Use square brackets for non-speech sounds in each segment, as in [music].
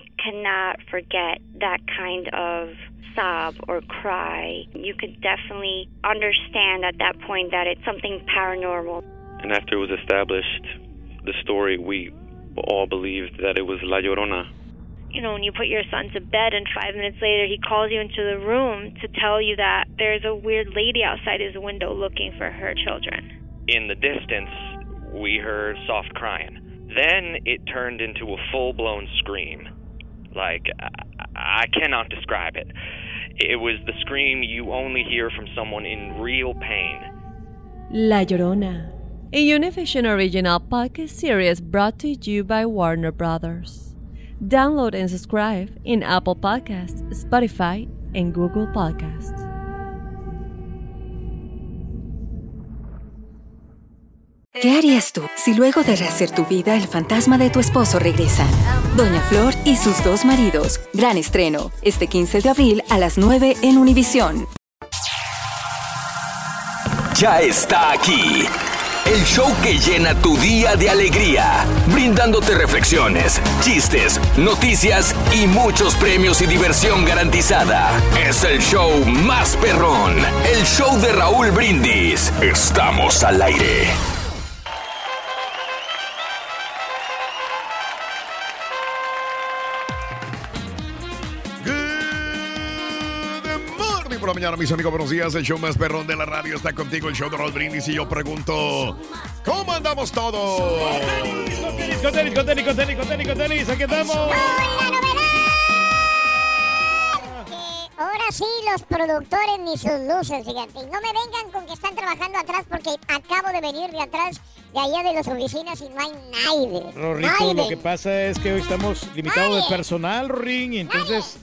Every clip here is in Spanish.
you cannot forget that kind of sob or cry. You could definitely understand at that point that it's something paranormal. And after it was established, the story, we all believed that it was La Llorona. You know, when you put your son to bed and five minutes later he calls you into the room to tell you that there's a weird lady outside his window looking for her children. In the distance, we heard soft crying. Then it turned into a full blown scream. Like, I-, cannot describe it. It was the scream you only hear from someone in real pain. La Llorona, a Univision original podcast series brought to you by Warner Brothers. Download and subscribe in Apple Podcasts, Spotify, and Google Podcasts. ¿Qué harías tú si luego de rehacer tu vida el fantasma de tu esposo regresa? Doña Flor y sus dos maridos. Gran estreno, este 15 de abril a las 9 en Univisión. Ya está aquí. El show que llena tu día de alegría, brindándote reflexiones, chistes, noticias y muchos premios y diversión garantizada. Es el show más perrón, el show de Raúl Brindis. Estamos al aire. Mañana, mis amigos. Buenos días. El show más perrón de la radio está contigo. El show de Raúl Brindis. Y yo pregunto: ¿Cómo andamos todos? Tenis, con tenis, con tenis, con tenis, con tenis, con tenis, aquí estamos. Ahora sí, los productores ni sus luces, fíjate. Y No me vengan con que están trabajando atrás porque acabo de venir de atrás de allá de las oficinas y no hay nadie. Rorrito, Nadie. lo que pasa es que hoy estamos limitados de personal, Rorín, y entonces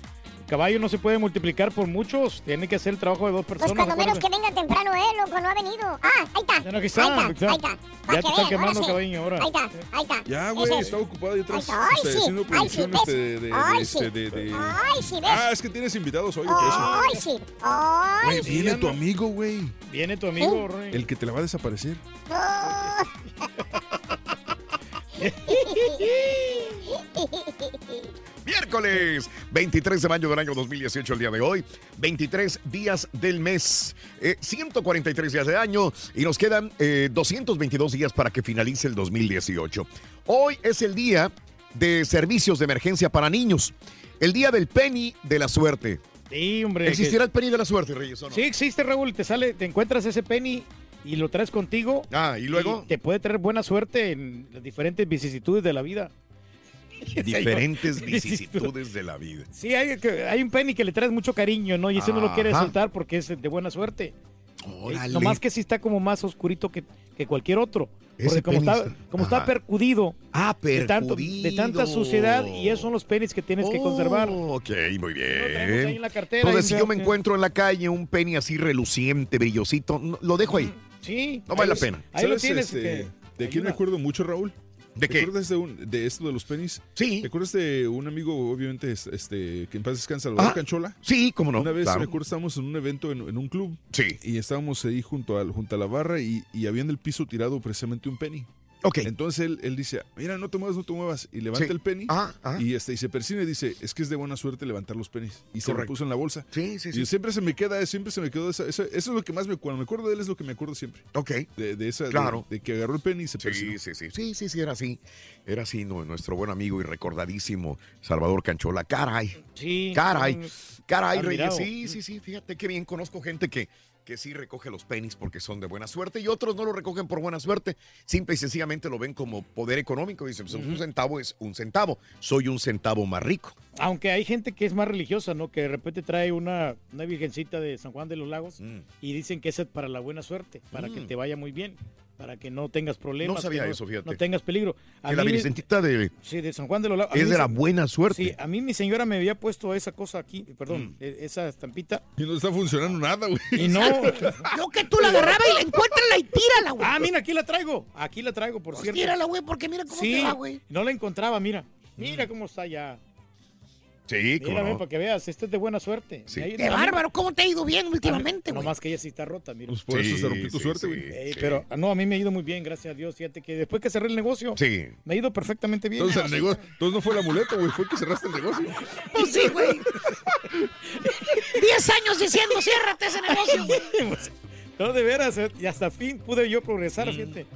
caballo no se puede multiplicar por muchos. Tiene que hacer el trabajo de dos Pues personas. cuando menos que venga temprano él, loco, no ha venido. Ah, ahí está. Ya no, aquí está, ahí está, está. ahí está. Ya te están quemando, ahora sí. caballo, ahora. Ahí está, ahí está. Ya, güey, es. está ocupado y atrás Ahí está. Ay, este, sí, haciendo ay, sí, este, de, de, Ay, este, sí. de, de- Ay, sí, ¿ves? Ah, es que tienes invitados hoy. por eso. Ay, sí. Ay, Güey, sí. viene tu amigo, güey. Viene tu amigo, Rorín. El que te la va a desaparecer. [laughs] [laughs] Miércoles 23 de mayo del año 2018, el día de hoy. 23 días del mes. eh, 143 días de año. Y nos quedan eh, 222 días para que finalice el 2018. Hoy es el día de servicios de emergencia para niños. El día del penny de la suerte. Sí, hombre. ¿Existirá que- el penny de la suerte, Reyes? o no? Sí existe, Raúl. Te sale, te encuentras ese penny y lo traes contigo. Ah, ¿y luego? te puede traer buena suerte en las diferentes vicisitudes de la vida. [laughs] Diferentes [laughs] vicisitudes de la vida. Sí, hay, que- hay un penny que le traes mucho cariño, ¿no? Y ese no lo quiere soltar porque es de buena suerte. Órale. Eh, Nomás que sí está como más oscurito que, que cualquier otro. Ese Porque como está, como está percudido, Ah, de, tanto, de tanta suciedad, y esos son los pennies que tienes que conservar. Oh, Ok, muy ahí bien. en la cartera, Entonces, si yo me en- encuentro en la calle un penny así reluciente, brillosito, lo dejo ahí. Sí. No vale la ¿Sabes- pena. Ahí lo ¿sabes, tienes, este, que ¿De quién me acuerdo mucho, Raúl? ¿De ¿Te qué? acuerdas de, un- de esto de los penis? Sí. ¿Te acuerdas de un amigo, obviamente, es- este, que en paz descansa, Salvador Ah, Canchola? Sí, cómo no. Una vez claro. recuerdo estábamos en un evento en, en un club Sí. y estábamos ahí junto, al, junto a la barra y, y había en el piso tirado precisamente un penny. Ok. Entonces él, él dice, mira, no te muevas, no te muevas. Y levanta Sí. el penny ah. y, este, y se persina y dice, es que es de buena suerte levantar los pennies. Y se lo puso en la bolsa. Sí, sí, sí. Y siempre se me queda, siempre se me quedó esa, esa- eso es lo que más me cuando me acuerdo de él es lo que me acuerdo siempre. Ok. De, de esa, de- Claro. de, que agarró el penny y se persinó. Sí, sí, sí, sí, sí, sí, era así. Era así, no, nuestro buen amigo y recordadísimo Salvador Canchola. Caray, Sí. caray, caray. Reyes. Sí, sí, sí, fíjate qué bien. Conozco gente que, que sí recoge los pennies porque son de buena suerte y otros no lo recogen por buena suerte. Simple y sencillamente lo ven como poder económico. Dicen, pues un centavo es un centavo. Soy un centavo más rico. Aunque hay gente que es más religiosa, ¿no? Que de repente trae una, una virgencita de San Juan de los Lagos Mm. y dicen que esa es para la buena suerte, para que Mm. te vaya muy bien, para que no tengas problemas. No sabía eso, fíjate. No tengas peligro. A Que la mí virgencita de, Sí, de San Juan de los Lagos. A es mí de la buena suerte. Sí, a mí mi señora me había puesto esa cosa aquí, Mm. perdón, e- esa estampita. Y no está funcionando nada, güey. Y no. [laughs] No, que tú la agarrabas y la encuéntrala y tírala, güey. ah, mira, aquí la traigo. Aquí la traigo, por Pues cierto. tírala, güey, porque mira cómo Sí, te va, güey. no la encontraba, mira. Mira cómo está ya. Sí, cómo no. para que veas, este es de buena suerte. Sí. Qué bárbaro, ¿cómo te ha ido bien últimamente, No güey? más que ella sí está rota, mira. Pues por eso se rompió tu sí, suerte, sí. güey. Ey, pero ah, no, a mí me ha ido muy bien, gracias a Dios. Fíjate que después que cerré el negocio, Sí. me ha ido perfectamente bien. Entonces, el negocio, entonces no fue el amuleto, güey, fue que cerraste el negocio. [laughs] Pues sí, güey. Diez años diciendo, ciérrate ese negocio, güey. [laughs] No, de veras, eh, y hasta fin pude yo progresar, fíjate. Mm,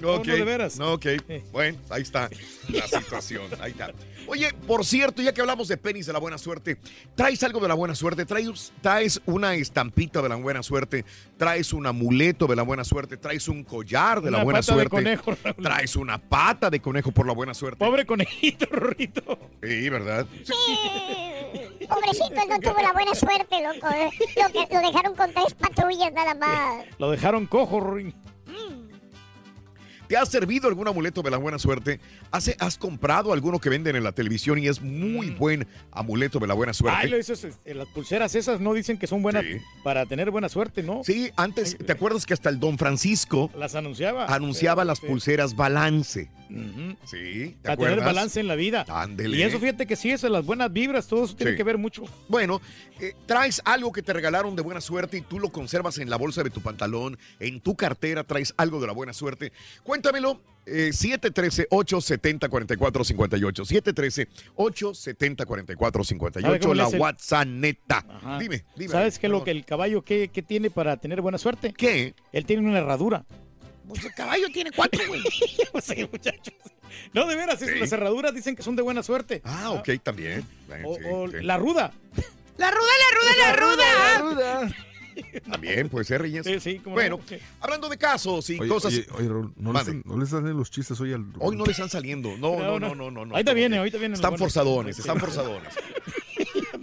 No, ok. no, de veras. No, ok. Bueno, ahí está la situación. Ahí está. Oye, por cierto, ya que hablamos de penis de la buena suerte, ¿traes algo de la buena suerte? ¿Traes, traes una estampita de la buena suerte? ¿Traes un amuleto de la buena suerte? ¿Traes un collar de la Una buena pata de suerte? conejo, Raúl. ¿Traes una pata de conejo por la buena suerte? Pobre conejito, Rorrito. Sí, ¿verdad? Pobrecito, él no tuvo la buena suerte, loco. eh. Lo, que- lo dejaron con tres patrullas nada más. Lo dejaron cojo, Rorín. ¿Te ha servido algún amuleto de la buena suerte? ¿Has, has comprado alguno que venden en la televisión y es muy buen amuleto de la buena suerte? Mm. Ay, lo dices, este, las pulseras esas no dicen que son buenas Sí. para tener buena suerte, ¿no? Sí, antes, ¿te acuerdas que hasta el Don Francisco Las anunciaba. anunciaba las Sí. pulseras balance? Sí, ¿te Para tener balance en la vida. Ándele. Y eso fíjate que sí, eso, las buenas vibras, todo eso tiene que ver mucho. Bueno, eh, traes algo que te regalaron de buena suerte y tú lo conservas en la bolsa de tu pantalón, en tu cartera traes algo de la buena suerte. Cuéntamelo. Eh, 713-870-4458. 713-870-4458. ¿Sabe cómo le La? WhatsApp neta. Ajá. Dime, dime. ¿Sabes qué es lo que el caballo qué, qué tiene para tener buena suerte? ¿Qué? Él tiene una herradura. Pues el caballo tiene cuatro, güey. Pues [laughs] sí, muchachos. No, de veras, Sí. las herraduras dicen que son de buena suerte. Ah, ok, también. O, sí, o sí. la ruda. La ruda, la ruda, la ruda. [laughs] También puede ser, Reyes. Sí, sí, cómo bueno, no, hablando de casos y Oye, cosas. oye, oye, Raúl, no, le Mande. están, no le salen los chistes hoy al. Hoy no le están saliendo. No, no, no, no, no. no. Ahorita viene, ahorita viene. Están forzadones, están forzadones. [laughs]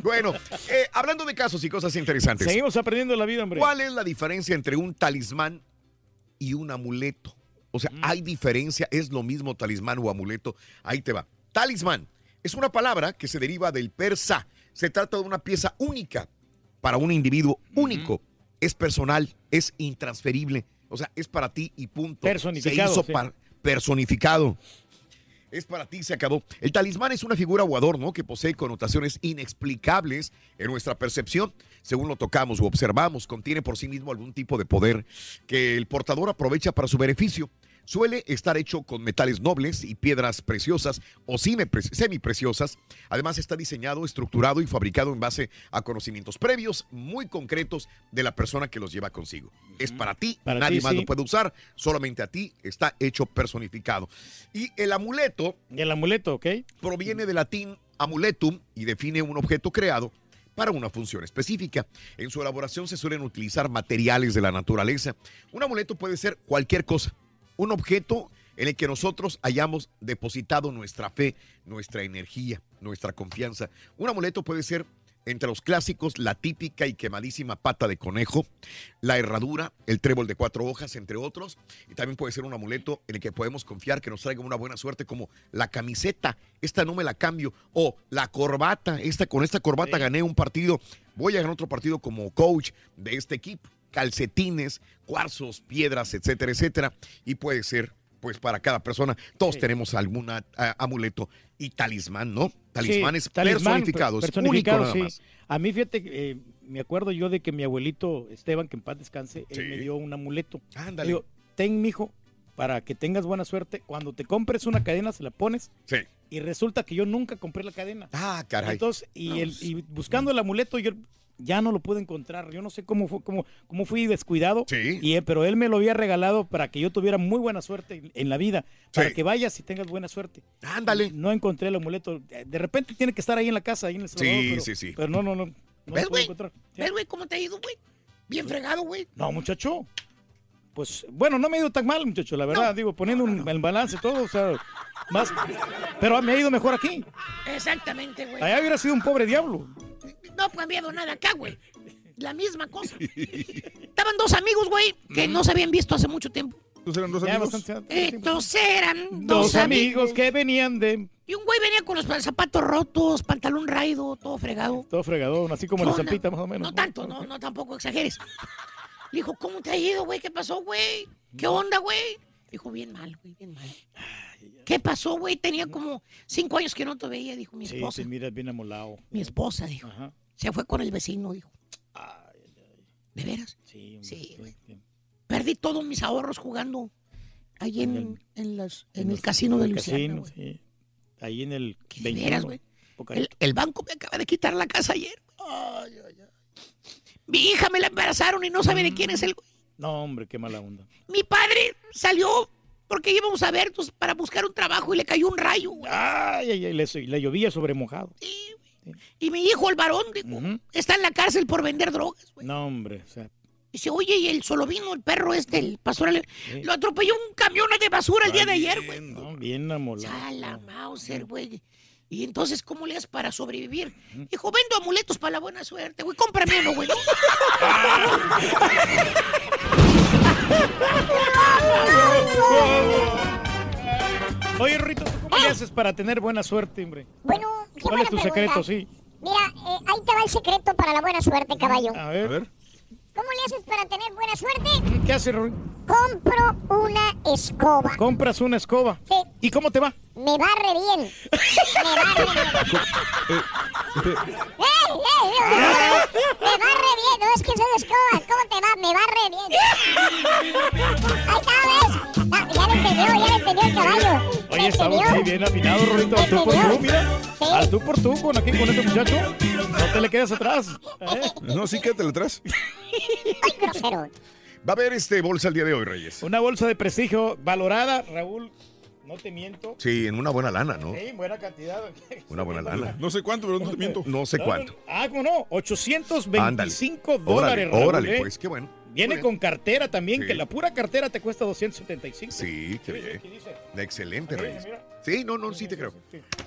Bueno, eh, hablando de casos y cosas interesantes. Seguimos aprendiendo la vida, hombre. ¿Cuál es la diferencia entre un talismán y un amuleto? O Mm. sea, ¿hay diferencia? ¿Es lo mismo talismán o amuleto? Ahí te va. Talismán es una palabra que se deriva del persa. Se trata de una pieza única para un individuo único. Es personal, es intransferible. O sea, es para ti y punto. Personificado, Se hizo sí. par- personificado. Es para ti, se acabó. El talismán es una figura o adorno que posee connotaciones inexplicables en nuestra percepción. Según lo tocamos o observamos, contiene por sí mismo algún tipo de poder que el portador aprovecha para su beneficio. Suele estar hecho con metales nobles y piedras preciosas o semipreciosas. Además está diseñado, estructurado y fabricado en base a conocimientos previos muy concretos de la persona que los lleva consigo. Es para ti, Para nadie ti, más sí. lo puede usar, solamente a ti está hecho personificado. Y el amuleto Y el amuleto, ¿ok? proviene del latín amuletum y define un objeto creado para una función específica. En su elaboración se suelen utilizar materiales de la naturaleza. Un amuleto puede ser cualquier cosa, un objeto en el que nosotros hayamos depositado nuestra fe, nuestra energía, nuestra confianza. Un amuleto puede ser entre los clásicos la típica y quemadísima pata de conejo, la herradura, el trébol de cuatro hojas, entre otros. Y también puede ser un amuleto en el que podemos confiar que nos traiga una buena suerte, como la camiseta, esta no me la cambio, o la corbata, esta con esta corbata gané un partido, voy a ganar otro partido como coach de este equipo. Calcetines, cuarzos, piedras, etcétera, etcétera. Y puede ser, pues, para cada persona. Todos Sí. tenemos algún amuleto y talismán, ¿no? Sí, Talismanes talismán, personificados, único personificado, nada sí. más. A mí, fíjate, eh, me acuerdo yo de que mi abuelito Esteban, que en paz descanse, él Sí. me dio un amuleto. Ándale. Digo, ten, mijo, para que tengas buena suerte, cuando te compres una cadena, se la pones. Sí. Y resulta que yo nunca compré la cadena. Ah, caray. Entonces, y, el, y buscando el amuleto, yo ya no lo pude encontrar. Yo no sé cómo, fue, cómo, cómo fui descuidado. Sí. Y, él- pero él me lo había regalado para que yo tuviera muy buena suerte en- la vida. Para Sí. que vayas y tengas buena suerte. Ándale. No encontré el amuleto. De repente tiene que estar ahí en la casa, ahí en el Salvador. Sí, pero, sí, sí. Pero no, no, no. no ¿Ves, güey? ¿Ves, güey, cómo te ha ido, güey? Bien fregado, güey. No, muchacho. Pues bueno, no me ha ido tan mal, muchacho, la verdad. Digo, poniendo un- el balance todo, o sea, más. Pero me ha ido mejor aquí. Exactamente, güey. Allá hubiera sido un pobre diablo. No ha cambiado nada acá, güey. La misma cosa. [laughs] Estaban dos amigos, güey, que no se habían visto hace mucho tiempo. Entonces eran dos Ya amigos. bastante- Estos eran Dos, dos, amigos que venían de Y un güey venía con los zapatos rotos, pantalón raído, todo fregado. todo fregadón, así como ¿Qué la onda? zapita más o menos. No tanto, no, no tampoco exageres. Le dijo, ¿cómo te ha ido, güey? ¿Qué pasó, güey? ¿Qué onda, güey? Dijo, bien mal, güey, bien mal. ¿Qué pasó, güey? Tenía como cinco años que no te veía, dijo mi Sí, esposa. te miras bien amolado. Mi esposa, dijo. Ajá. Se fue con el vecino, dijo. ¿De veras? Sí, Sí, güey. sí. Perdí todos mis ahorros jugando ahí en, En en, las, en En el casino de güey. sí. Ahí en el ¿Qué de 21. veras, güey? El, el banco me acaba de quitar la casa ayer. Ay, ay, ay. Mi hija me la embarazaron y no sabe de quién es el... No, hombre, qué mala onda. Mi padre salió porque íbamos a ver pues, para buscar un trabajo y le cayó un rayo. güey. Ay, ay, ay, le, le llovía sobre mojado. Y mi hijo, el varón, Ujú. está en la cárcel por vender drogas. No, hombre, o sea, Dice, oye, y el solo vino, el perro este, el pastor, Sí. lo atropelló un camión de basura el día de ayer, güey. no, bien amolado. A la Mauser, güey. Y entonces, ¿cómo le haces para sobrevivir? Dijo, vendo amuletos para la buena suerte, güey. Cómprame uno, güey. [laughs] Oye, Rito, ¿tú cómo le haces para tener buena suerte, hombre? Bueno, qué ¿Cuál buena es tu pregunta. secreto, sí? Mira, eh, ahí te va el secreto para la buena suerte, caballo. A ver. A ver. ¿Cómo le haces para tener buena suerte? ¿Qué haces, Rory? Compro una escoba. Compras una escoba. Sí. ¿Y cómo te va? Me barre bien. Me barre bien. [laughs] ¡Eh, eh! Me barre, bien. No es que soy escoba. ¿Cómo te va? Me barre bien. [laughs] Ahí está, ¿ves? Ah, ya le ya le el caballo. Oye, ¿Le estamos muy bien afinados, Rorito. ¿Le Tú por tú, mira. Sí. Al tú por tú con aquí con este muchacho. No te le quedes atrás. ¿eh? No, sí, quédate atrás. [laughs] Ay, grosero. Va a haber este bolsa el día de hoy, Reyes. Una bolsa de prestigio valorada, Raúl. No te miento. Sí, en una buena lana, ¿no? Sí, buena cantidad. Una buena lana. [laughs] No sé cuánto, pero no te miento. No sé cuánto. Ah, ¿cómo no? 825 Ándale. dólares, Órale, Raúl, órale, ¿eh? pues, qué bueno. Viene con cartera también, Sí. que la pura cartera te cuesta 275. Sí, qué bien. Dice. Excelente, Reyes. mira. Sí, no, no, sí te creo.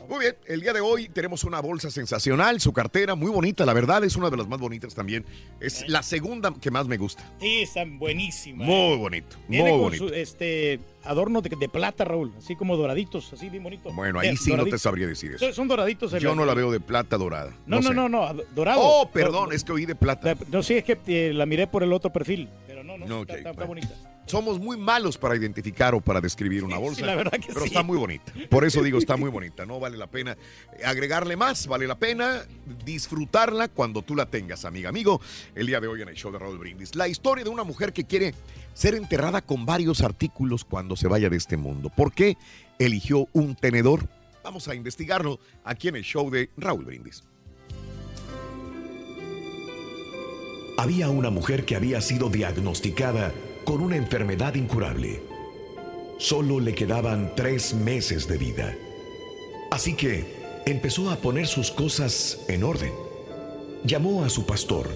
Muy bien, el día de hoy tenemos una bolsa sensacional, su cartera muy bonita, la verdad es una de las más bonitas también. Es la segunda que más me gusta. Sí, están buenísimas. Muy bonito, Viene muy con bonito. su este adorno de, de plata, Raúl, así como doraditos, así bien bonito. Bueno, ahí Eh, sí no te sabría decir eso. Son, doraditos. Yo no la veo de plata dorada. No, no, sé. no, no, ad- dorado. Oh, perdón, es que oí de plata. No, sí, es que eh, la miré por el otro perfil, pero no, no, No, está, ok, está- está bueno. bonita. Somos muy malos para identificar o para describir una Sí, bolsa. la verdad que pero sí. está muy bonita. Por eso digo, está muy bonita. No vale la pena agregarle más, vale la pena disfrutarla cuando tú la tengas, amiga, amigo. El día de hoy en el show de Raúl Brindis. La historia de una mujer que quiere ser enterrada con varios artículos cuando se vaya de este mundo. ¿Por qué eligió un tenedor? Vamos a investigarlo aquí en el show de Raúl Brindis. Había una mujer que había sido diagnosticada con una enfermedad incurable. Solo le quedaban tres meses de vida. Así que empezó a poner sus cosas en orden. Llamó a su pastor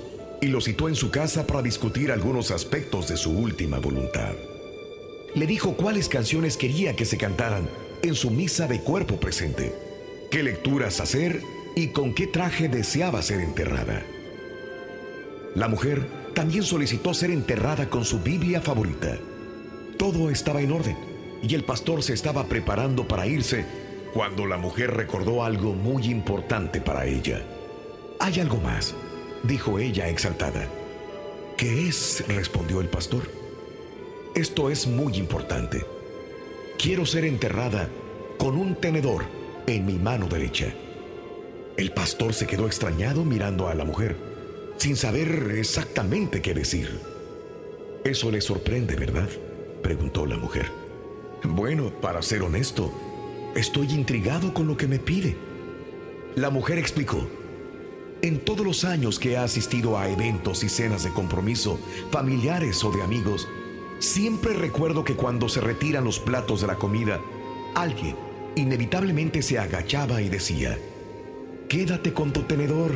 y lo citó en su casa para discutir algunos aspectos de su última voluntad. Le dijo cuáles canciones quería que se cantaran en su misa de cuerpo presente, qué lecturas hacer y con qué traje deseaba ser enterrada. La mujer también solicitó ser enterrada con su Biblia favorita. Todo estaba en orden y el pastor se estaba preparando para irse cuando la mujer recordó algo muy importante para ella. Hay algo más, dijo ella exaltada. ¿Qué es? respondió el pastor. Esto es muy importante. Quiero ser enterrada con un tenedor en mi mano derecha. El pastor se quedó extrañado mirando a la mujer, sin saber exactamente qué decir. Eso le sorprende, ¿verdad? preguntó la mujer. Bueno, para ser honesto, estoy intrigado con lo que me pide. La mujer explicó. En todos los años que he asistido a eventos y cenas de compromiso, familiares o de amigos, siempre recuerdo que cuando se retiran los platos de la comida, alguien inevitablemente se agachaba y decía, quédate con tu tenedor.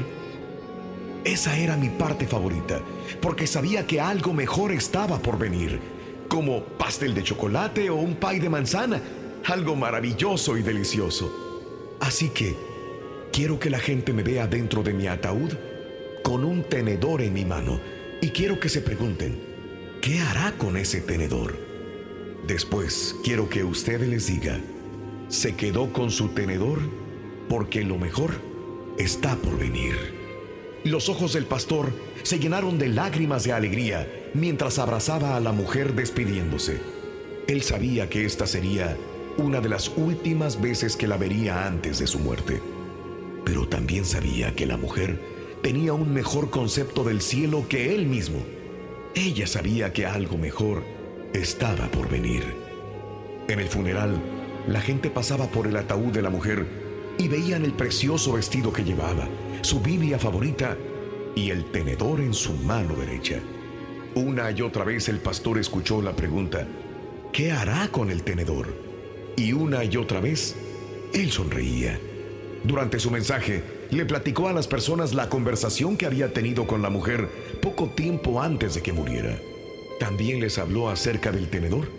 Esa era mi parte favorita, porque sabía que algo mejor estaba por venir, como pastel de chocolate o un pay de manzana, algo maravilloso y delicioso. Así que quiero que la gente me vea dentro de mi ataúd con un tenedor en mi mano y quiero que se pregunten, ¿qué hará con ese tenedor? Después quiero que usted les diga, se quedó con su tenedor porque lo mejor está por venir. Los ojos del pastor se llenaron de lágrimas de alegría mientras abrazaba a la mujer despidiéndose. Él sabía que esta sería una de las últimas veces que la vería antes de su muerte. Pero también sabía que la mujer tenía un mejor concepto del cielo que él mismo. Ella sabía que algo mejor estaba por venir. En el funeral, la gente pasaba por el ataúd de la mujer y veían el precioso vestido que llevaba, su Biblia favorita y el tenedor en su mano derecha. Una y otra vez el pastor escuchó la pregunta, ¿qué hará con el tenedor? Y una y otra vez, él sonreía. Durante su mensaje, le platicó a las personas la conversación que había tenido con la mujer poco tiempo antes de que muriera. También les habló acerca del tenedor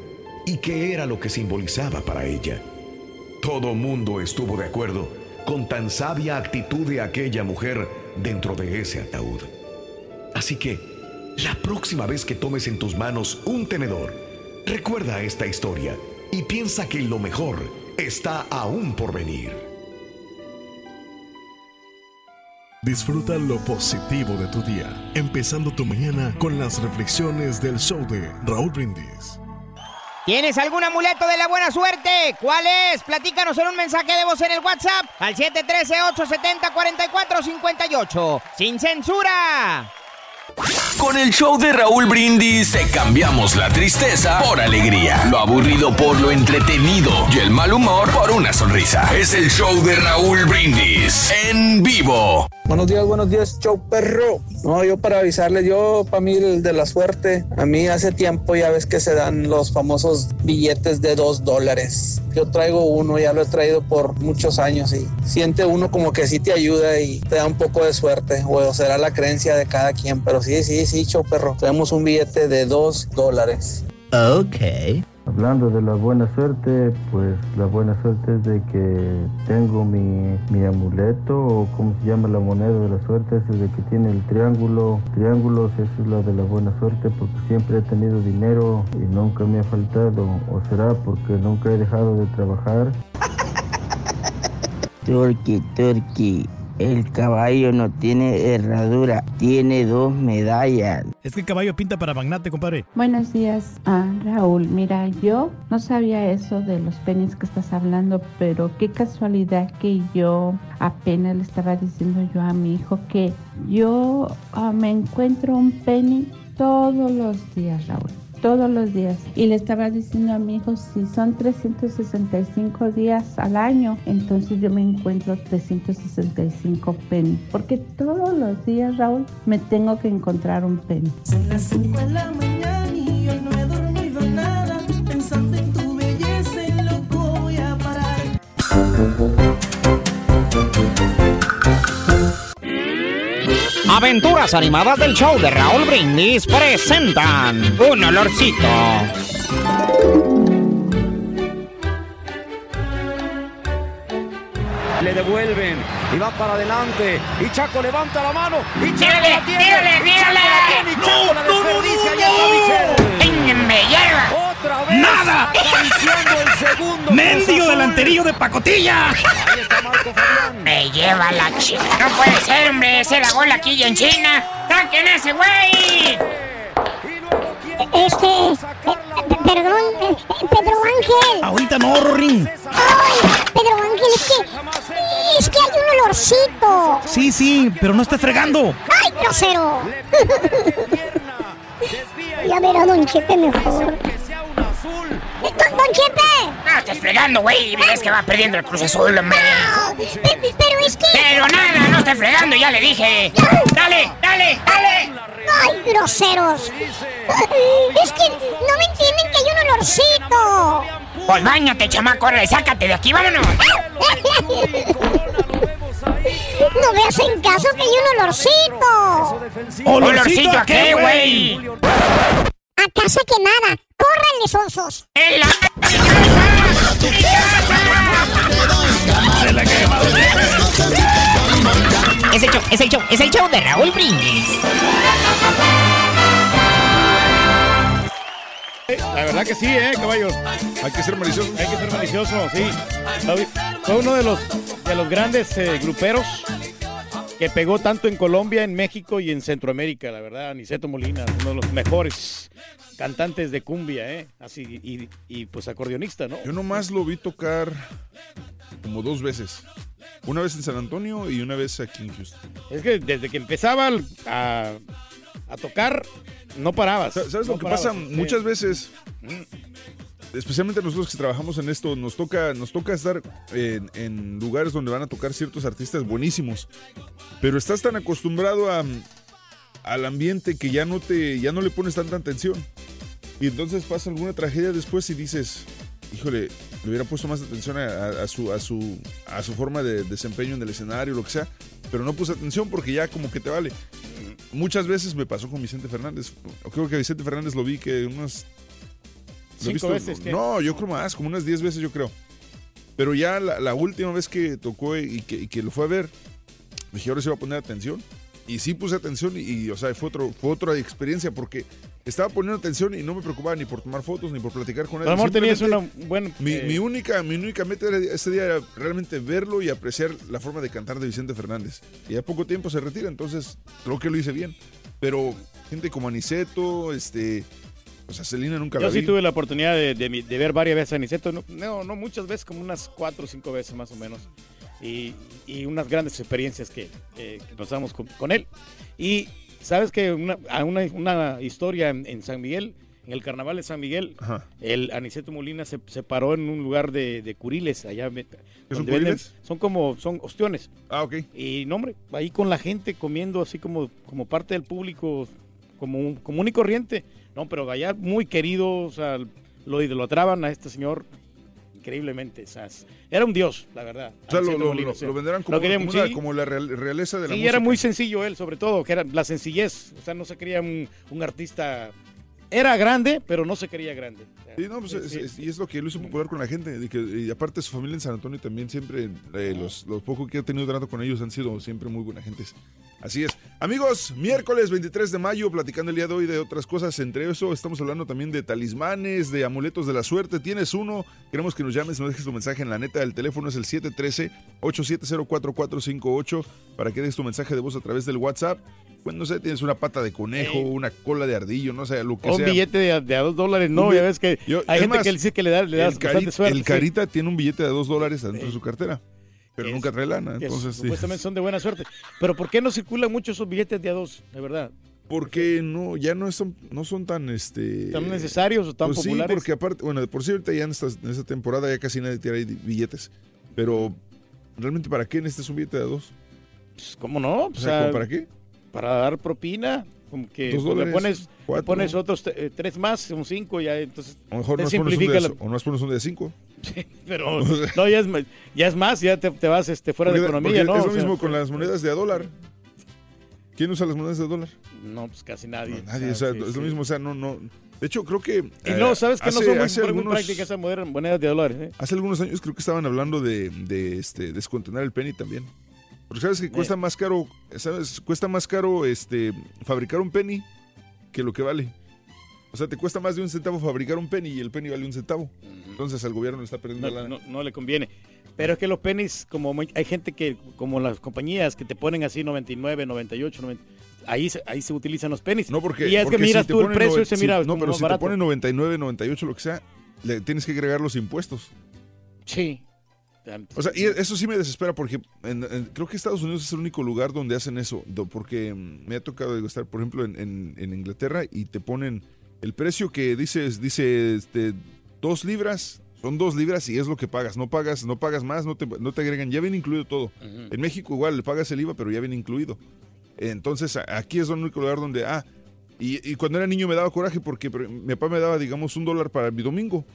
y qué era lo que simbolizaba para ella. Todo mundo estuvo de acuerdo con tan sabia actitud de aquella mujer dentro de ese ataúd. Así que, la próxima vez que tomes en tus manos un tenedor, recuerda esta historia y piensa que lo mejor está aún por venir. Disfruta lo positivo de tu día, empezando tu mañana con las reflexiones del show de Raúl Brindis. ¿Tienes algún amuleto de la buena suerte? ¿Cuál es? Platícanos en un mensaje de voz en el WhatsApp al 713-870-4458. ¡Sin censura! Con el show de Raúl Brindis te cambiamos la tristeza por alegría, lo aburrido por lo entretenido y el mal humor por una sonrisa. Es el show de Raúl Brindis en vivo. Buenos días, buenos días, show perro. No, yo para avisarles, yo para mí el de la suerte, a mí hace tiempo ya ves que se dan los famosos billetes de dos dólares. Yo traigo uno, ya lo he traído por muchos años y siente uno como que sí te ayuda y te da un poco de suerte, o será la creencia de cada quien, pero sí, sí, sí, show perro. Tenemos un billete de dos dólares. Ok. Hablando de la buena suerte, pues la buena suerte es de que tengo mi, mi amuleto o como se llama la moneda de la suerte, ese de que tiene el triángulo. Triángulos, eso es la de la buena suerte porque siempre he tenido dinero y nunca me ha faltado. O será porque nunca he dejado de trabajar. Turkey, Turkey. El caballo no tiene herradura, tiene dos medallas. Es que el caballo pinta para magnate, compadre. Buenos días, ah, Raúl. Mira, yo no sabía eso de los penis que estás hablando, pero qué casualidad que yo apenas le estaba diciendo yo a mi hijo que yo ah, me encuentro un penny todos los días, Raúl todos los días. Y le estaba diciendo a mi hijo, si son 365 días al año, entonces yo me encuentro 365 penny. Porque todos los días, Raúl, me tengo que encontrar un penny. Son las 5 de la mañana y yo no he dormido nada. Pensando en tu belleza, en loco voy a parar. Aventuras animadas del show de Raúl Brindis presentan Un olorcito. Le devuelven y va para adelante. Y Chaco levanta la mano. Y Chaco ¡Tírale, la tiene. tírale, y Chaco tírale! la tiene, y Chaco la desperdicia. Y entra Michel. ¡Me lleva! Otra vez. ¡Nada! El segundo. ¡Mendigo Cruz Azul. delanterillo de pacotilla! Ahí está Marco Fabián. Me lleva la chica. No puede ser, hombre. Se la bola aquí en China. ¡Saquen a ese güey! Este, eh, perdón, eh, Pedro Ángel. Ahorita no, Rorín. Ay, Pedro Ángel, es que, es que hay un olorcito. Sí, sí, pero no esté fregando. ¡Ay, grosero! [laughs] [laughs] ya verá, don Chepe, mejor. ¡Don, don Chepe! No estés fregando, güey. Ves que va perdiendo el Cruz Azul, hombre. Pe- Pero es que... Pero nada, no estés fregando, ya le dije. Dale, dale, dale. ¡Ay, groseros! [laughs] Es que no me entienden que hay un olorcito. Pues bañate, chamaco, órale, sácate de aquí, vámonos. [laughs] No me hacen caso que hay un olorcito. ¿Olorcito a qué, güey? A casa que nada. ¡Córranle, sonsos! ¡En la... Es el show, es el show, es el show de Raúl Brindis. La verdad que sí, ¿eh, caballos? Hay que ser malicioso. Hay que ser malicioso, sí. Fue uno de los, de los grandes eh, gruperos que pegó tanto en Colombia, en México y en Centroamérica, la verdad. Aniceto Molina, uno de los mejores. cantantes de cumbia, ¿eh? Así, y, y, pues acordeonista, ¿no? Yo nomás lo vi tocar como dos veces. Una vez en San Antonio y una vez aquí en Houston. Es que desde que empezaba a, a tocar, no parabas. Sa- ¿Sabes no lo que parabas, pasa? sí. Muchas veces, especialmente nosotros que trabajamos en esto, nos toca, nos toca estar en, lugares donde van a tocar ciertos artistas buenísimos. Pero estás tan acostumbrado a, al ambiente que ya no te, ya no le pones tanta atención. Y entonces pasa alguna tragedia después y dices, híjole, le hubiera puesto más atención a, su, a, su, a su forma de desempeño en el escenario, lo que sea. Pero no puse atención porque ya como que te vale. Muchas veces me pasó con Vicente Fernández. Creo que Vicente Fernández lo vi que unas... lo ¿Cinco visto- veces, qué? No, yo creo más, como unas 10 veces yo creo. Pero ya la, la última vez que tocó y que, y que lo fue a ver, dije, ahora sí va a poner atención. Y sí puse atención y, y, o sea, fue, otro, fue otra experiencia porque estaba poniendo atención y no me preocupaba ni por tomar fotos ni por platicar con él. Pero, amor, tenías Simplemente una buena... Mi, eh, mi única, mi única meta era- ese día era realmente verlo y apreciar la forma de cantar de Vicente Fernández. Y a poco tiempo se retira, entonces creo que lo hice bien. Pero gente como Aniceto, este, o sea, Celina nunca Yo la sí vi. tuve la oportunidad de, de de ver varias veces a Aniceto, no, no, no muchas veces, como unas cuatro o cinco veces más o menos. Y, y unas grandes experiencias que, que- que pasamos con, con él. Y sabes que una, una, una historia en, en San Miguel, en el carnaval de San Miguel, Ajá. el Aniceto Molina se, se paró en un lugar de, de curiles allá. ¿Qué son curiles? son como, son ostiones. Ah, ok. Y no, hombre, ahí con la gente comiendo así como, como parte del público, como común y corriente. No, pero allá muy querido, o sea, lo idolatraban a este señor increíblemente. O sea, era un dios, la verdad. O sea, lo, lo, Molina, lo- sí. lo venderán como, querían, como una- sí. como la real- realeza de la Sí, música. era muy sencillo él, sobre todo, que era la sencillez. O sea, no se quería un, un artista. Era grande, pero no se quería grande. Sí, no, pues es- es- y es lo que lo hizo popular con la gente. Y, que, y aparte su familia en San Antonio también siempre, eh, los, los pocos que he tenido trato con ellos han sido siempre muy buena gente. Así es. Amigos, miércoles 23 de mayo, platicando el día de hoy de otras cosas. Entre eso, estamos hablando también de talismanes, de amuletos de la suerte. Tienes uno, queremos que nos llames, nos dejes tu mensaje en la neta. El teléfono es el 713-870-4458 para que des tu mensaje de voz a través del WhatsApp. Pues no sé, tienes una pata de conejo, una cola de ardillo, no sé, lo que Un sea. billete de, de a dos dólares, no, Un ya ves que Yo- hay gente más, que le dice que le da, le da el, bastante suerte. el sí. Carita tiene un billete de dos dólares dentro de su cartera, pero Es- nunca trae lana. que Entonces, sí. supuestamente son de buena suerte. Pero ¿por qué no circulan mucho esos billetes de a dos, de verdad? Porque no, ya no son, no son tan, este... ¿Tan necesarios o tan pues populares? Sí, porque aparte, bueno, de por sí ahorita ya en esta, en esta temporada ya casi nadie tira billetes, pero realmente ¿para qué necesitas un billete de a dos? Pues, ¿Cómo no? O sea, ¿cómo para qué? Para dar propina. Como que Dos pues, le dólares, pones, le cuatro. pones otros eh, tres más, son cinco, ya entonces A lo mejor te no pones un simplifica de, la- o no pones un de cinco. Pero no, ya es, ya es más, ya te, te vas este, fuera de economía, ¿no? Es lo O sea, mismo con las monedas de a dólar. ¿Quién usa las monedas de dólar? No, pues casi nadie. Nadie, o sea, sí, es sí. lo mismo, o sea, no, no. De hecho, creo que. Y no, eh, sabes que no son muy, muy algunos- prácticas esas monedas monedas de dólares. ¿eh? Hace algunos años creo que estaban hablando de, de este, descontinuar el penny también. Porque sabes que cuesta más caro, sabes, cuesta más caro este fabricar un penny que lo que vale. O sea, te cuesta más de un centavo fabricar un penny y el penny vale un centavo. Entonces al gobierno le está perdiendo No, la no, no le conviene. Pero es que los pennies, como muy- hay gente que, como las compañías que te ponen así 99, 98, 90, ahí, se- ahí se utilizan los pennies. No, porque. y es que porque si miras te tú el precio noven- ese, si- mira, No, pero si barato. te ponen 99, 98, lo que sea, le tienes que agregar los impuestos. Sí. O sea, y eso sí me desespera porque en- en- creo que Estados Unidos es el único lugar donde hacen eso. Porque mm, me ha tocado estar, por ejemplo, en, en- en Inglaterra y te ponen el precio que dices, dice este, dos libras, son dos libras y es lo que pagas. No pagas, no pagas más, no te, no te agregan, ya viene incluido todo. En México igual le pagas el IVA, pero ya viene incluido. Entonces aquí es el único lugar donde, ah, y, y cuando era niño me daba coraje porque mi papá me daba, digamos, un dólar para mi domingo.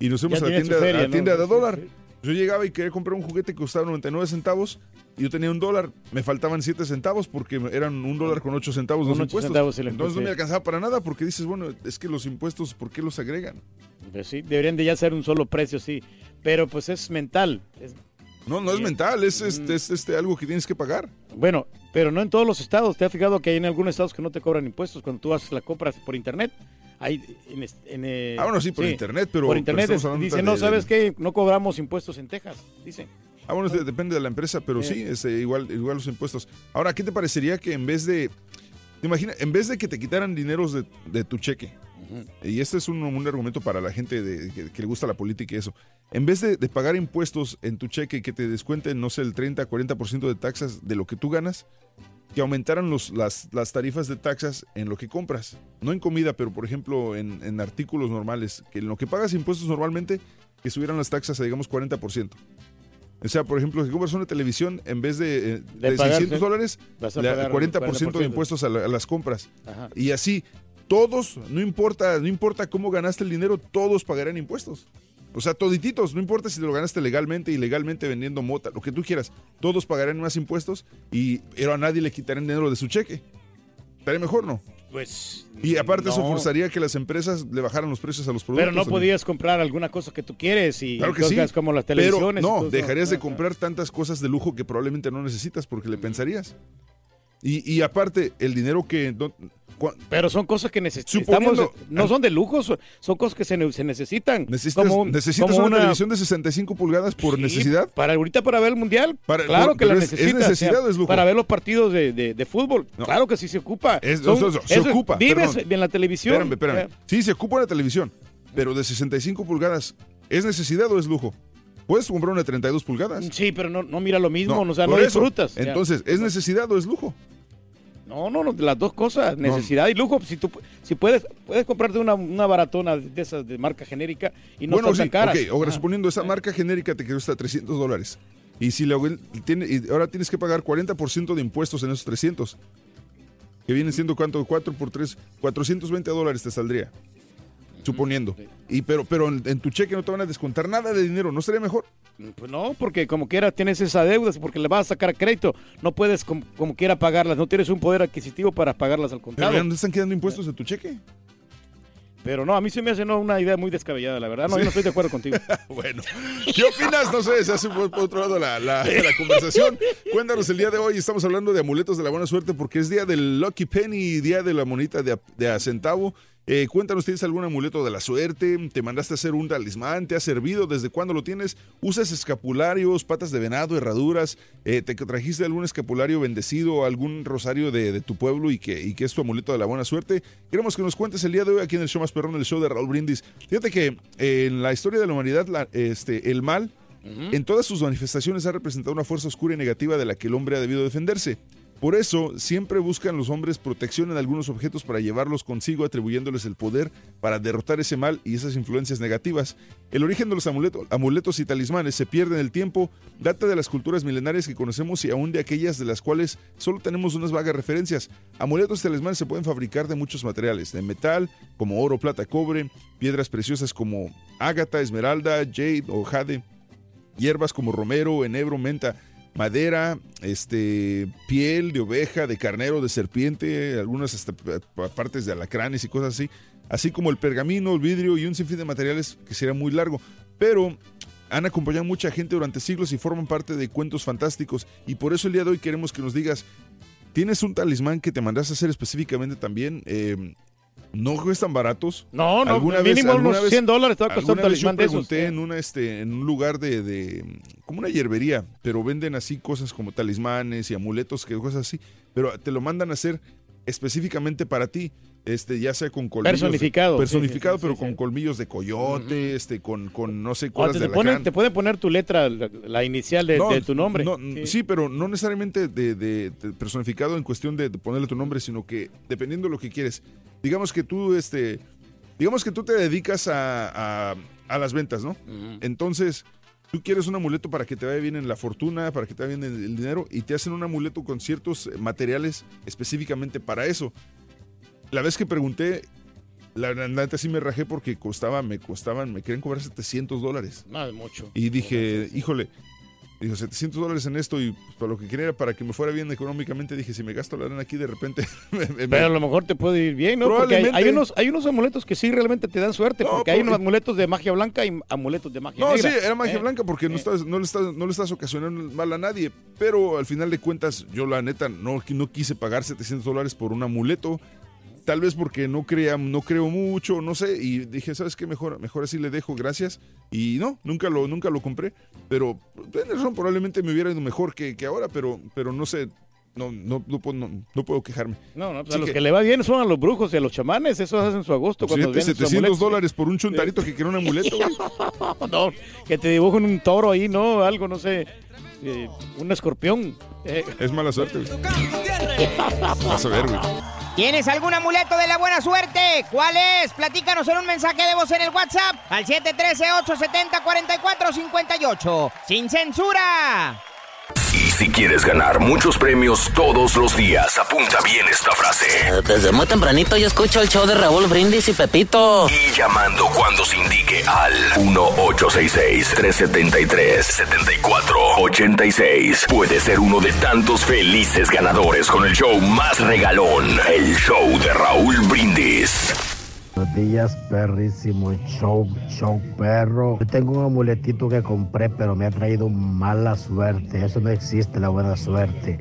Y nos fuimos Ya a la tienda, feria, a la ¿no? tienda de dólar. Yo llegaba y quería comprar un juguete que costaba 99 centavos y yo tenía un dólar. Me faltaban 7 centavos porque eran un dólar con 8 centavos los impuestos. centavos el Entonces no me alcanzaba para nada porque dices, bueno, es que los impuestos, ¿por qué los agregan? Pues sí, deberían de ya ser un solo precio, sí. Pero pues es mental. es- No, no es mental, es, este, es este, algo que tienes que pagar. Bueno, pero no en todos los estados. ¿Te has fijado que hay en algunos estados que no te cobran impuestos cuando tú haces la compra por internet? Hay en, en, eh, Ah, bueno, sí, por internet, pero- Por pero internet dicen, de- no, de- ¿sabes qué? No cobramos impuestos en Texas, dicen. Ah, bueno, de- depende de la empresa, pero Eh. sí, este, igual, igual los impuestos. Ahora, ¿qué te parecería que en vez de, te imagina, en vez de que te quitaran dineros de, de tu cheque, Y este es un, un argumento para la gente de- que, que le gusta la política y eso. En vez de, de pagar impuestos en tu cheque y que te descuenten, no sé, el 30, 40% de taxas de lo que tú ganas, que aumentaran los, las, las tarifas de taxas en lo que compras. No en comida, pero por ejemplo en, en artículos normales. Que en lo que pagas impuestos normalmente, que subieran las taxas a digamos 40%. O sea, por ejemplo, si compras una televisión, en vez de, eh, De de pagar, 600 ¿sí? dólares, le- pagar 40%, de 40%. impuestos a, la- a las compras. Ajá. Y así, todos, no importa, no importa cómo ganaste el dinero, todos pagarán impuestos. O sea, todititos, no importa si te lo ganaste legalmente, ilegalmente vendiendo mota, lo que tú quieras, todos pagarán más impuestos y pero a nadie le quitarán dinero de su cheque. Estaría mejor, ¿no? Pues. Y aparte eso forzaría que las empresas le bajaran los precios a los productos. Pero no también. podías comprar alguna cosa que tú quieres y Claro que sí. cosas como las Pero televisiones. todo no, dejarías de Ah, comprar tantas cosas de lujo que probablemente no necesitas porque le pensarías. Y, y aparte, el dinero que... no- Pero son cosas que necesitamos. No son de lujo, son, cosas que se, ne- se necesitan. ¿Necesitas, Como necesitas como una, televisión de 65 pulgadas por Sí, necesidad? Para ahorita para ver el mundial. Para- claro no, que la pero es- ¿es necesitas. necesidad o sea, es lujo? Para ver los partidos de, de- de fútbol. Claro que sí se ocupa. Es- Son- no, no, no, se eso- ocupa. Vives perdón. en la televisión. Espérame, espérame. Sí, se ocupa una televisión, pero de 65 pulgadas, ¿es necesidad o es lujo? Puedes comprar una de 32 pulgadas. Sí, pero no, no mira lo mismo, o sea, no disfrutas. Entonces, ¿es necesidad o es lujo? No, no, no, las dos cosas, necesidad y lujo. Si tú si puedes puedes comprarte una, una baratona de esas de marca genérica y no bueno, están sí, tan caras. ahora suponiendo esa marca genérica te cuesta 300 dólares. Y si luego tiene, y ahora tienes que pagar 40% de impuestos en esos 300. Que vienen siendo cuánto, 4 por 3, 420 dólares te saldría. Suponiendo. Y pero, pero en, en tu cheque no te van a descontar nada de dinero, ¿no sería mejor? Pues no, porque como quiera tienes esa deuda, porque le vas a sacar crédito, no puedes como, como quiera pagarlas, no tienes un poder adquisitivo para pagarlas al Pero contado. ya no están quedando impuestos de tu cheque. Pero no, a mí se me hace no, una idea muy descabellada, la verdad. No, yo no estoy de acuerdo contigo. [laughs] bueno, ¿qué opinas? No sé, se hace por por otro lado la, la- la conversación. Cuéntanos el día de hoy. Estamos hablando de amuletos de la buena suerte porque es día del Lucky Penny, día de la monita de de a centavo. Eh, cuéntanos, ¿tienes algún amuleto de la suerte? ¿Te mandaste a hacer un talismán? ¿Te ha servido? ¿Desde cuándo lo tienes? ¿Usas escapularios, patas de venado, herraduras? Eh, ¿Te trajiste algún escapulario bendecido, algún rosario de, de tu pueblo y que, y que es tu amuleto de la buena suerte? Queremos que nos cuentes el día de hoy aquí en el show más perrón, el show de Raúl Brindis. Fíjate que eh, en la historia de la humanidad, la- este, el mal, en todas sus manifestaciones ha representado una fuerza oscura y negativa de la que el hombre ha debido defenderse. Por eso, siempre buscan los hombres protección en algunos objetos para llevarlos consigo, atribuyéndoles el poder para derrotar ese mal y esas influencias negativas. El origen de los amuleto- amuletos y talismanes se pierde en el tiempo, data de las culturas milenarias que conocemos y aún de aquellas de las cuales solo tenemos unas vagas referencias. Amuletos y talismanes se pueden fabricar de muchos materiales, de metal, como oro, plata, cobre, piedras preciosas como ágata, esmeralda, jade o jade, hierbas como romero, enebro, menta, madera, este, piel de oveja, de carnero, de serpiente, algunas hasta pa- partes de alacranes y cosas así, así como el pergamino, el vidrio y un sinfín de materiales que sería muy largo, pero han acompañado a mucha gente durante siglos y forman parte de cuentos fantásticos. Y por eso el día de hoy queremos que nos digas, ¿tienes un talismán que te mandaste a hacer específicamente también? Eh, no cuestan baratos. No, no, ¿Alguna mínimo alguna unos 100 dólares te va a costar un vez talismán de esos, pregunté en una este en un lugar de, de- como una hierbería, pero venden así cosas como talismanes y amuletos, que cosas así, pero te lo mandan a hacer específicamente para ti. Este, ya sea con colmillos. Personificado, Personificado, sí, sí, pero con colmillos de coyote, este, con, con no sé cuáles te, de te ponen- te pueden poner tu letra, la, la inicial de, No, de tu nombre. no, sí. pero no necesariamente de, de- de personificado en cuestión de, ponerle tu nombre, sino que dependiendo de lo que quieres. Digamos que tú, este, digamos que tú te dedicas a, a- a las ventas, ¿no? Entonces, tú quieres un amuleto para que te vaya bien en la fortuna, para que te vaya bien en el dinero, y te hacen un amuleto con ciertos materiales específicamente para eso. La vez que pregunté, la neta sí me rajé porque costaba, me costaban, me querían cobrar 700 dólares. No, es mucho. Y dije, híjole, dijo 700 dólares en esto y pues, para lo que quería era para que me fuera bien económicamente. Dije, si me gasto la lana aquí de repente. [laughs] me- me- Pero a lo mejor te puede ir bien, ¿no? Porque hay, unos, hay unos amuletos que sí realmente te dan suerte, porque hay unos amuletos de magia blanca y amuletos de magia No, sí, negra. era magia ¿eh? blanca porque no, estás, no, le estás, no le estás ocasionando mal a nadie. Pero al final de cuentas, yo la neta no, no quise pagar 700 dólares por un amuleto. Tal vez porque no, crea, no creo mucho, no sé. Y dije, ¿sabes qué? Mejor, mejor así le dejo, gracias. Y no, nunca lo, nunca lo compré. Pero tienes razón, probablemente me hubiera ido mejor que, que ahora, pero, pero no sé. no, no, no, puedo, no, no puedo quejarme. No, no, pues a los que- que le va bien son a los brujos y a los chamanes, esos hacen su agosto cuando vienen sus 700 amuletos. dólares por un chuntarito que quiere un amuleto, güey. [laughs] no, que te dibujen un toro ahí, ¿no? Algo, no sé, eh, un escorpión. Eh, Es mala suerte, güey. [laughs] Vas a ver, güey. ¿Tienes algún amuleto de la buena suerte? ¿Cuál es? Platícanos en un mensaje de voz en el WhatsApp al 713-870-4458. ¡Sin censura! Y si quieres ganar muchos premios todos los días, apunta bien esta frase. Desde muy tempranito yo escucho el show de Raúl Brindis y Pepito. Y llamando cuando se indique al 1-866-373-7486. Puede ser uno de tantos felices ganadores con el show más regalón, el show de Raúl Brindis. Buenos días, perrísimo show, show perro. Yo tengo un amuletito que compré, pero me ha traído mala suerte. Eso no existe, la buena suerte.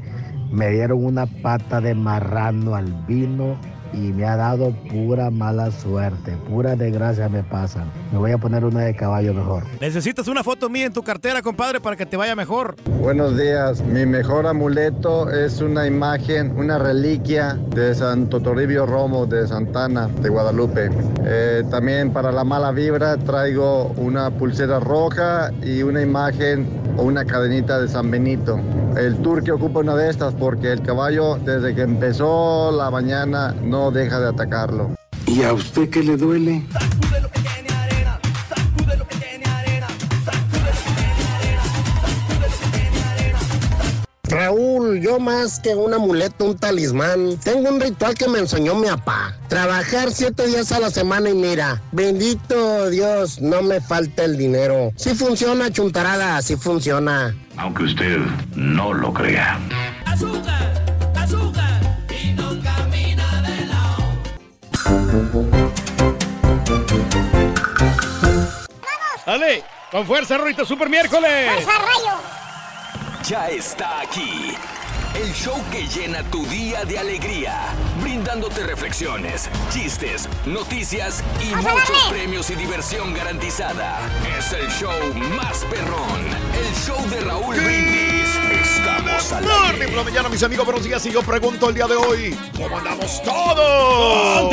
Me dieron una pata de marrano al vino y me ha dado pura mala suerte. Pura desgracia me pasan. Me voy a poner una de caballo mejor. Necesitas una foto mía en tu cartera, compadre, para que te vaya mejor. Buenos días, mi mejor amuleto es una imagen, una reliquia de Santo Toribio Romo de Santana, de Guadalupe. Eh, también para la mala vibra traigo una pulsera roja y una imagen o una cadenita de San Benito. El turque ocupa una de estas porque el caballo desde que empezó la mañana no deja de atacarlo. ¿Y a usted qué le duele? Raúl, yo más que un amuleto, un talismán, tengo un ritual que me enseñó mi papá. Trabajar siete días a la semana y mira, bendito Dios, no me falta el dinero. Si funciona, chuntarada, si funciona. Aunque usted no lo crea. Dale, con fuerza, Rorito, Super Miércoles. Ya está aquí. El show que llena tu día de alegría, brindándote reflexiones, chistes, noticias y muchos premios y diversión garantizada. Es el show más perrón, el show de Raúl Brindis. Estamos al aire. mañana, mis amigos, buenos días. Y yo pregunto el día de hoy, ¿cómo andamos todos?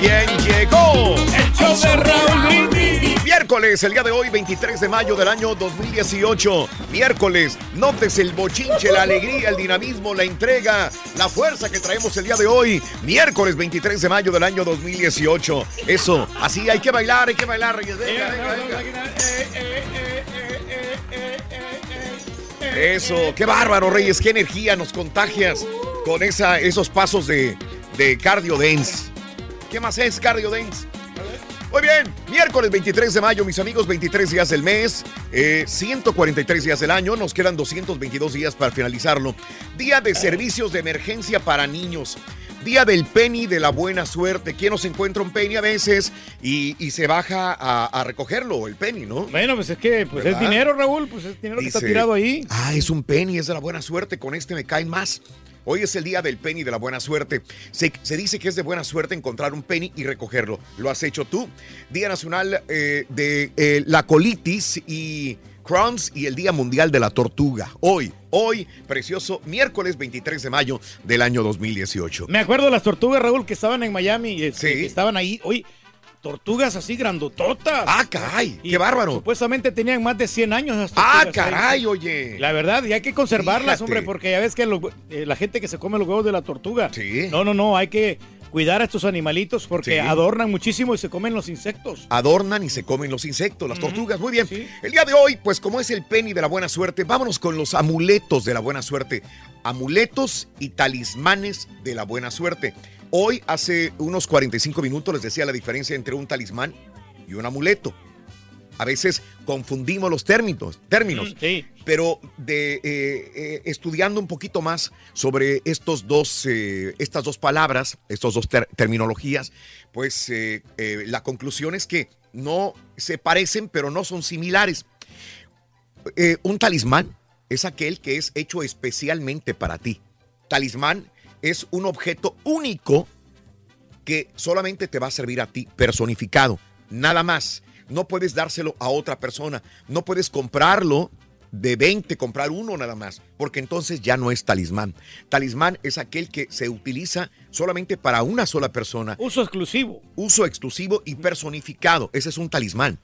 ¿Quién llegó? El show de Raúl Brindis. Miércoles, el día de hoy, 23 de mayo del año 2018. Miércoles, notes el bochinche, la alegría, el dinamismo, la entrega, la fuerza que traemos el día de hoy. Miércoles 23 de mayo del año 2018. Eso, así hay que bailar, hay que bailar, Reyes. Venga, venga, venga. Eso, qué bárbaro, Reyes, qué energía nos contagias con esa, esos pasos de, de cardio dance. ¿Qué más es cardio dance? Muy bien, miércoles 23 de mayo, mis amigos, 23 días del mes, eh, 143 días del año, nos quedan 222 días para finalizarlo. Día de servicios de emergencia para niños. Día del penny de la buena suerte. ¿Quién nos encuentra un penny a veces y, y se baja a, a recogerlo, el penny, no? Bueno, pues es que pues es dinero, Raúl, pues es dinero que está tirado ahí. Ah, es un penny, es de la buena suerte, con este me caen más. Hoy es el día del penny de la buena suerte. Se, se dice que es de buena suerte encontrar un penny y recogerlo. ¿Lo has hecho tú? Día Nacional eh, de eh, la Colitis y Crohn's y el Día Mundial de la Tortuga. Hoy, hoy, precioso, miércoles 23 de mayo del año 2018. Me acuerdo de las tortugas, Raúl, que estaban en Miami, este, que estaban ahí. Oye, tortugas así grandototas. Ah, caray, qué bárbaro. Supuestamente tenían más de 100 años. esas Ah, ahí. caray, oye. La verdad, y hay que conservarlas, Fíjate. hombre, porque ya ves que lo- eh, la gente que se come los huevos de la tortuga. No, no, no, hay que cuidar a estos animalitos porque Sí. adornan muchísimo y se comen los insectos. adornan y se comen los insectos, las tortugas. Muy bien. El día de hoy, pues como es el penny de la buena suerte, vámonos con los amuletos de la buena suerte. Amuletos y talismanes de la buena suerte. Hoy, hace unos 45 minutos, les decía la diferencia entre un talismán y un amuleto. A veces confundimos los términos, términos pero de eh, eh, estudiando un poquito más sobre estos dos, eh, estas dos palabras, estas dos ter- terminologías, pues la conclusión es que no se parecen, pero no son similares. Un talismán es aquel que es hecho especialmente para ti. Talismán es un objeto único que solamente te va a servir a ti, personificado, nada más. No puedes dárselo a otra persona, no puedes comprarlo de 20 comprar uno nada más, porque entonces ya no es talismán. Talismán es aquel que se utiliza solamente para una sola persona. Uso exclusivo. Uso exclusivo y personificado. Ese es un talismán.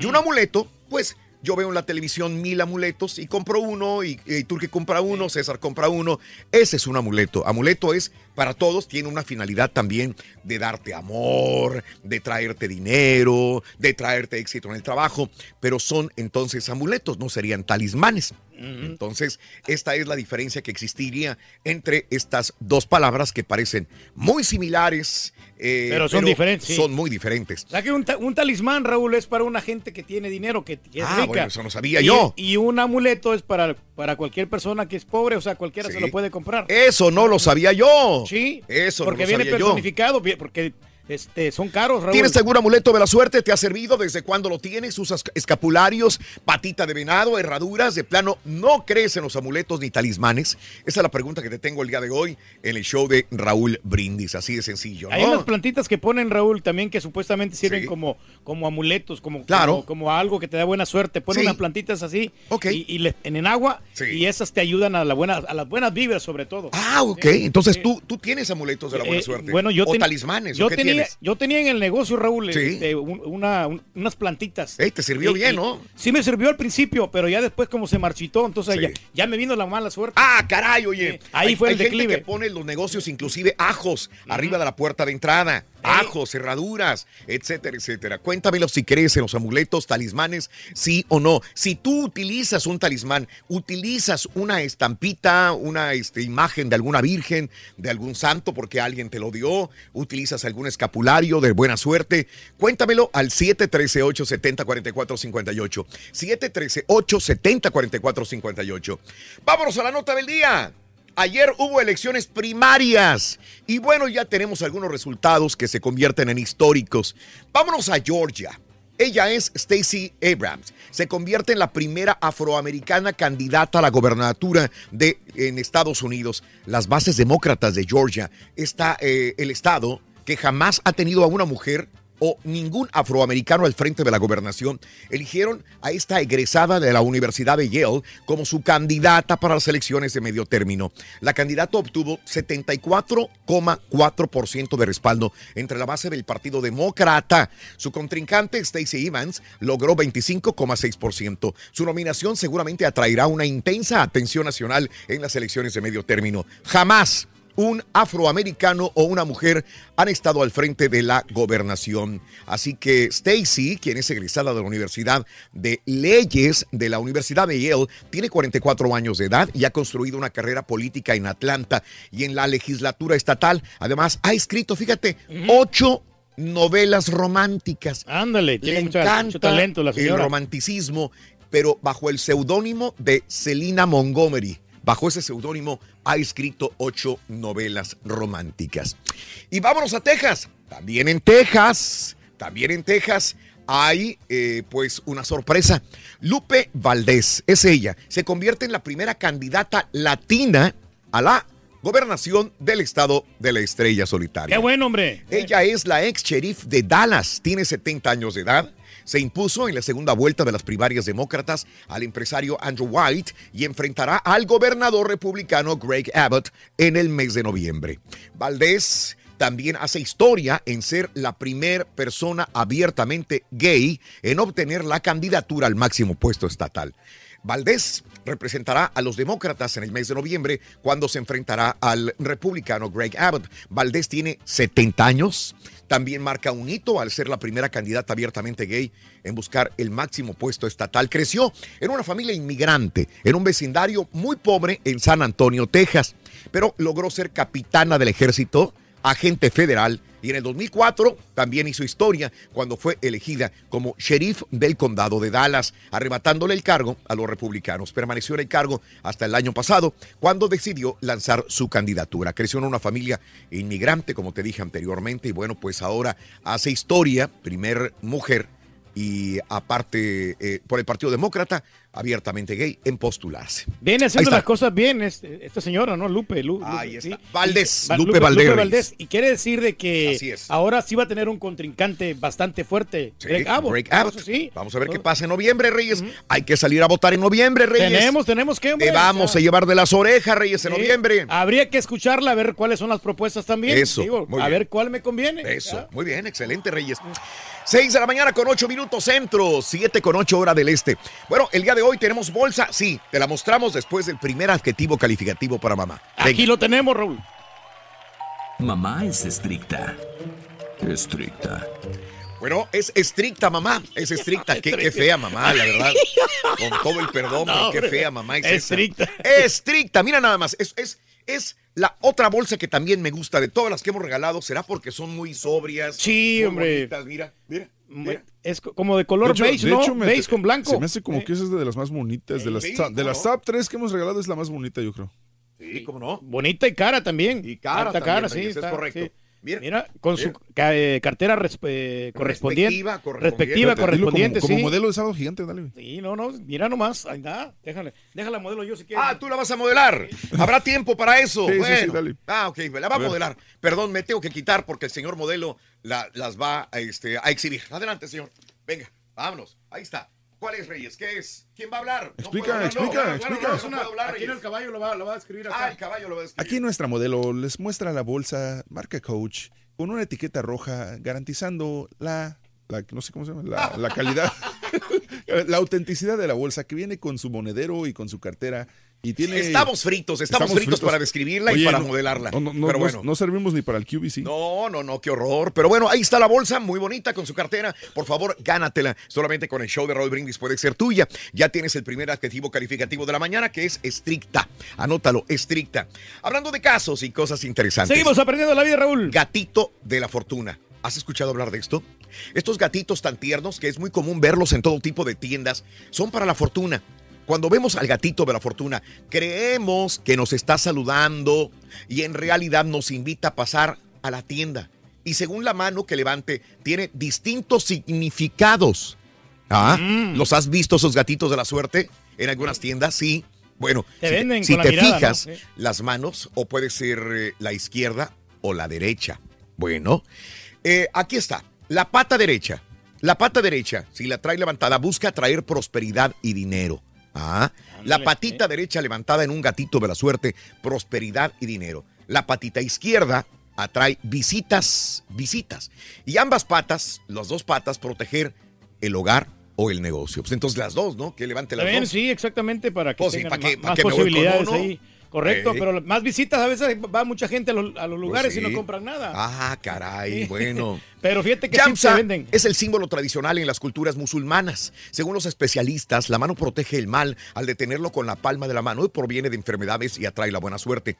Y un amuleto, pues yo veo en la televisión mil amuletos y compro uno, y, y Turki compra uno, César compra uno. Ese es un amuleto. Amuleto es para todos, tiene una finalidad también de darte amor, de traerte dinero, de traerte éxito en el trabajo, pero son entonces amuletos, no serían talismanes. Entonces, esta es la diferencia que existiría entre estas dos palabras que parecen muy similares, eh, Pero son diferentes, sí. Son muy diferentes. O sea que un, ta- un talismán, Raúl, es para una gente que tiene dinero, que, que es Ah, rica. bueno, eso no sabía Y- yo. Y un amuleto es para, para cualquier persona que es pobre, o sea, cualquiera se lo puede comprar. Eso no lo sabía yo. Sí. Eso porque no lo viene sabía yo. personificado, vi- porque este, son caros, Raúl. ¿Tienes algún amuleto de la suerte? ¿Te ha servido? ¿Desde cuándo lo tienes? ¿Usas escapularios, patita de venado, herraduras? De plano, ¿no crees en los amuletos ni talismanes? Esa es la pregunta que te tengo el día de hoy en el show de Raúl Brindis. Así de sencillo, ¿no? Hay unas plantitas que ponen, Raúl, también que supuestamente sirven Sí. como, como amuletos, como, Claro. como, como algo que te da buena suerte. Ponen Sí. unas plantitas así y, y le- en, en agua y esas te ayudan a, la buena, a las buenas vibras sobre todo. Ah, ok. Entonces tú, tú tienes amuletos de la buena Eh, suerte. Bueno, yo o ten- talismanes. Yo ¿o qué tenía, yo tenía en el negocio, Raúl, Sí. este, un- una, un- unas plantitas. te sirvió Y- bien, y- ¿no? Sí me sirvió al principio, pero ya después como se marchitó, entonces Sí. ya, ya me vino la mala suerte. Ah, caray, oye. Ahí Hay- fue el hay gente declive. que pone los negocios inclusive ajos arriba de la puerta de entrada. Ajos, cerraduras, etcétera, etcétera. Cuéntamelo si crees en los amuletos, talismanes, sí o no. Si tú utilizas un talismán, utilizas una estampita, una este, imagen de alguna virgen, de algún santo porque alguien te lo dio, utilizas algún escapulario de buena suerte, cuéntamelo al 713-870-4458. 713-870-4458. Vámonos a la nota del día. Ayer hubo elecciones primarias y bueno, ya tenemos algunos resultados que se convierten en históricos. Vámonos a Georgia. Ella es Stacey Abrams. Se convierte en la primera afroamericana candidata a la gobernatura de en Estados Unidos. Las bases demócratas de Georgia está eh, el estado que jamás ha tenido a una mujer o ningún afroamericano al frente de la gobernación, eligieron a esta egresada de la Universidad de Yale como su candidata para las elecciones de medio término. La candidata obtuvo 74,4% de respaldo entre la base del Partido Demócrata. Su contrincante, Stacey Evans, logró 25,6%. Su nominación seguramente atraerá una intensa atención nacional en las elecciones de medio término. Jamás un afroamericano o una mujer han estado al frente de la gobernación. Así que Stacy, quien es egresada de la Universidad de Leyes de la Universidad de Yale, tiene 44 años de edad y ha construido una carrera política en Atlanta y en la legislatura estatal. Además, ha escrito, fíjate, ocho novelas románticas. Ándale, Le tiene mucho talento la el señora. romanticismo, pero bajo el seudónimo de Selina Montgomery. Bajo ese seudónimo ha escrito ocho novelas románticas. Y vámonos a Texas. También en Texas, también en Texas hay eh, pues una sorpresa. Lupe Valdés, es ella, se convierte en la primera candidata latina a la gobernación del estado de la estrella solitaria. Qué bueno, hombre. Ella es la ex sheriff de Dallas, tiene 70 años de edad. Se impuso en la segunda vuelta de las primarias demócratas al empresario Andrew White y enfrentará al gobernador republicano Greg Abbott en el mes de noviembre. Valdés también hace historia en ser la primera persona abiertamente gay en obtener la candidatura al máximo puesto estatal. Valdés representará a los demócratas en el mes de noviembre cuando se enfrentará al republicano Greg Abbott. Valdés tiene 70 años. También marca un hito al ser la primera candidata abiertamente gay en buscar el máximo puesto estatal. Creció en una familia inmigrante, en un vecindario muy pobre en San Antonio, Texas, pero logró ser capitana del ejército, agente federal y en el 2004 también hizo historia cuando fue elegida como sheriff del condado de Dallas, arrebatándole el cargo a los republicanos. Permaneció en el cargo hasta el año pasado, cuando decidió lanzar su candidatura. Creció en una familia inmigrante, como te dije anteriormente, y bueno, pues ahora hace historia, primer mujer y aparte eh, por el Partido Demócrata, abiertamente gay, en postularse. Viene haciendo las cosas bien este- esta señora, ¿no? Lupe. Lu- Ahí Lupe, está. sí. Valdés, Y- Va- Lupe Valdés. Y quiere decir de que ahora sí va a tener un contrincante bastante fuerte. Sí, Greg Abbott. Greg Abbott. Eso sí. Vamos a ver qué pasa en noviembre, Reyes. Hay que salir a votar en noviembre, Reyes. Tenemos, tenemos que, Te vamos o sea, a llevar de las orejas, Reyes, en noviembre. Habría que escucharla, a ver cuáles son las propuestas también. Eso, Digo, a ver cuál me conviene. Eso, muy bien, excelente, Reyes. 6 de la mañana con 8 minutos centro, 7 con 8 hora del este. Bueno, el día de hoy tenemos bolsa, sí, te la mostramos después del primer adjetivo calificativo para mamá. Aquí lo tenemos, Raúl. Mamá es estricta. Estricta. Bueno, es estricta mamá, es estricta. Qué, qué fea mamá, la verdad. [laughs] Con todo el perdón, No, pero qué fea mamá es esa. Estricta. Estricta, mira nada más. Es, es, es la otra bolsa que también me gusta de todas las que hemos regalado. ¿Será porque son muy sobrias? Sí, muy hombre. bonitas? Mira, mira. mira. Es co- como de color De hecho- beige, de ¿no? hecho, me- beige con blanco. Se me hace como Eh, que esa es de las más bonitas. De las, top- de las top 3 que hemos regalado es la más bonita, yo creo. Sí, cómo no. Bonita y cara también. Y cara Alta también, cara, sí. Reyes, es está, correcto. sí. Mira, Mira, con mira. su ca- eh, cartera eh, correspondiente. Respectiva, correspondiente. Respectiva, correspondiente, como, como sí. modelo de sábado gigante, dale. Sí, no, no, mira nomás, ahí está, déjale, déjala modelo yo si quieres. Ah, tú la vas a modelar. Habrá tiempo para eso. Sí, sí, bueno. sí, dale. Ah, ok, la va a modelar. Perdón, me tengo que quitar porque el señor modelo la- las va a, este, a exhibir. Adelante, señor. Venga, vámonos. Ahí está. ¿Cuál es, Reyes? ¿Qué es? ¿Quién va a hablar? No Explica, no. explica, Bueno, explica. no, hablar, Aquí en Reyes. el caballo lo va, lo va a escribir acá. Ah, el caballo lo va a escribir. Aquí nuestra modelo les muestra la bolsa marca Coach con una etiqueta roja garantizando la, la no sé cómo se llama, la, la calidad, [laughs] [laughs] la autenticidad de la bolsa que viene con su monedero y con su cartera y tiene. Estamos fritos, estamos, fritos, para describirla y para no- modelarla. No, no, no, Pero no- bueno. no servimos ni para el QVC. No, no, no, qué horror. Pero bueno, ahí está la bolsa, muy bonita con su cartera. Por favor, gánatela. Solamente con el show de Roy Brindis puede ser tuya. Ya tienes el primer adjetivo calificativo de la mañana, que es estricta. Anótalo, estricta. Hablando de casos y cosas interesantes. Seguimos aprendiendo la vida, Raúl. Gatito de la fortuna. ¿Has escuchado hablar de esto? Estos gatitos tan tiernos que es muy común verlos en todo tipo de tiendas son para la fortuna. Cuando vemos al gatito de la fortuna, creemos que nos está saludando y en realidad nos invita a pasar a la tienda. Y según la mano que levante, tiene distintos significados. Ah, Mm. ¿los has visto esos gatitos de la suerte en algunas tiendas? Sí. Bueno, Te si la te mirada, ¿no? fijas, Sí. las manos o puede ser eh, la izquierda o la derecha. Bueno, eh, aquí está. La pata derecha. La pata derecha, si la trae levantada, busca traer prosperidad y dinero. Ah, la patita derecha levantada en un gatito de la suerte, prosperidad y dinero. La patita izquierda atrae visitas, visitas. Y ambas patas, las dos patas, proteger el hogar o el negocio. Pues entonces las dos, ¿no? Que levante las También, dos. sí, exactamente, para que Pues sí, tengan ¿para qué- ma- para más me voy con posibilidades uno? ahí. Correcto, Eh. pero más visitas a veces va mucha gente a, los- a los lugares y Pues sí. no compran nada. Ah, caray, Sí. bueno. [laughs] Pero fíjate que Yamsa venden. es el símbolo tradicional en las culturas musulmanas. Según los especialistas, la mano protege el mal al detenerlo con la palma de la mano y proviene de enfermedades y atrae la buena suerte.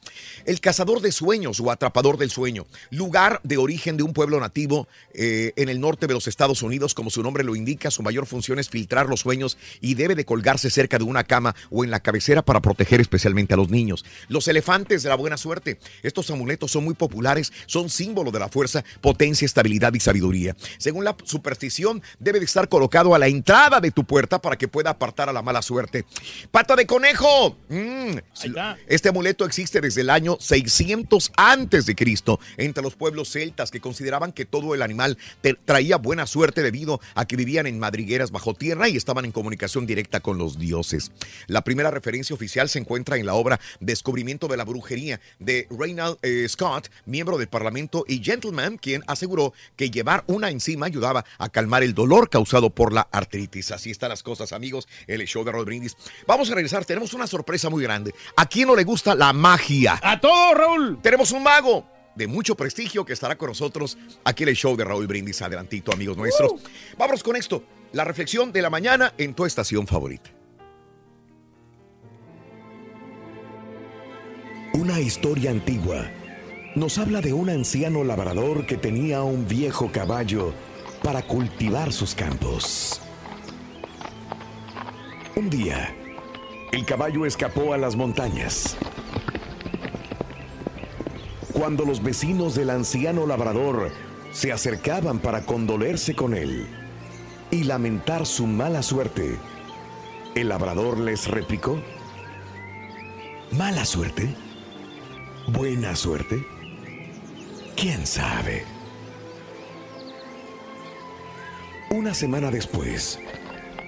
El cazador de sueños o atrapador del sueño, lugar de origen de un pueblo nativo eh, en el norte de los Estados Unidos, como su nombre lo indica, su mayor función es filtrar los sueños y debe de colgarse cerca de una cama o en la cabecera para proteger especialmente a los niños. Los elefantes de la buena suerte, estos amuletos son muy populares, son símbolo de la fuerza, potencia, estabilidad y sabiduría. Según la superstición, debe de estar colocado a la entrada de tu puerta para que pueda apartar a la mala suerte. Pata de conejo. Mm, Este amuleto existe desde el año 600 antes de Cristo entre los pueblos celtas que consideraban que todo el animal traía buena suerte debido a que vivían en madrigueras bajo tierra y estaban en comunicación directa con los dioses. La primera referencia oficial se encuentra en la obra Descubrimiento de la brujería de Reynald eh, Scott, miembro del Parlamento y gentleman, quien aseguró que llevar una enzima ayudaba a calmar el dolor causado por la artritis. Así están las cosas, amigos. El show de Rod Brindis. Vamos a regresar. Tenemos una sorpresa muy grande. ¿A quién no le gusta la magia? A todos, Raúl. Tenemos un mago de mucho prestigio que estará con nosotros aquí en el show de Raúl Brindis. Adelantito, amigos nuestros. Vamos con esto. La reflexión de la mañana en tu estación favorita. Una historia antigua nos habla de un anciano labrador que tenía un viejo caballo para cultivar sus campos. Un día, el caballo escapó a las montañas. Cuando los vecinos del anciano labrador se acercaban para condolerse con él, y lamentar su mala suerte, el labrador les replicó, ¿mala suerte? ¿Buena suerte? ¿Quién sabe? Una semana después,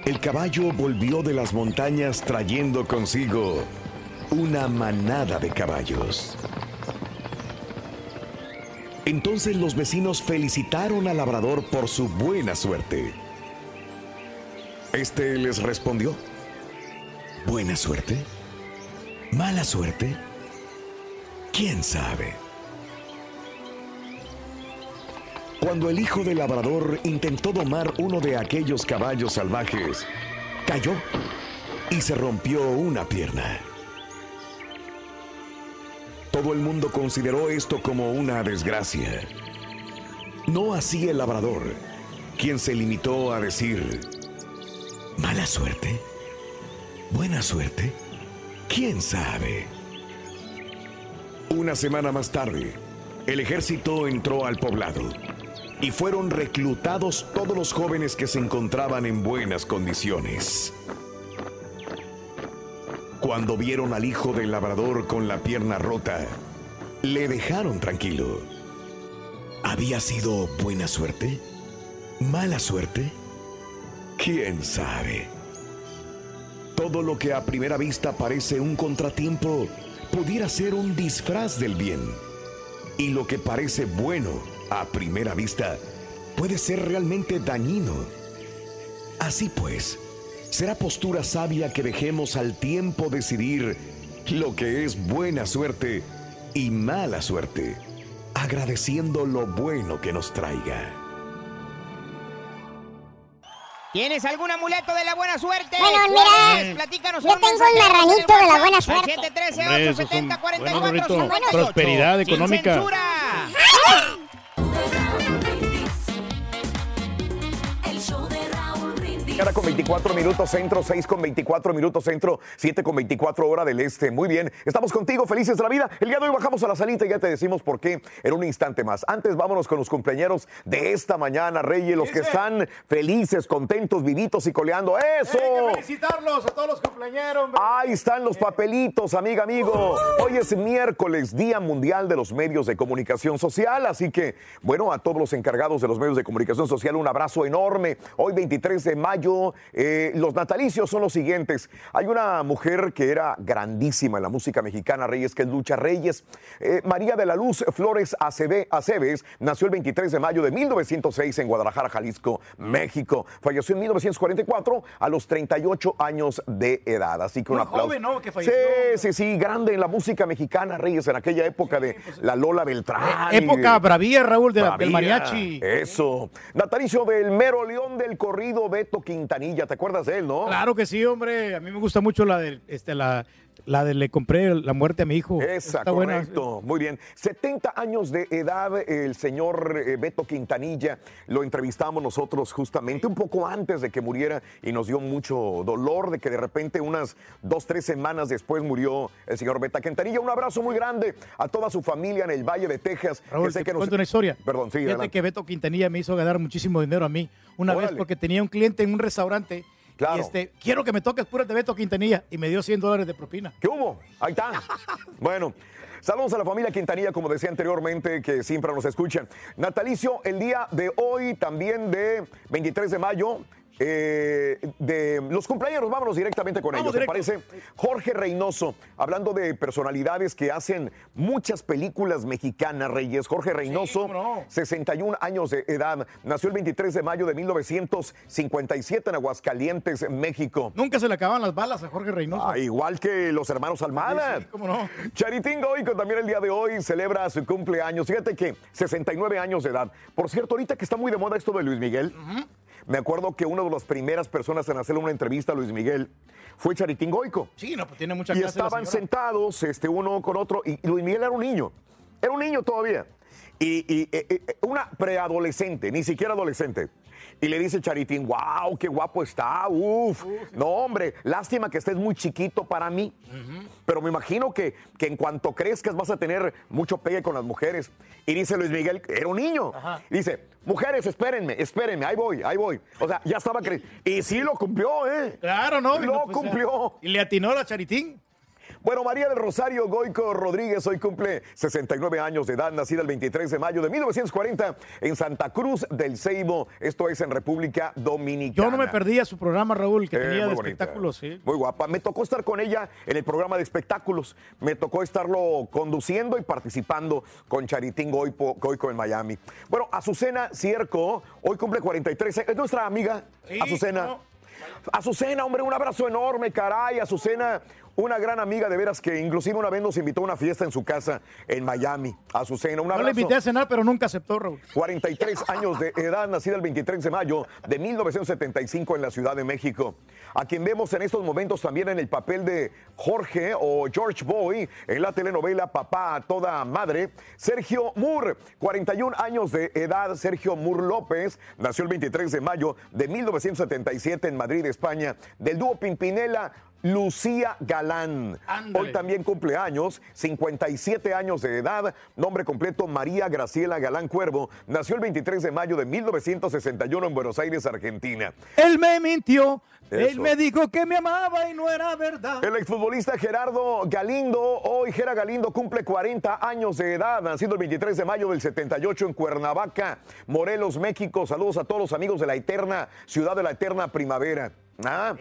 el caballo volvió de las montañas trayendo consigo una manada de caballos. Entonces los vecinos felicitaron al labrador por su buena suerte. Este les respondió, ¿buena suerte? ¿Mala suerte? ¿Quién sabe? Cuando el hijo del labrador intentó domar uno de aquellos caballos salvajes, cayó y se rompió una pierna. Todo el mundo consideró esto como una desgracia. No así el labrador, quien se limitó a decir, ¿mala suerte? ¿Buena suerte? ¿Quién sabe? Una semana más tarde, el ejército entró al poblado y fueron reclutados todos los jóvenes que se encontraban en buenas condiciones. Cuando vieron al hijo del labrador con la pierna rota, le dejaron tranquilo. ¿Había sido buena suerte? ¿Mala suerte? ¿Quién sabe? Todo lo que a primera vista parece un contratiempo pudiera ser un disfraz del bien. Y lo que parece bueno a primera vista puede ser realmente dañino. Así pues, será postura sabia que dejemos al tiempo decidir lo que es buena suerte y mala suerte, agradeciendo lo bueno que nos traiga. ¿Tienes algún amuleto de la buena suerte? Bueno, ¿Cuál mira, es? Platícanos yo un tengo un marranito de la buena suerte. 713 Hombre, esos son 870 44 buenos, Rito. 58. Prosperidad Sin económica. censura. Con 24 minutos centro, 6 con 24 minutos centro, 7 con 24 hora del este. Muy bien, estamos contigo, felices de la vida. El día de hoy bajamos a la salita y ya te decimos por qué en un instante más. Antes vámonos con los cumpleaños de esta mañana, Reyes, los que están felices, contentos, vivitos y coleando. ¡Eso! Hay que felicitarlos a todos los cumpleañeros, hombre. Ahí están los papelitos, amiga, amigo. Hoy es miércoles, Día Mundial de los Medios de Comunicación Social, así que, bueno, a todos los encargados de los medios de comunicación social, un abrazo enorme. Hoy, 23 de mayo, eh, los natalicios son los siguientes. Hay una mujer que era grandísima en la música mexicana, Reyes, que es Lucha Reyes. Eh, María de la Luz Flores Acebe- Aceves nació el 23 de mayo de 1906 en Guadalajara, Jalisco, México. Falleció en 1944 a los 38 años de edad. Así que un Muy aplauso. joven, ¿no? Que falleció. Sí, sí, sí, grande en la música mexicana, Reyes, en aquella época de la Lola Beltrán. y Época bravía, Raúl, de la- del mariachi. Eso. Natalicio del mero león del corrido, Beto Quintanilla. ¿Te acuerdas de él, no? Claro que sí, hombre. A mí me gusta mucho la de, este, la, la de le compré la muerte a mi hijo. Esa, Está buena. correcto. Muy bien. 70 años de edad, el señor eh, Beto Quintanilla. Lo entrevistamos nosotros justamente un poco antes de que muriera y nos dio mucho dolor de que de repente unas dos, tres semanas después murió el señor Beto Quintanilla. Un abrazo muy grande a toda su familia en el Valle de Texas. Raúl, que sé te que nos- cuento una historia. Perdón, sí, Fíjate que Beto Quintanilla me hizo ganar muchísimo dinero a mí una vez porque tenía un cliente en un restaurante. Claro. Y este, quiero que me toques puras de Beto Quintanilla. Y me dio 100 dólares de propina. ¿Qué hubo? Ahí está. [laughs] bueno. Saludos a la familia Quintanilla, como decía anteriormente, que siempre nos escuchan. Natalicio, el día de hoy, también de 23 de mayo, eh, de los cumpleaños, vámonos directamente con Vamos ellos, ¿te parece? Jorge Reynoso, hablando de personalidades que hacen muchas películas mexicanas, Reyes. Jorge Reynoso, 61 años de edad, nació el 23 de mayo de 1957 en Aguascalientes, México. Nunca se le acababan las balas a Jorge Reynoso. Ah, igual que los hermanos Almada. Sí, sí, cómo no. Charitín Goico también el día de hoy celebra su cumpleaños. Fíjate que 69 años de edad. Por cierto, ahorita que está muy de moda esto de Luis Miguel, me acuerdo que una de las primeras personas en hacerle una entrevista a Luis Miguel fue Charitín Goico. Sí, no, pues tiene mucha Y estaban sentados este, uno con otro y Luis Miguel era un niño. Era un niño todavía. Y, y, eh, eh, una preadolescente, ni siquiera adolescente. Y le dice Charitín, wow, qué guapo está, uf. No, hombre, lástima que estés muy chiquito para mí. Pero me imagino que, que en cuanto crezcas vas a tener mucho pegue con las mujeres. Y dice Luis Miguel, era un niño. Dice, mujeres, espérenme, espérenme, ahí voy, ahí voy. O sea, ya estaba creciendo. Y sí lo cumplió, ¿eh? Claro, ¿no? Lo pues, cumplió. Y le atinó la Charitín. Bueno, María del Rosario Goico Rodríguez hoy cumple 69 años de edad, nacida el 23 de mayo de 1940 en Santa Cruz del Ceibo, esto es en República Dominicana. Yo no me perdía su programa, Raúl, que Eh, tenía de bonita. espectáculos, sí. Muy guapa. Me tocó estar con ella en el programa de espectáculos. Me tocó estarlo conduciendo y participando con Charitín Goipo- Goico en Miami. Bueno, Azucena Cierco hoy cumple 43. Es nuestra amiga, Sí, Azucena. ¿no? Azucena, hombre, un abrazo enorme, caray. Azucena, una gran amiga de veras que inclusive una vez nos invitó a una fiesta en su casa en Miami. Azucena, un No abrazo. le invité a cenar, pero nunca aceptó, Raúl. 43 [laughs] años de edad, nacida el 23 de mayo de 1975 en la Ciudad de México. A quien vemos en estos momentos también en el papel de Jorge o George Boy en la telenovela Papá a toda madre, Sergio Moore, 41 años de edad, Sergio Moore López, nació el 23 de mayo de 1977 en Madrid, España, del dúo Pimpinela. Lucía Galán. Hoy también cumple años, 57 años de edad, nombre completo María Graciela Galán Cuervo, nació el 23 de mayo de 1961 en Buenos Aires, Argentina. Él me mintió, él me dijo que me amaba y no era verdad. El exfutbolista Gerardo Galindo, hoy Gera Galindo cumple 40 años de edad, nacido el 23 de mayo del 78 en Cuernavaca, Morelos, México. Saludos a todos los amigos de la eterna ciudad de la eterna primavera. Ah,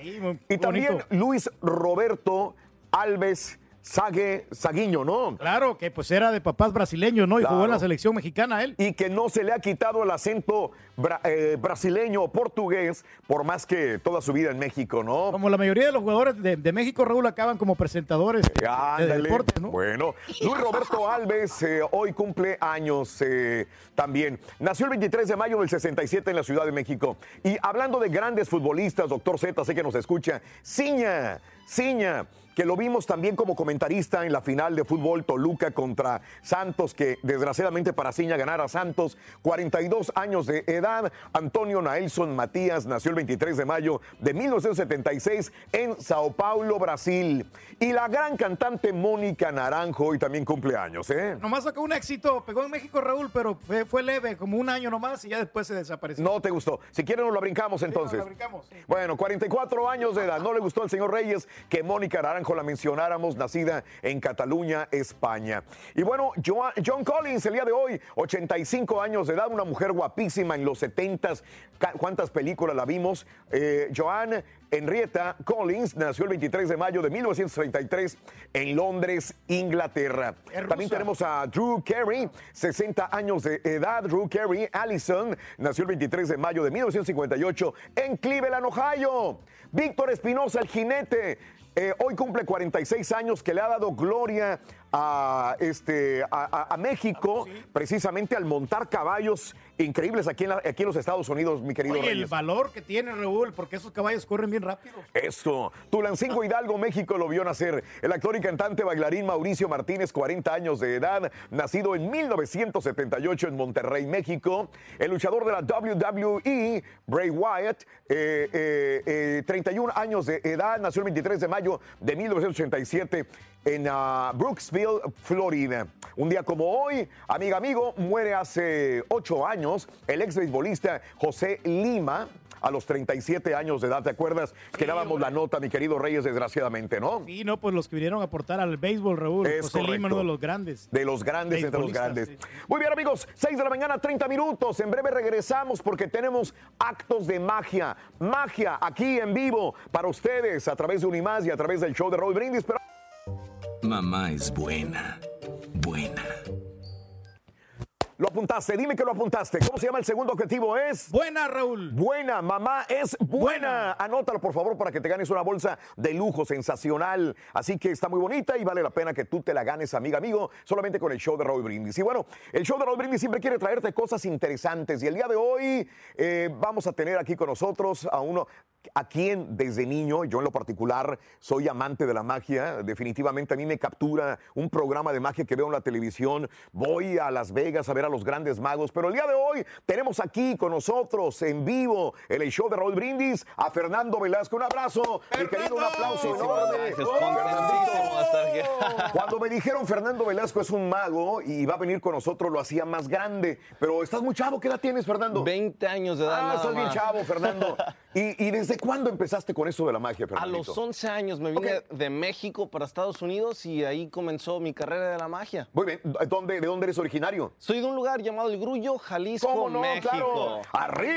y también. Luis Roberto Alves Sague, Saguiño, ¿no? Claro, que pues era de papás brasileños, ¿no? Y jugó en la selección mexicana él. Y que no se le ha quitado el acento bra- eh, brasileño o portugués por más que toda su vida en México, ¿no? Como la mayoría de los jugadores de, de México, Raúl, acaban como presentadores de Ándale. deporte, ¿no? Bueno, Luis Roberto Alves eh, hoy cumple años eh, también. Nació el 23 de mayo del 67 en la Ciudad de México. Y hablando de grandes futbolistas, doctor Z, sé que nos escucha, Ciña, Ciña, que lo vimos también como comentarista en la final de fútbol Toluca contra Santos, que desgraciadamente para Ciña ganar a Santos, 42 años de edad. Antonio Naelson Matías nació el 23 de mayo de 1976 en Sao Paulo, Brasil. Y la gran cantante Mónica Naranjo hoy también cumple años, ¿eh? Nomás sacó un éxito, pegó en México Raúl, pero fue, fue leve, como un año nomás y ya después se desapareció. No te gustó. Si quieren nos la brincamos entonces. la brincamos, sí. Bueno, 44 años de edad. No le gustó al señor Reyes que Mónica Naranjo la mencionáramos, nacida en Cataluña, España. Y bueno, Joan- John Collins, el día de hoy, 85 años de edad, una mujer guapísima en los 70s. Ca- ¿Cuántas películas la vimos? Eh, Joan Henrietta Collins nació el 23 de mayo de 1933 en Londres, Inglaterra. También tenemos a Drew Carey, 60 años de edad. Drew Carey Allison nació el 23 de mayo de 1958 en Cleveland, Ohio. Víctor Espinosa, el jinete. Eh, hoy cumple 46 años que le ha dado gloria a, este, a, a- a México, precisamente al montar caballos increíbles aquí en, la- aquí en los Estados Unidos, mi querido Oye, el Reyes. valor que tiene Raúl, porque esos caballos corren bien rápido. Eso. Tulancingo [laughs] Hidalgo, México, lo vio nacer. El actor y cantante bailarín Mauricio Martínez, 40 años de edad, nacido en 1978 en Monterrey, México. El luchador de la WWE, Bray Wyatt, eh, eh, eh, 31 años de edad, nació el 23 de mayo de 1987 en ah, Brooksville, Florida. Un día como hoy, amiga, amigo, muere hace 8 años el ex beisbolista José Lima a los 37 años de edad. ¿Te acuerdas que dábamos la nota, mi querido Reyes, desgraciadamente, no? Sí, no, pues los que vinieron a aportar al béisbol, Raúl. Es José Lima, uno de los grandes. De los grandes entre los grandes. Muy bien, amigos, 6 de la mañana, 30 minutos. En breve regresamos porque tenemos actos de magia. Magia aquí en vivo para ustedes a través de Unimás y a través del show de Roy Brindis. Pero Mamá es buena, buena. lo apuntaste, dime que lo apuntaste. ¿Cómo se llama el segundo objetivo? Es. Buena, Raúl. Buena, mamá es buena. Anótalo, por favor, para que te ganes una bolsa de lujo sensacional. Así que está muy bonita y vale la pena que tú te la ganes, amiga, amigo, solamente con el show de Raúl Brindis. Y bueno, el show de Raúl Brindis siempre quiere traerte cosas interesantes. Y el día de hoy eh, vamos a tener aquí con nosotros a uno a quien desde niño, yo en lo particular, soy amante de la magia. Definitivamente a mí me captura un programa de magia que veo en la televisión. Voy a Las Vegas a ver a los grandes magos. Pero el día de hoy tenemos aquí con nosotros en vivo en el show de Raúl Brindis a Fernando Velasco. Un abrazo, mi querido, un aplauso enorme. Oh. [laughs] Cuando me dijeron Fernando Velasco es un mago y va a venir con nosotros, lo hacía más grande. Pero estás muy chavo, ¿qué edad tienes, Fernando? 20 años de edad. Ah, nada estás bien chavo, Fernando. [laughs] ¿Y, y desde cuándo empezaste con eso de la magia, A Fernando? los 11 años me vine de México para Estados Unidos y ahí comenzó mi carrera de la magia. Muy bien, ¿Dónde, ¿de dónde eres originario? Soy de un lugar llamado El Grullo, Jalisco, ¿Cómo no? México. Claro.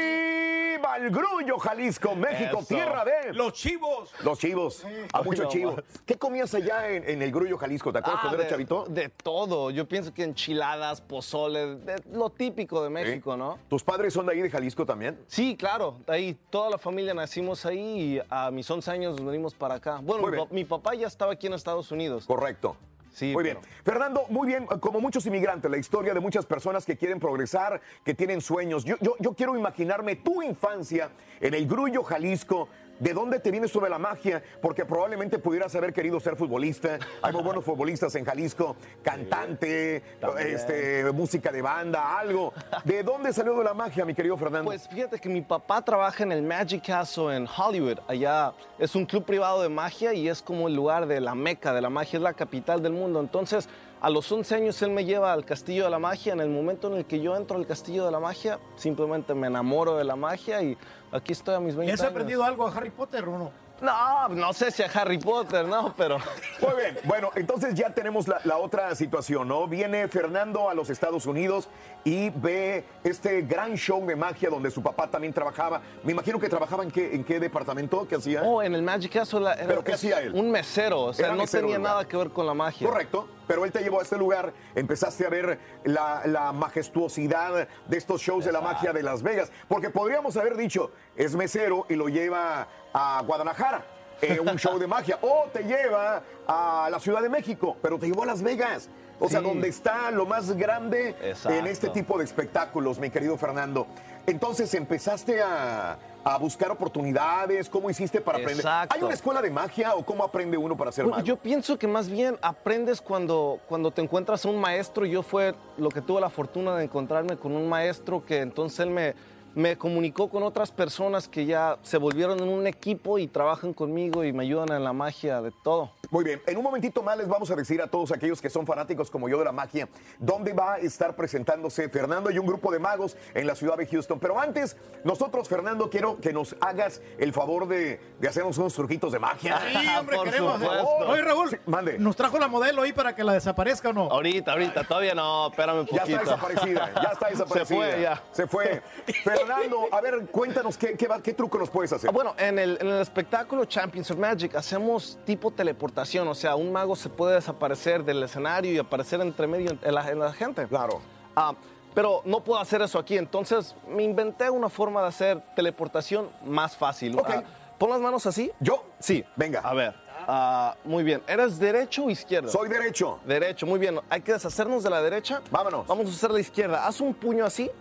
Arriba el Grullo, Jalisco, México, Eso. tierra de... Los chivos. Los chivos, a Ay, mucho no chivo. más. ¿Qué comías allá en, en el Grullo, Jalisco? ¿Te acuerdas Ah, cuando eras de, chavito? de todo. Yo pienso que enchiladas, pozole, de lo típico de México, ¿no? ¿Tus padres son de ahí de Jalisco también? Sí, claro. Ahí toda la familia nacimos ahí y a mis 11 años nos venimos para acá. Bueno, mi, bien. pa- mi papá ya estaba aquí en Estados Unidos. Correcto. Sí, Muy pero- bien. Fernando, muy bien, como muchos inmigrantes, la historia de muchas personas que quieren progresar, que tienen sueños. Yo, yo, yo quiero imaginarme tu infancia en el Grullo, Jalisco. ¿De dónde te viene sobre la magia? Porque probablemente pudieras haber querido ser futbolista. Hay muy buenos futbolistas en Jalisco, cantante, este, música de banda, algo. ¿De dónde salió de la magia, mi querido Fernando? Pues fíjate que mi papá trabaja en el Magic Castle en Hollywood. Allá es un club privado de magia y es como el lugar de la meca de la magia, es la capital del mundo. Entonces, a los 11 años él me lleva al Castillo de la Magia. En el momento en el que yo entro al Castillo de la Magia, simplemente me enamoro de la magia y aquí estoy a mis 20 ¿Y has años. aprendido algo a Harry Potter o no? No, no sé si a Harry Potter, no, pero... [laughs] Muy bien, bueno, entonces ya tenemos la, la otra situación, ¿no? Viene Fernando a los Estados Unidos y ve este gran show de magia donde su papá también trabajaba. Me imagino que trabajaba en qué, en qué departamento, ¿qué hacía? Oh, en el Magic Castle era ¿Pero qué hacía él? un mesero, o sea, Era no mesero tenía nada que ver con la magia. Correcto, pero él te llevó a este lugar, empezaste a ver la, la majestuosidad de estos shows de la magia de Las Vegas, porque podríamos haber dicho, es mesero y lo lleva a Guadalajara, eh, un show de [laughs] magia, o te lleva a la Ciudad de México, pero te llevó a Las Vegas. O sea, donde está lo más grande en este tipo de espectáculos, mi querido Fernando. Entonces empezaste a, a buscar oportunidades, ¿cómo hiciste para aprender? Exacto. ¿Hay una escuela de magia o cómo aprende uno para ser Bueno, mago? Yo pienso que más bien aprendes cuando, cuando te encuentras a un maestro. Yo fue lo que tuve la fortuna de encontrarme con un maestro que entonces él me, me comunicó con otras personas que ya se volvieron en un equipo y trabajan conmigo y me ayudan en la magia de todo. Muy bien, en un momentito más les vamos a decir a todos aquellos que son fanáticos como yo de la magia, dónde va a estar presentándose Fernando y un grupo de magos en la ciudad de Houston. Pero antes, nosotros, Fernando, quiero que nos hagas el favor de, de hacernos unos truquitos de magia. Sí, hombre, Por queremos. supuesto. Oye, Raúl, Sí, mande. ¿nos trajo la modelo ahí para que la desaparezca o no? Ahorita, ahorita, todavía no, espérame un Ya poquito. está desaparecida, ya está [laughs] desaparecida. Se fue ya. Se fue. [laughs] Fernando, a ver, cuéntanos qué, qué, truco nos puedes hacer. Ah, bueno, en el, en el espectáculo Champions of Magic hacemos tipo teleportación, o sea, un mago se puede desaparecer del escenario y aparecer entre medio en la, en la gente. Claro. Ah, pero no puedo hacer eso aquí, entonces me inventé una forma de hacer teleportación más fácil. Ok. Ah, pon las manos así. ¿Yo? Sí. Venga. A ver. ah, muy bien. ¿Eres derecho o izquierdo? Soy derecho. Derecho, muy bien. Hay que deshacernos de la derecha. Vámonos. Vamos a hacer la izquierda. Haz un puño así.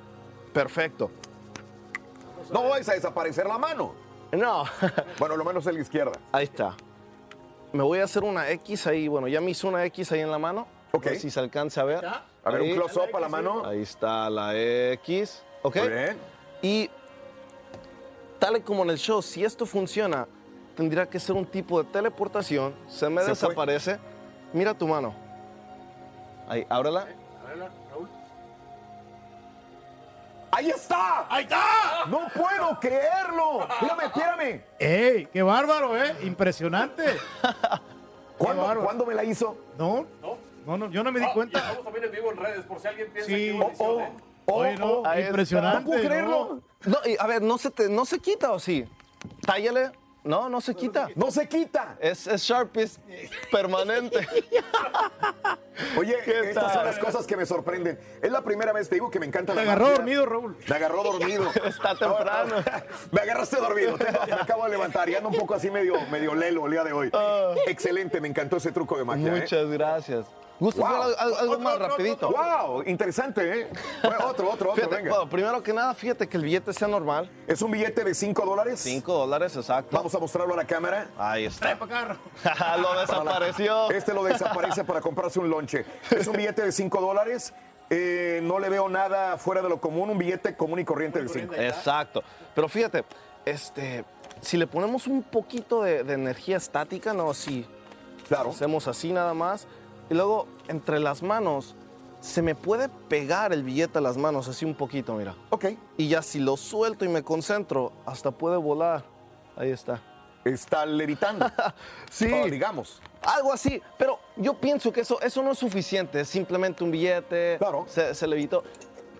Perfecto. No vais a desaparecer la mano. No. Bueno, lo menos en la izquierda. Ahí está. Me voy a hacer una X ahí. Bueno, ya me hice una X ahí en la mano. Ok. A ver si se alcanza a ver. A ver, un close-up a la mano. Ahí está la X. ¿Ok? Muy bien. Y tal y como en el show, si esto funciona, tendría que ser un tipo de teleportación. Se me Se fue. desaparece. Mira tu mano. Ahí, ábrela. ¡Ahí está! ¡Ahí está! ¡No puedo creerlo! Espérame, espérame. ¡Ey! ¡Qué bárbaro, eh! ¡Impresionante! [laughs] ¿Cuándo, bárbaro. ¿cuándo me la hizo? No, no, no, yo no me di cuenta. Estamos también en vivo en redes, por si alguien piensa Sí. que edición, Oh, ¿eh? oh, Oye, no, oh, ahí está. impresionante. No puedo creerlo. No, y, a ver, ¿no se, te- ¿no se quita o sí? Tállale. No, no se quita. ¡No se quita! Es, es Sharpies permanente. [laughs] Oye, ¿Qué estas son las cosas que me sorprenden. Es la primera vez, te digo, que me encanta Te la agarró magia. dormido, Raúl. Me agarró dormido. [laughs] Está temprano. [laughs] me agarraste dormido. Me acabo de levantar y ando un poco así medio, medio lelo el día de hoy. Excelente, me encantó ese truco de magia. ¿eh? Muchas gracias. ¿Gustas Wow. algo, algo Otro, más otro, rapidito? ¡Wow! Interesante, ¿eh? Bueno, otro, otro, otro, Fíjate, venga. bueno, primero que nada, fíjate que el billete sea normal. ¿Es un billete de 5 dólares? 5 dólares, exacto. Vamos a mostrarlo a la cámara. Ahí está. Trae [laughs] para acá. lo desapareció. Este lo desaparece para comprarse un lonche. Es un billete de 5 dólares. eh, no le veo nada fuera de lo común, un billete común y corriente de 5. Exacto. Pero fíjate, este, si le ponemos un poquito de, de energía estática, no, si claro. hacemos así nada más, y luego entre las manos, se me puede pegar el billete a las manos, así un poquito, mira. Ok. Y ya si lo suelto y me concentro, hasta puede volar. Ahí está. Está levitando. [laughs] sí. O digamos. Algo así, pero yo pienso que eso, eso no es suficiente, es simplemente un billete, Claro. se, se levitó.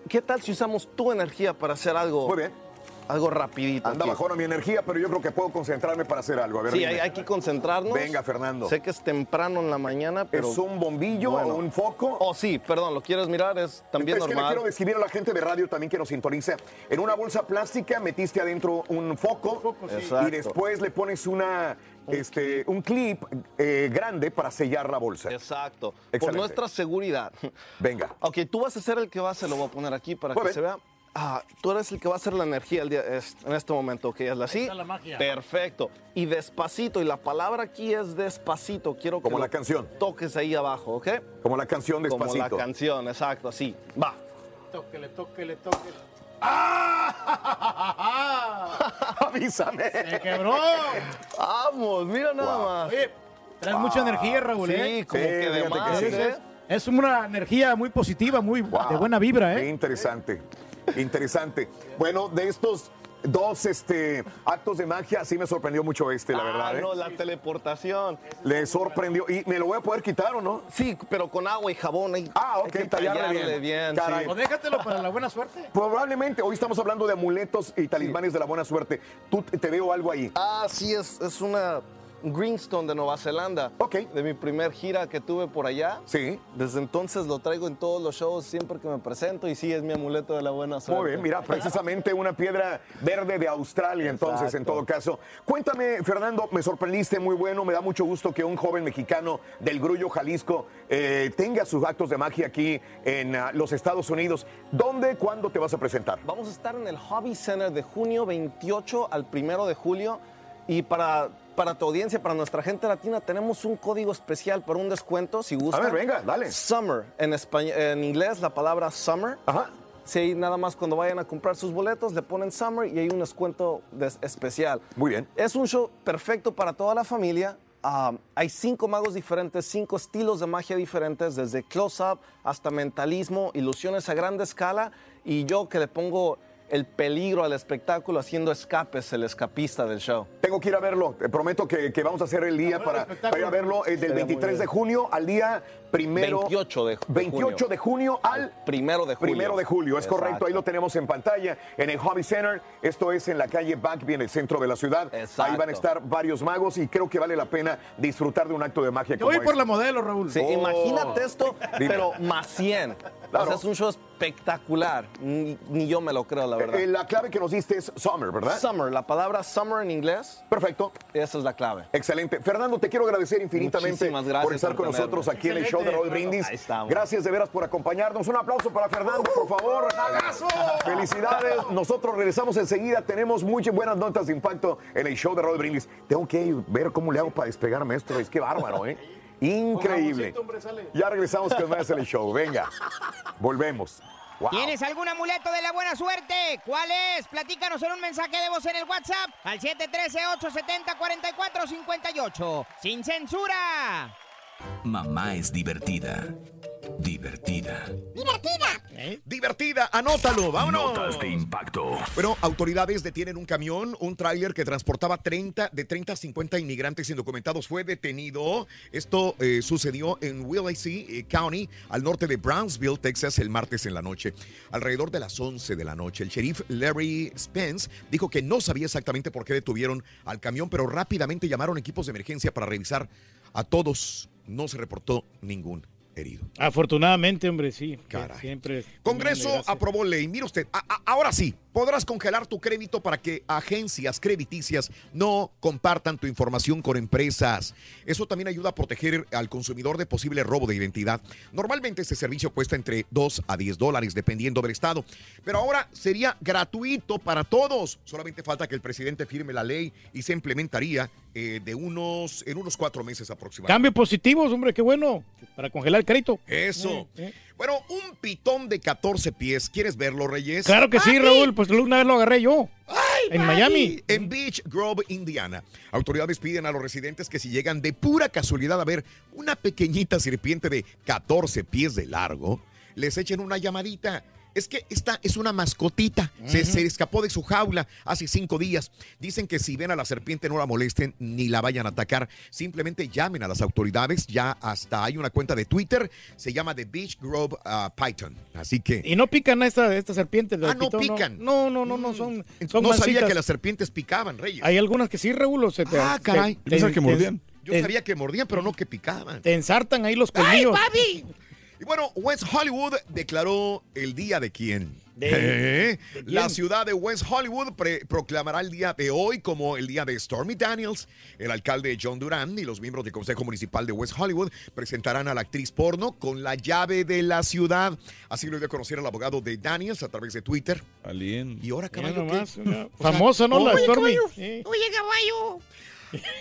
¿Qué tal si usamos tu energía para hacer algo? Muy bien. Algo rapidito. Anda aquí? bajona mi energía, pero yo creo que puedo concentrarme para hacer algo. A ver, Sí, hay, hay que concentrarnos. Venga, Fernando. Sé que es temprano en la mañana, pero... ¿Es un bombillo o un foco? Oh, sí, perdón, ¿lo quieres mirar? Es también es que le normal. quiero describir a la gente de radio también que nos sintoniza. En una bolsa plástica metiste adentro un foco sí. Exacto. y después le pones una, este, un clip eh, grande para sellar la bolsa. Exacto. Por nuestra seguridad. Venga. Ok, tú vas a ser el que va, se lo voy a poner aquí para Muy que bien. se vea. Ah, tú eres el que va a hacer la energía el día- es- en este momento, ¿ok? Es así. está la magia. Perfecto. Y despacito, y la palabra aquí es despacito. Quiero que Como la canción. toques ahí abajo, ¿ok? Como la canción Como la despacito. canción, exacto, así. Va. Tóquele, tóquele, tóquele. [laughs] Avísame. Se quebró. Vamos, mira nada Wow. más. Oye, traes mucha energía, Raúl, Sí, ¿eh? como Sí, que de fíjate que más, sí. ¿eh? Es una energía muy positiva, muy de buena vibra, Qué ¿eh? interesante. Interesante. Bueno, de estos dos este, actos de magia, sí me sorprendió mucho este, la Ah, verdad. ¿eh? no, la teleportación. Le sorprendió. ¿Y me lo voy a poder quitar o no? Sí, pero con agua y jabón. Hay, Ah, ok, hay que tallarle bien. bien, Caray. sí. O déjatelo para la buena suerte. Probablemente, hoy estamos hablando de amuletos y talismanes de la buena suerte. Tú te te veo algo ahí. Ah, sí, es, es una Greenstone de Nueva Zelanda. Ok. De mi primer gira que tuve por allá. Sí. Desde entonces lo traigo en todos los shows siempre que me presento y sí, es mi amuleto de la buena suerte. Muy bien, mira, [laughs] precisamente una piedra verde de Australia, entonces, en todo caso. Cuéntame, Fernando, me sorprendiste muy bueno, me da mucho gusto que un joven mexicano del Grullo, Jalisco, eh, tenga sus actos de magia aquí en ah, los Estados Unidos. ¿Dónde, cuándo te vas a presentar? Vamos a estar en el Hobby Center de junio 28 al 1 de julio y para, para tu audiencia, para nuestra gente latina, tenemos un código especial para un descuento, si gusta. ver, venga, dale. Summer, en, español, en inglés la palabra summer. Ajá. Si ahí nada más cuando vayan a comprar sus boletos le ponen summer y hay un descuento des- especial. Muy bien. Es un show perfecto para toda la familia. Ah, hay cinco magos diferentes, cinco estilos de magia diferentes, desde close-up hasta mentalismo, ilusiones a gran escala. Y yo que le pongo el peligro al espectáculo haciendo escapes, el escapista del show. Tengo que ir a verlo. Te prometo que, que vamos a hacer el día para, para ir a verlo eh, del Sería muy 23 de junio al día primero. 28 de, de 28 junio. de junio al Primero de julio. Primero de julio, es correcto, ahí lo tenemos en pantalla, en el Hobby Center. Esto es en la calle Backby, en el centro de la ciudad. Ahí van a estar varios magos y creo que vale la pena disfrutar de un acto de magia Yo voy por este. la modelo, Raúl. Sí, Oh. imagínate esto, [laughs] Dime. pero más 100. O sea, es un show espectacular. Ni, ni yo me lo creo, la verdad. Eh, la clave que nos diste es Summer, ¿verdad? Summer, la palabra summer en inglés. Perfecto. Esa es la clave. Excelente. Fernando, te quiero agradecer infinitamente Muchísimas gracias por estar por con tenerme. nosotros aquí en el show de Raúl Brindis. Ahí estamos. Gracias de veras por acompañarnos. Un aplauso para Fernando, por favor. Felicidades. Nosotros regresamos enseguida. Tenemos muchas buenas notas de impacto en el show de Raúl Brindis. Tengo que ver cómo le hago para despegarme esto. Es que bárbaro, ¿eh? Increíble. Ya regresamos con más en el show. Venga, volvemos. Wow. ¿Tienes algún amuleto de la buena suerte? ¿Cuál es? Platícanos en un mensaje de voz en el WhatsApp al 713-870-4458. ¡Sin censura! Mamá es divertida. Divertida. ¡Divertida! Divertida, anótalo, vámonos. Notas de impacto. Bueno, autoridades detienen un camión, un tráiler que transportaba 30, de 30 a 50 inmigrantes indocumentados. Fue detenido. Esto eh, sucedió en Willacy eh, County, al norte de Brownsville, Texas, el martes en la noche. Alrededor de las 11 de la noche, el sheriff Larry Spence dijo que no sabía exactamente por qué detuvieron al camión, pero rápidamente llamaron equipos de emergencia para revisar a todos. No se reportó ningún herido. Afortunadamente, hombre, sí. Caray. Siempre. Congreso aprobó ley. Mira usted, a- a- ahora sí, podrás congelar tu crédito para que agencias crediticias no compartan tu información con empresas. Eso también ayuda a proteger al consumidor de posible robo de identidad. Normalmente este servicio cuesta entre 2 a 10 dólares, dependiendo del estado. Pero ahora sería gratuito para todos. Solamente falta que el presidente firme la ley y se implementaría eh, de unos, en unos cuatro meses aproximadamente. Cambios positivos, hombre, qué bueno. Para congelar el crédito. Eso. Bueno, un pitón de 14 pies. ¿Quieres verlo, Reyes? Claro que sí. Raúl, pues una vez lo agarré yo. en Papi! Miami. En Beach Grove, Indiana. Autoridades piden a los residentes que si llegan de pura casualidad a ver una pequeñita serpiente de 14 pies de largo, les echen una llamadita. Es que esta es una mascotita. se, escapó de su jaula hace cinco días. Dicen que si ven a la serpiente no la molesten ni la vayan a atacar. Simplemente llamen a las autoridades. Ya hasta hay una cuenta de Twitter. Se llama The Beach Grove uh, Python. Así que... Y no pican a esta, esta serpiente. Ah, no pican. No, no, no, no, son, son no sabía que las serpientes picaban, Reyes. Hay algunas que sí, Raúl, o se te, Ah, caray. te- te- Yo te- sabía que mordían, pero no que picaban. Te ensartan ahí los colmillos. Y bueno, West Hollywood declaró el día de quién. De- [laughs] ¿Eh? La ciudad de West Hollywood pre- proclamará el día de hoy como el día de Stormy Daniels. El alcalde John Duran y los miembros del Consejo Municipal de West Hollywood presentarán a la actriz porno con la llave de la ciudad. Así lo dio a conocer el abogado de Daniels a través de Twitter. Y ahora, caballo, ¿qué? nomás, una O sea, famosa, ¿no? La oye, Stormy. caballo. Oye, caballo.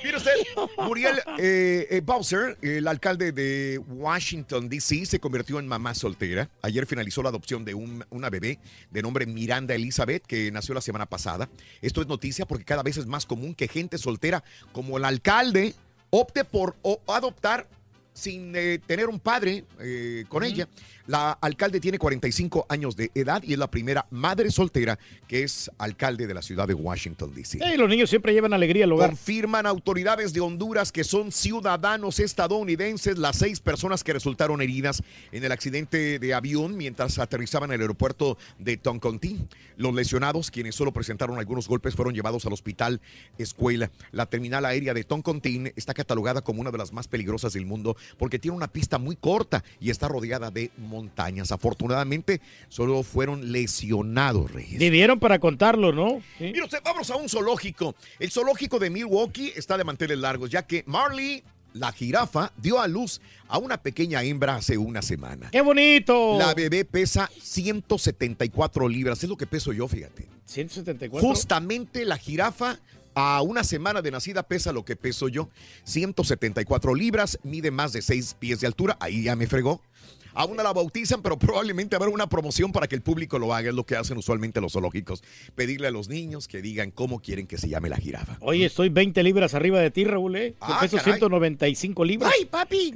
Mire usted, Muriel eh, eh, Bowser, el alcalde de Washington, D.C., se convirtió en mamá soltera. Ayer finalizó la adopción de un- una bebé de nombre Miranda Elizabeth, que nació la semana pasada. Esto es noticia porque cada vez es más común que gente soltera como el alcalde opte por o- adoptar sin eh, tener un padre eh, con ella. La alcalde tiene 45 años de edad y es la primera madre soltera que es alcalde de la ciudad de Washington, D.C. Sí, los niños siempre llevan alegría al hogar. Confirman autoridades de Honduras que son ciudadanos estadounidenses las seis personas que resultaron heridas en el accidente de avión mientras aterrizaban en el aeropuerto de Toncontín. Los lesionados, quienes solo presentaron algunos golpes, fueron llevados al hospital escuela. La terminal aérea de Toncontín está catalogada como una de las más peligrosas del mundo porque tiene una pista muy corta y está rodeada de montañas. Afortunadamente, solo fueron lesionados, Reyes. Vivieron para contarlo, ¿no? Sí. Mira usted, vamos a un zoológico. El zoológico de Milwaukee está de manteles largos, ya que Marley, la jirafa, dio a luz a una pequeña hembra hace una semana. ¡Qué bonito! La bebé pesa 174 libras, es lo que peso yo, fíjate. 174. Justamente la jirafa a una semana de nacida pesa lo que peso yo, 174 libras, mide más de 6 pies de altura, ahí ya me fregó. Aún no la bautizan, pero probablemente habrá una promoción para que el público lo haga, es lo que hacen usualmente los zoológicos. Pedirle a los niños que digan cómo quieren que se llame la jirafa. Oye, estoy 20 libras arriba de ti, Raúl, ¿eh? Ah, peso caray. 195 libras. ¡Ay, papi!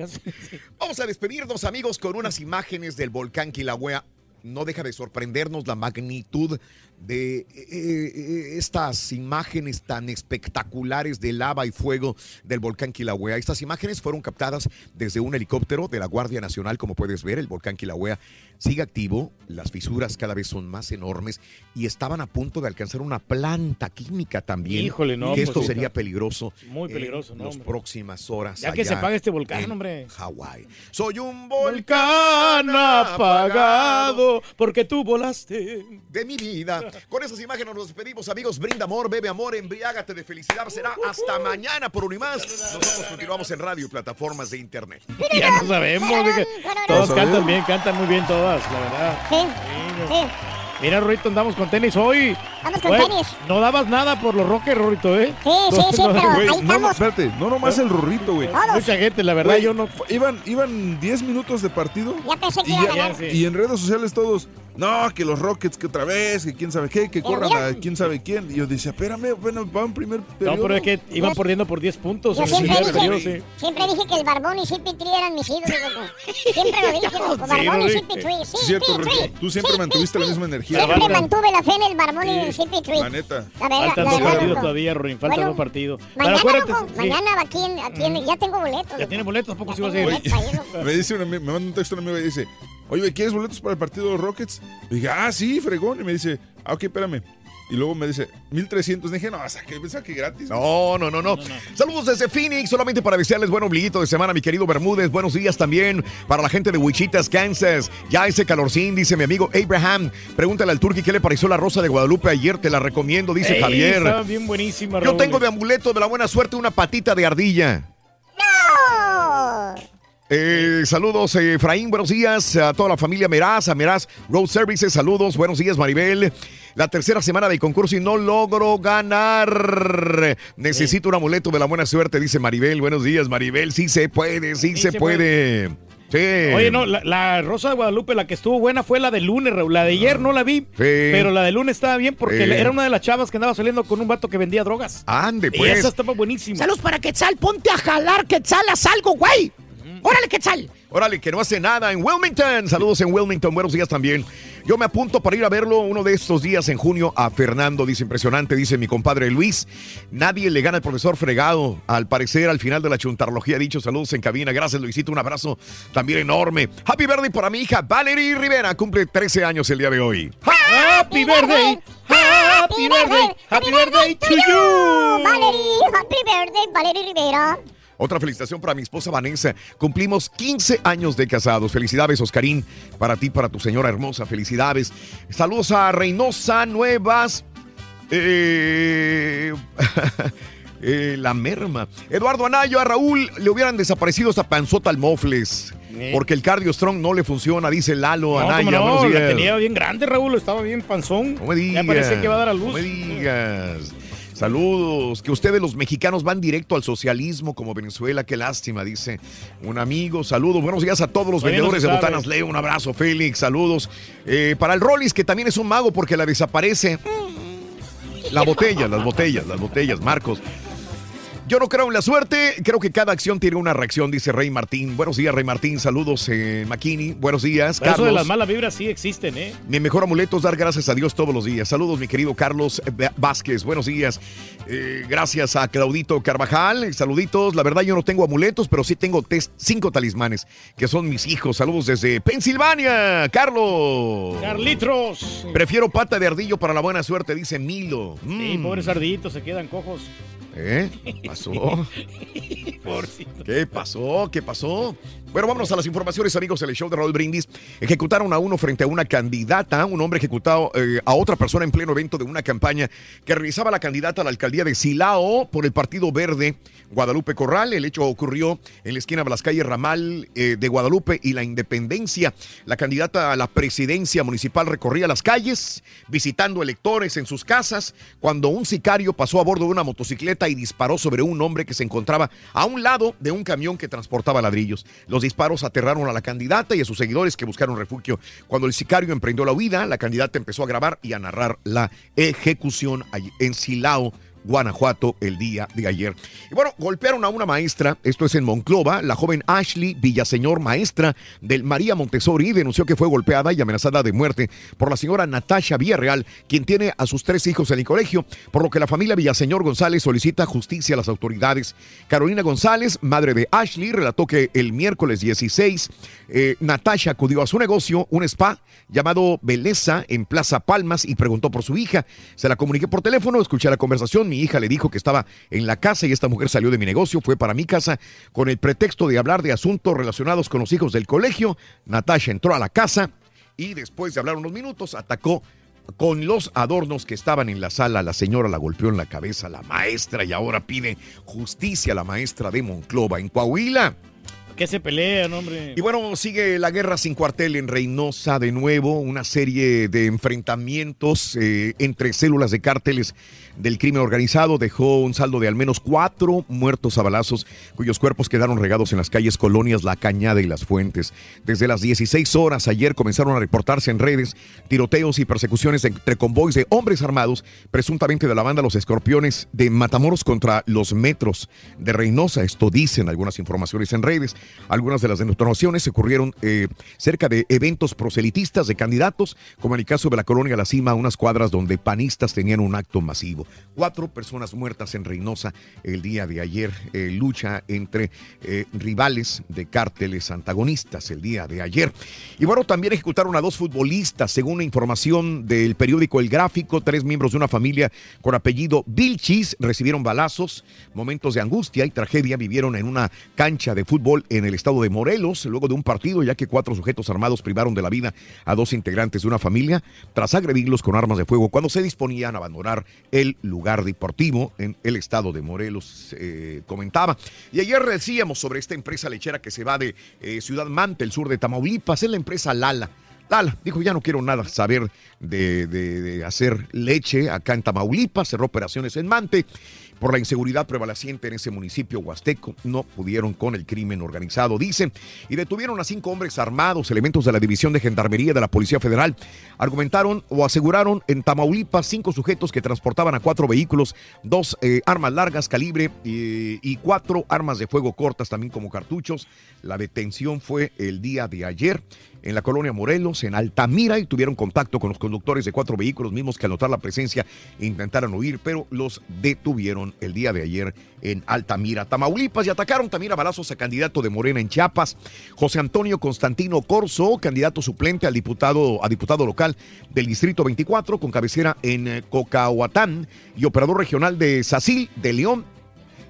Vamos a despedirnos, amigos, con unas imágenes del volcán Kilauea. No deja de sorprendernos la magnitud de eh, eh, estas imágenes tan espectaculares de lava y fuego del volcán Kilauea. Estas imágenes fueron captadas desde un helicóptero de la Guardia Nacional, como puedes ver. El volcán Kilauea sigue activo, las fisuras cada vez son más enormes y estaban a punto de alcanzar una planta química también. Híjole, no, Que esto sería peligroso. muy en peligroso, ¿no, Las hombre? próximas horas. Ya que se apague este volcán, en hombre. Hawái. Soy un volcán apagado porque tú volaste. de mi vida. Con esas imágenes nos despedimos, amigos. Brinda amor, bebe amor, embriágate de felicidad. Será hasta mañana por Unimás. Nosotros continuamos en radio y plataformas de internet. Ya no sabemos. dije, Todas cantan bien, cantan muy bien todas, la verdad. Sí, Mira, Rorito, andamos con tenis hoy. Andamos con tenis. No dabas nada por los rockers, Rorito, ¿eh? Sí, sí, sí, pero Güey, ahí no, no, estamos. espérate, no nomás el rorrito, güey. Mucha gente, la verdad, yo no. Iban, iban 10 minutos de partido. Ya pensé que Y, iba a ya- ganar. sí. y en redes sociales todos, no, que los Rockets, que otra vez, que quién sabe qué, que corran a quién sabe quién. Y yo decía, espérame, bueno, va un primer No, periodo. pero es que iban perdiendo por 10 puntos. Yo en el siempre primer dije, periodo, sí. siempre dije que el Barbón y CP3 eran mis ídolos. [laughs] Siempre lo dije, loco. Sí, Barbón y dije. CP3. Sí, cierto, CP3. Rorrito, tú siempre mantuviste la misma energía. Siempre mantuve la fe en el Barbón y Sí, CP3. La neta. La verdad, Faltan la dos partidos todavía, Rorin. Faltan Bueno, dos partidos. Mañana, loco, sí. mañana aquí, en, aquí en- ya tengo boletos. Ya tiene boletos, ¿a poco sí vas a ir? [laughs] Me dice una- me manda un texto un amigo y dice, oye, ¿quieres boletos para el partido de los Rockets? Le dije, ah, sí, fregón. Y me dice, ah, ok, espérame. Y luego me dice, 1300. Dije, no, saque, pensaba que gratis. No, no, no, no. Saludos desde Phoenix, solamente para desearles buen ombliguito de semana, mi querido Bermúdez. Buenos días también para la gente de Wichitas, Kansas. Ya ese calorcín, dice mi amigo Abraham. Pregúntale al Turqui qué le pareció la rosa de Guadalupe ayer, te la recomiendo, dice Ey, Javier. Estaba bien buenísima, Yo Raúl. tengo de amuleto de la buena suerte una patita de ardilla. ¡No! Eh, saludos, eh, Efraín, buenos días a toda la familia Meraz, a Meraz Road Services, saludos, buenos días, Maribel. La tercera semana del concurso y no logro ganar. Necesito un amuleto de la buena suerte, dice Maribel. Buenos días, Maribel. Sí se puede, sí, Sí se, se puede. Sí. Oye, no, la, la Rosa de Guadalupe, la que estuvo buena fue la de lunes, Raúl. La de ayer no la vi, pero la de lunes estaba bien porque Sí. era una de las chavas que andaba saliendo con un vato que vendía drogas. Ande, Y pues. esa estaba buenísima. Saludos para Quetzal, ponte a jalar, Quetzal, haz algo, güey. Órale, Quetzal. Órale, que no hace nada en Wilmington. Saludos en Wilmington, buenos días también. Yo me apunto para ir a verlo uno de estos días en junio a Fernando. Dice impresionante, dice mi compadre Luis. Nadie le gana al profesor fregado. Al parecer, al final de la chuntarología, ha dicho saludos en cabina. Gracias, Luisito. Un abrazo también enorme. Happy birthday para mi hija Valerie Rivera. Cumple 13 años el día de hoy. Happy birthday, happy birthday, happy birthday to you. Valerie, happy birthday, Valerie Rivera. Otra felicitación para mi esposa Vanessa. Cumplimos 15 años de casados. Felicidades, Oscarín, para ti, para tu señora hermosa. Felicidades. Saludos a Reynosa Nuevas. Eh, [laughs] eh, la merma. Eduardo Anaya, a Raúl le hubieran desaparecido esta panzota al Mofles. Porque el Cardio Strong no le funciona, dice Lalo No, Anaya. no, la tenía bien grande, Raúl, estaba bien panzón. No me digas. Ya parece que va a dar a luz. No me digas. Saludos. Que ustedes los mexicanos van directo al socialismo como Venezuela. Qué lástima, dice un amigo. Saludos. Buenos días a todos los vendedores de botanas. Leo, un abrazo, Félix. Saludos. Eh, para el Rollis, que también es un mago porque la desaparece. La botella, las botellas, las botellas, Marcos. Yo no creo en la suerte, creo que cada acción tiene una reacción, dice Rey Martín. Buenos días, Rey Martín. Saludos, eh, Makini. Buenos días, Eso de Carlos. las malas vibras sí existen, ¿eh? Mi mejor amuleto es dar gracias a Dios todos los días. Saludos, mi querido Carlos Vázquez. Buenos días. Eh, gracias a Claudito Carvajal. Saluditos. La verdad, yo no tengo amuletos, pero sí tengo cinco talismanes, que son mis hijos. Saludos desde Pensilvania, Carlos. Carlitos. Prefiero pata de ardillo para la buena suerte, dice Milo. Sí, Mm. pobres arditos, se quedan cojos. ¿Eh? [laughs] ¿Qué pasó? ¿Qué pasó? ¿Qué pasó? Bueno, vámonos a las informaciones, amigos. El show de Raúl Brindis ejecutaron a uno frente a una candidata, un hombre ejecutado eh, a otra persona en pleno evento de una campaña que realizaba la candidata a la alcaldía de Silao por el Partido Verde, Guadalupe Corral. El hecho ocurrió en la esquina de las calles Ramal eh, de Guadalupe y la Independencia. La candidata a la presidencia municipal recorría las calles visitando electores en sus casas cuando un sicario pasó a bordo de una motocicleta y disparó sobre un hombre que se encontraba a un lado de un camión que transportaba ladrillos. Los disparos aterraron a la candidata y a sus seguidores que buscaron refugio. Cuando el sicario emprendió la huida, la candidata empezó a grabar y a narrar la ejecución en Silao. Guanajuato el día de ayer. Y bueno, golpearon a una maestra, esto es en Monclova, la joven Ashley Villaseñor, maestra del María Montessori, denunció que fue golpeada y amenazada de muerte por la señora Natasha Villarreal, quien tiene a sus tres hijos en el colegio, por lo que la familia Villaseñor González solicita justicia a las autoridades. Carolina González, madre de Ashley, relató que el miércoles 16, eh, Natasha acudió a su negocio, un spa llamado Beleza en Plaza Palmas y preguntó por su hija. Se la comuniqué por teléfono, escuché la conversación, mi hija le dijo que estaba en la casa y esta mujer salió de mi negocio, fue para mi casa con el pretexto de hablar de asuntos relacionados con los hijos del colegio. Natasha entró a la casa y después de hablar unos minutos atacó con los adornos que estaban en la sala. La señora la golpeó en la cabeza, la maestra, y ahora pide justicia a la maestra de Monclova en Coahuila. ¿Qué se pelean, hombre? Y bueno, sigue la guerra sin cuartel en Reynosa de nuevo, una serie de enfrentamientos eh, entre células de cárteles del crimen organizado dejó un saldo de al menos cuatro muertos a balazos, cuyos cuerpos quedaron regados en las calles colonias La Cañada y Las Fuentes. Desde las 16 horas ayer comenzaron a reportarse en redes tiroteos y persecuciones entre convoys de hombres armados, presuntamente de la banda Los Escorpiones de Matamoros contra los metros de Reynosa. Esto dicen algunas informaciones en redes. Algunas de las detonaciones ocurrieron eh, cerca de eventos proselitistas de candidatos, como en el caso de la colonia La Cima, unas cuadras donde panistas tenían un acto masivo. Cuatro personas muertas en Reynosa el día de ayer. eh, lucha entre eh, rivales de cárteles antagonistas el día de ayer. Y bueno, también ejecutaron a dos futbolistas, según una información del periódico El Gráfico. Tres miembros de una familia con apellido Vilchis recibieron balazos. Momentos de angustia y tragedia vivieron en una cancha de fútbol en el estado de Morelos, luego de un partido, ya que cuatro sujetos armados privaron de la vida a dos integrantes de una familia tras agredirlos con armas de fuego cuando se disponían a abandonar el lugar deportivo en el estado de Morelos, eh, comentaba. Y ayer decíamos sobre esta empresa lechera que se va de eh, Ciudad Mante, el sur de Tamaulipas, es la empresa Lala. Lala dijo, ya no quiero nada saber de, de- de hacer leche acá en Tamaulipas, cerró operaciones en Mante. Por la inseguridad prevaleciente en ese municipio huasteco. No pudieron con el crimen organizado, dicen. Y detuvieron a cinco hombres armados, elementos de la División de Gendarmería de la Policía Federal. Argumentaron o aseguraron en Tamaulipas cinco sujetos que transportaban a cuatro vehículos, dos eh, armas largas calibre y, y cuatro armas de fuego cortas, también como cartuchos. La detención fue el día de ayer en la colonia Morelos, en Altamira, y tuvieron contacto con los conductores de cuatro vehículos mismos que al notar la presencia intentaron huir, pero los detuvieron el día de ayer en Altamira, Tamaulipas, y atacaron también a balazos a candidato de Morena en Chiapas, José Antonio Constantino Corso, candidato suplente al diputado, a diputado local del Distrito 24, con cabecera en eh, Cocahuatán, y operador regional de Sacil, de León,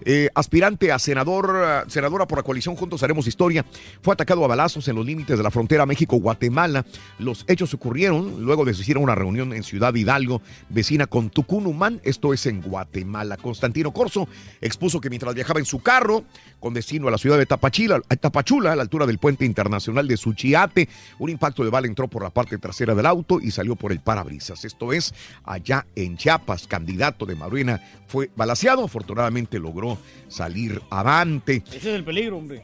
eh, aspirante a senador, eh, senadora por la coalición Juntos Haremos Historia, fue atacado a balazos en los límites de la frontera México-Guatemala. Los hechos ocurrieron luego de asistir a una reunión en Ciudad Hidalgo, vecina con Tucunumán, esto es en Guatemala. Constantino Corso expuso que mientras viajaba en su carro con destino a la ciudad de Tapachula, a Tapachula, a la altura del puente internacional de Suchiate, un impacto de bala entró por la parte trasera del auto y salió por el parabrisas. Esto es allá en Chiapas, candidato de Morena fue balaseado, afortunadamente logró salir avante. Ese es el peligro, hombre.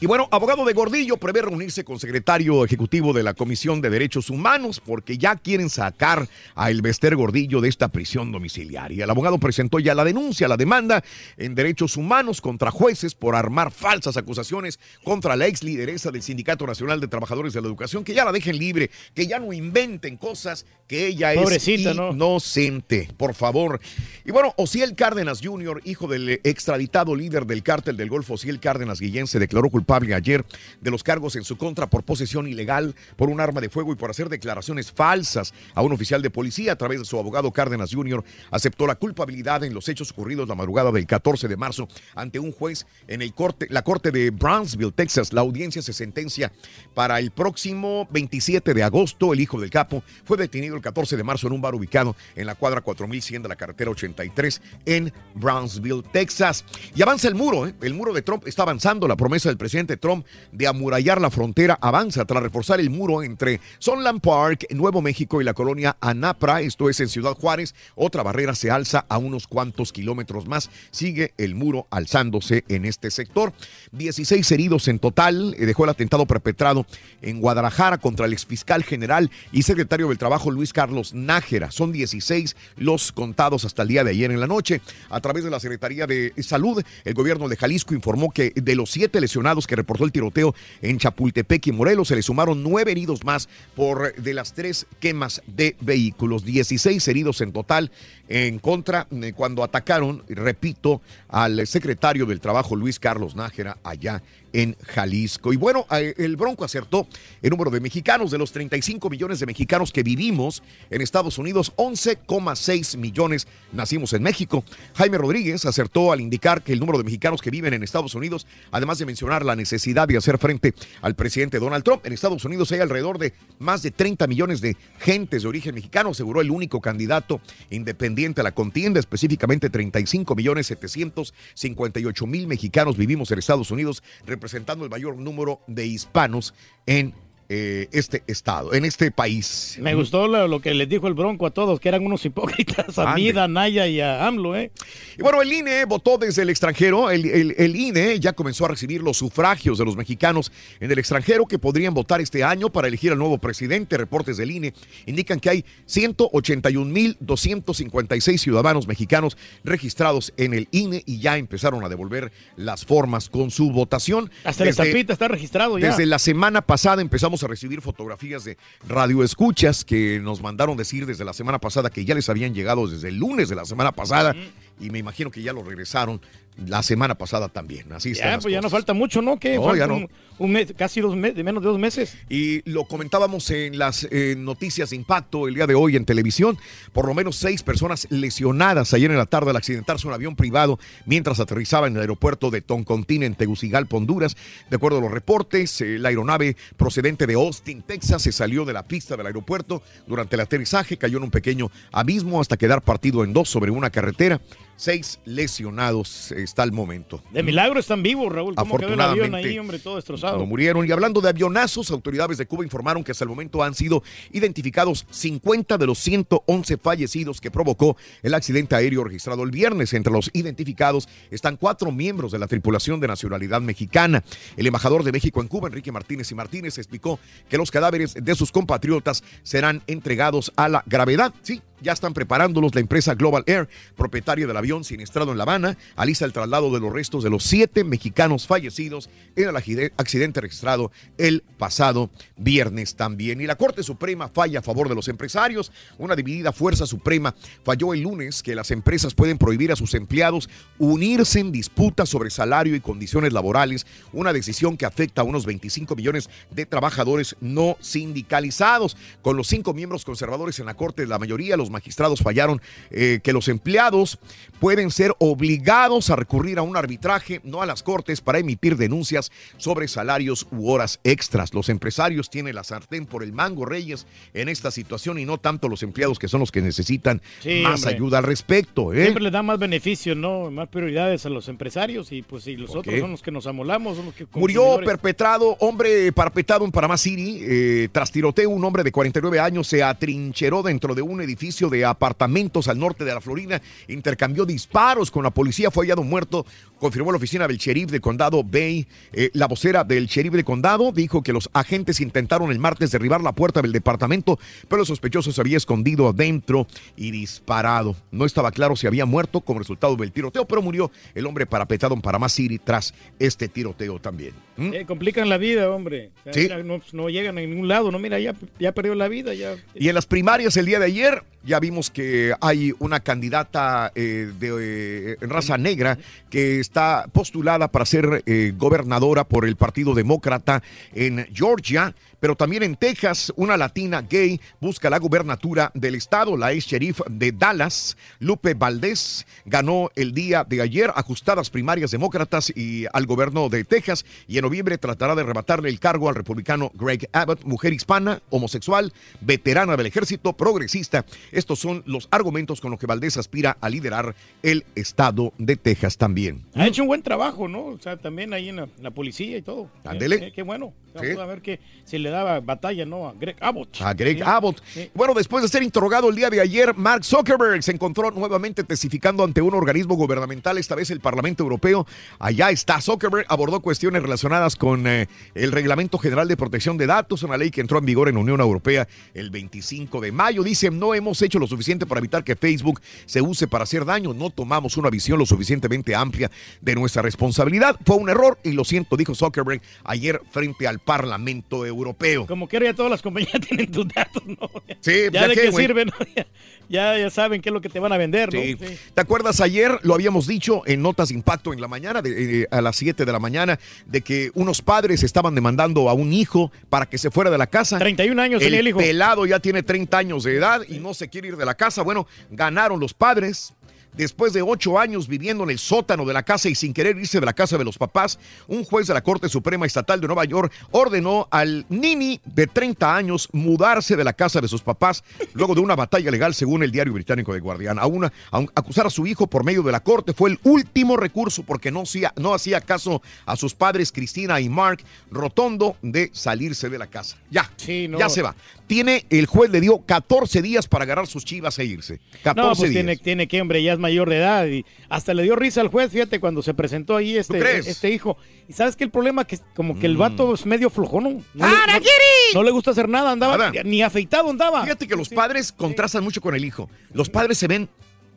Y bueno, abogado de Gordillo prevé reunirse con secretario ejecutivo de la Comisión de Derechos Humanos porque ya quieren sacar a Elvester Gordillo de esta prisión domiciliaria. El abogado presentó ya la denuncia, la demanda en derechos humanos contra jueces por armar falsas acusaciones contra la ex lideresa del Sindicato Nacional de Trabajadores de la Educación, que ya la dejen libre, que ya no inventen cosas, que ella Pobrecita, es ¿no? inocente, por favor. Y bueno, Ociel Cárdenas Jr., hijo del extraditado líder del cártel del Golfo, Ociel Cárdenas Guillén, se declaró culpable ayer de los cargos en su contra por posesión ilegal, por un arma de fuego y por hacer declaraciones falsas a un oficial de policía. A través de su abogado Cárdenas Jr. aceptó la culpabilidad en los hechos ocurridos la madrugada del 14 de marzo ante un juez en el corte, la corte de Brownsville, Texas. La audiencia se sentencia para el próximo 27 de agosto. El hijo del capo fue detenido el 14 de marzo en un bar ubicado en la cuadra 4100 de la carretera 83 en Brownsville, Texas. Y avanza el muro, ¿eh? el muro de Trump está avanzando. La promesa del presidente Trump de amurallar la frontera avanza tras reforzar el muro entre Sunland Park, Nuevo México y la colonia Anapra, esto es en Ciudad Juárez. Otra barrera se alza a unos cuantos kilómetros más. Sigue el muro alzándose en este sector. 16 heridos en total. eh, Dejó el atentado perpetrado en Guadalajara contra el exfiscal general y secretario del Trabajo Luis Carlos Nájera. Son 16 los contados hasta el día de ayer en la noche. A través de la Secretaría de Salud, el gobierno de Jalisco informó que de los siete lesionados que reportó el tiroteo en Chapultepec y Morelos, se le sumaron nueve heridos más por de las tres quemas de vehículos. 16 heridos en total en contra eh, cuando atacaron, repito, al secretario del Trabajo Luis Carlos Nájera allá en Jalisco. Y bueno, eh, el Bronco acertó el número de mexicanos, de los 35 millones de mexicanos que vivimos en Estados Unidos, 11,6 millones nacimos en México. Jaime Rodríguez acertó al indicar que el número de mexicanos que viven en Estados Unidos, además de mencionar la necesidad de hacer frente al presidente Donald Trump, en Estados Unidos hay alrededor de más de 30 millones de gentes de origen mexicano, aseguró el único candidato independiente a la contienda, específicamente 35 millones 758 mil mexicanos vivimos en Estados Unidos, representando el mayor número de hispanos en eh, este estado, en este país. Me gustó lo, lo que les dijo el Bronco a todos, que eran unos hipócritas, a. Mida, a Naya y a AMLO, ¿eh? Y bueno, el INE votó desde el extranjero. El, el- el INE ya comenzó a recibir los sufragios de los mexicanos en el extranjero que podrían votar este año para elegir al nuevo presidente. Reportes del INE indican que hay 181.256 ciudadanos mexicanos registrados en el INE y ya empezaron a devolver las formas con su votación. Hasta Desde- estampita está registrado ya. desde la semana pasada empezamos a recibir fotografías de radioescuchas que nos mandaron decir desde la semana pasada que ya les habían llegado desde el lunes de la semana pasada y me imagino que ya lo regresaron la semana pasada también. Así están Ya, pues ya no falta mucho, ¿no? Que No, no. un, un mes, casi dos meses, menos de dos meses. Y lo comentábamos en las eh, noticias de impacto el día de hoy en televisión. Por lo menos seis personas lesionadas ayer en la tarde al accidentarse un avión privado mientras aterrizaba en el aeropuerto de Toncontín en Tegucigalpa, Honduras. De acuerdo a los reportes, eh, la aeronave procedente de Austin, Texas, se salió de la pista del aeropuerto durante el aterrizaje, cayó en un pequeño abismo hasta quedar partido en dos sobre una carretera. Seis lesionados, eh, está el momento. De milagro están vivos, Raúl. ¿Cómo quedó el avión Afortunadamente, ahí, hombre, todo destrozado? No murieron. Y hablando de avionazos, autoridades de Cuba informaron que hasta el momento han sido identificados 50 de los 111 fallecidos que provocó el accidente aéreo registrado el viernes. Entre los identificados están cuatro miembros de la tripulación de nacionalidad mexicana. El embajador de México en Cuba, Enrique Martínez y Martínez, explicó que los cadáveres de sus compatriotas serán entregados a la gravedad. Sí, ya están preparándolos. La empresa Global Air, propietaria del avión siniestrado en La Habana, alista el traslado de los restos de los siete mexicanos fallecidos en el accidente registrado el pasado viernes también. Y la Corte Suprema falla a favor de los empresarios. Una dividida fuerza suprema falló el lunes que las empresas pueden prohibir a sus empleados unirse en disputas sobre salario y condiciones laborales, una decisión que afecta a unos 25 millones de trabajadores no sindicalizados. Con los cinco miembros conservadores en la Corte, la mayoría, los magistrados fallaron eh, que los empleados pueden ser obligados a recurrir a un arbitraje, no a las Cortes, para emitir denuncias sobre salarios u horas extras. Los empresarios tienen la sartén por el mango, Reyes, en esta situación y no tanto los empleados que son los que necesitan Sí, más hombre. ayuda al respecto. ¿eh? Siempre le da más beneficios, ¿no? Más prioridades a los empresarios y pues si los otros son los que nos amolamos, son los que Murió perpetrado, hombre parpetado en Panamá City. eh, tras tiroteo, un hombre de 49 años se atrincheró dentro de un edificio de apartamentos al norte de la Florida. Intercambió disparos con la policía. Fue hallado muerto, confirmó la oficina del sheriff de condado Bay. Eh, la vocera del sheriff de condado dijo que los agentes intentaron el martes derribar la puerta del departamento, pero el sospechoso se había escondido adentro y disparado. No estaba claro si había muerto como resultado del tiroteo, pero murió el hombre parapetado en Panamá City tras este tiroteo también. ¿Mm? Eh, complican la vida, hombre. O sea, Sí. mira, no, no llegan a ningún lado, no, mira, ya, ya perdió la vida, ya. Y en las primarias el día de ayer ya vimos que hay una candidata eh, de eh, raza negra que está postulada para ser eh, gobernadora por el Partido Demócrata en Georgia, pero también en Texas una latina gay busca la gubernatura del estado. La ex sheriff de Dallas, Lupe Valdés, ganó el día de ayer ajustadas primarias demócratas y al gobierno de Texas y en noviembre tratará de arrebatarle el cargo al republicano Greg Abbott, mujer hispana, homosexual, veterana del ejército, progresista. Estos son los argumentos con los que Valdés aspira a liderar el estado de Texas también. Ha hecho un buen trabajo, ¿no? O sea, también ahí en la, la policía y todo. Ándele. Eh, qué bueno. Sí. Vamos a ver que si le daba batalla, ¿no? A Greg Abbott. A Greg Sí. Abbott. Sí. Bueno, después de ser interrogado el día de ayer, Mark Zuckerberg se encontró nuevamente testificando ante un organismo gubernamental, esta vez el Parlamento Europeo. Allá está Zuckerberg, abordó cuestiones relacionadas con eh, el Reglamento General de Protección de Datos, una ley que entró en vigor en la Unión Europea el 25 de mayo. Dice, no hemos hecho lo suficiente para evitar que Facebook se use para hacer daño, no tomamos una visión lo suficientemente amplia de nuestra responsabilidad. Fue un error y lo siento, dijo Zuckerberg ayer frente al Parlamento Europeo. Como que ya todas las compañías [laughs] tienen tus datos, ¿no? Sí, ya, ¿ya de qué, sirven, ¿no? [laughs] Ya, ya, saben qué es lo que te van a vender, ¿no? Sí. ¿Te acuerdas ayer? Lo habíamos dicho en Notas de Impacto en la mañana, de- eh, a las 7 de la mañana, de que unos padres estaban demandando a un hijo para que se fuera de la casa. 31 años el el hijo. pelado ya tiene 30 años de edad y no se quiere ir de la casa. Bueno, ganaron los padres. Después de ocho años viviendo en el sótano de la casa y sin querer irse de la casa de los papás, un juez de la Corte Suprema Estatal de Nueva York ordenó al Nini de 30 años mudarse de la casa de sus papás luego de una batalla legal, según el diario británico de Guardián. A una, a un- acusar a su hijo por medio de la Corte fue el último recurso porque no hacía, no hacía caso a sus padres, Cristina y Mark Rotondo, de salirse de la casa. Ya, no. ya se va. Tiene, el juez le dio 14 días para agarrar sus chivas e irse. 14 No, pues días. tiene, tiene que, hombre, ya es mayor de edad y hasta le dio risa al juez, fíjate, cuando se presentó ahí este? Mm. este hijo. Y sabes que el problema que como que el vato es medio flojón, ¿no? No, le, no- no le gusta hacer nada, andaba, Nada. ni afeitado andaba. Fíjate que los padres contrastan mucho con el hijo. Los padres se ven,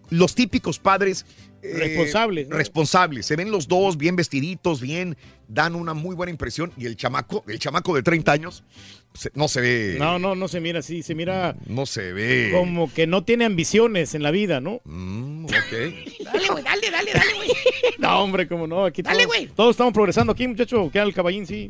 los típicos padres. Eh, Responsables, ¿no? Responsables. Se ven los dos bien vestiditos, bien, dan una muy buena impresión. Y el chamaco, el chamaco de 30 años, se- no se ve. No, no, no se mira así, se mira No se ve. como que no tiene ambiciones en la vida, ¿no? Mm, ok. [laughs] Dale, güey, dale, dale, dale, güey. [laughs] No, hombre, como no, aquí Dale, todos, güey. todos estamos progresando aquí, muchacho, queda el caballín, sí.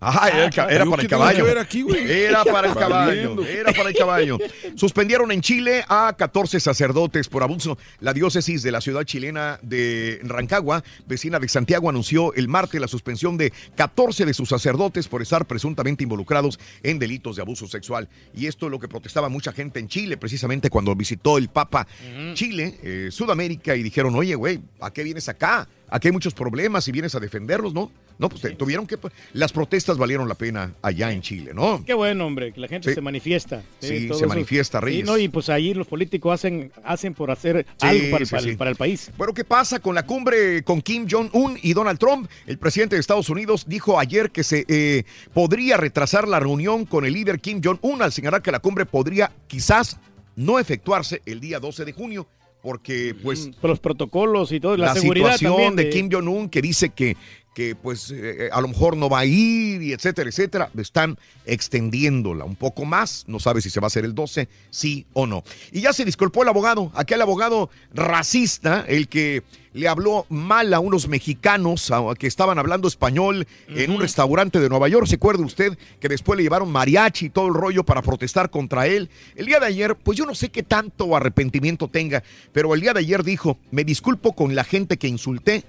Ajá, era, el ca- era ¿Yo para el caballo. aquí? Era para el caballo. Era para el caballo. Suspendieron en Chile a 14 sacerdotes por abuso. La diócesis de la ciudad chilena de Rancagua, vecina de Santiago, anunció el martes la suspensión de 14 de sus sacerdotes por estar presuntamente involucrados en delitos de abuso sexual. Y esto es lo que protestaba mucha gente en Chile, precisamente cuando visitó el Papa Chile, eh, Sudamérica, y dijeron, oye, güey, ¿a qué vienes acá? Aquí hay muchos problemas y vienes a defenderlos, ¿no? No, pues tuvieron que... Las protestas valieron la pena allá en Chile, ¿no? Qué bueno, hombre, que la gente Sí. se manifiesta. Sí, se manifiesta, Sí, Reyes. no, y pues ahí los políticos hacen, hacen por hacer algo para el país. Bueno, ¿qué pasa con la cumbre con Kim Jong-un y Donald Trump? El presidente de Estados Unidos dijo ayer que se eh, podría retrasar la reunión con el líder Kim Jong-un al señalar que la cumbre podría quizás no efectuarse el día 12 de junio porque pues los protocolos y todo, la, la, seguridad situación también de Kim Jong-un que dice que, que pues eh, a lo mejor no va a ir y etcétera, etcétera, están extendiéndola un poco más, no sabe si se va a hacer el 12, sí o no. Y ya se disculpó el abogado, aquel abogado racista, el que le habló mal a unos mexicanos a- que estaban hablando español en un restaurante de Nueva York. ¿Se acuerda usted que después le llevaron mariachi y todo el rollo para protestar contra él? El día de ayer, pues yo no sé qué tanto arrepentimiento tenga, pero el día de ayer dijo, me disculpo con la gente que insulté.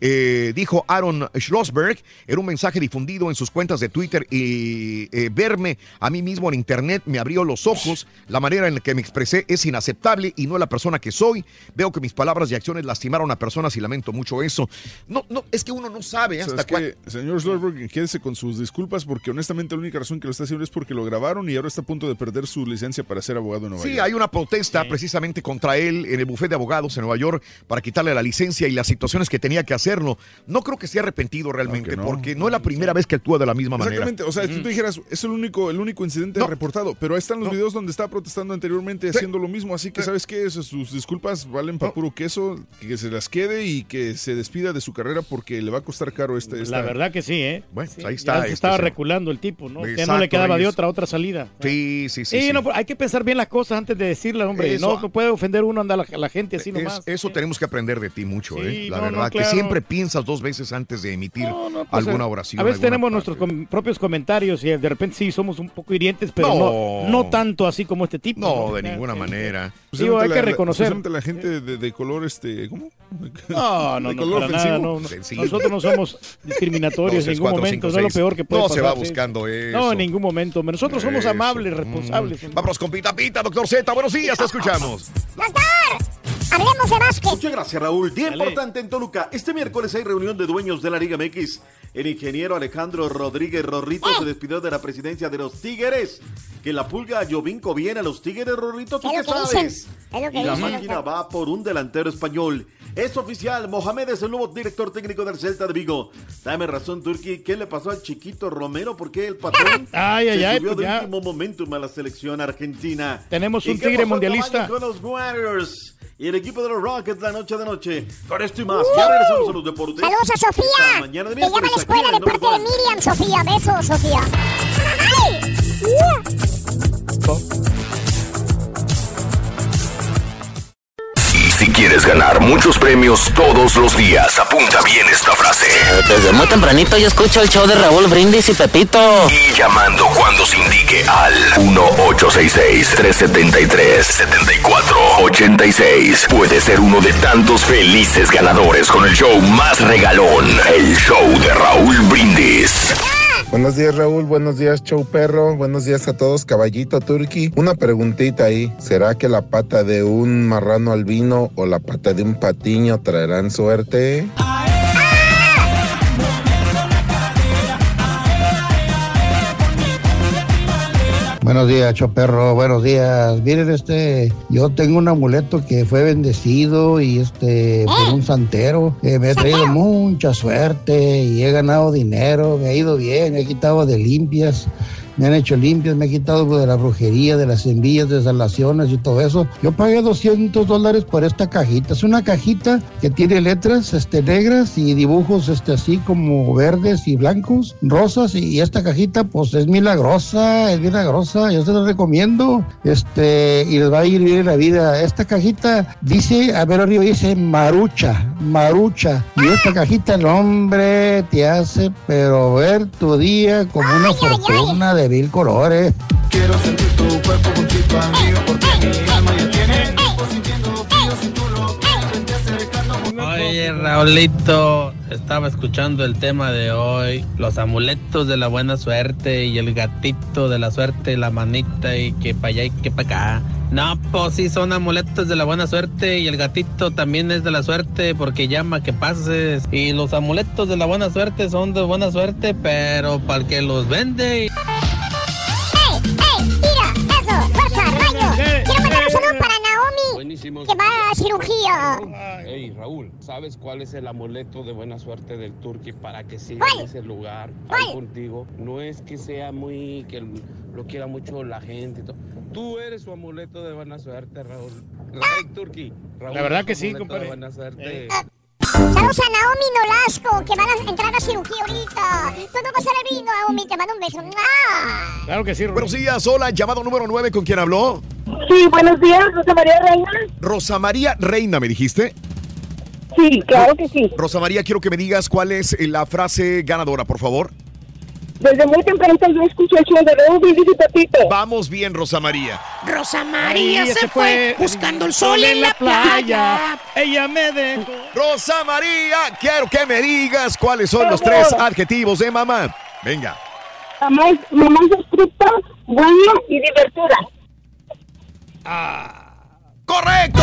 Eh, dijo Aaron Schlossberg en un mensaje difundido en sus cuentas de Twitter y eh, verme a mí mismo en internet me abrió los ojos. La manera en la que me expresé es inaceptable y no la persona que soy. Veo que mis palabras y acciones lastimaron a personas y lamento mucho eso. No, no, es que uno no sabe hasta ¿Sabes cuándo. qué? Señor Schlossberg, quédese con sus disculpas porque honestamente la única razón que lo está haciendo es porque lo grabaron y ahora está a punto de perder su licencia para ser abogado en Nueva Sí, York. hay una protesta precisamente contra él en el bufete de abogados en Nueva York para quitarle la licencia y las situaciones que tenía que hacerlo. No creo que esté arrepentido realmente, no. porque no es la primera vez que actúa de la misma manera. Exactamente, o sea, si tú dijeras, es el único, el único incidente reportado, pero ahí están los videos donde está protestando anteriormente haciendo lo mismo, así que sabes qué, Eso, sus disculpas valen para puro queso, que se las quede y que se despida de su carrera porque le va a costar caro este. esta- La verdad que sí, ¿eh? Bueno, Sí, ahí ya está. se este estaba señor. reculando el tipo, ¿no? que no Exacto, le quedaba de otra, otra salida. Sí, sí, sí. Sí, sí. no, hay que pensar bien las cosas antes de decirlas, hombre. Eso- No, puede ofender uno anda la, la gente así Es- nomás. eso tenemos que aprender de ti mucho, Sí, ¿eh? La no, no, verdad, que claro. Siempre piensas dos veces antes de emitir Pues, alguna eh, oración. A veces tenemos parte. nuestros com- propios comentarios y de repente sí somos un poco hirientes, pero No. no, no tanto así como este tipo. No, de ninguna eh, manera. Digo, hay la- que la- reconocer. especialmente la gente de, de color, este, ¿cómo? No, [laughs] no, De no, color para nada, no, no. Nosotros no somos discriminatorios en ningún momento. cinco, no es lo peor que puede No pasar. se va sí. buscando No, eso. en ningún momento. Nosotros somos Eso. amables, responsables. Vámonos con Pita Pita, doctor Z. Buenos días, te escuchamos. Hablemos de básquet. Muchas gracias, Raúl. Día importante en Toluca. Este miércoles hay reunión de dueños de la Liga MX. El ingeniero Alejandro Rodríguez Rorrito se despidió de la presidencia de los Tigres. Que la pulga Jovinco viene a los Tigres, Rorrito, ¿tú qué lo que sabes? dicen, es lo que y la dicen, máquina doctor. va por un delantero español. Es oficial, Mohamed es el nuevo director técnico del Celta de Vigo. Dame razón, Turki, ¿qué le pasó al chiquito Romero? ¿Por qué el patrón [laughs] Ay, ay, se ay, subió pues de ya. último momentum a la selección argentina? Tenemos ¿Y un qué tigre pasó, mundialista. caballo, con los Warriors y el equipo de los Rockets la noche de noche. Con esto y más, ya regresamos a los deportes. Saludos a Sofía. mañana de Te llama a la escuela de parte de. Miriam, Sofía. Besos, Sofía. Si quieres ganar muchos premios todos los días, apunta bien esta frase. Desde muy tempranito yo escucho el show de Raúl Brindis y Pepito. Y llamando cuando se indique al 1-866-373-7486. Puede ser uno de tantos felices ganadores con el show más regalón, el show de Raúl Brindis. Buenos días Raúl, buenos días Show Perro, buenos días a todos Caballito Turqui. Una preguntita ahí, ¿será que la pata de un marrano albino o la pata de un patiño traerán suerte? Buenos días, Choperro, buenos días. Miren, este, yo tengo un amuleto que fue bendecido y este, por un santero, que me ha traído mucha suerte y he ganado dinero, me ha ido bien, he quitado de limpias. Me han hecho limpias, me he quitado de la brujería, de las envías, de salaciones y todo eso. Yo pagué 200 dólares por esta cajita. Es una cajita que tiene letras este, negras y dibujos este, así como verdes y blancos, rosas. Y esta cajita, pues es milagrosa, es milagrosa. Yo se la recomiendo. Este, y les va a ir bien la vida. Esta cajita dice, a ver arriba dice Marucha, Marucha. Y esta cajita, el hombre te hace, pero ver tu día como una fortuna de mil colores. Quiero sentir tu cuerpo juntito a mío porque mi alma ya tiene Oye, Raulito, estaba escuchando el tema de hoy, los amuletos de la buena suerte y el gatito de la suerte, la manita y que para allá y que para acá. No, pues sí, son amuletos de la buena suerte y el gatito también es de la suerte porque llama que pases. Y los amuletos de la buena suerte son de buena suerte, pero para el que los vende... ¡Ey! ¡Mira! ¡Eso! ¡Fuerza! ¡Rayo! Quiero mandar un saludo para Naomi, que va cirugía. Hey Raúl, ¿sabes cuál es el amuleto de buena suerte del Turqui para que siga ¿Cuál? en ese lugar contigo? No es que sea muy, que lo quiera mucho la gente y todo. Tú eres su amuleto de buena suerte, Raúl. Raúl Turqui. Raúl La verdad que sí, compadre. de buena suerte. Saludos a Naomi Nolasco, que van a entrar a cirugía ahorita. Tú no vas a ver Naomi, te mando un beso. ¡Mua! Claro que sí, Buenos días, hola, llamado número 9, ¿con quién habló? Sí, buenos días, Rosa María Reina. Rosa María Reina, ¿me dijiste? Sí, claro que sí. Rosa María, quiero que me digas cuál es eh, la frase ganadora, por favor. Desde muy temprano yo escucho el show de y Pepito. Vamos bien, Rosa María. Rosa María se fue buscando el sol en la playa. Ella me dejó. Rosa María, quiero que me digas cuáles son los tres adjetivos de mamá. Venga. Mamá mamá es estricta, buena y divertida. ¡Correcto!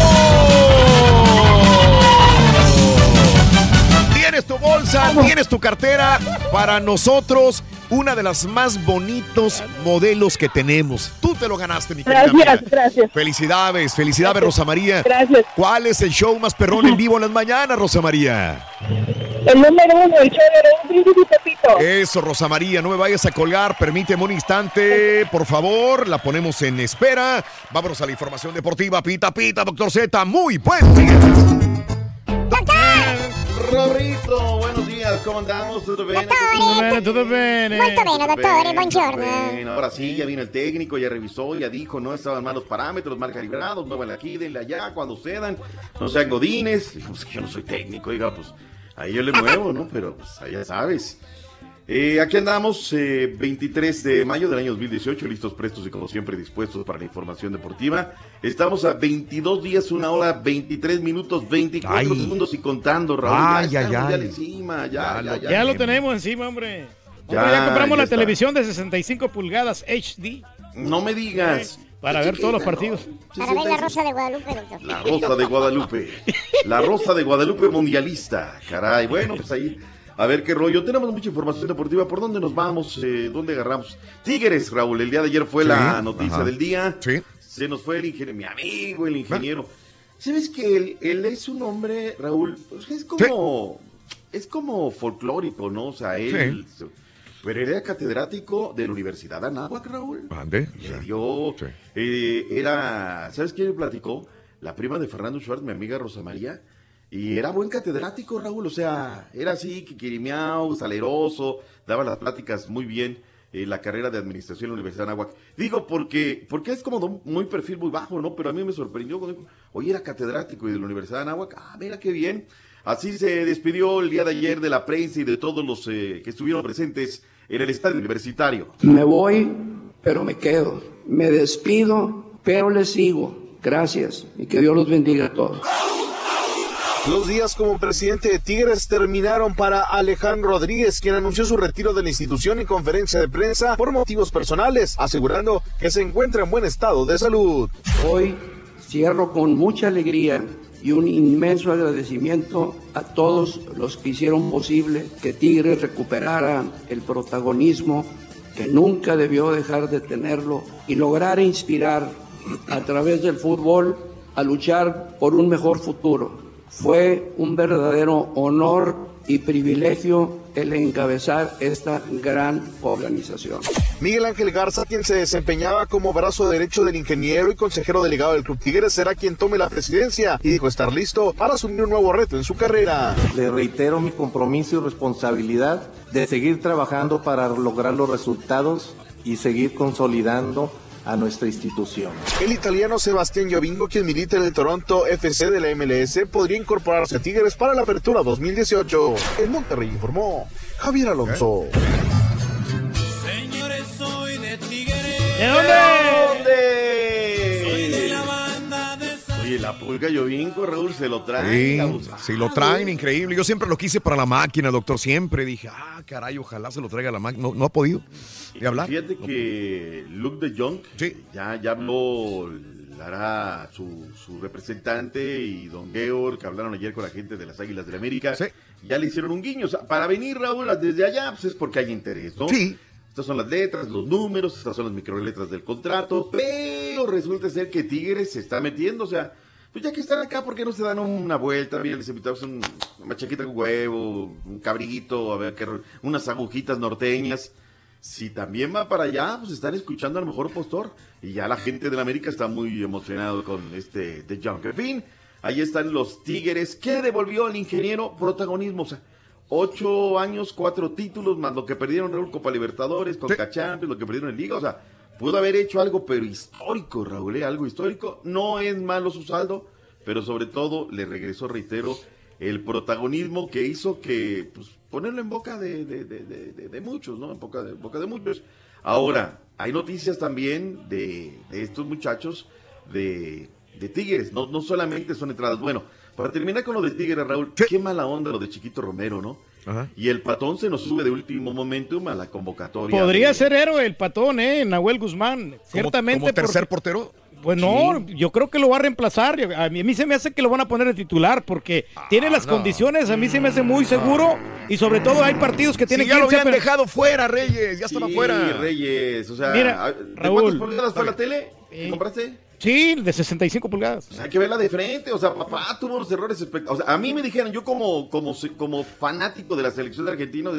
Tienes tu bolsa, tienes tu cartera. Para nosotros, una de las más bonitos modelos que tenemos. Tú te lo ganaste, mi querida Gracias, amiga. gracias. Felicidades, felicidades, Gracias. Rosa María. Gracias. ¿Cuál es el show más perrón en vivo en las mañanas, Rosa María? El número uno, el show de y Pepito. Eso, Rosa María, no me vayas a colgar, permíteme un instante, por favor, la ponemos en espera. Vámonos a la información deportiva, pita, pita, doctor Z, muy buenos días. Rorrito, buenos días, ¿cómo andamos? ¿Todo bien? Bene, tutto bene. Molto bene, dottore, buongiorno. Bueno, ahora sí, ya vino el técnico, ya revisó, ya dijo, no estaban malos parámetros, mal calibrados, muévanle aquí, denle allá, cuando cedan, no sean godines. Pues yo no soy técnico, diga, pues ahí yo le muevo, ¿no? Pero pues ya sabes. Eh, aquí andamos, eh, 23 de mayo del año 2018, listos, prestos y como siempre dispuestos para la información deportiva. Estamos a 22 días, una hora, 23 minutos, 24 Ay. segundos y contando, Raúl. Ay, ya ay. ya encima, ya, ya, ya. Ya lo tenemos encima, hombre. Ya, Hombre, ya compramos ya la está. televisión de 65 pulgadas HD. No me digas. Para ver todos los partidos. Para ver la rosa de Guadalupe, doctor. La Rosa de Guadalupe. La Rosa de Guadalupe mundialista. Caray, bueno, pues ahí. A ver qué rollo. Tenemos mucha información deportiva. ¿Por dónde nos vamos? Eh, ¿Dónde agarramos? Tigres, Raúl. El día de ayer fue Sí, la noticia ajá. del día. Sí. Se nos fue el ingeniero, mi amigo, el ingeniero. ¿Sabes que él, él es un hombre, Raúl? pues es como. Es como folclórico, ¿no? O sea, él. Pero era catedrático de la Universidad de Anáhuac, Raúl. Mande. Le dio. eh, era. ¿Sabes quién me platicó? La prima de Fernando Schwartz, mi amiga Rosa María. Y era buen catedrático, Raúl. O sea, era así, quiquirimiao, saleroso, daba las pláticas muy bien. eh, la carrera de administración en la Universidad de Anáhuac. Digo, porque, porque es como muy perfil muy bajo, ¿no? Pero a mí me sorprendió cuando oye, era catedrático y de la Universidad de Anáhuac. Ah, mira qué bien. Así se despidió el día de ayer de la prensa y de todos los eh, que estuvieron presentes en el estadio universitario. Me voy, pero me quedo. Me despido, pero les sigo. Gracias y que Dios los bendiga a todos. Los días como presidente de Tigres terminaron para Alejandro Rodríguez, quien anunció su retiro de la institución en conferencia de prensa por motivos personales, asegurando que se encuentra en buen estado de salud. Hoy cierro con mucha alegría y un inmenso agradecimiento a todos los que hicieron posible que Tigres recuperara el protagonismo que nunca debió dejar de tenerlo y lograra inspirar a través del fútbol a luchar por un mejor futuro. Fue un verdadero honor y privilegio el encabezar esta gran organización. Miguel Ángel Garza, quien se desempeñaba como brazo derecho del ingeniero y consejero delegado del Club Tigres, será quien tome la presidencia y dijo estar listo para asumir un nuevo reto en su carrera. Le reitero mi compromiso y responsabilidad de seguir trabajando para lograr los resultados y seguir consolidando a nuestra institución. El italiano Sebastián Giovinco, quien milita en el Toronto FC de la MLS, podría incorporarse a Tigres para la apertura 2018. En Monterrey informó Javier Alonso. Señores, soy de Tigres. ¿De Soy de la banda de Oye, la pulga Llovinco, Raúl, se lo trae. Sí, si lo traen, increíble. Yo siempre lo quise para la máquina, doctor. Siempre dije, ah, caray, ojalá se lo traiga la máquina. No, no ha podido hablar. Fíjate que Luke de Jong ya, ya habló hará su, su representante y don Georg, que hablaron ayer con la gente de las Águilas del la América. Ya le hicieron un guiño. O sea, para venir, Raúl, desde allá, pues es porque hay interés, ¿no? Sí. Estas son las letras, los números, estas son las microletras del contrato, pero resulta ser que Tigres se está metiendo, o sea, pues ya que están acá, ¿por qué no se dan una vuelta? Mira, les invitamos un, una chaquita con huevo, un cabrito, a ver, qué, unas agujitas norteñas. Si también va para allá, pues están escuchando a lo mejor postor. Y ya la gente de la América está muy emocionado con este de John. En fin, ahí están los Tigres que devolvió al ingeniero protagonismo. O sea, ocho años, cuatro títulos, más lo que perdieron Raúl Copa Libertadores, con Champions, lo que perdieron en Liga. O sea, pudo haber hecho algo, pero histórico, Raúl, ¿eh? algo histórico. No es malo su saldo, pero sobre todo le regresó, reitero, el protagonismo que hizo que pues, ponerlo en boca de, de, de, de muchos, ¿no? En boca de, boca de muchos. Ahora, hay noticias también de, estos muchachos de, Tigres, no, no solamente son entradas. Bueno, para terminar con lo de Tigres, Raúl, qué mala onda lo de Chiquito Romero, ¿no? Y el patón se nos sube de último momentum a la convocatoria. Podría ser héroe el patón, ¿eh? Nahuel Guzmán. Ciertamente. ¿Como tercer portero? Pues no, yo creo que lo va a reemplazar. A mí, a mí, se me hace que lo van a poner de titular porque tiene las condiciones. A mí se me hace muy seguro y sobre todo hay partidos que tienen sí, ya que lo habían pero- dejado fuera, Reyes. Ya estaba Sí, fuera. Reyes, o sea, Mira, ¿de Raúl. cuántas pulgadas fue la tele? ¿Que compraste? Sí, de 65 pulgadas. Hay que verla de frente, o sea, papá tuvo unos errores espectaculares. O sea, a mí me dijeron, yo como, como, como fanático de la selección de Argentina,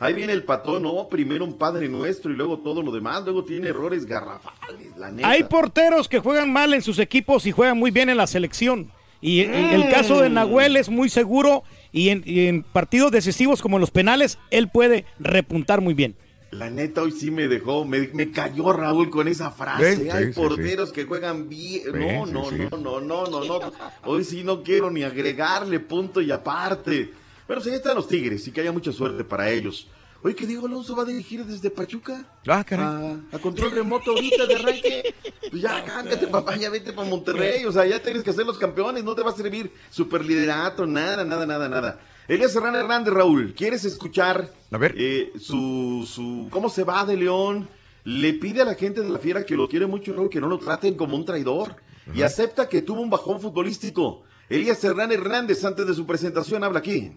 ahí viene el patón, no, primero un padre nuestro y luego todo lo demás, luego tiene errores garrafales, la neta. Hay porteros que juegan mal en sus equipos y juegan muy bien en la selección. Y en el caso de Nahuel es muy seguro y en, y en partidos decisivos como en los penales, él puede repuntar muy bien. La neta hoy sí me dejó, me, me cayó Raúl con esa frase. Sí, Hay sí, sí, porteros que juegan bien. no, sí, no, sí. no, no, no, no, no. Hoy sí no quiero ni agregarle punto y aparte. Pero sí, ahí están los Tigres y que haya mucha suerte para ellos. Oye, que Diego Alonso va a dirigir desde Pachuca. Ah, caray. A, a control remoto ahorita de arranque. Pues ya, cámbiate, papá, ya vete para Monterrey. O sea, ya tienes que ser los campeones. No te va a servir superliderato, nada, nada, nada, nada. Elías Serrano Hernández, Raúl, ¿quieres escuchar a ver. su, su cómo se va de León? Le pide a la gente de la fiera que lo quiere mucho, Raúl, que no lo traten como un traidor. Y acepta que tuvo un bajón futbolístico. Elías Serrano Hernández, antes de su presentación, habla aquí.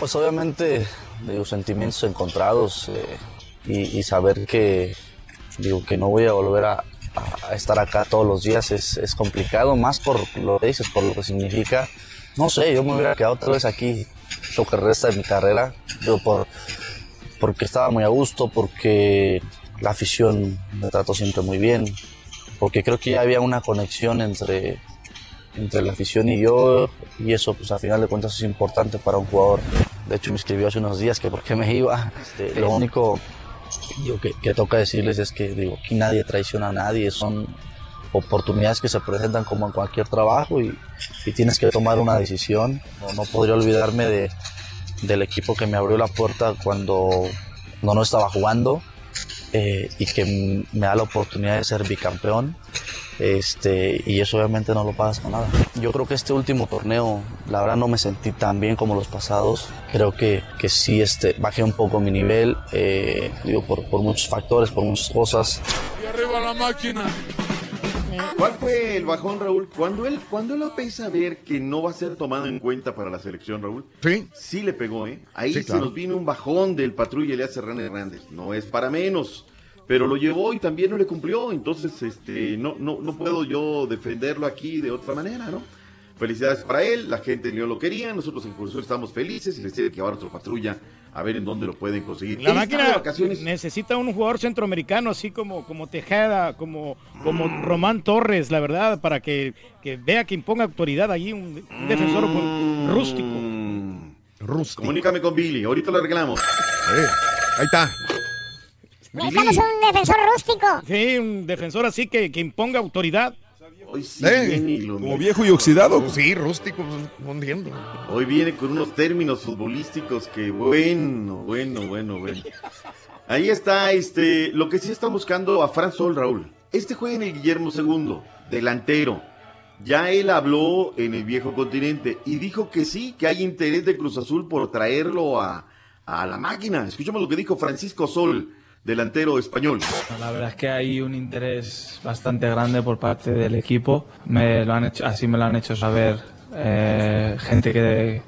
Pues obviamente, digo, sentimientos encontrados eh, y, saber que, digo, que no voy a volver a, estar acá todos los días es, es complicado, más por lo que dices, por lo que significa. No sé, yo me hubiera quedado otra vez aquí lo que resta de mi carrera, digo, por, porque estaba muy a gusto, porque la afición me trató siempre muy bien, porque creo que ya había una conexión entre, entre la afición y yo, y eso pues a final de cuentas es importante para un jugador. De hecho me escribió hace unos días que por qué me iba. Este, lo único digo, que, que toca decirles es que digo, aquí nadie traiciona a nadie, son oportunidades que se presentan como en cualquier trabajo y, y tienes que tomar una decisión. No, no podría olvidarme de, del equipo que me abrió la puerta cuando no, no estaba jugando eh, y que me da la oportunidad de ser bicampeón. Este, y eso obviamente no lo pagas con nada. Yo creo que este último torneo, la verdad no me sentí tan bien como los pasados. Creo que, que sí este, bajé un poco mi nivel, eh, digo, por, por muchos factores, por muchas cosas. Y arriba la máquina. ¿Cuál fue el bajón, Raúl? Cuando él, cuando él empieza a ver que no va a ser tomado en cuenta para la selección, Raúl. Sí. Sí le pegó, ¿eh? Ahí Sí, se claro. nos vino un bajón del patrulla Elías Serrano Hernández. No es para menos. Pero lo llevó y también no le cumplió. Entonces, este, no, no, no puedo yo defenderlo aquí de otra manera, ¿no? Felicidades para él, la gente en León lo quería, nosotros en estamos felices y les tiene que llevar a patrulla a ver en dónde lo pueden conseguir. La máquina vacaciones. necesita un jugador centroamericano así como, como Tejada, como, como Román Torres, la verdad, para que, que vea que imponga autoridad allí, un, un defensor Mm. rústico. Rústico. Comunícame con Billy, ahorita lo arreglamos. ahí está. Necesitamos un defensor rústico. Sí, un defensor así que, que imponga autoridad. Hoy sí Eh, viene lo- Como viejo y oxidado. Sí, rústico, no entiendo. Hoy viene con unos términos futbolísticos que bueno, bueno, bueno, bueno. Ahí está, este, lo que sí está buscando a Fran Sol, Raúl. Este juega en el Guillermo II, delantero. Ya él habló en el viejo continente y dijo que sí, que hay interés de Cruz Azul por traerlo a, a la máquina. Escuchamos lo que dijo Francisco Sol delantero español. La verdad es que hay un interés bastante grande por parte del equipo. Me lo han hecho, así me lo han hecho saber eh, gente que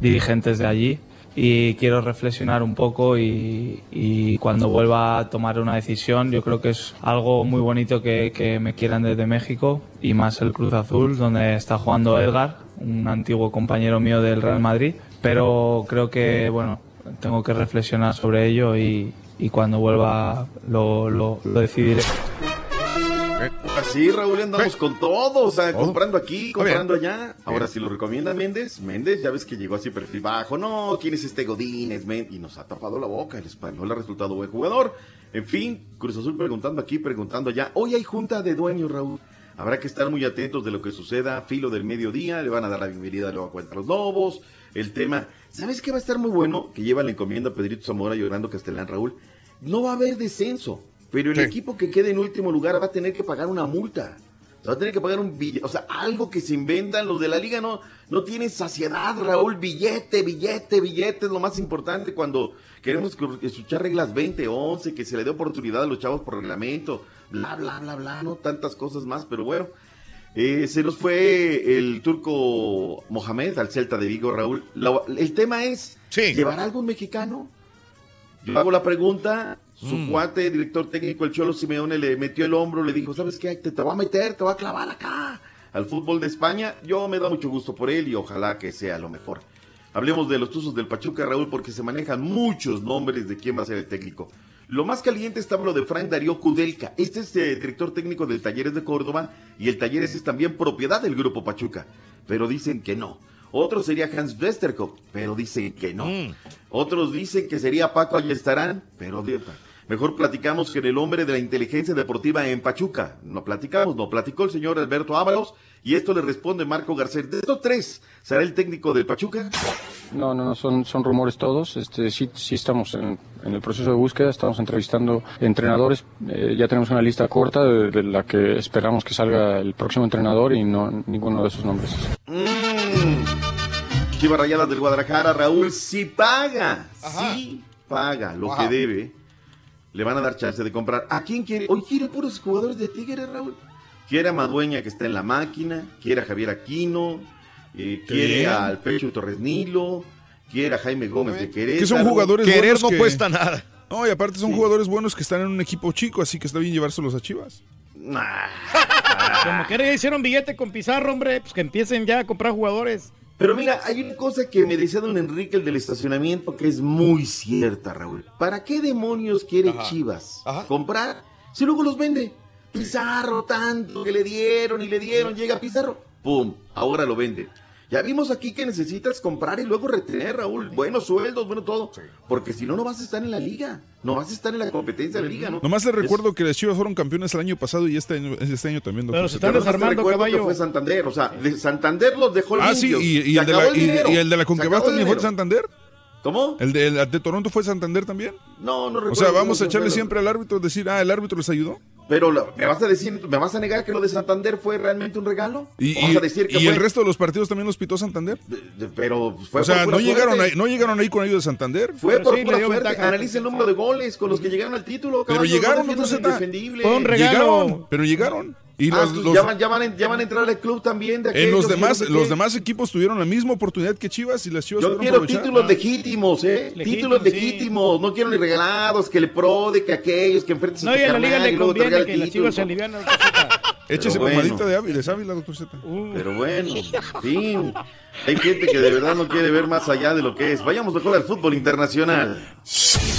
dirigentes de allí y quiero reflexionar un poco y, y cuando vuelva a tomar una decisión yo creo que es algo muy bonito que, que me quieran desde México y más el Cruz Azul donde está jugando Edgar, un antiguo compañero mío del Real Madrid, pero creo que bueno tengo que reflexionar sobre ello y, y cuando vuelva lo, lo, lo decidiré. Así, Raúl, andamos con todo, o sea, comprando aquí, comprando allá. Ahora, si lo recomienda Méndez, Méndez, ya ves que llegó así perfil bajo. No, ¿quién es este Godínez? Y nos ha tapado la boca. El español ha resultado buen jugador. En fin, Cruz Azul preguntando aquí, preguntando allá. Hoy hay junta de dueños, Raúl. Habrá que estar muy atentos de lo que suceda. Filo del mediodía, le van a dar la bienvenida luego a Cuenta los Lobos. El tema, ¿sabes qué va a estar muy bueno? Que lleva la encomienda Pedrito Zamora y Orlando Castellán, Raúl. No va a haber descenso. Pero el equipo que quede en último lugar va a tener que pagar una multa. Va a tener que pagar un billete, o sea, algo que se inventan. Los de la liga no, no tienen saciedad, Raúl. Billete, billete, billete es lo más importante cuando queremos escuchar reglas 20, 11, que se le dé oportunidad a los chavos por reglamento, bla, bla, bla, bla, no tantas cosas más, pero bueno. Eh, se nos fue el turco Mohamed al Celta de Vigo, Raúl. La- el tema es, ¿llevará algún mexicano? Yo hago la pregunta, su Mm. cuate, director técnico, el Cholo Simeone, le metió el hombro, le dijo, ¿sabes qué? Te, te voy a meter, te voy a clavar acá al fútbol de España. Yo me da mucho gusto por él y ojalá que sea lo mejor. Hablemos de los Tuzos del Pachuca, Raúl, porque se manejan muchos nombres de quién va a ser el técnico. Lo más caliente está lo de Frank Darío Kudelka. Este es eh, director técnico del Talleres de Córdoba y el Talleres es también propiedad del Grupo Pachuca. Pero dicen que no. Otro sería Hans Westerkopf, pero dicen que no. Otros dicen que sería Paco Ayestarán, pero mejor platicamos con el hombre de la inteligencia deportiva en Pachuca. No platicamos, no platicó el señor Alberto Ábalos y esto le responde Marco Garcés. De estos tres, ¿será el técnico del Pachuca? No, no, no, son, son rumores todos. Este, sí, sí estamos en, en el proceso de búsqueda, estamos entrevistando entrenadores. Eh, ya tenemos una lista corta de, de la que esperamos que salga el próximo entrenador y no ninguno de esos nombres. Mm. Chivas Rayadas del Guadalajara, Raúl, si paga, si paga lo Ajá. que debe, le van a dar chance de comprar. ¿A quién quiere? Hoy quiere puros jugadores de Tigres, Raúl. Quiere a Madueña que está en la máquina, quiere a Javier Aquino, eh, quiere bien. al Pecho Torres Nilo, quiere a Jaime Gómez de Querétaro. Que son jugadores Querer buenos no que- cuesta nada. No, y aparte son jugadores buenos que están en un equipo chico, así que está bien llevárselos a Chivas. Como que ya hicieron billete con Pizarro, hombre, pues que empiecen ya a comprar jugadores. Pero mira, hay una cosa que me decía don Enrique, el del estacionamiento, que es muy cierta, Raúl. ¿Para qué demonios quiere Ajá. Chivas comprar si luego los vende? Pizarro, tanto que le dieron y le dieron, llega Pizarro, ¡pum! Ahora lo venden. Ya vimos aquí que necesitas comprar y luego retener, Raúl. Buenos sueldos, bueno todo. Porque si no, no vas a estar en la liga. No vas a estar en la competencia de la liga, ¿no? Nomás te Es- recuerdo que las Chivas fueron campeones el año pasado y este año, este año también. Pero nomás te recuerdo que fue Santander, o sea, de Santander los dejó Ah, sí, y, y Se el de la, y- dinero. y el de la Se el también fue. Santander. ¿Cómo? ¿El de, el de Toronto fue Santander también? No, no O recuerdo. sea, vamos a echarle siempre al árbitro, decir, ah, el árbitro les ayudó. Pero lo- me vas a decir, me vas a negar que lo de Santander fue realmente un regalo? Y, ¿O vas y- a decir que y fue- el resto de los partidos también los pitó Santander. pero fue o sea, por no pura llegaron, suerte. ahí, no llegaron ahí con ayuda de Santander. Fue por pura suerte. Analiza el número de goles con los que llegaron al título. Pero caballo, llegaron, no. Fue un regalo. Llegaron, pero llegaron. Y Ah, los- pues los- ya, van, ya, van, a- ya van a entrar al club también. De En aquellos, los demás, los demás equipos tuvieron la misma oportunidad que Chivas y las Chivas Yo quiero aprovechar. títulos legítimos, ¿eh? Legítimos, títulos sí. legítimos. No quiero ni regalados, que el pro, de que aquellos, que enfrentes No, y a la liga le conviene que las chivas se alivian. [laughs] Échese bueno. pomadita de Ávila, Ávila, doctor Z. Pero bueno, en fin. Hay gente que de verdad no quiere ver más allá de lo que es. Vayamos mejor al fútbol internacional. [laughs]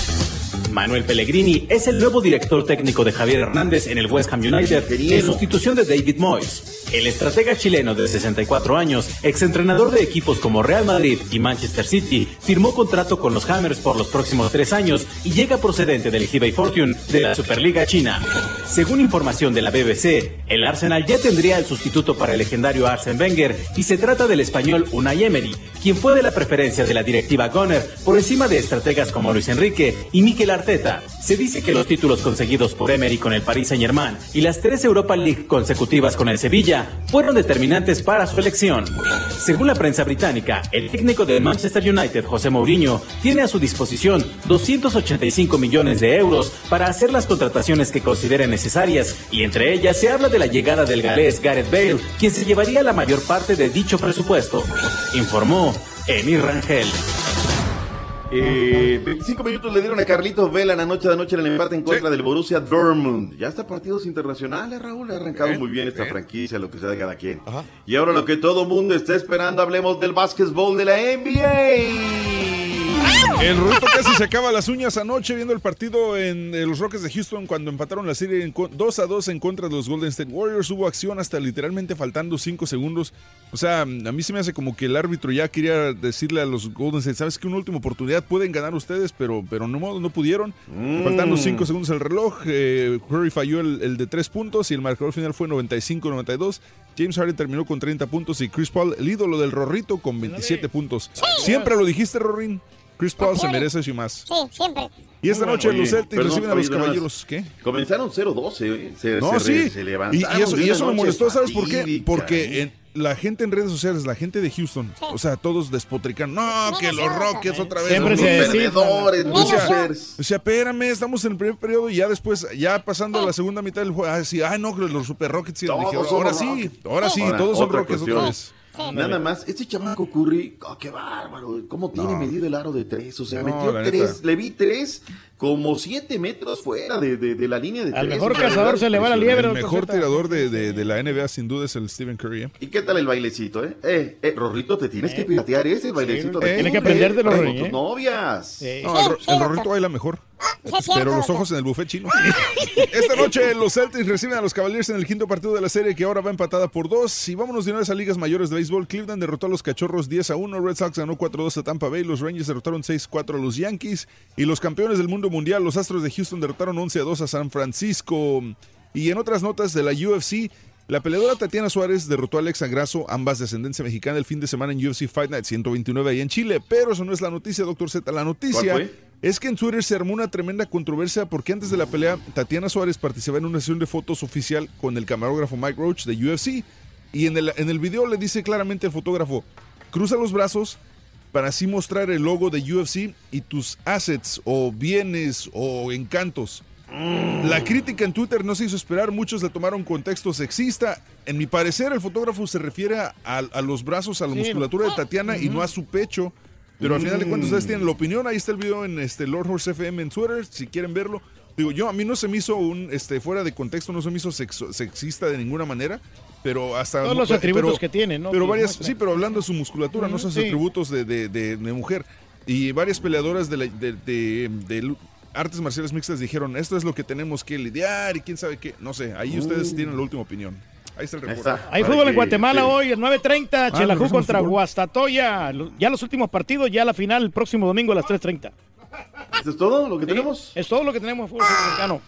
Manuel Pellegrini es el nuevo director técnico de Javier Hernández en el West Ham United en sustitución de David Moyes. El estratega chileno de 64 años, exentrenador de equipos como Real Madrid y Manchester City, firmó contrato con los Hammers por los próximos tres años y llega procedente del Hebei Fortune de la Superliga China. Según información de la BBC, el Arsenal ya tendría el sustituto para el legendario Arsene Wenger y se trata del español Unai Emery, quien fue de la preferencia de la directiva Gunner por encima de estrategas como Luis Enrique y Mikel Arteta. Se dice que los títulos conseguidos por Emery con el Paris Saint-Germain y las tres Europa League consecutivas con el Sevilla fueron determinantes para su elección. Según la prensa británica, el técnico del Manchester United, José Mourinho, tiene a su disposición 285 millones de euros para hacer las contrataciones que considere necesarias y entre ellas se habla de la llegada del galés Gareth Bale, quien se llevaría la mayor parte de dicho presupuesto, informó Emir Rangel. Eh, [laughs] 25 minutos le dieron a Carlitos Vela en la noche de anoche en el empate en contra del Borussia Dortmund. Ya está partidos internacionales, Raúl. Ha arrancado muy bien esta franquicia, lo que sea de cada quien. Y ahora lo que todo mundo está esperando, hablemos del básquetbol de la NBA. El Rorrito casi se acaba las uñas anoche viendo el partido en eh, los Rockets de Houston cuando empataron la serie en co- 2 a 2 en contra de los Golden State Warriors. Hubo acción hasta literalmente faltando 5 segundos. O sea, a mí se me hace como que el árbitro ya quería decirle a los Golden State, sabes que una última oportunidad pueden ganar ustedes, pero, pero no, modo, no pudieron. Mm. Faltando 5 segundos el reloj, eh, Curry falló el, el de 3 puntos y el marcador final fue 95-92. James Harden terminó con 30 puntos y Chris Paul, el ídolo del Rorrito, con 27 puntos. Siempre lo dijiste, Rorin. Chris Paul se merece eso y más. Sí, siempre. Y esta noche Oye, los Celtics perdón, reciben a los caballeros. ¿Qué? Comenzaron 0-12, eh. se, No, se sí. se Y, levantaron y eso, y eso me molestó, ¿sabes por qué? Porque ¿eh? en- la gente en redes sociales, la gente de Houston, o sea, todos despotrican. No, que los Rockets otra vez. Siempre descifran. perdedores, Losers. losers. O sea, espérame, estamos en el primer periodo y ya después, ya pasando la segunda mitad del juego, ah, sí, ah, no, que los Super Rockets. sí, Todos dije, somos ahora sí, ahora sí, Ahora, todos son Rockets cuestión. otra vez. Nada más, este chamaco Curry, oh, qué bárbaro, cómo tiene medido el aro de tres, o sea, No, metió tres, neta. le vi tres como siete metros fuera de, de- de la línea de Al tres. mejor cazador se le va la liebre. El mejor tirador de, de- de la NBA sin duda es el Stephen Curry. ¿eh? ¿Y qué tal el bailecito, eh? Eh, eh, Rorrito, te tienes que piratear ese bailecito. güey. de Tienes que aprender de los con Rory, tus ¿eh? novias. No, el, el Rorrito baila mejor. [laughs] Pero los ojos en el buffet chino. [laughs] Esta noche los Celtics reciben a los Cavaliers en el quinto partido de la serie que ahora va empatada por dos. Y vámonos de una vez a ligas mayores de béisbol. Cleveland derrotó a los Cachorros 10 a 1. Red Sox ganó 4-2 a Tampa Bay. Los Rangers derrotaron 6-4 a los Yankees. Y los campeones del mundo mundial, los Astros de Houston, derrotaron 11 a 2 a San Francisco. Y en otras notas de la UFC, la peleadora Tatiana Suárez derrotó a Alexa Grasso, ambas de ascendencia mexicana, el fin de semana en UFC Fight Night 129 ahí en Chile. Pero eso no es la noticia, doctor Z. La noticia ¿Cuál fue? Es que en Twitter se armó una tremenda controversia porque antes de la pelea, Tatiana Suárez participaba en una sesión de fotos oficial con el camarógrafo Mike Roach de UFC. Y en el, en el video le dice claramente al fotógrafo, cruza los brazos para así mostrar el logo de UFC y tus assets o bienes o encantos. La crítica en Twitter no se hizo esperar, muchos le tomaron contexto sexista. En mi parecer, el fotógrafo se refiere a, a los brazos, a la musculatura de Tatiana y no a su pecho. Pero al final de cuentas, ustedes tienen la opinión. Ahí está el video en este Lord Horse FM en Twitter, si quieren verlo. Digo, yo a mí no se me hizo un, este, fuera de contexto, no se me hizo sexo- sexista de ninguna manera. Pero hasta. Todos los pero- atributos que tiene, ¿no? Pero varias, muestra. sí, pero hablando de su musculatura, no sus sí. atributos de, de- de- de mujer. Y varias peleadoras de, la- de- artes marciales mixtas dijeron, esto es lo que tenemos que lidiar y quién sabe qué. No sé, ahí ustedes Uh. tienen la última opinión. Ahí está el reporte. Hay fútbol en Guatemala hoy, el 9.30, Ah, Chelajú ¿nos contra? Guastatoya. Ya los últimos partidos, ya la final el próximo domingo a las 3.30. ¿Eso es todo lo que tenemos? Es todo lo que tenemos, fútbol.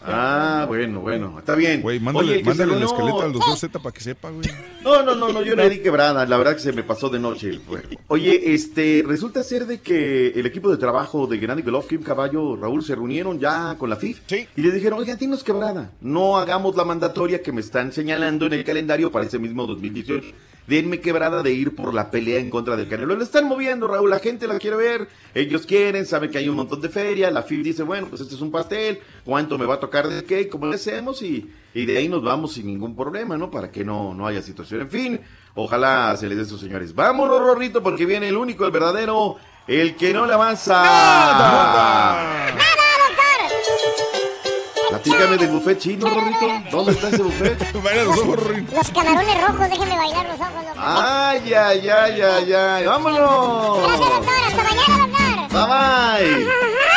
Ah, bueno, bueno, está bien. Güey, mándale, Oye, mándale la reunió- escaleta al doctor Z para que sepa, güey. No, no, no, no, yo le di quebrada, la verdad que se me pasó de noche el juego. Oye, este, resulta ser de que el equipo de trabajo de Gennady Golovkin, Caballo, Raúl, se reunieron ya con la FIF y le dijeron, oigan, dinos quebrada, no hagamos la mandatoria que me están señalando en el calendario para ese mismo 2018. Denme quebrada de ir por la pelea en contra del Canelo. Lo están moviendo, Raúl, la gente la quiere ver, ellos quieren, saben que hay un montón de feria, la FIF dice, bueno, pues este es un pastel, ¿cuánto me va a tocar de qué? ¿Cómo le hacemos? Y, y de ahí nos vamos sin ningún problema, ¿no? Para que no, no haya situación. En fin, ojalá se les dé a esos señores. Vámonos, Rorrito, porque viene el único, el verdadero, el que no le avanza. Platícame del buffet chino, Rorrito. ¿Dónde está ese buffet? [laughs] Los camarones rojos, déjenme bailar los ojos, doctor. Ay, ay, ay, ay, ay. ¡Vámonos! Gracias, doctor. Hasta mañana, doctor. Bye bye.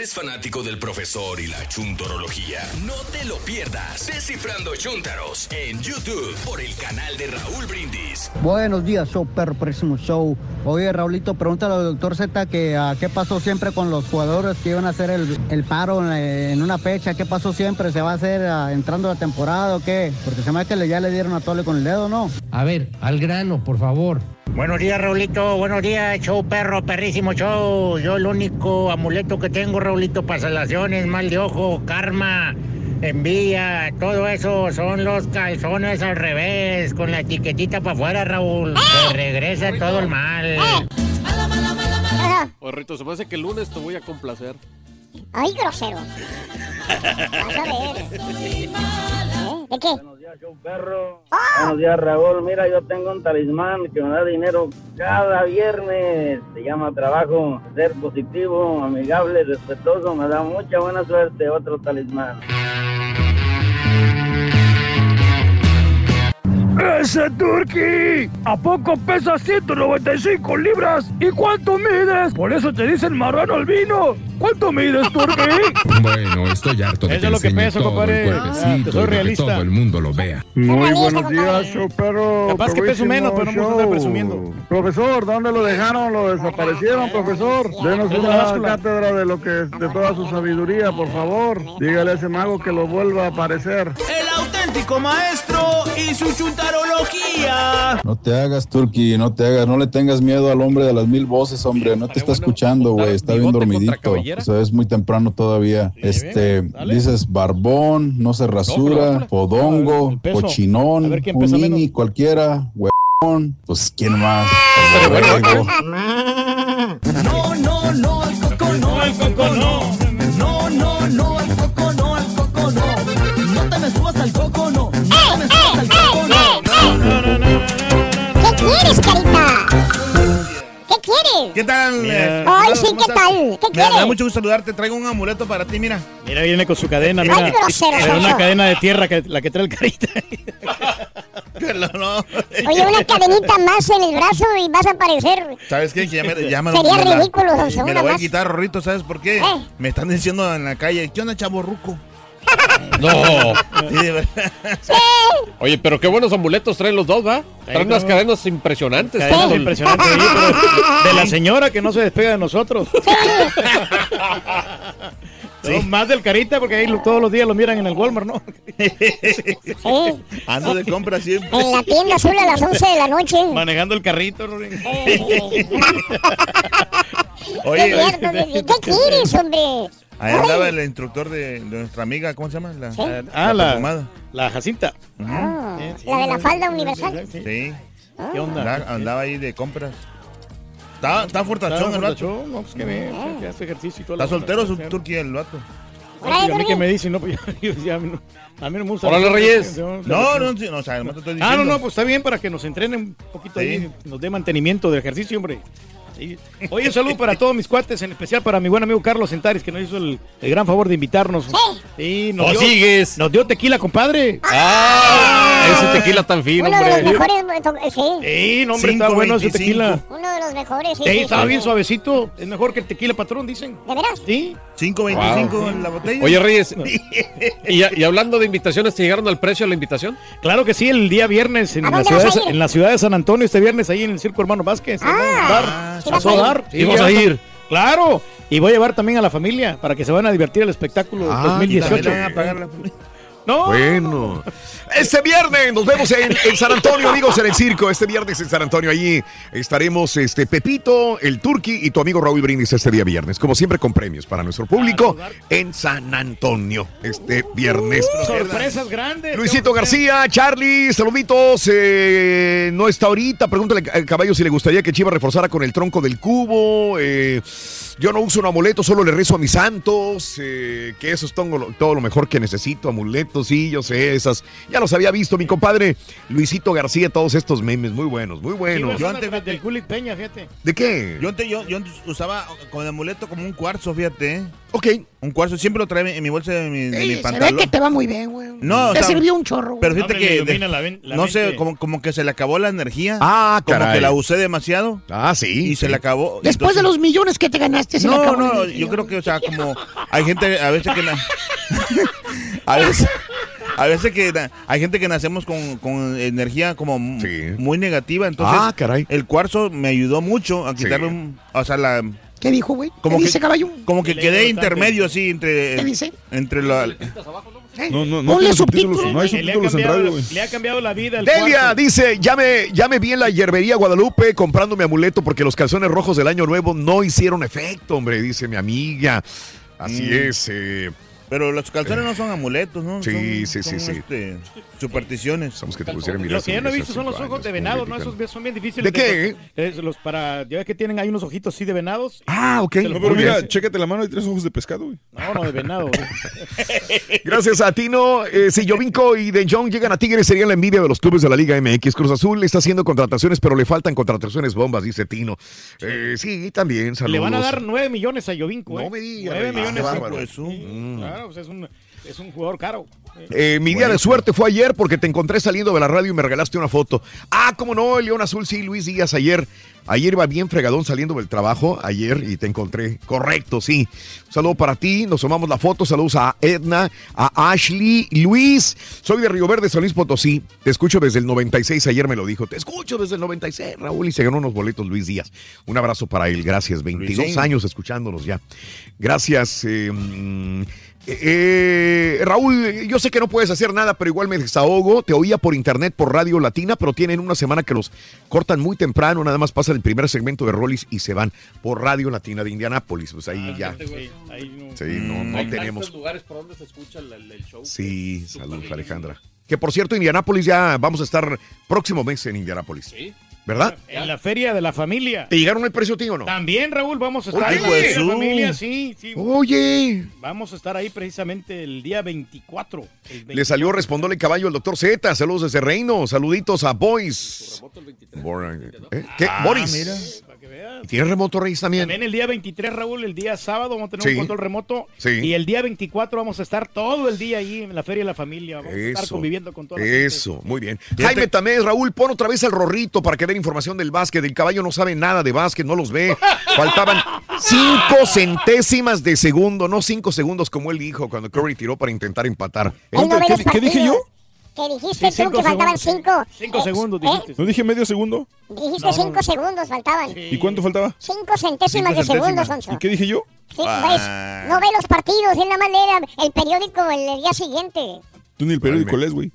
¿Eres fanático del profesor y la chuntorología? No te lo pierdas. Descifrando Chuntaros en YouTube por el canal de Raúl Brindis. Buenos días, show perro, próximo show. Oye, Raulito, pregúntale al doctor Z que a qué pasó siempre con los jugadores que iban a hacer el, el paro en, en una fecha. ¿Qué pasó siempre? ¿Se va a hacer ah, entrando la temporada o qué? Porque se me hace que le- ya le dieron a tole con el dedo, ¿no? A ver, al grano, por favor. Buenos días, Raulito. Buenos días, show perro, perrísimo show. Yo el único amuleto que tengo, Raulito, para salaciones, mal de ojo, karma. envía, todo eso son los calzones al revés, con la etiquetita para afuera, Raúl. Te regresa todo el mal. Oye, Rito, se parece que el lunes te voy a complacer. Ay, grosero. [laughs] Vas a ver. ¿De qué? Buenos días, Raúl. Mira, yo tengo un talismán que me da dinero cada viernes. Se llama trabajo, ser positivo, amigable, respetuoso. Me da mucha buena suerte. Otro talismán. ¡Ese Turkey! ¿A poco pesa 195 libras? ¿Y cuánto mides? Por eso te dicen marrano al vino. ¿Cuánto mides, Turkey? [laughs] Bueno, estoy harto de Eso que es lo que todo compadre. el Ah, soy que realista. todo el mundo lo vea. Muy buenos días, perro. Capaz que peso menos, pero no me gusta andar presumiendo. Profesor, ¿dónde lo dejaron? ¿Lo desaparecieron, profesor? Denos una cátedra de lo que de toda su sabiduría, por favor. Dígale a ese mago que lo vuelva a aparecer. El auténtico maestro y su No te hagas, Turki, no te hagas, no le tengas miedo al hombre de las mil voces, hombre, no te está escuchando, güey, está bien dormidito, o sea, es muy temprano todavía. Este, dices barbón, no se rasura, podongo, peso. A cochinón, pesa unini, cualquiera, huevón, pues quién más. Luego, quieres, carita? ¿Qué quieres? ¿Qué tal? Mira. Ay, sí, ¿cómo ¿qué tal? ¿Qué Me da- Me quieres? da mucho gusto saludarte. Traigo un amuleto para ti, mira. Mira, viene con su cadena, Ay, mira. grosero, Pero una cadena de tierra, que, la que trae el carita. [laughs] No, Oye, una cadenita más en el brazo y vas a aparecer. ¿Sabes qué? Que ya me, ya me- Sería me la- ridículo, Don Me lo voy a quitar, Rorrito, ¿sabes por qué? Eh. Me están diciendo en la calle, ¿qué onda, chavo ruco? [laughs] No. Sí, de verdad. [laughs] Oye, pero qué buenos amuletos traen los dos, ¿va? Traen unas cadenas impresionantes. Cadenas impresionantes, pero de la señora que no se despega de nosotros. [laughs] [laughs] No, más del carita, porque ahí todos los días lo miran en el Walmart, ¿no? Ando de compra siempre. En la tienda azul a las 11 de la noche. Manejando el carrito, Rorín. Oye, Qué cierto, Didi. ¿Qué quieres, hombre? ahí andaba el instructor de, de nuestra amiga, ¿cómo se llama? La, Ah, la, perfumada. la Jacinta. Ah, La de la falda universal. Sí. ¿Qué onda? Andaba, andaba ahí de compras. Está, está fortachón el vato. no, pues que ve, que hace ejercicio y todo. Está soltero su Turquía el vato. ¿Y a mí qué me dicen? No, pues [laughs] yo, ya, a, mí no, no me gusta. Órale, Reyes. No, No, no, sí, no, o sea, además te estoy Ah, no, diciendo. no, pues está bien para que nos entrenen un poquito Sí. ahí, nos dé mantenimiento de ejercicio, hombre. Sí. Oye, un saludo para todos mis cuates, en especial para mi buen amigo Carlos Centaris, que nos hizo el, el gran favor de invitarnos. Sí, nos ¿O dio, sigues? nos dio tequila, compadre. Ah, ese tequila tan fino, Uno de los mejores, eh, to- eh, sí. Sí, no, hombre, está bueno ese 5.25. tequila. Uno de los mejores, sí. Sí, sí, estaba sí. bien suavecito. Es mejor que el tequila patrón, dicen. ¿De veras? Sí. 5.25 en la botella. Oye, Reyes, [laughs] y, y hablando de invitaciones, ¿te llegaron al precio de la invitación? Claro que sí, el día viernes en, ¿A la ciudad, de, en la ciudad de San Antonio, este viernes ahí en el Circo Hermano Vázquez. Ah, a ¿sí dar. Vas a dar. Sí, vas a ir. Claro. Y voy a llevar también a la familia para que se van a divertir al espectáculo Ah, 2018. y también van a pagar la- No. Bueno. Este viernes nos vemos en, en San Antonio, amigos, en el circo. Este viernes en San Antonio, allí estaremos este Pepito, el Turqui y tu amigo Raúl Brindis este día viernes. Como siempre, con premios para nuestro público en San Antonio este viernes. Sorpresas grandes. Luisito García, Charlie, saluditos. eh, no está ahorita. Pregúntale al caballo si le gustaría que Chivas reforzara con el tronco del cubo. eh, yo no uso un amuleto, solo le rezo a mis santos. eh, que eso es todo lo, todo lo mejor que necesito. Amuletos, sí, yo sé, esas. Ya los había visto, mi compadre Luisito García, todos estos memes, muy buenos, muy buenos. Yo antes del Culit Peña, fíjate. ¿De qué? Yo antes, yo, yo antes usaba con el amuleto como un cuarzo, fíjate. ¿eh? Ok. Un cuarzo, siempre lo trae en mi bolsa de mi, de mi Sí, se ve pantalón. que te va muy bien, güey. No, o Te sea, sirvió un chorro, güey. Pero fíjate Hombre, le que, ilumina de- la ven- la no sé, como, como que se le acabó la energía. Ah, Como caray. que la usé demasiado. Ah, sí. Y se le acabó. Después de los millones que te ganaste, se le No, acabó no, la yo creo que, o sea, como hay gente a veces que... na- [laughs] a veces... A veces que na- hay gente que nacemos con, con energía como muy negativa, entonces Ah, caray. el cuarzo me ayudó mucho a quitarme un, o sea, la ¿Qué dijo, güey? como ¿Qué que, dice, caballo? Como que quedé intermedio así entre ¿Qué dice? entre la No, no, no Ponle tiene subtítulos. subtítulos, no hay subtítulos en radio, güey. le ha cambiado la vida. el Delia cuarzo. dice, llame, llame bien la hierbería Guadalupe comprando mi amuleto porque los calzones rojos del año nuevo no hicieron efecto, hombre, dice mi amiga. Así Mm. es. eh, Pero los calzones no son amuletos, ¿no? Sí, Son- sí, sí, son, sí. este, supersticiones. Somos que te pusieran Lo que yo no he visto son los ojos de venado, ¿no? Esos son bien difíciles. ¿De qué? Es los para, ya ves que tienen ahí unos ojitos así de venados. Ah, ok. No, pero mira, chécate la mano y tres ojos de pescado, güey. No, no, de venado. [laughs] Gracias a Tino, eh, si Jovinko y De Jong llegan a Tigres serían la envidia de los clubes de la Liga MX. Cruz Azul está haciendo contrataciones, pero le faltan contrataciones bombas, dice Tino. Eh, sí, también, saludos. Le van a dar 9 millones a Yovinco. No ¿eh? me digas, 9 Rey. millones. Ah, bárbaro. pues, sí. Mm. Claro, pues es un, es un jugador caro. Eh, mi día de suerte fue ayer porque te encontré saliendo de la radio y me regalaste una foto. Ah, cómo no, el León Azul, sí, Luis Díaz ayer. Ayer iba bien fregadón saliendo del trabajo, ayer, y te encontré. Correcto, sí. Un saludo para ti, nos tomamos la foto. Saludos a Edna, a Ashley, Luis. Soy de Río Verde, San Luis Potosí. Te escucho desde el 96, ayer me lo dijo. Te escucho desde el 96, Raúl, y se ganó unos boletos Luis Díaz. Un abrazo para él, gracias. 22 Luisín. años escuchándonos ya. Gracias. eh, eh, Raúl, yo sé que no puedes hacer nada, pero igual me desahogo. Te oía por internet, por Radio Latina, pero tienen una semana que los cortan muy temprano. Nada más pasa el primer segmento de Rollis y se van por Radio Latina de Indianápolis. Pues ahí ya. Sí, no, no Hay tenemos. tantos lugares por donde se escucha el, el- el show. Sí, saludos, Alejandra. Que por cierto, Indianápolis ya vamos a estar próximo mes en Indianápolis. Sí. ¿Verdad? En la feria de la familia. ¿Te llegaron el precio, tío, o no? También, Raúl, vamos a estar Oye, en la la familia, sí, sí. Oye. Vamos a estar ahí precisamente el día 24. el Le salió respondole caballo el doctor Z. Saludos desde Reino. Saluditos a Boys. ¿eh? ¿Qué? Ah, Boris. mira. ¿Tienes remoto Reyes también? También el día 23, Raúl, el día sábado vamos a tener Sí. un control remoto. Sí. Y el día 24 vamos a estar todo el día ahí en la Feria de la Familia. Vamos a estar conviviendo con toda la gente. Eso, muy bien. Jaime Tamés, Raúl, pon otra vez el rorrito para que den información del básquet. El caballo no sabe nada de básquet, no los ve. [laughs] Faltaban cinco centésimas de segundo, no cinco segundos como él dijo cuando Curry tiró para intentar empatar. Los ¿Qué dije yo? Que dijiste Sí, tú que faltaban segundos. cinco. Cinco Eh, segundos ¿eh? dijiste. ¿No dije medio segundo? Dijiste No, cinco no. segundos faltaban. ¿Y cuánto faltaba? Cinco centésimas Cinco de segundos. Sonso. ¿Y qué dije yo? Sí, pues, no ve los partidos, nada más lee el periódico el día siguiente. Tú ni el periódico lees, güey.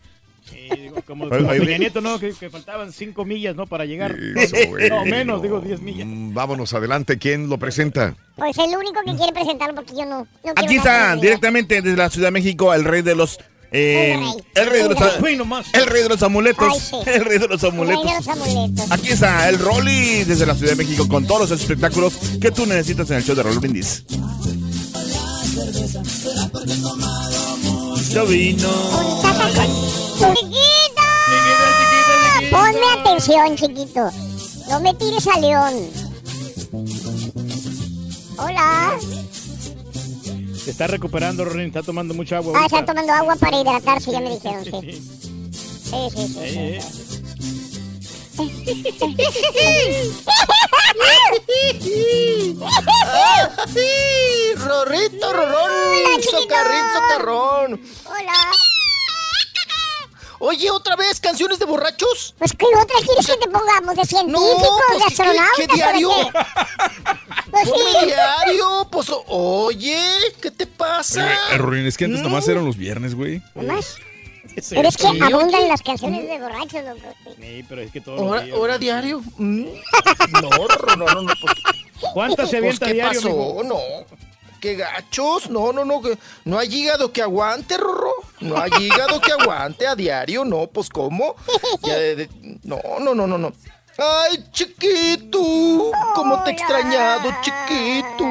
Como, Ay, como ay, Peña Nieto, ¿no? Que, que faltaban cinco millas, ¿no? Para llegar. Eso, güey. [laughs] no, menos, digo, 10 millas. Mm, Vámonos adelante, ¿quién lo presenta? Pues el único que quiere presentarlo porque yo no. no quiero Aquí está, directamente desde la Ciudad de México, el rey de los... eh, el rey de los, El rey nomás. el rey de los amuletos. Ay, sí. El rey de los El rey amuletos. de los amuletos. Aquí está el Rolly desde la Ciudad de México con todos los espectáculos que tú necesitas en el show de Raúl Brindis. Mucho vino. ¡Chiquito! Ponme atención, chiquito. No me tires a León. Hola. Se está recuperando, Rorín. Está tomando mucha agua. Ah, ahorita. están tomando agua para hidratarse, ya me dijeron, sí. Sí, sí, sí. Eh, [laughs] Rorrito, rorrón, socarrín, socarrón. Hola. Oye, ¿otra vez canciones de borrachos? Pues, ¿qué otra quieres que te pongamos? ¿De científicos, pues, de ¿qué- qué- astronautas? qué o de diario? Pues sí. diario, pues oye, ¿qué te pasa? Eh, Rorín, es que antes nomás eran los viernes, güey. Nomás. Pero es que Sí, abundan oye. las canciones de borrachos, loco. Sí, pero es que todo. ¿Hora, hora diario? Mm. No, no, no, no. pues- ¿Cuántas se avienta pues, ¿qué diario, pasó? No. Qué gachos. No, no, no. No hay hígado que aguante, Rorro. No hay hígado que aguante a diario. No, pues, ¿cómo? Ya de- de- no, no, no, no, no. Ay, chiquito. ¿Cómo te he extrañado, chiquito?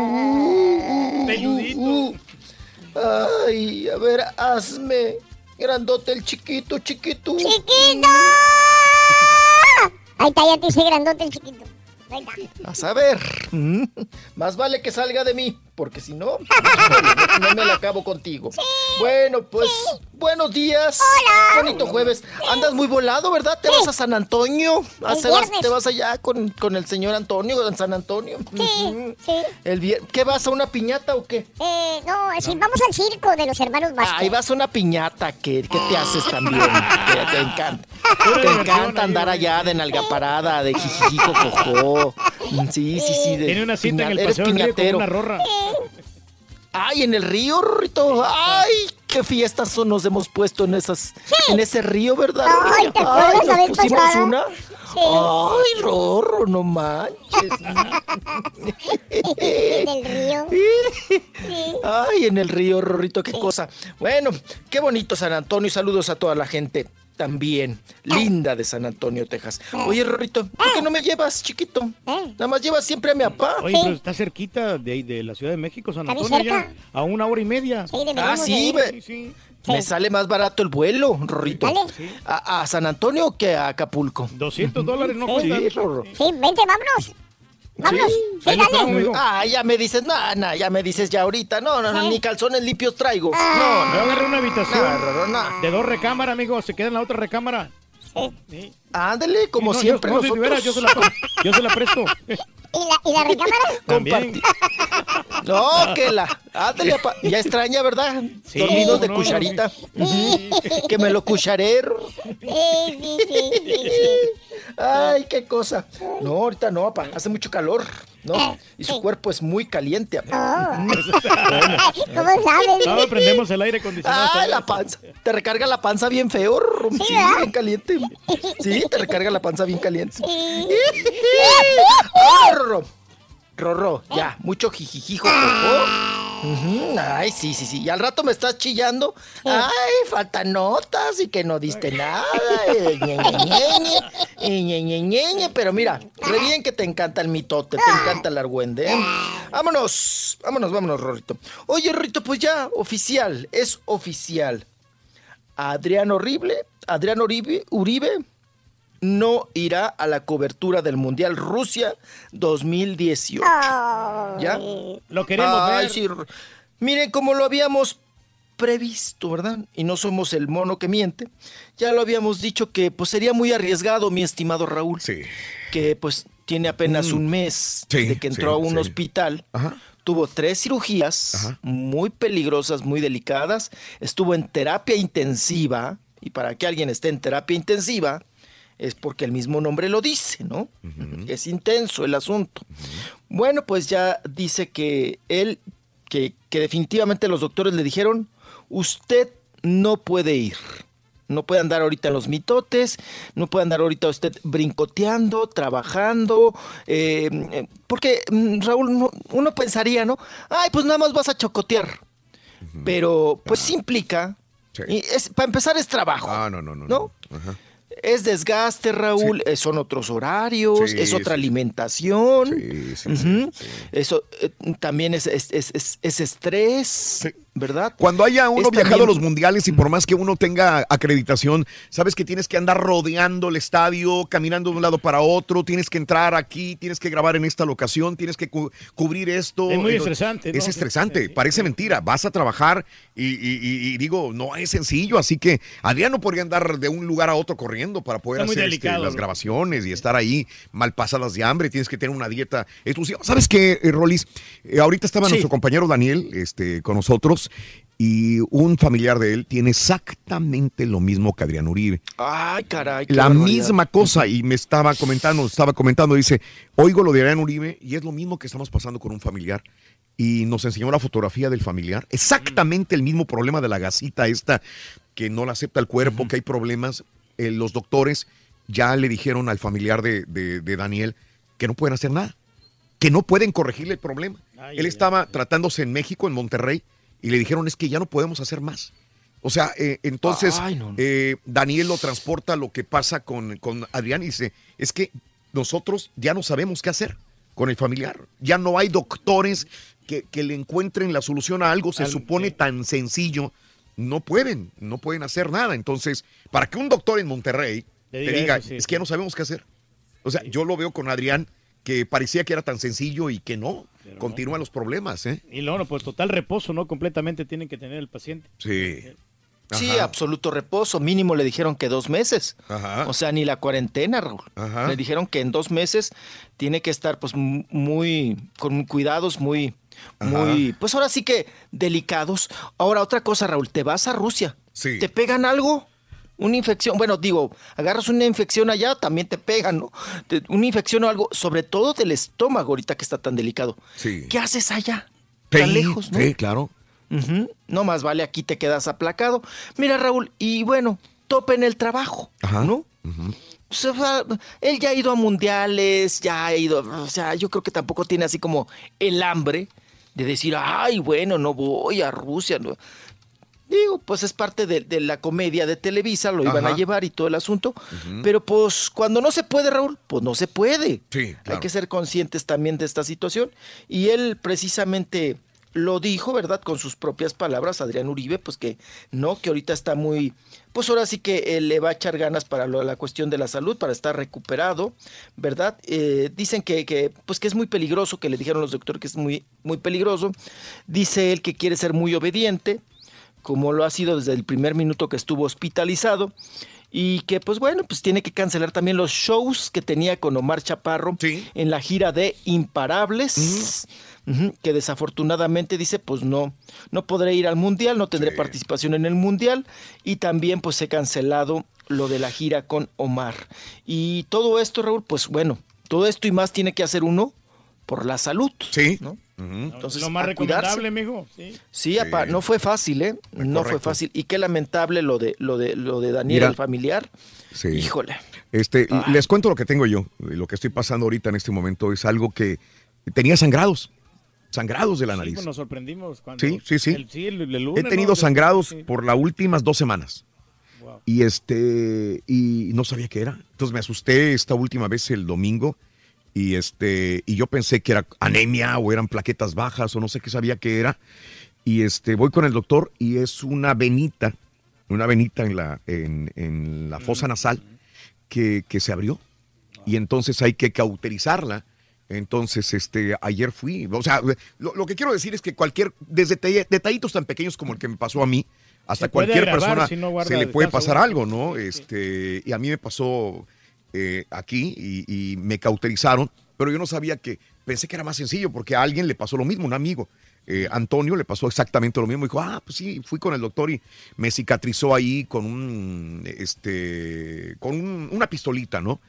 Ay, a ver, hazme. Grandote el chiquito, chiquito. ¡Chiquito! Ahí está, ya te hice grandote el chiquito. Ahí está. A saber, mm, más vale que salga de mí, porque si [laughs] no, no me la acabo contigo. Bueno, pues, buenos días. Hola. Bonito jueves. Andas muy volado, ¿verdad? ¿Te vas a San Antonio? El ¿Te vas, viernes. te vas allá con, con el señor Antonio en San Antonio? Sí, sí. El vier- ¿Qué vas a una piñata o qué? Eh, no, sí, vamos al circo de los hermanos Vázquez. Ahí vas a una piñata, ¿qué, qué te haces también? Que te encanta. Te encanta andar allá de nalga parada, de jijijijo, cojo. [laughs] Sí, sí, sí. de Tiene una cita en el Eres paseo con piñatero. una rorra. Ay, en el río, Rorrito. Ay, qué fiestas son nos hemos puesto en esas, en ese río, ¿verdad? Ay, ¿te acuerdas Ay, la vez pusimos pasada? una. Sí. Ay, Rorro, no manches. [laughs] Del río. Ay, Ay, en el río, Rorrito, qué cosa. Bueno, qué bonito San Antonio. Saludos a toda la gente también. Linda de San Antonio, Texas. Oye, Rorrito, ¿por qué no me llevas, chiquito? Nada más llevas siempre a mi papá. Oye, pero está cerquita de, de la Ciudad de México, San Antonio, ya, a una hora y media. Ah, sí, me, me sale más barato el vuelo, Rorrito. A, a San Antonio que a Acapulco. 200 dólares no Sí, cuesta. Rorro. Sí, vente, vámonos. Vámonos. Sí, Ah, ya me dices, no, no, ya me dices ya ahorita. No, no, no, ni calzones limpios traigo. Ah. No, Yo no. agarré una habitación No, Rorro, no. de dos recámaras, amigo. Se queda en la otra recámara. Sí. Ándale, como No, yo- siempre no, nosotros. yo se la, yo se la presto. ¿Y la, y la recámara? [laughs] También. [laughs] No, que la. Ándale, pa- ya extraña, ¿verdad? Sí, Dormidos de no, cucharita. [laughs] Que me lo cucharé. Rorro. Sí, sí, sí, sí, sí. Ay, qué cosa. No, ahorita no, papá. Hace mucho calor. ¿No? Y su cuerpo es muy caliente. papá. [laughs] [laughs] ¿Cómo sabes? No, prendemos el aire acondicionado. Ah, la panza. Te recarga la panza bien feo. Sí, bien caliente. Sí, te recarga la panza bien caliente. Sí. [laughs] Rorro. Ya, mucho jijijijo. Ay, sí, sí, sí. Y al rato me estás chillando. Ay, faltan notas y que no diste nada. ñe, ñe, ñe, ñe. Pero mira, re bien que te encanta el mitote, te encanta el argüende. ¿eh? Vámonos, vámonos, vámonos, Rorrito. Oye, Rorrito, pues ya, oficial, es oficial. Adrián Horrible, Adrián Uribe, Uribe no irá a la cobertura del Mundial Rusia 2018. ¿Ya? Lo queremos Ay, ver. sí. Miren, como lo habíamos previsto, ¿verdad? Y no somos el mono que miente. Ya lo habíamos dicho que pues sería muy arriesgado, mi estimado Raúl. Sí. Que pues tiene apenas Mm. un mes Sí, de que entró sí, a un sí. hospital. Tuvo tres cirugías muy peligrosas, muy delicadas. Estuvo en terapia intensiva. Y para que alguien esté en terapia intensiva, es porque el mismo nombre lo dice, ¿no? Es intenso el asunto. Bueno, pues ya dice que él, que, que definitivamente los doctores le dijeron, usted no puede ir. No puede andar ahorita en los mitotes, no puede andar ahorita usted brincoteando, trabajando, eh, porque mm, Raúl, no- uno pensaría, ¿no? Ay, pues nada más vas a chocotear. Pero pues sí implica, y es, para empezar es trabajo. Ah, no, no, no. ¿no? Ajá. Es desgaste, Raúl, son otros horarios, Sí, es otra sí. alimentación. Ujú. Eso eh, también es, es, es- es- es estrés, ¿verdad? Cuando haya uno Es viajado a los mundiales y por más que uno tenga acreditación, sabes que tienes que andar rodeando el estadio, caminando de un lado para otro, tienes que entrar aquí, tienes que grabar en esta locación, tienes que cu- cubrir esto. Es muy Entonces, estresante, ¿no? Es estresante, parece mentira. Vas a trabajar y, y- y- y digo, no es sencillo, así que Adrián no podría andar de un lugar a otro corriendo para poder Está hacer este, las ¿no? grabaciones y estar ahí mal pasadas de hambre, tienes que tener una dieta exclusiva. ¿Sabes qué, eh, Rolis? Eh, ahorita estaba Sí. nuestro compañero Daniel este, con nosotros y un familiar de él tiene exactamente lo mismo que Adrián Uribe. Ay, caray. La barbaridad. misma cosa y me estaba comentando, estaba comentando, dice, oigo lo de Adrián Uribe y es lo mismo que estamos pasando con un familiar. Y nos enseñó la fotografía del familiar. Exactamente el mismo problema de la gasita esta, que no la acepta el cuerpo, que hay problemas. Eh, los doctores ya le dijeron al familiar de, de- de Daniel que no pueden hacer nada, que no pueden corregirle el problema. Él estaba tratándose en México, en Monterrey, y le dijeron es que ya no podemos hacer más. O sea, eh, entonces Ay, no, no. eh, Daniel lo transporta lo que pasa con, con Adrián y dice, es que nosotros ya no sabemos qué hacer con el familiar. Ya no hay doctores que, que le encuentren la solución a algo, se Al- supone tan sencillo. No pueden, no pueden hacer nada. Entonces, para que un doctor en Monterrey Le te diga diga, eso, sí, es que ya no sabemos qué hacer. O sea, yo lo veo con Adrián, que parecía que era tan sencillo y que no. Continúan los problemas, ¿eh? Y no, no, pues total reposo, ¿no? Completamente tienen que tener el paciente. Sí. Sí, absoluto reposo. Mínimo le dijeron que dos meses. Ajá. O sea, ni la cuarentena, Raúl. Ajá. Le dijeron que en dos meses tiene que estar, pues, muy, con cuidados muy, muy, pues ahora sí que delicados. Ahora, otra cosa, Raúl, te vas a Rusia. Sí. ¿Te pegan algo? Una infección, bueno, digo, agarras una infección allá, también te pegan, ¿no? Una infección o algo, sobre todo del estómago ahorita que está tan delicado. Sí. ¿Qué haces allá? Sí, Tan lejos, ¿no? sí, claro. No más vale, aquí te quedas aplacado. Mira, Raúl, y bueno, tope en el trabajo, ¿no? O sea, él ya ha ido a mundiales, ya ha ido, o sea, yo creo que tampoco tiene así como el hambre de decir, ay, bueno, no voy a Rusia. No. Digo, pues es parte de, de la comedia de Televisa, lo iban Ajá. a llevar y todo el asunto. Pero pues cuando no se puede, Raúl, pues no se puede. Sí, Hay que ser conscientes también de esta situación. Y él precisamente lo dijo, ¿verdad? Con sus propias palabras, Adrián Uribe, pues que no, que ahorita está muy, pues ahora sí que eh, le va a echar ganas para lo- la cuestión de la salud, para estar recuperado, ¿verdad? Eh, dicen que, que, pues que es muy peligroso, que le dijeron los doctores que es muy, muy peligroso. Dice él que quiere ser muy obediente, como lo ha sido desde el primer minuto que estuvo hospitalizado. Y que, pues bueno, pues tiene que cancelar también los shows que tenía con Omar Chaparro en la gira de Imparables. Que desafortunadamente dice, pues no, no podré ir al Mundial, no tendré participación en el Mundial. Y también pues he cancelado lo de la gira con Omar. Y todo esto, Raúl, pues bueno, todo esto y más tiene que hacer uno por la salud. Sí. ¿no? Entonces, Lo más recomendable, mijo. Sí. Sí, apa, no fue fácil, ¿eh? No fue fácil. Y qué lamentable lo de lo de lo de Daniel, Mira. el familiar. Sí. Híjole. Este, les cuento lo que tengo yo. Lo que estoy pasando ahorita en este momento es algo que tenía sangrados. Sangrados de la Sí, nariz. pues nos sorprendimos cuando. Sí, sí, sí. el- sí, el- el lunes, He tenido ¿no? sangrados Sí. por las últimas dos semanas. Y este, y no sabía qué era. Entonces me asusté esta última vez el domingo. Y este, y yo pensé que era anemia o eran plaquetas bajas o no sé qué sabía que era. Y este, voy con el doctor y es una venita, una venita en la, en, en la fosa nasal que, que se abrió. Y entonces hay que cauterizarla. Entonces, este, ayer fui. O sea, lo, lo que quiero decir es que cualquier, desde detalle- detallitos tan pequeños como el que me pasó a mí, hasta cualquier persona si no guarda se le puede pasar algo, ¿no? Este, y a mí me pasó eh, aquí y, me cauterizaron, pero yo no sabía que, pensé que era más sencillo porque a alguien le pasó lo mismo, un amigo. eh, Antonio le pasó exactamente lo mismo. Dijo, ah, pues sí, fui con el doctor y me cicatrizó ahí con un, este, con un- una pistolita, ¿no?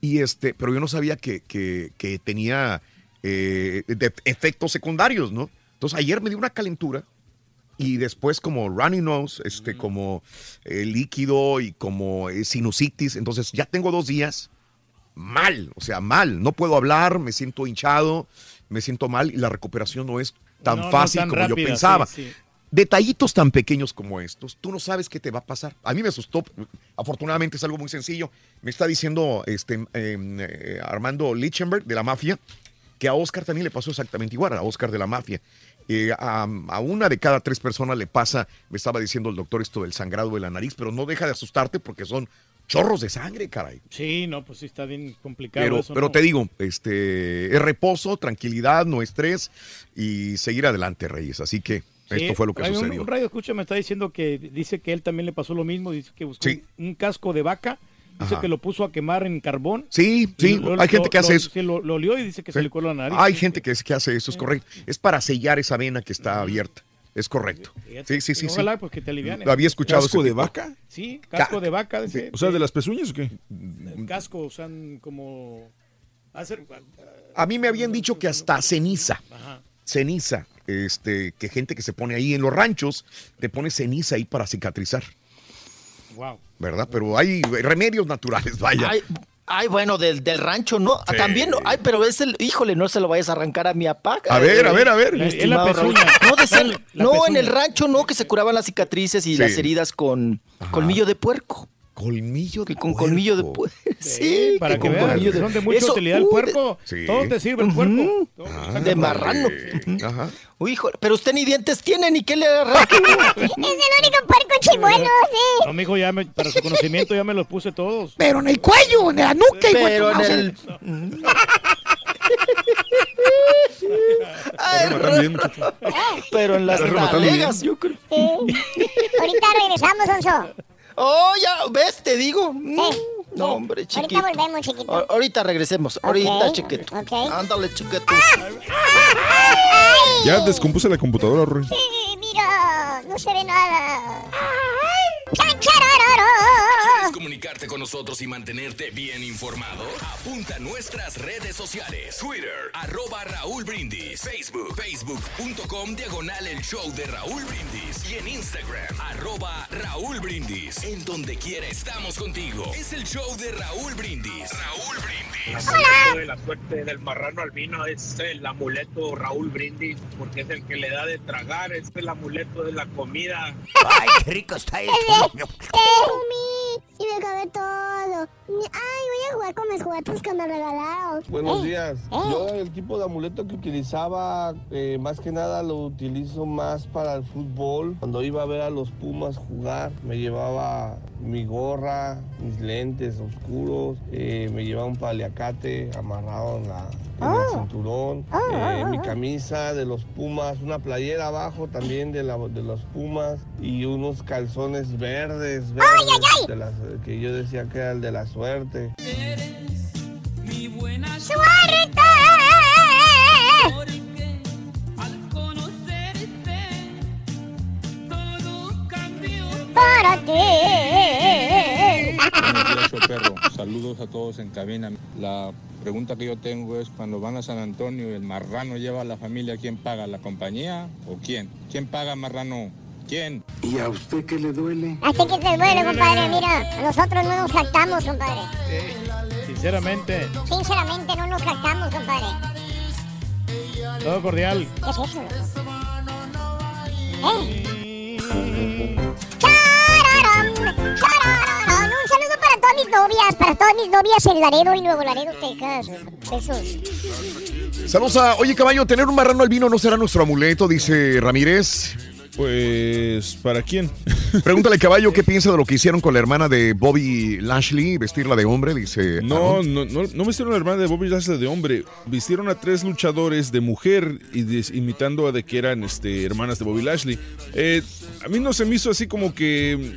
Y este, pero yo no sabía que, que- que tenía eh, de- efectos secundarios, ¿no? Entonces ayer me dio una calentura y después como runny nose, este, como eh, líquido y como eh, sinusitis. Entonces ya tengo dos días mal, o sea, mal. No puedo hablar, me siento hinchado, me siento mal y la recuperación no es tan No, no fácil tan como yo pensaba. sí, sí. Detallitos tan pequeños como estos, tú no sabes qué te va a pasar. A mí me asustó, afortunadamente es algo muy sencillo. Me está diciendo este, eh, eh, Armando Lichtenberg de la mafia que a Oscar también le pasó exactamente igual, a Oscar de la mafia. Eh, a, a una de cada tres personas le pasa, me estaba diciendo el doctor esto del sangrado de la nariz, pero no deja de asustarte porque son chorros de sangre, caray. Sí, no, pues sí está bien complicado Pero, eso. pero ¿no? te digo, este, es reposo, tranquilidad, no estrés y seguir adelante, Reyes. Así que Sí, esto fue lo que un- sucedió. Un, radio escucha me está diciendo que dice que él también le pasó lo mismo, dice que buscó un, un casco de vaca, dice Ajá. que lo puso a quemar en carbón. Sí, sí, lo- hay gente lo- que hace lo- eso. sí, lo, lo olió y dice que se le coló la nariz. Hay gente que, que hace eso, es correcto. Es para sellar esa vena que está abierta. Es correcto. Sí, sí, sí. sí. Ojalá, pues, que te aliviane. Lo había escuchado. ¿Casco de vaca? Sí, casco de vaca. dice, O sea, ¿de las pezuñas o qué? Casco, usan como... Hacer, A mí me habían dicho que hasta ceniza. Ajá. Ceniza. Este, que gente que se pone ahí en los ranchos, te pone ceniza ahí para cicatrizar, wow. ¿verdad? Pero hay remedios naturales, vaya. Ay, ay, bueno, del, del rancho, ¿no? Sí. También, no, ay, pero es el, híjole, no se lo vayas a arrancar a mi papá. A ver, a ver, a ver. Es la pezuña. No, decían- La- la no, en el rancho no, que se curaban las cicatrices y Sí. las heridas con colmillo de puerco. Colmillo de con colmillo de puerco. Sí, para que con veas, colmillo son de mucha Eso, utilidad el uh, puerco. Sí. Todo te sirve el puerco. Ah, de marrano. Ajá. Uy, hijo, pero usted ni dientes tiene, ni qué le arranca. [laughs] Es el único puerco chimuelo, sí. No, mijo, ya me, para su conocimiento ya me los puse todos. Pero en el cuello, en la nuca, Pero que en el... Bien, muchacho. Pero en las talegas, yo creo. Ahorita regresamos, Onzo. Oh, ya, ¿ves? Te digo. Mm, No, hombre, chiquito. Ahorita volvemos, chiquito. A- Ahorita regresemos. Ahorita, chiquito. ok. Ándale, chiquito. Ya descompuse la computadora, Roy. Sí, mira, no se ve nada. ¡Chan, ¿Quieres charararo! comunicarte con nosotros y mantenerte bien informado? Apunta a nuestras redes sociales. Twitter, arroba Raúl Brindis. Facebook, facebook.com, diagonal el show de Raúl Brindis. Y en Instagram, arroba Raúl Brindis. En donde quiera estamos contigo. Es el show de Raúl Brindis. Raúl Brindis. amuleto de la suerte del marrano albino es el amuleto Raúl Brindis, porque es el que le da de tragar, es el amuleto de la comida. Ay, qué rico está esto. Y me cabe todo. Ay, voy a jugar con mis juguetes que me regalaron. Buenos Eh, días. eh. Yo el tipo de amuleto que utilizaba, eh, más que nada lo utilizo más para el fútbol. Cuando iba a ver a los Pumas jugar, me llevaba mi gorra, mis lentes oscuros, eh, me llevaba un paliacate amarrado en, la, el cinturón, eh, mi camisa de los Pumas, una playera abajo también de, la, de los Pumas y unos calzones verdes, verdes de las- que yo decía que era el de la suerte. Mi buena ¡Suerte! Para ti. Saludos a todos en cabina. La pregunta que yo tengo es, cuando van a San Antonio y el marrano lleva a la familia, ¿quién paga? ¿La compañía o quién? ¿Quién paga marrano? ¿Quién? ¿Y a usted qué le duele? ¿A ti qué te duele, compadre? Mira, a nosotros no nos jactamos, compadre. Sinceramente, Sinceramente, no nos jactamos, compadre. todo cordial. ¿Qué es eso? ¿Eh? Novias, para todas mis novias en Laredo y Nuevo Laredo, Texas. Besos. Saludos a. Oye, caballo, tener un marrano albino no será nuestro amuleto, dice Ramírez. Pues, ¿para quién? [laughs] Pregúntale, caballo, qué piensa de lo que hicieron con la hermana de Bobby Lashley, vestirla de hombre, dice. No, no, no, no vistieron a la hermana de Bobby Lashley de hombre. Vistieron a tres luchadores de mujer y des- imitando a de que eran este, hermanas de Bobby Lashley. Eh, a mí no se me hizo así como que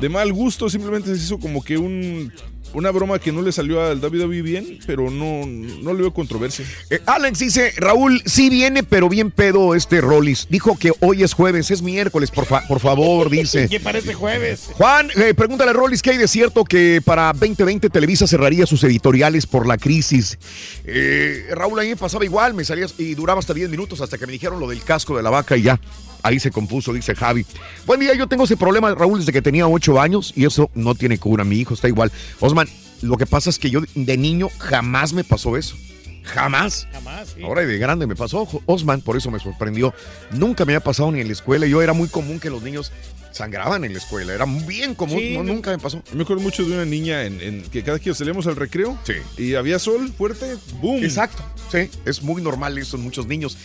de mal gusto, simplemente se hizo como que un, una broma que no le salió al WWE bien, pero no, no le veo controversia. Eh, Alex dice, Raúl, sí viene, pero bien pedo este Rollis. Dijo que hoy es jueves, es miércoles, por, fa- por favor, dice. [laughs] ¿Qué parece jueves? Juan, eh, pregúntale a Rollis que hay de cierto que para 2020 Televisa cerraría sus editoriales por la crisis. Eh, Raúl, a mí me pasaba igual, me salías y duraba hasta 10 minutos hasta que me dijeron lo del casco de la vaca y ya. Ahí se compuso, dice Javi. Buen día, yo tengo ese problema, Raúl, desde que tenía 8 años y eso no tiene cura. Mi hijo está igual. Osman, lo que pasa es que yo de niño jamás me pasó eso. Jamás. Jamás, sí. Ahora de grande me pasó, Osman, por eso me sorprendió. Nunca me había pasado ni en la escuela. Yo era muy común que los niños sangraban en la escuela. Era bien común. Sí, no, no. nunca me pasó. Me acuerdo mucho de una niña en, en que cada que salíamos al recreo y había sol fuerte, ¡boom! Exacto. Sí, es muy normal eso en muchos niños.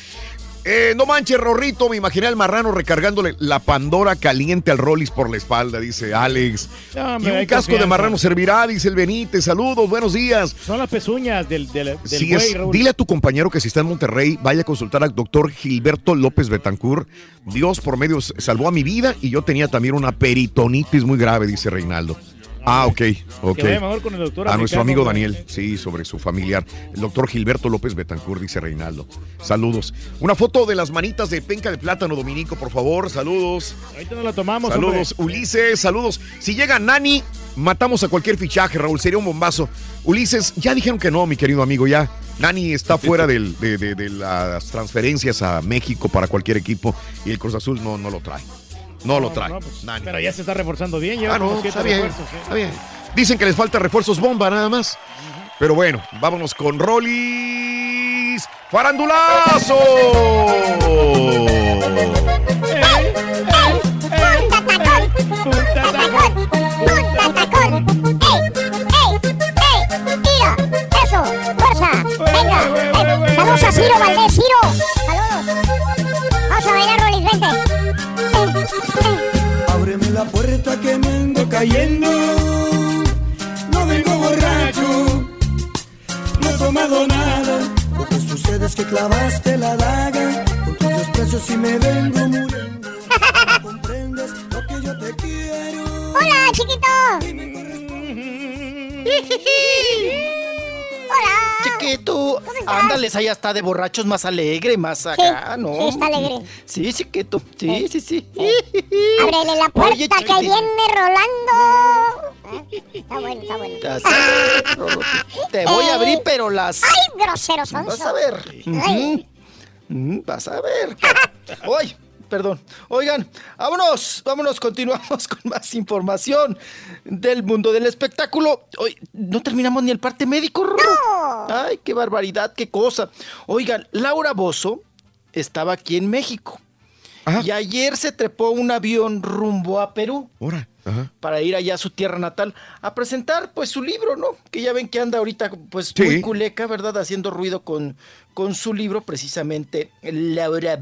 Eh, no manches, Rorrito, me imaginé al marrano recargándole la Pandora caliente al Rollis por la espalda, dice Alex. No, hombre, y un casco de marrano servirá, dice el Benítez. Saludos, buenos días. Son las pezuñas del, del, del Sí, buey, es- Raúl. dile a tu compañero que si está en Monterrey, vaya a consultar al doctor Gilberto López Betancourt. Dios por medio salvó a mi vida y yo tenía también una peritonitis muy grave, dice Reinaldo. Ah, ok, ok. Que vaya mejor con el doctor A nuestro amigo. Daniel, sí, sobre su familiar. El doctor Gilberto López Betancourt, dice Reinaldo. Saludos. Una foto de las manitas de penca de plátano, Dominico, por favor. Saludos. Ahorita nos la tomamos, Saludos, Ulises, saludos. Si llega Nani, matamos a cualquier fichaje, Raúl, sería un bombazo. Ulises, ya dijeron que no, mi querido amigo, ya. Nani está fuera del- de, de- de las transferencias a México para cualquier equipo y el Cruz Azul no, no lo trae. No, lo trae. Pues, pero ya se está reforzando bien, lleva Ah, no, está bien, refuerzos, ¿eh? está bien. Dicen que les falta refuerzos bomba nada más. Pero bueno, vámonos con Rollis Farandulazo. ¡Tira! ¡Eso! ¡Fuerza! ¡Venga! Eh, ¡Saludos a Ciro Valdés! ¡Ciro! ¡Saludos! ¡Vamos a bailar, Rolis! ¡Vente! La puerta que me ando cayendo. No vengo borracho, no he tomado nada. Lo que sucede es que clavaste la daga con tus desprecios y me vengo muriendo. No comprendes lo que yo te quiero. ¡Hola, chiquito! [laughs] Chiquito, ándales, allá está de borrachos más alegre, más acá, Sí, ¿no? sí, está alegre. Sí, chiquito, sí, sí, sí. ¡Ábrele la puerta Oye, que viene Rolando! ¿Eh? Está bueno, está bueno. Sé, Te voy a abrir, pero las... ¡Ay, grosero sonso! Vas a ver. [laughs] Ay. Vas a ver. ¡Ay! Perdón. Oigan, vámonos, vámonos, continuamos [laughs] con más información del mundo del espectáculo. Hoy no terminamos ni el parte médico. Ay, qué barbaridad, qué cosa. Oigan, Laura Bozo estaba aquí en México. Y ayer se trepó un avión rumbo a Perú Ahora. Ajá. para ir allá a su tierra natal a presentar pues su libro, ¿no? Que ya ven que anda ahorita pues Sí. muy culeca, ¿verdad? Haciendo ruido con, con su libro, precisamente Laura.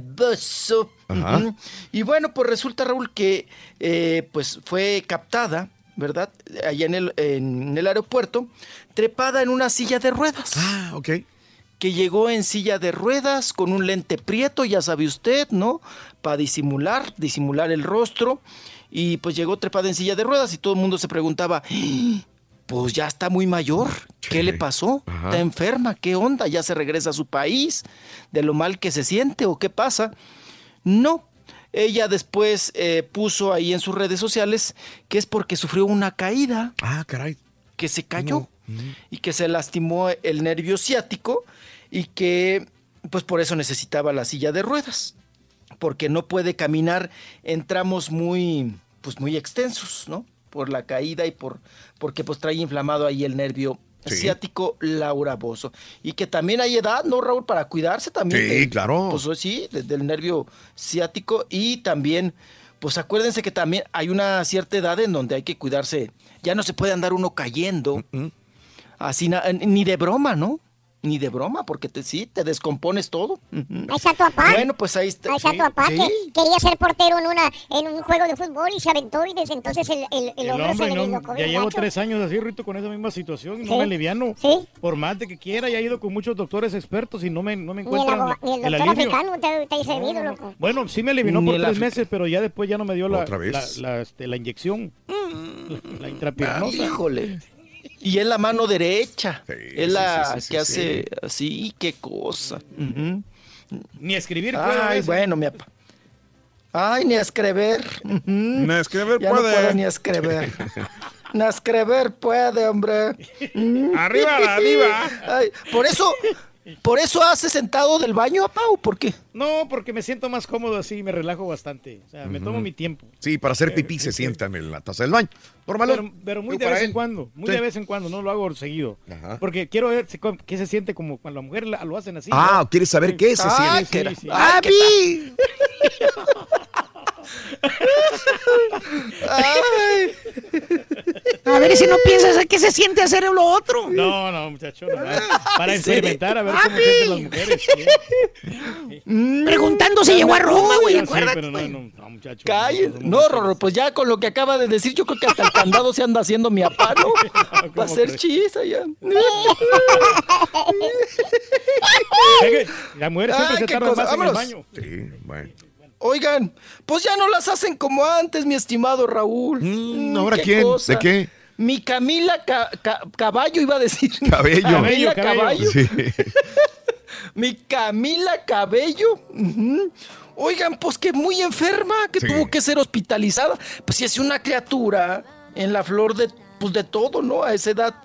Ajá. Ujú. Y bueno, pues resulta, Raúl, que eh, pues fue captada, ¿verdad? Allá en el, en el aeropuerto, trepada en una silla de ruedas. Ah, ok. Que llegó en silla de ruedas con un lente prieto, ya sabe usted, ¿no? Para disimular, disimular el rostro. Y pues llegó trepada en silla de ruedas y todo el mundo se preguntaba, "¡Ah! pues ya está muy mayor, ¿qué le pasó? Ajá. ¿Está enferma? ¿Qué onda? ¿Ya se regresa a su país? ¿De lo mal que se siente o qué pasa? No. Ella después eh, puso ahí en sus redes sociales que es porque sufrió una caída. Ah, caray. Que se cayó y que se lastimó el nervio ciático y que pues por eso necesitaba la silla de ruedas, porque no puede caminar en tramos muy pues muy extensos, ¿no? Por la caída y por porque pues trae inflamado ahí el nervio Sí. ciático Laura Bozo y que también hay edad, ¿no, Raúl? Para cuidarse también. Sí, del- claro. Pues sí, de- del nervio ciático y también pues acuérdense que también hay una cierta edad en donde hay que cuidarse. Ya no se puede andar uno cayendo. Así, na- ni de broma, ¿no? Ni de broma, porque te, sí, te descompones todo. Ahí está tu papá. Bueno, pues ahí está. Ahí está tu papá sí. que quería ser portero en una en un juego de fútbol y se aventó y desde entonces el, el, el El hombre, se le no, ya llevo tres años así, Rito, con esa misma situación y no Sí. me aliviano. Sí. Por más de que quiera, ya he ido con muchos doctores expertos y no me, no me Ni el, ni doctor africano te, te ha servido, loco. Bueno, sí me alivianó Ni por el tres meses, pero ya después ya no me dio la, la, la, este, la inyección. La, la Ah, intrapiernosa. híjole. Y es la mano derecha. es sí, la sí, sí, que sí, hace así, qué cosa. Ujú. Ni escribir puede Ay, bueno, mi papá. Ay, ni escribir. Ni escribir ya puede. No puede ni escribir. Ni escribir puede, hombre. [laughs] Arriba la diva. Ay, por eso, por eso hace sentado del baño, papá, ¿o por qué? No, porque me siento más cómodo así, me relajo bastante. O sea, me tomo mi tiempo. Sí, para hacer pipí se sientan en la taza del baño. Normal. Pero, pero muy de vez en cuando, muy Sí. de vez en cuando, no lo hago seguido. Ajá. Porque quiero ver si- qué se siente como cuando la- lo hacen así. Ah, ¿no? ¿quieres saber qué se Ah, siente? sí, sí. [laughs] Ay, ¿qué Ay. A ver si no piensas qué se siente hacer lo otro. No, no, muchacho. Para ¿En experimentar a ver cómo sienten las mujeres. sí. Preguntando si llegó a Roma, güey, Sí, acuérdate. pero no, no, no, muchacho. Calle. No, Rorro, pues ya con lo que acaba de decir, yo creo que hasta el candado se anda haciendo mi papá, ¿no? [laughs] Va a crees? chisa ya. [laughs] Oye, Las mujeres siempre Ay, se cosa. más en el baño. Sí, bueno. Oigan, pues ya no las hacen como antes, mi estimado Raúl. Mm, Mm, ¿Ahora quién? cosa. ¿De qué? Mi Camila Ca- Ca- Caballo iba a decir. [laughs] Cabello. Camila Cabello, Caballo. Sí. [laughs] Mi Camila Cabello. Oigan, pues que muy enferma, que Sí. tuvo que ser hospitalizada. Pues si es una criatura en la flor de, pues de todo, ¿no? A esa edad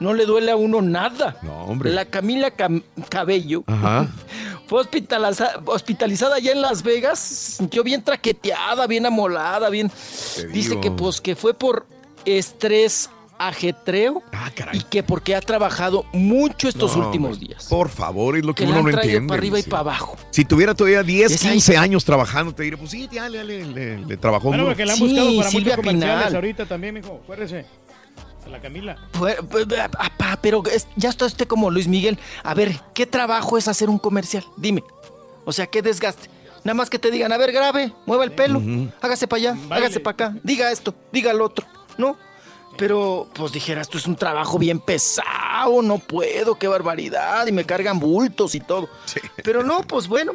no le duele a uno nada. No, hombre. La Camila Cam- Cabello Ajá. [laughs] fue hospitaliza- hospitalizada allá en Las Vegas. Se sintió bien traqueteada, bien amolada, bien. Te Dice digo. que pues que fue por estrés ajetreo Ah, y que porque ha trabajado mucho estos No, últimos días. Por favor, es lo que, Que uno no entiende. para arriba y sí. para abajo. Si tuviera todavía 10, Es ahí. 15 años trabajando, te diría, pues sí, ya le, le, le- le trabajó Bueno, duro. porque la han Sí, buscado para Silvia muchos comerciales Pinal. ahorita también, mijo. Acuérdese. A la Camila. Fue- apá, pero es- ya está usted como Luis Miguel. A ver, ¿qué trabajo es hacer un comercial? Dime. O sea, ¿qué desgaste? Nada más que te digan, a ver, grabe, mueva el pelo, hágase para allá, Baile. hágase para acá, diga esto, diga lo otro, ¿no? Pero, pues dijera, esto es un trabajo bien pesado, no puedo, qué barbaridad, y me cargan bultos y todo. Pero no, pues bueno,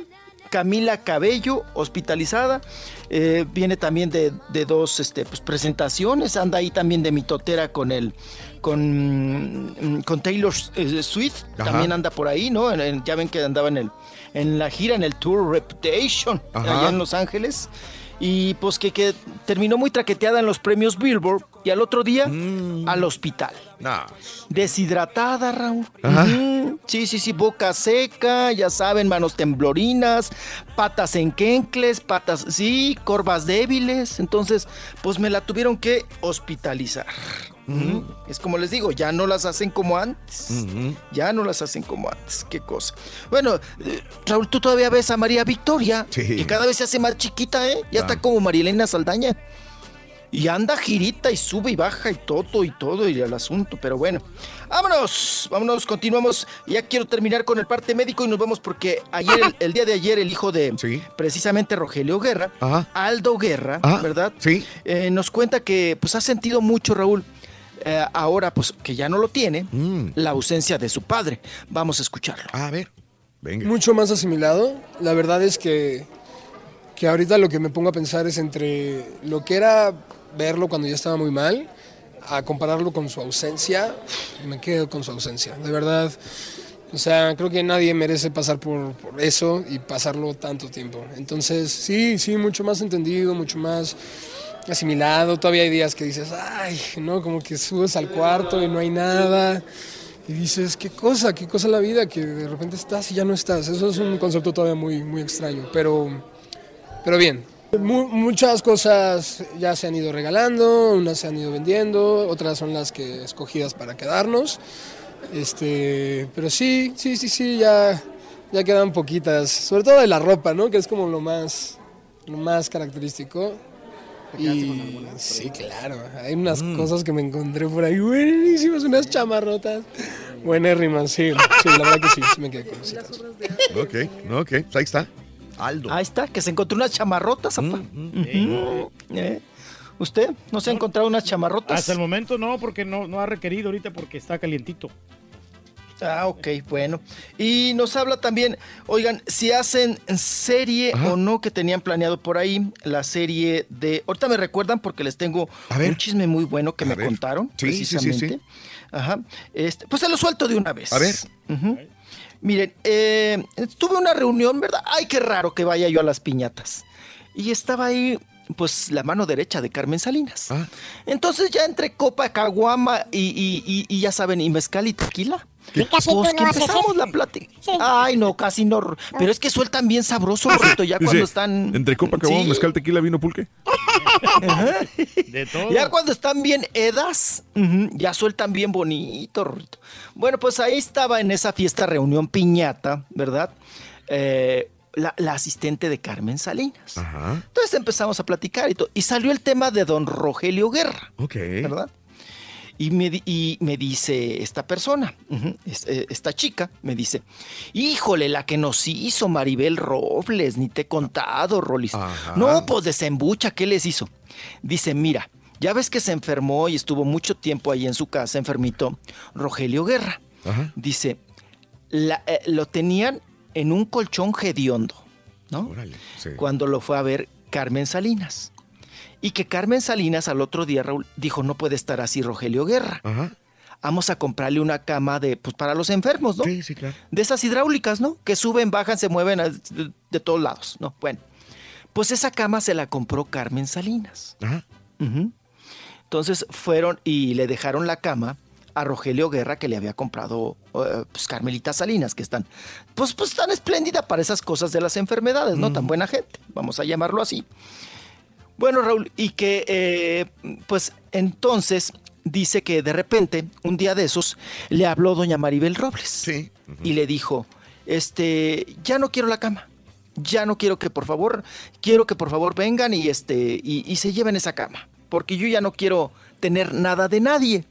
Camila Cabello, hospitalizada, eh, viene también de, de dos este, pues, presentaciones, anda ahí también de mitotera con el, con, mm, con Taylor eh, Swift, Ajá. también anda por ahí, ¿no? En- en- ya ven que andaba en, el, en la gira, en el Tour Reputation, Ajá. allá en Los Ángeles. Y pues que, que terminó muy traqueteada en los premios Billboard y al otro día al hospital. Deshidratada, Raúl. Ajá. Sí, sí, sí, boca seca, ya saben, manos temblorinas, patas en quencles, patas, sí, corvas débiles. Entonces, pues me la tuvieron que hospitalizar. Es como les digo, ya no las hacen como antes. Ya no las hacen como antes. Qué cosa. Bueno, eh, Raúl, tú todavía ves a María Victoria. Sí. Que cada vez se hace más chiquita, ¿eh? Ya Ah. está como Marilena Saldaña. Y anda girita y sube y baja y todo y todo y el asunto. Pero bueno, vámonos, vámonos, continuamos. Ya quiero terminar con el parte médico y nos vamos porque ayer, el, el día de ayer, el hijo de precisamente Rogelio Guerra, Ajá. Aldo Guerra, ¿verdad? Sí. Eh, nos cuenta que pues ha sentido mucho, Raúl. Eh, ahora, pues que ya no lo tiene, la ausencia de su padre. Vamos a escucharlo. A ver, venga. mucho más asimilado. La verdad es que, que ahorita lo que me pongo a pensar es entre lo que era verlo cuando ya estaba muy mal, a compararlo con su ausencia, me quedo con su ausencia. De verdad, o sea, creo que nadie merece pasar por, por eso y pasarlo tanto tiempo. Entonces, sí, sí, mucho más entendido, mucho más asimilado. Todavía hay días que dices, ay, ¿no? Como que subes al cuarto y no hay nada. Y dices, qué cosa, qué cosa la vida, que de repente estás y ya no estás. Eso es un concepto todavía muy, muy extraño, pero, pero bien. Mu- muchas cosas ya se han ido regalando, unas se han ido vendiendo, otras son las que escogidas para quedarnos. Este, pero sí, sí, sí, sí, ya, ya quedan poquitas, sobre todo de la ropa, ¿no? Que es como lo más, lo más característico. Y sí, claro, hay unas cosas que me encontré por ahí buenísimas, unas chamarrotas. Buenérrimas, sí, sí, la verdad que sí, sí me quedé con cositas. Ok, ok, pues ahí está. Aldo. Ahí está, que se encontró unas chamarrotas, apa. Ujú. ¿Eh? ¿Usted no se ha encontrado unas chamarrotas? Hasta el momento no, porque no, no ha requerido ahorita porque está calientito. Ah, ok, bueno. Y nos habla también, oigan, si hacen serie o no que tenían planeado por ahí, la serie de... Ahorita me recuerdan porque les tengo un chisme muy bueno que me ver. contaron, Sí, sí, sí, sí. precisamente. Ajá. Este, pues se lo suelto de una vez. A ver. Miren, eh, tuve una reunión, ¿verdad? Ay, qué raro que vaya yo a las piñatas. Y estaba ahí, pues, la mano derecha de Carmen Salinas. Ah. Entonces ya entre copa, caguama y, y- y- y ya saben, y mezcal y tequila. ¿Y casi tú Pues no que haces empezamos eso? la plática. Ay, no, casi no. Pero es que sueltan bien sabroso, Rorrito, ya Dice, cuando están... Entre copa, caguama, Sí. mezcal, tequila, vino, pulque. [laughs] De todo. Ya cuando están bien edas, ya sueltan bien bonito, Rorrito. Bueno, pues ahí estaba en esa fiesta, reunión piñata, ¿verdad? Eh, la, la asistente de Carmen Salinas. Ajá. Entonces empezamos a platicar y todo. Y salió el tema de don Rogelio Guerra. Ok. ¿Verdad? Y me, di- y me dice esta persona, eh, esta chica, me dice, híjole, la que nos hizo Maribel Robles, ni te he contado, Rolis. No, pues desembucha, ¿qué les hizo? Dice, mira, ya ves que se enfermó y estuvo mucho tiempo ahí en su casa, enfermito, Rogelio Guerra. Dice, la- eh, lo tenían en un colchón hediondo, ¿no? sí. Cuando lo fue a ver Carmen Salinas. Y que Carmen Salinas al otro día, Raúl, dijo, no puede estar así Rogelio Guerra. Vamos a comprarle una cama de, pues para los enfermos, ¿no? Sí, sí, claro. De esas hidráulicas, ¿no? Que suben, bajan, se mueven a- de, de todos lados, ¿no? Bueno, pues esa cama se la compró Carmen Salinas. Ajá. Entonces fueron y le dejaron la cama a Rogelio Guerra que le había comprado eh, pues Carmelita Salinas, que están, pues, pues tan espléndida para esas cosas de las enfermedades, ¿no? Tan buena gente, vamos a llamarlo así. Bueno, Raúl, y que eh, pues entonces dice que de repente, un día de esos, le habló doña Maribel Robles. Y le dijo, este, ya no quiero la cama. Ya no quiero que por favor, quiero que por favor vengan y este, y, y se lleven esa cama. Porque yo ya no quiero tener nada de nadie.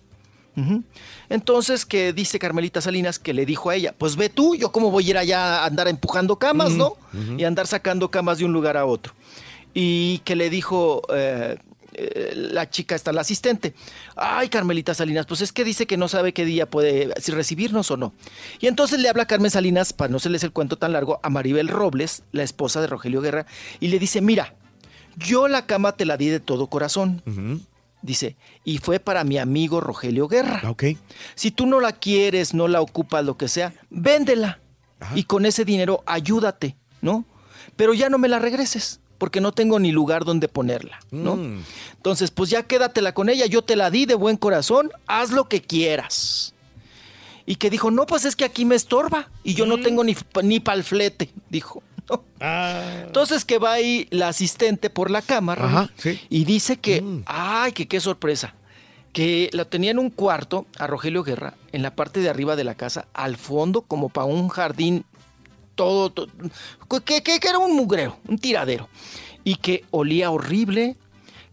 Entonces, que dice Carmelita Salinas que le dijo a ella, pues ve tú, yo cómo voy a ir allá a andar empujando camas, ¿no? Y andar sacando camas de un lugar a otro. Y que le dijo eh, eh, la chica, está la asistente, ay Carmelita Salinas, pues es que dice que no sabe qué día puede, si recibirnos o no. Y entonces le habla Carmen Salinas, para no serles el cuento tan largo, a Maribel Robles, la esposa de Rogelio Guerra, y le dice, mira, yo la cama te la di de todo corazón. Dice, y fue para mi amigo Rogelio Guerra. Ok. Si tú no la quieres, no la ocupas, lo que sea, véndela. Y con ese dinero ayúdate, ¿no? Pero ya no me la regreses, porque no tengo ni lugar donde ponerla, ¿no? Mm. Entonces, pues ya quédatela con ella, yo te la di de buen corazón, haz lo que quieras. Y que dijo, no, pues es que aquí me estorba y yo no tengo ni, ni palflete, dijo. ¿no? Entonces que va ahí la asistente por la cámara Ajá, sí. y dice que, ay, que qué sorpresa, que la tenía en un cuarto a Rogelio Guerra, en la parte de arriba de la casa, al fondo, como para un jardín todo, to- que, que- que era un mugrero, un tiradero, y que olía horrible,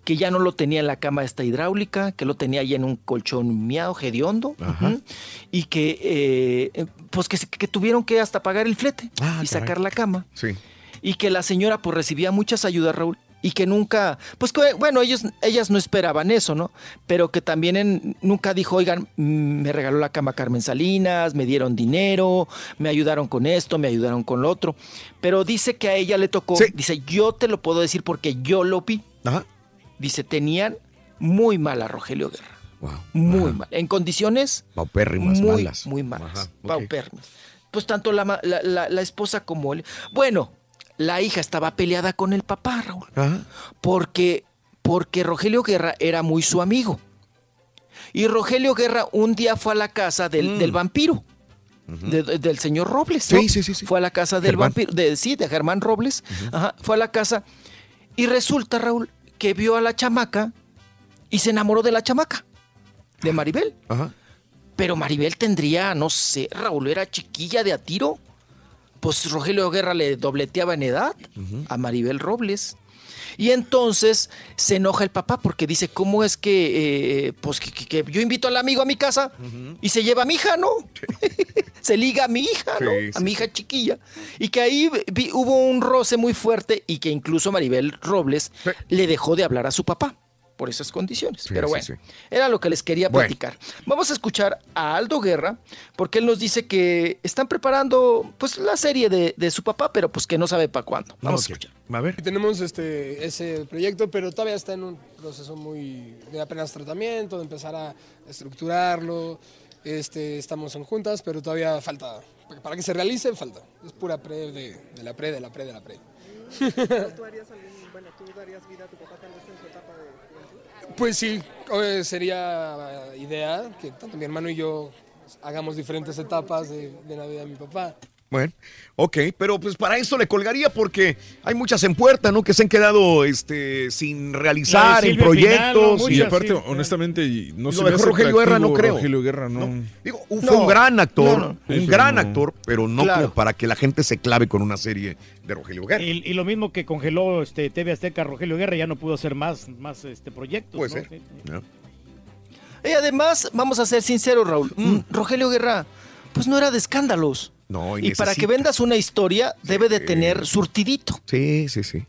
que ya no lo tenía en la cama esta hidráulica, que lo tenía ahí en un colchón miado, hediondo, y que, eh, pues que, tuvieron que hasta pagar el flete y sacar la cama. Sí. y que la señora pues recibía muchas ayudas, Raúl, y que nunca, pues que, bueno, ellos, ellas no esperaban eso, ¿no? Pero que también en- nunca dijo, oigan, mm, me regaló la cama Carmen Salinas, me dieron dinero, me ayudaron con esto, me ayudaron con lo otro. Pero dice que a ella le tocó, dice, yo te lo puedo decir porque yo lo vi. Dice, tenían muy mal a Rogelio Guerra. Muy mal. En condiciones Paupérrimas, muy, malas. muy malas. Ajá, ok. paupérrimas. Pues tanto la, la- la- la esposa como él. Bueno, la hija estaba peleada con el papá, Raúl. Porque, porque Rogelio Guerra era muy su amigo. Y Rogelio Guerra un día fue a la casa del, del vampiro. de- de- del señor Robles. ¿no? Mm. Sí, sí, sí, sí. Fue a la casa del Germán. vampiro. De, sí, de Germán Robles. Ajá, fue a la casa. Y resulta, Raúl, que vio a la chamaca y se enamoró de la chamaca. De Maribel. Ajá. Pero Maribel tendría, no sé, Raúl era chiquilla de a tiro. Pues Rogelio Guerra le dobleteaba en edad a Maribel Robles. Y entonces se enoja el papá porque dice, ¿cómo es que, eh, pues, que, que- yo invito al amigo a mi casa y se lleva a mi hija, ¿no? [laughs] se liga a mi hija, ¿no? Sí, a mi hija chiquilla. Y que ahí vi- hubo un roce muy fuerte y que incluso Maribel Robles le dejó de hablar a su papá por esas condiciones. Sí, Pero bueno, sí. era lo que les quería Bueno. platicar. Vamos a escuchar a Aldo Guerra, porque él nos dice que están preparando pues la serie de, de su papá, pero pues que no sabe para cuándo. Vamos a escuchar. A ver. Tenemos este, ese proyecto, pero todavía está en un proceso muy de apenas tratamiento, de empezar a estructurarlo. Este, estamos en juntas, pero todavía falta. Para que se realice, falta. Es pura pre de, de la pre, de la pre, de la pre. [laughs] ¿Tú harías algún, bueno, tú darías vida a tu papá tal vez en su etapa de juventud? Pues sí, eh, sería idea que tanto mi hermano y yo hagamos diferentes etapas de, de la vida de mi papá. Bueno, ok, pero pues para esto le colgaría porque hay muchas en puerta, ¿no? Que se han quedado este, sin realizar en proyectos. y aparte, honestamente, y no Y se lo me mejor Rogelio Guerra no creo. Rogelio Guerra no. Digo, fue un gran actor, un Sí, gran no. actor, pero no Claro. como para que la gente se clave con una serie de Rogelio Guerra. Y, y lo mismo que congeló este TV Azteca Rogelio Guerra, ya no pudo hacer más, más este proyectos. Puede ¿no? ser. Sí, sí. Y además, vamos a ser sinceros, Raúl, mm, Rogelio Guerra, pues no era de escándalos. No, Y para que vendas una historia, debe de tener surtidito. Sí, sí, sí.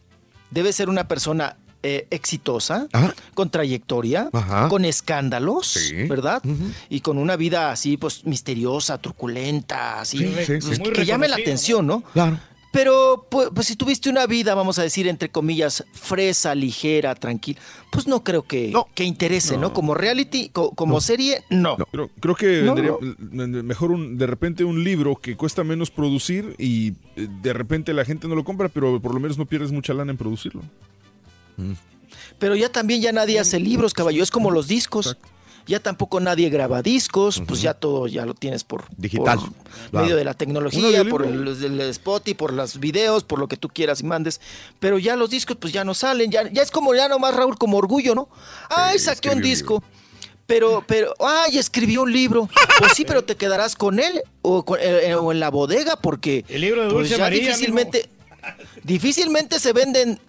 Debe ser una persona eh, exitosa, con trayectoria, Ajá. con escándalos, Sí. ¿verdad? Y con una vida así, pues, misteriosa, truculenta, así, Sí, sí, pues, sí. que, llame la atención, ¿no? Claro. Pero, pues, pues, si tuviste una vida, vamos a decir, entre comillas, fresa, ligera, tranquila, pues no creo que, que interese, ¿no? No. Como reality, co- como serie, no. Creo, creo que No, vendría mejor un, de repente un libro que cuesta menos producir y eh, de repente la gente no lo compra, pero por lo menos no pierdes mucha lana en producirlo. Pero ya también ya nadie hace libros, caballo, es como los discos. Ya tampoco nadie graba discos, pues ya todo ya lo tienes por Digital, por claro. medio de la tecnología, por el, el Spotify, por los videos, por lo que tú quieras y mandes. Pero ya los discos pues ya no salen, ya, ya es como ya nomás Raúl como orgullo, ¿no? Ay, saqué un disco. Pero, pero, ay, escribió un libro. Pues sí, pero te quedarás con él o, con- eh, eh, o en la bodega porque El libro de pues Dulce ya María, difícilmente, difícilmente se venden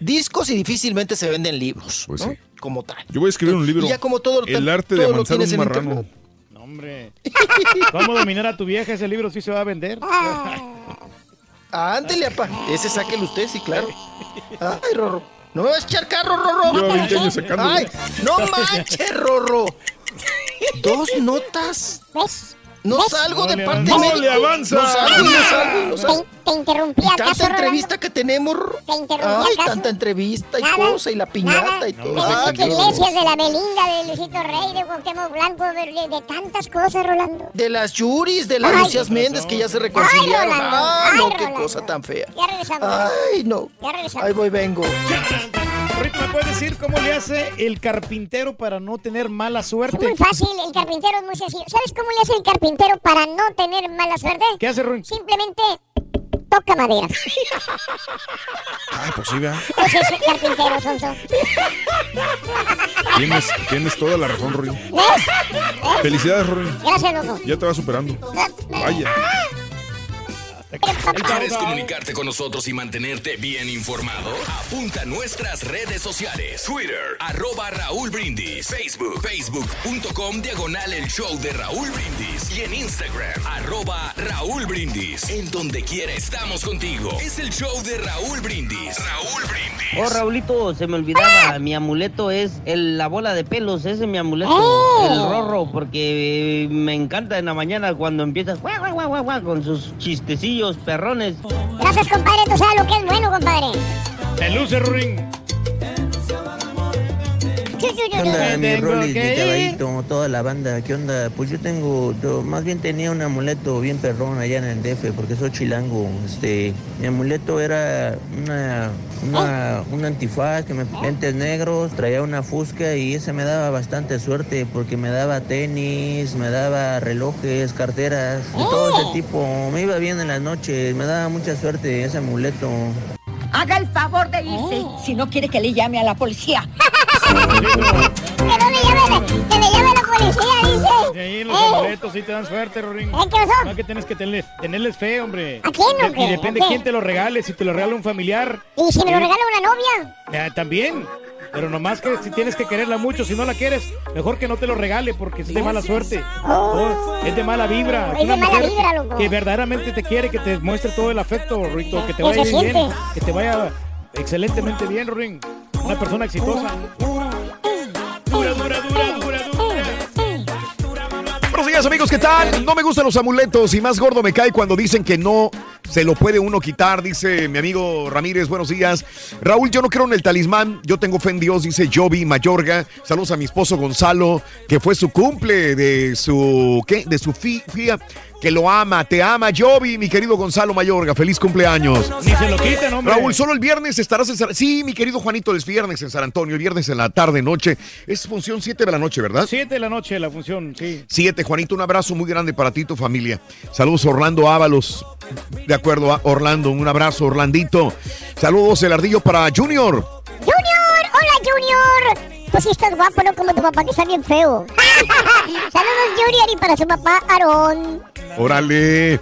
discos y difícilmente se venden libros, Pues ¿no? Como tal. Yo voy a escribir un libro. Y ya como todo El arte de todo amansar un en marrano. No, hombre. ¿Cómo dominar a tu vieja? Ese libro sí se va a vender. Ándele, apa. Ese sáquelo usted, sí, claro. Ay, Rorro. No me vas a echar carro, Rorro. Lleva 20 años. Ay, no manches, Rorro. Dos notas. No ¿Ves? salgo de No parte médico. No le avanza. No salgo, no salgo, no salgo. Te, te interrumpí acaso, tanta Rolando? entrevista que tenemos. Te interrumpí Ay, acaso. tanta entrevista y Nada, cosa y la piñata nada. y todo. De Enrique Dios. Iglesias, de la Belinda, de Luisito Rey, de Cuauhtémoc Blanco, de, de- de tantas cosas, Rolando. De las Yuris, de las Ay. Lucías Méndez que ya se reconciliaron. Ay, Rolando. Ay, Ay, no, qué cosa tan fea. Ya regresamos. Ay, no. Ya regresamos. Ahí voy, vengo. Rito, ¿me puedes decir cómo le hace el carpintero para no tener mala Es suerte? muy fácil, el carpintero es muy sencillo. ¿Sabes cómo le hace el carpintero para no tener mala suerte? ¿Qué hace, Ruin? Simplemente toca madera. Ay, pues sí, vea. Ese es el carpintero, Sonso. Tienes, tienes toda la razón. ¿Ves? Felicidades, Rory. Gracias, loco. Ya te vas superando. Vaya. ¿Quieres comunicarte con nosotros y mantenerte bien informado? Apunta a nuestras redes sociales. Twitter, arroba Raúl Brindis. Facebook, facebook.com, diagonal el show de Raúl Brindis. Y en Instagram, arroba Raúl Brindis. En donde quiera estamos contigo. Es el show de Raúl Brindis. Raúl Brindis. Oh, Raulito, se me olvidaba. Mi amuleto es el- la bola de pelos. Ese es mi amuleto. ¡Oh! El rorro, porque eh, me encanta en la mañana cuando empiezas guau, guau, guau, guau, guau, con sus chistecillos perrones. Gracias, compadre. Tú sabes lo que es bueno, compadre. Te luce, Ruin. ¿Qué onda, mi que mi caballito, toda la banda? ¿Qué onda? Pues yo tengo, yo más bien tenía un amuleto bien perrón allá en el DF, porque soy chilango. Este, mi amuleto era una, una, un antifaz, que me, lentes negros, traía una fusca y ese me daba bastante suerte porque me daba tenis, me daba relojes, carteras, de todo ese tipo. Me iba bien en las noches, me daba mucha suerte ese amuleto. Haga el favor de irse si no quiere que le llame a la policía. [laughs] Que no le llame, que le llame la policía, dice. Y ahí los Eh, amuletos sí te dan suerte, Rorín. ¿Eh, qué pasó? No que tienes que tenerles, tenerles fe, hombre. ¿A quién, De- hombre? Y depende ¿A qué? quién te lo regale. Si te lo regala un familiar. ¿Y si me lo eh, regala una novia? eh, también. Pero nomás que si tienes que quererla mucho, si no la quieres, mejor que no te lo regale porque es de mala suerte. Oh, es de mala vibra. Es de una mala mujer vibra, loco. Que verdaderamente te quiere, que te muestre todo el afecto, Rito, que te ¿Qué vaya bien, que te vaya excelentemente bien, Rorín. Una persona exitosa. Dura, dura, dura, dura, dura. Buenos días amigos, ¿qué tal? No me gustan los amuletos y más gordo me cae cuando dicen que no se lo puede uno quitar, dice mi amigo Ramírez, buenos días. Raúl, yo no creo en el talismán, yo tengo fe en Dios, dice Jovi Mayorga. Saludos a mi esposo Gonzalo, que fue su cumple de su, ¿qué? De su fi- fía, que lo ama, te ama Jovi, mi querido Gonzalo Mayorga, feliz cumpleaños. Ni se lo quitan, hombre. Raúl, solo el viernes estarás en San... Sí, mi querido Juanito, es viernes en San Antonio, el viernes en la tarde, noche. Es función 7 de la noche, ¿verdad? Siete de la noche la función, sí. Siete, Juanito, un abrazo muy grande para ti y tu familia. Saludos, Orlando Ábalos. De acuerdo, a Orlando, un abrazo, Orlandito. Saludos, el ardillo para Junior. ¡Junior! ¡Hola, Junior! Pues sí estás guapo, ¿no? Como tu papá, que está bien feo. [laughs] Saludos, Junior, y para su papá, Aarón. Órale.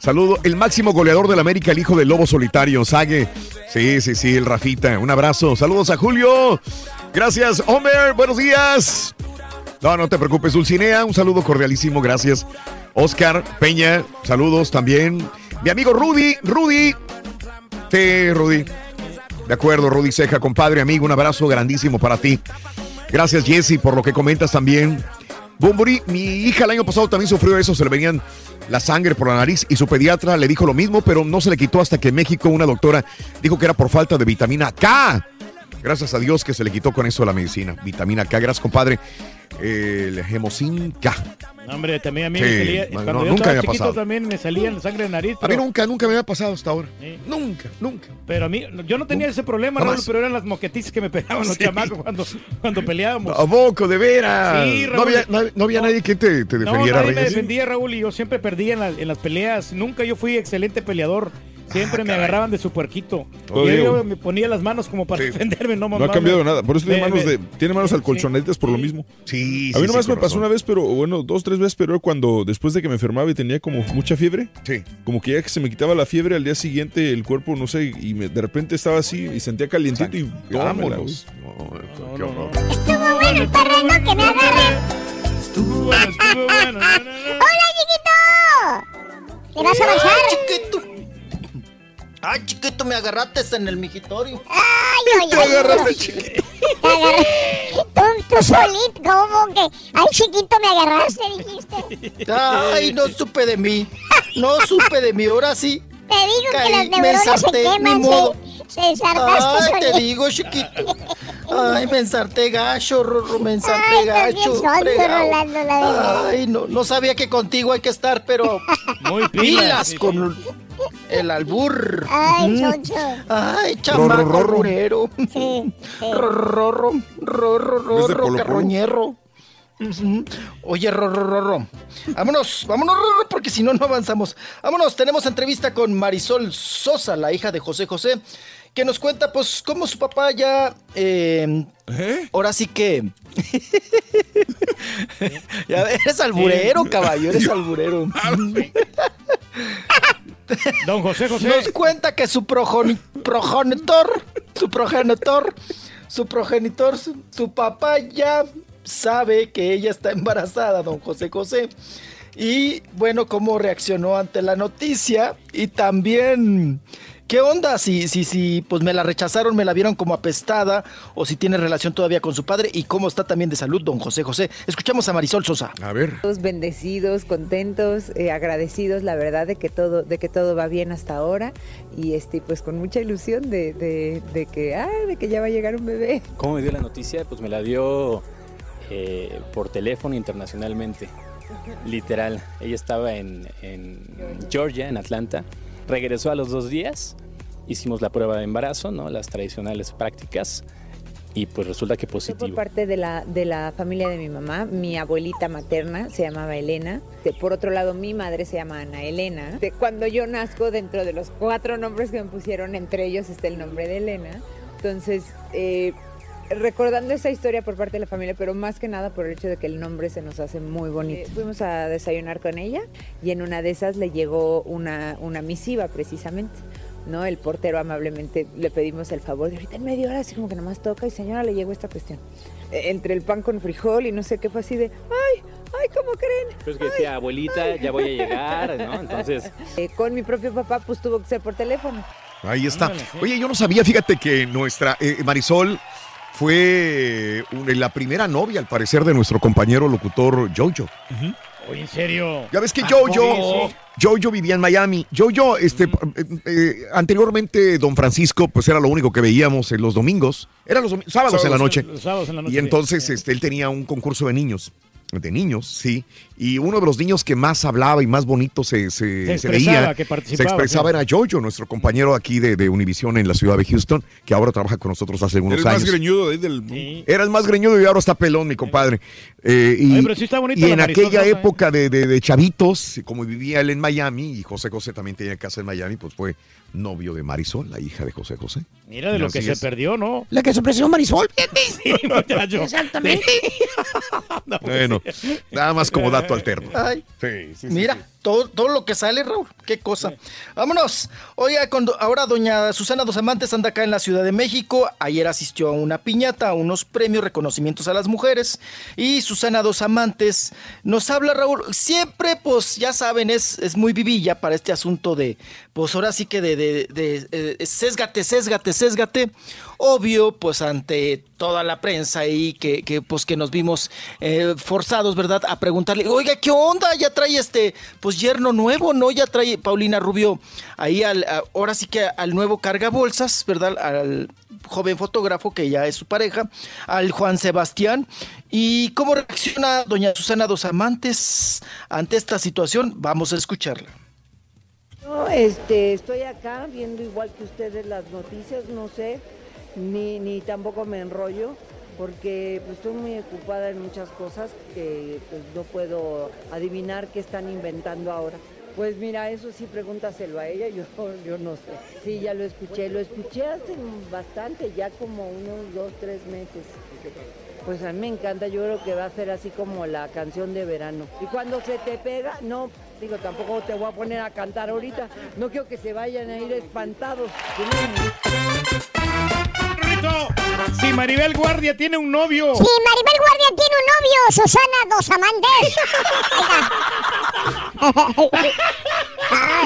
Saludo, el máximo goleador del América, el hijo del lobo solitario, Sague. Sí, sí, sí, el Rafita. Un abrazo. Saludos a Julio. Gracias, Homer. Buenos días. No, no te preocupes, Dulcinea. Un saludo cordialísimo. Gracias. Oscar Peña, saludos también. Mi amigo Rudy, Rudy. Sí, Rudy. De acuerdo, Rudy Ceja, compadre, amigo, un abrazo grandísimo para ti. Gracias, Jesse, por lo que comentas también. Bumburi, mi hija el año pasado también sufrió eso, se le venían la sangre por la nariz y su pediatra le dijo lo mismo, pero no se le quitó hasta que en México una doctora dijo que era por falta de vitamina K. Gracias a Dios que se le quitó con eso la medicina. Vitamina K, gracias, compadre. El Hemocin K. No, Hombre, también a mí Sí, me salía, cuando no, yo nunca estaba me chiquito también me salía sangre de nariz. A mí nunca, nunca me había pasado hasta ahora. Sí. Nunca, nunca. Pero a mí, yo no tenía ese problema. Raúl, pero eran las moquetices que me pegaban los Sí. chamacos cuando, cuando peleábamos. ¿A poco, de veras? Sí, no había, no, había nadie que te, te No, defendiera, nadie me Reyes. defendía, Raúl, y yo siempre perdía en, la- en las peleas. Nunca yo fui excelente peleador. Siempre me agarraban de su puerquito. Oh, y yo, Diego. yo me ponía las manos como para defenderme, no No mamá. ha cambiado nada. Por eso tiene Me- manos, de, tiene manos alcolchonaditas por lo mismo. Sí, A mí sí, nomás sí, me pasó razón. una vez, pero bueno, dos, tres veces, pero cuando después de que me enfermaba y tenía como mucha fiebre. Sí. Como que ya que se me quitaba la fiebre, al día siguiente el cuerpo, no sé, y me- de repente estaba así y sentía calientito y. Vámonos. No, qué horror. Estuvo bueno el terreno que me agarre. ¡Hola, chiquito! ¿Le vas a avanzar? Ay, chiquito. Ay, chiquito, me agarraste en el mijitorio. Ay, ay, Te ay. agarraste, chiquito. Te agarré. Tú, tú solito, ¿cómo que? Ay, chiquito, me agarraste, dijiste. Ay, no supe de mí. No supe de mí. Ahora sí. Te digo que Caí, las me neuronas se ensarté, queman, modo. se, se ensartaste Ay, te solito. digo, chiquito. Ay, me ensarté gacho, Rorro, me ensarté Ay, gacho. sonso. Rolando, la. Ay, no, no sabía que contigo hay que estar, pero Muy pilas con el albur. Ay, sonso. Ay, chamaco rurero. Sí. Rorro, rorro, carroñero. Oye, Rorro, Rorro. Vámonos, vámonos, Rorro, porque si no, no avanzamos. Vámonos, tenemos entrevista con Marisol Sosa, la hija de José José, que nos cuenta, pues, cómo su papá ya. eh, Ahora sí que. [laughs] ya eres alburero, caballo, eres alburero. [laughs] [laughs] [laughs] Don José José. Nos cuenta que su progenitor, su progenitor, su progenitor, su, su papá ya sabe que ella está embarazada, don José José. Y bueno, cómo reaccionó ante la noticia y también qué onda si si si pues me la rechazaron, me la vieron como apestada o si tiene relación todavía con su padre y cómo está también de salud don José José. Escuchamos a Marisol Sosa. A ver. Todos bendecidos, contentos, eh, agradecidos, la verdad, de que todo, de que todo va bien hasta ahora y este, pues con mucha ilusión de, de- de que, ah, de que ya va a llegar un bebé. ¿Cómo me dio la noticia? Pues me la dio eh, por teléfono internacionalmente. Literal. Ella estaba en, en Georgia, en Atlanta. Regresó a los dos días. Hicimos la prueba de embarazo, ¿no? Las tradicionales prácticas. Y pues resulta que por positivo. parte de la, de la familia de mi mamá, mi abuelita materna se llamaba Elena. De- por otro lado, mi madre se llama Ana Elena. De- cuando yo nazco, dentro de los cuatro nombres que me pusieron, entre ellos está el nombre de Elena. Entonces, eh, recordando esa historia por parte de la familia, pero más que nada por el hecho de que el nombre se nos hace muy bonito. Eh, fuimos a desayunar con ella y en una de esas le llegó una, una misiva precisamente. ¿no? El portero amablemente le pedimos el favor de ahorita en media hora, así como que nomás toca y señora le llegó esta cuestión. Eh, Entre el pan con frijol y no sé qué fue así de, ay, ay, ¿cómo creen? Pues que decía, abuelita, ya voy a llegar, ¿no? [laughs] Entonces, Eh, con mi propio papá pues tuvo que ser por teléfono. Ahí está. Oye, yo no sabía, fíjate que nuestra eh, Marisol fue la primera novia, al parecer, de nuestro compañero locutor Jojo. Oye, en serio. Ya ves que Ah, Jojo. Jojo vivía en Miami. Jojo, este, eh, eh, anteriormente Don Francisco, pues era lo único que veíamos en los domingos. Era los domi- sábados, en la noche. Los sábados en la noche. Y entonces este, él tenía un concurso de niños. De niños, sí. Y uno de los niños que más hablaba y más bonito se, se, Se se expresaba, veía, que se expresaba claro. era Jojo, nuestro compañero aquí de, de Univision en la ciudad de Houston, que ahora trabaja con nosotros hace Era unos el más años. greñudo de ahí del... Era el más greñudo y ahora está pelón, mi compadre. Eh, y, Oye, pero sí está y en Marisol aquella ¿eh? época de, de- de chavitos, como vivía él en Miami, y José José también tenía casa en Miami, pues fue novio de Marisol, la hija de José José. Mira de lo que se perdió, ¿no? La que se ofreció Marisol. [laughs] Sí, muchacho. Exactamente. [laughs] Bueno, nada más como dato alterno. Ay, Sí, sí, sí, Mira, sí. Todo, todo lo que sale, Raúl, qué cosa. Vámonos. Oiga, cuando, ahora doña Susana Dos Amantes anda acá en la Ciudad de México. Ayer asistió a una piñata, a unos premios, reconocimientos a las mujeres. Y Susana Dos Amantes nos habla, Raúl. Siempre, pues, ya saben, es, es muy vivilla para este asunto de, pues ahora sí que de, de, de, eh, sésgate, sésgate, sésgate. Obvio, pues ante toda la prensa ahí que, que pues que nos vimos eh, forzados, ¿verdad? A preguntarle, oiga, ¿qué onda? Ya trae este, pues yerno nuevo, ¿no? Ya trae Paulina Rubio ahí al, ahora sí que al nuevo cargabolsas, ¿verdad? Al joven fotógrafo que ya es su pareja, al Juan Sebastián. ¿Y cómo reacciona doña Susana Dos Amantes ante esta situación? Vamos a escucharla. No, este, estoy acá viendo igual que ustedes las noticias, no sé, ni, ni tampoco me enrollo, porque pues, estoy muy ocupada en muchas cosas que pues, no puedo adivinar qué están inventando ahora. Pues mira, eso sí, pregúntaselo a ella, [laughs] yo, yo no sé. Sí, ya lo escuché, lo escuché hace bastante, ya como unos dos, tres meses. Pues a mí me encanta, yo creo que va a ser así como la canción de verano. Y cuando se te pega, no, digo, tampoco te voy a poner a cantar ahorita, no quiero que se vayan a ir espantados. Si Maribel Guardia tiene un novio. Si Maribel Guardia tiene un novio, Susana Dos Amantes.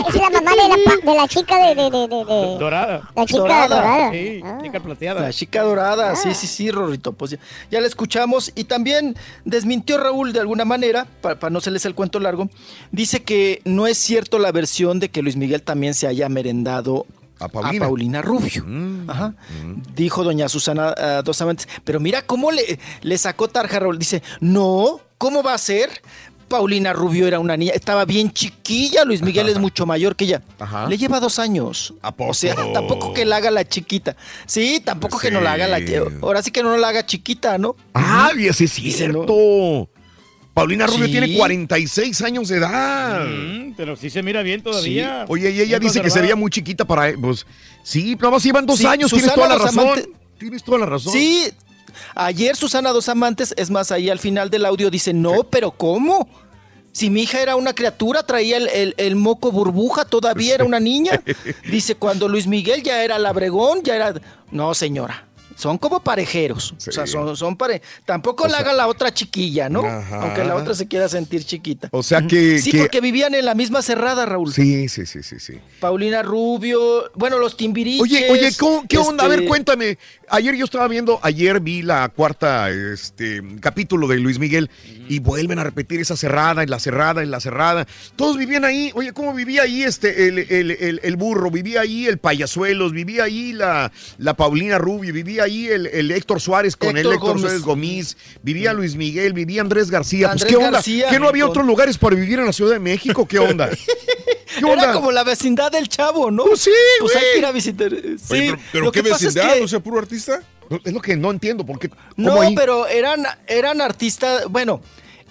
Es la mamá de la, de la chica de, de, de, de- de- Dorada. La chica dorada. Sí, chica plateada. La chica dorada, sí, sí, sí, Rorrito. Pues ya, ya la escuchamos y también desmintió Raúl de alguna manera, para, no se les el cuento largo, dice que no es cierto la versión de que Luis Miguel también se haya merendado a Paulina. Rubio. Ajá. Dijo doña Susana ah, Dos Amantes. Pero mira cómo le, le sacó tarja a Raúl. Dice, no, ¿cómo va a ser? Paulina Rubio era una niña, estaba bien chiquilla, Luis Miguel es mucho mayor que ella. Ajá. Le lleva dos años. O sea, tampoco que la haga la chiquita. Sí, tampoco que no la haga la Ahora sí que no la haga chiquita, ¿no? Ah, y ese es Dice, no. Paulina Rubio Sí. tiene 46 años de edad. Mm, pero sí se mira bien todavía. Sí. Oye, y ella Bien dice que se conservada. veía muy chiquita para... Pues, sí, nada más llevan dos Sí, años, tienes toda la razón. Tienes toda la razón. Sí, ayer Susana Dos Amantes, es más, ahí al final del audio dice, no, pero ¿cómo? Si mi hija era una criatura, traía el, el- el moco burbuja, todavía era una niña. [laughs] Dice, cuando Luis Miguel ya era labregón, ya era... No, señora. Son como parejeros. O sea, son, son pare... Tampoco O la sea- haga la otra chiquilla, ¿no? Ajá. Aunque la otra se quiera sentir chiquita. O sea que... Sí, que- porque vivían en la misma cerrada, Raúl. Sí, sí, sí, sí, sí. Paulina Rubio, bueno, los timbiriches. Oye, oye, ¿cómo- ¿qué onda? A ver, este, cuéntame. Ayer yo estaba viendo, ayer vi la cuarta este, capítulo de Luis Miguel y vuelven a repetir esa cerrada, en la cerrada, en la cerrada. Todos vivían ahí. Oye, ¿cómo vivía ahí este, el, el- el- el burro? Vivía ahí el payasuelos, vivía ahí la, la Paulina Rubio, vivía ahí el, el Héctor Suárez con el Héctor Héctor Gómez. Suárez Gomis, vivía Luis Miguel, vivía Andrés García. Pues, ¿qué onda? García, ¿Qué no había con- otros lugares para vivir en la Ciudad de México? ¿Qué onda? [laughs] ¿Qué onda? Era como la vecindad del chavo, ¿no? Pues sí, Pues hay güey. que ir a visitar. Sí, pero, ¿qué es vecindad? que- O sea, puro artista. Es lo que no entiendo, porque No, pero eran, eran artistas, bueno,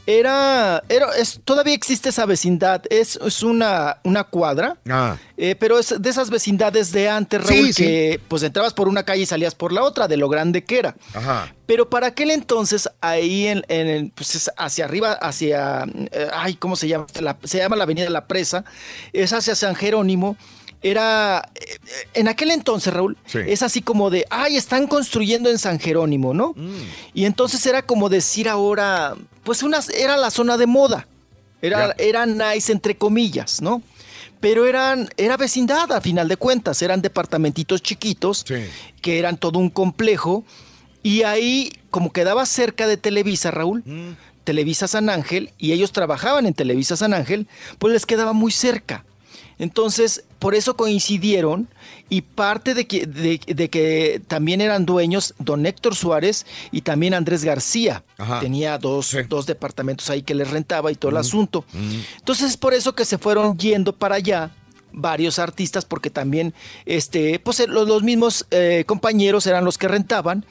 era, era es, todavía existe esa vecindad, es, es una, una cuadra, Ah. eh, pero es de esas vecindades de antes, Raúl, sí. que pues entrabas por una calle y salías por la otra, de lo grande que era. Ajá. Pero para aquel entonces, ahí en, en el- pues es hacia arriba, hacia, eh, ay, ¿cómo se llama? La- se llama la Avenida de la Presa, es hacia San Jerónimo. Era, eh, en aquel entonces, Raúl, Sí. es así como de, ay, están construyendo en San Jerónimo, ¿no? Y entonces era como decir ahora, pues una, era la zona de moda, era, era nice entre comillas, ¿no? Pero eran, era vecindad a final de cuentas, eran departamentitos chiquitos que eran todo un complejo. Y ahí como quedaba cerca de Televisa, Raúl, Televisa San Ángel, y ellos trabajaban en Televisa San Ángel, pues les quedaba muy cerca. Entonces, por eso coincidieron y parte de que, de, de que también eran dueños don Héctor Suárez y también Andrés García. Ajá. Tenía dos, dos departamentos ahí que les rentaba y todo el asunto. Entonces, es por eso que se fueron yendo para allá varios artistas, porque también este, pues, eh, los, los mismos eh, compañeros eran los que rentaban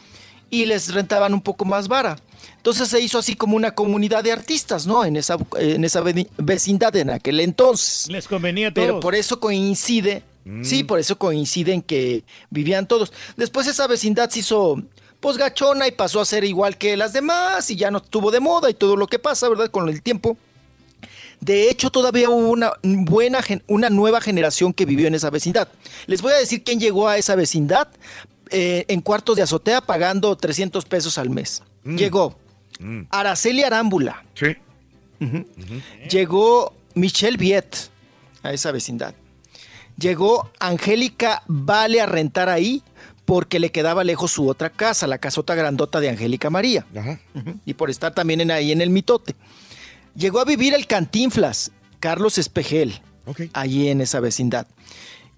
y les rentaban un poco más vara. Entonces se hizo así como una comunidad de artistas, ¿no? En esa, en esa ve- vecindad en aquel entonces. Les convenía a todos. Pero por eso coincide, sí, por eso coincide en que vivían todos. Después esa vecindad se hizo pues gachona y pasó a ser igual que las demás y ya no estuvo de moda y todo lo que pasa, ¿verdad? Con el tiempo. De hecho, todavía hubo una buena, una nueva generación que vivió en esa vecindad. Les voy a decir quién llegó a esa vecindad eh, en cuartos de azotea pagando 300 pesos al mes. Llegó Araceli Arámbula. Sí. Llegó Michelle Viet a esa vecindad. Llegó Angélica Vale a rentar ahí porque le quedaba lejos su otra casa, la casota grandota de Angélica María. Ujú. Y por estar también en ahí en el mitote. Llegó a vivir el Cantinflas, Carlos Espejel, allí en esa vecindad.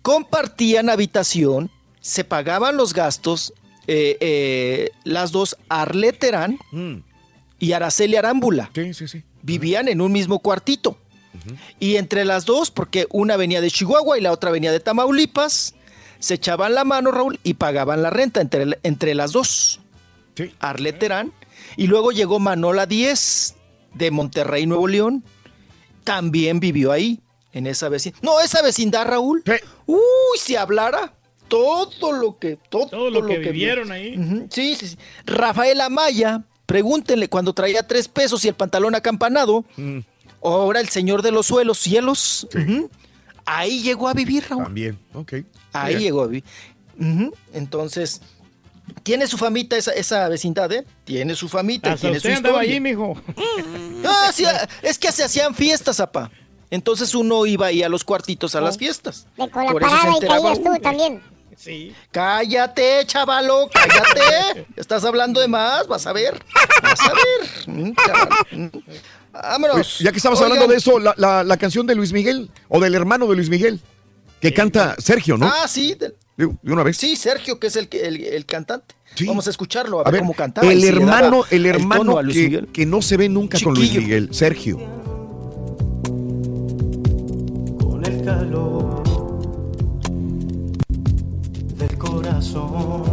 Compartían habitación, se pagaban los gastos, eh, eh, las dos Arlet Terán y Araceli Arámbula. Vivían en un mismo cuartito. Y entre las dos, porque una venía de Chihuahua y la otra venía de Tamaulipas, se echaban la mano, Raúl, y pagaban la renta entre, entre las dos. Arlet Terán. Y luego llegó Manola 10 de Monterrey, Nuevo León. También vivió ahí, en esa vecindad. No, esa vecindad, Raúl. Uy, si hablara todo lo que... Todo, lo que vivieron ahí. Sí, sí, sí. Rafael Amaya, pregúntenle cuando traía tres pesos y el pantalón acampanado. Ahora el señor de los suelos, cielos. Ahí llegó a vivir, Raúl. También, ok. Ahí llegó a vivir. Entonces, tiene su famita esa, esa vecindad, ¿eh? Tiene su famita, Hasta tiene su usted andaba historia. allí, mijo. [laughs] Ah, sí, es que se hacían fiestas, apa. Entonces uno iba ahí a los cuartitos a las fiestas. De con la Por eso se parada y caías tú también. Sí. Cállate, chavalo, cállate. [laughs] Estás hablando de más, vas a ver. Vas a ver. Vámonos. Ya que estabas Oigan. hablando de eso, la, la- la canción de Luis Miguel, o del hermano de Luis Miguel, que canta Sergio, ¿no? Ah, sí. de- una vez. Sí, Sergio, que es el, el, el cantante. Sí. Vamos a escucharlo, a, A ver, ver, cómo cantaba. el hermano, el hermano que, no se ve nunca con Luis. Miguel, Sergio. con el calor del corazón,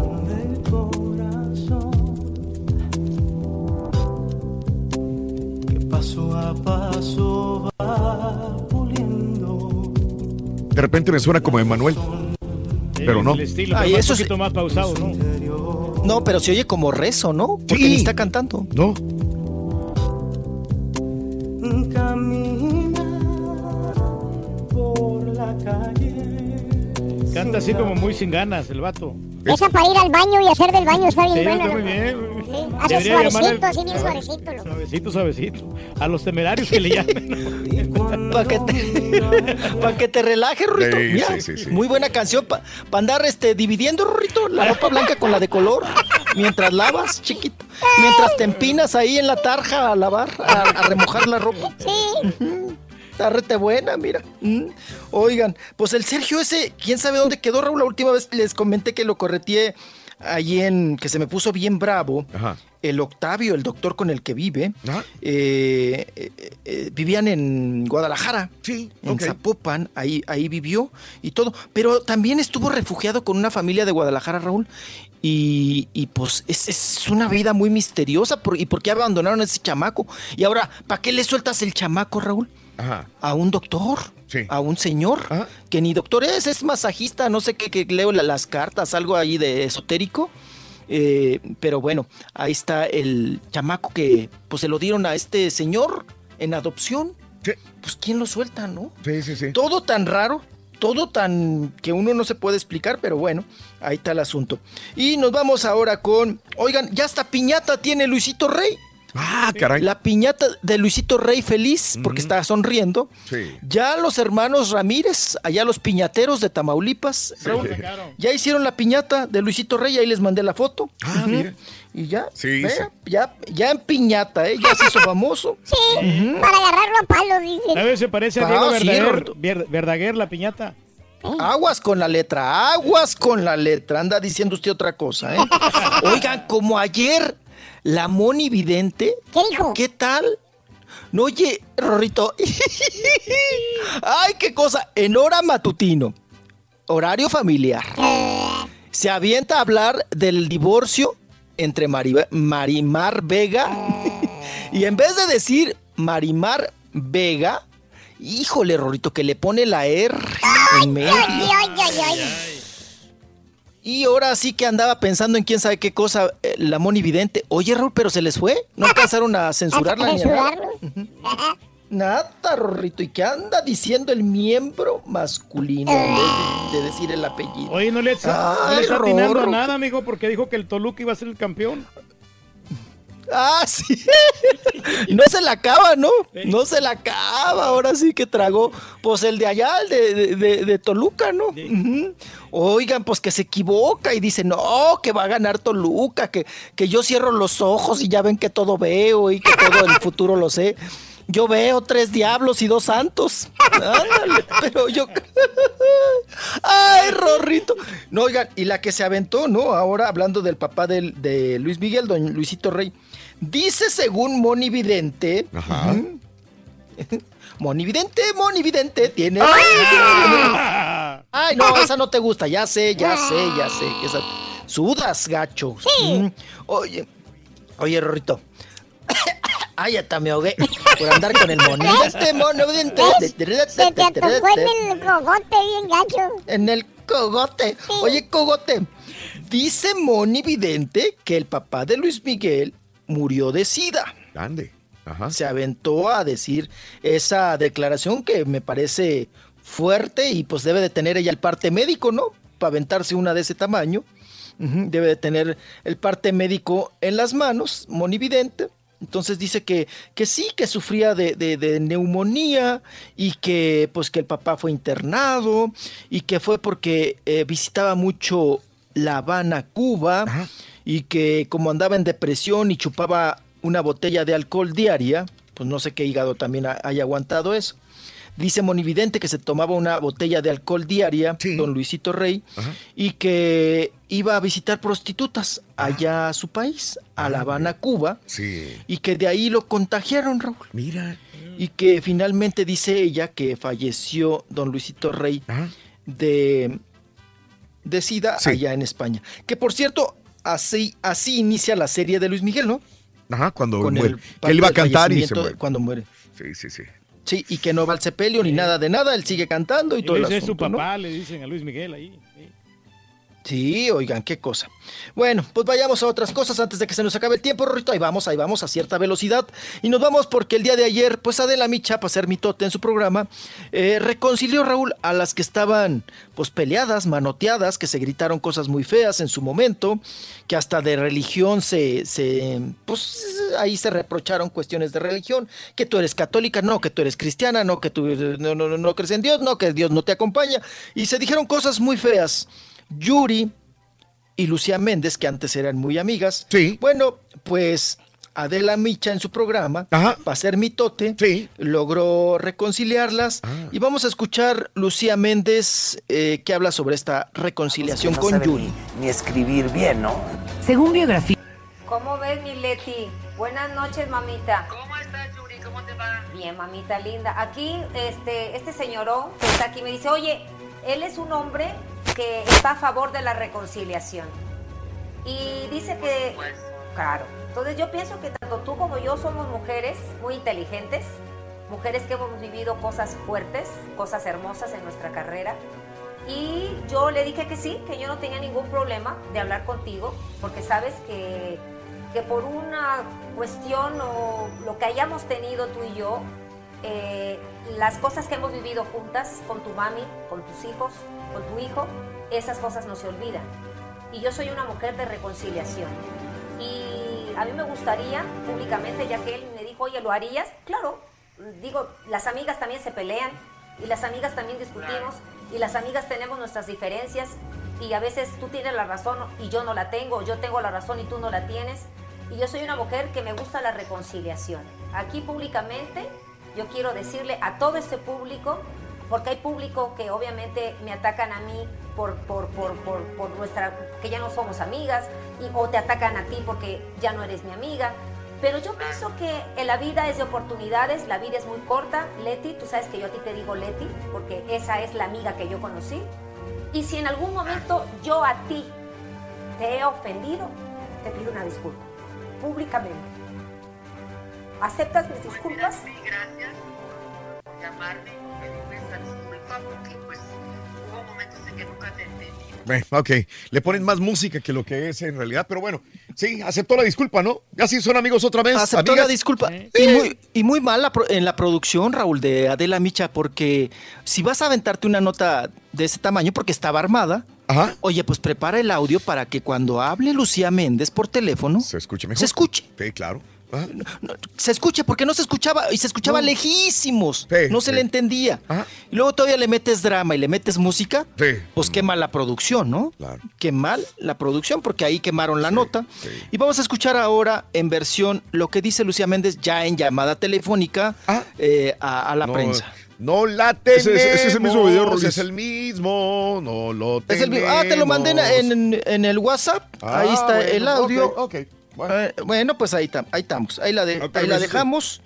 paso a paso va puliendo. De repente me suena como Emanuel. Pero no. El estilo, Ay, eso un poquito más pausado, ¿no? No, pero se oye como rezo, ¿no? Porque Sí. ni está cantando. No. Camina por la calle. Canta así como muy sin ganas el vato. Esa para ir al baño y hacer del baño está bien Sí, buena. está muy bien. Sí, Debería suavecito, así bien suavecito. loco. Suavecito, suavecito. A los temerarios que le [laughs] llaman. Para que te, pa' que te relajes, Rorrito. Sí, Mira, sí, sí, sí. Muy buena canción para andar este, dividiendo, Rorrito, la ropa blanca con la de color. Mientras lavas, chiquito. Mientras te empinas ahí en la tarja a lavar, a, a remojar la ropa. Sí. Está rete buena, mira. Mm. Oigan, pues el Sergio ese, quién sabe dónde quedó, Raúl. La última vez les comenté que lo correteé allí en, que se me puso bien bravo. Ajá. El Octavio, el doctor con el que vive, eh, eh, eh, vivían en Guadalajara. Sí, En. Zapopan, ahí, ahí vivió y todo. Pero también estuvo refugiado con una familia de Guadalajara, Raúl. Y, y, pues es, es una vida muy misteriosa. Por, ¿Y por qué abandonaron a ese chamaco? Y ahora, ¿para qué le sueltas el chamaco, Raúl? Ajá. a un doctor, Sí. a un señor, Ajá. que ni doctor es, es masajista, no sé qué, que leo la- las cartas, algo ahí de esotérico. Eh, pero bueno, ahí está el chamaco que pues se lo dieron a este señor en adopción. Sí. Pues quién lo suelta, ¿no? Sí, sí, sí. Todo tan raro, todo tan que uno no se puede explicar, pero bueno, ahí está el asunto. Y nos vamos ahora con, oigan, ya hasta piñata tiene Luisito Rey. Ah, caray. La piñata de Luisito Rey feliz porque Ujú. está sonriendo. Sí. Ya los hermanos Ramírez, allá los piñateros de Tamaulipas, Raúl, ya hicieron la piñata de Luisito Rey, ahí les mandé la foto. Ah, mira. Y ya, Sí, vea, sí. ya, ya en piñata, ¿eh? ya se hizo [laughs] famoso. Sí, para agarrarlo a palos, dicen. A veces se parece a Ah, Diego sí, Verdaguer. Ver- Verdaguer, la piñata. Aguas con la letra, aguas con la letra. Anda diciendo usted otra cosa, ¿eh? [laughs] Oigan, como ayer, la Moni Vidente. ¿Qué dijo? ¿Qué tal? No, oye, Rorrito. [laughs] Ay, qué cosa. En hora matutino, horario familiar, se avienta a hablar del divorcio entre Mari- Marimar Vega [laughs] y en vez de decir Marimar Vega, híjole, Rorrito, que le pone la R en medio. Ay, ay, ay, ay. Y ahora sí que andaba pensando en quién sabe qué cosa, eh, la Moni Vidente. Oye, Raúl, pero se les fue. No alcanzaron a [laughs] censurarla ni a nada. censurarlo? Nada, Rorrito. ¿Y qué anda diciendo el miembro masculino en vez de, de decir el apellido? Oye, no le, está- no le Ay, está atinando a nada, amigo, porque dijo que el Toluca iba a ser el campeón. Ah, sí. [laughs] No se la acaba, ¿no? No se la acaba. Ahora sí que tragó, pues el de allá, el de, de- de- Toluca, ¿no? Oigan, pues que se equivoca y dice, no, que va a ganar Toluca, que, que yo cierro los ojos y ya ven que todo veo y que todo el futuro lo sé. Yo veo tres diablos y dos santos. Ándale, [laughs] pero yo. [laughs] Ay, Rorrito. No, oigan, y la que se aventó, ¿no? Ahora hablando del papá del- de Luis Miguel, don Luisito Rey. Dice según Moni Vidente. Ajá. ujú, [laughs] Moni Vidente, Moni Vidente, tiene. Ay, no, esa no te gusta, ya sé, ya sé, ya sé. que esa- Sudas, gacho. Mm, Oye, oye, Rorrito. [coughs] Ay, hasta me ahogué por andar con el Moni Vidente, Moni Vidente. Se te atocó en el cogote bien gacho. En el cogote. Oye, cogote. Dice Moni Vidente que el papá de Luis Miguel murió de sida. Ande. Ajá. Se aventó a decir esa declaración que me parece fuerte y pues debe de tener ella el parte médico, ¿no? Para aventarse una de ese tamaño. Debe de tener el parte médico en las manos, Moni Vidente. Entonces dice que, que sí, que sufría de, de- de neumonía y que pues que el papá fue internado y que fue porque eh, visitaba mucho La Habana, Cuba y que como andaba en depresión y chupaba una botella de alcohol diaria, pues no sé qué hígado también ha- haya aguantado eso. Dice Monividente que se tomaba una botella de alcohol diaria, don Luisito Rey, y que iba a visitar prostitutas allá a su país, a La Habana, Cuba, Sí. y que de ahí lo contagiaron, Raúl. Mira. Y que finalmente dice ella que falleció don Luisito Rey de, de SIDA allá en España. Que por cierto, así, así inicia la serie de Luis Miguel, ¿no? Ajá, cuando Con muere. Que él iba a cantar y se muere. Cuando muere. Sí, sí, sí. Sí, y que no va al sepelio ni nada de nada, él sigue cantando y, Y todo ese es su papá, le dicen a Luis Miguel ahí. Sí, oigan, qué cosa. Bueno, pues vayamos a otras cosas antes de que se nos acabe el tiempo, Rorrito. Ahí vamos, ahí vamos a cierta velocidad. Y nos vamos porque el día de ayer, pues Adela Micha, para ser mitote en su programa, eh, reconcilió Raúl a las que estaban pues peleadas, manoteadas, que se gritaron cosas muy feas en su momento, que hasta de religión se, se pues ahí se reprocharon cuestiones de religión, que tú eres católica, no, que tú eres cristiana, no, que tú no crees en Dios, no, que Dios no te acompaña. Y se dijeron cosas muy feas. Yuri y Lucía Méndez, que antes eran muy amigas. Sí. Bueno, pues Adela Micha en su programa, para ser mitote, logró reconciliarlas. Ah. Y vamos a escuchar Lucía Méndez eh, que habla sobre esta reconciliación no con Yuri. Ni escribir bien, ¿no? Según biografía. ¿Cómo ves, mi Leti? Buenas noches, mamita. ¿Cómo estás, Yuri? ¿Cómo te va? Bien, mamita linda. Aquí, este, este señorón que está aquí me dice, oye, él es un hombre que está a favor de la reconciliación. Y dice que... Claro. Entonces yo pienso que tanto tú como yo somos mujeres muy inteligentes, mujeres que hemos vivido cosas fuertes, cosas hermosas en nuestra carrera. Y yo le dije que sí, que yo no tenía ningún problema de hablar contigo, porque sabes que, que por una cuestión o lo que hayamos tenido tú y yo, eh, las cosas que hemos vivido juntas con tu mami, con tus hijos, con tu hijo, esas cosas no se olvidan. Y yo soy una mujer de reconciliación. Y a mí me gustaría públicamente, ya que él me dijo, oye, ¿lo harías? Claro, digo, las amigas también se pelean y las amigas también discutimos y las amigas tenemos nuestras diferencias y a veces tú tienes la razón y yo no la tengo, yo tengo la razón y tú no la tienes. Y yo soy una mujer que me gusta la reconciliación. Aquí públicamente yo quiero decirle a todo este público, porque hay público que obviamente me atacan a mí por, por, por, por, por nuestra, que ya no somos amigas, y, o te atacan a ti porque ya no eres mi amiga. Pero yo pienso que en la vida es de oportunidades, la vida es muy corta. Leti, tú sabes que yo a ti te digo Leti, porque esa es la amiga que yo conocí. Y si en algún momento yo a ti te he ofendido, te pido una disculpa, públicamente. ¿Aceptas mis disculpas? gracias por llamarme y pedirme esta disculpa porque pues hubo momentos en que nunca te entendí. Eh, ok, le ponen más música que lo que es en realidad, pero bueno, sí, aceptó la disculpa, ¿no? Ya sí son amigos otra vez. Aceptó amigas. la disculpa. Y muy, y muy mal la pro- en la producción, Raúl, de Adela Micha, porque si vas a aventarte una nota de ese tamaño, porque estaba armada, oye, pues prepara el audio para que cuando hable Lucía Méndez por teléfono, se escuche mejor. Se escuche. Sí, claro. Se escuche, porque no se escuchaba, y se escuchaba No. lejísimos, no se sí. le entendía. Y luego todavía le metes drama y le metes música, Sí. pues qué mal la producción, ¿no? Qué mal la producción, porque ahí quemaron la nota. Y vamos a escuchar ahora en versión lo que dice Lucía Méndez ya en llamada telefónica eh, a, a la No, prensa. No la tenemos. Ese- ese es el mismo video, Rolis. Es el mismo, no lo Es tenemos. el video. Ah, te lo mandé en, en- en el WhatsApp. Ah, ahí está bueno, el audio. ok, ok, Eh, bueno, pues ahí, tam- ahí estamos. Ahí la, de- Otra ahí la dejamos.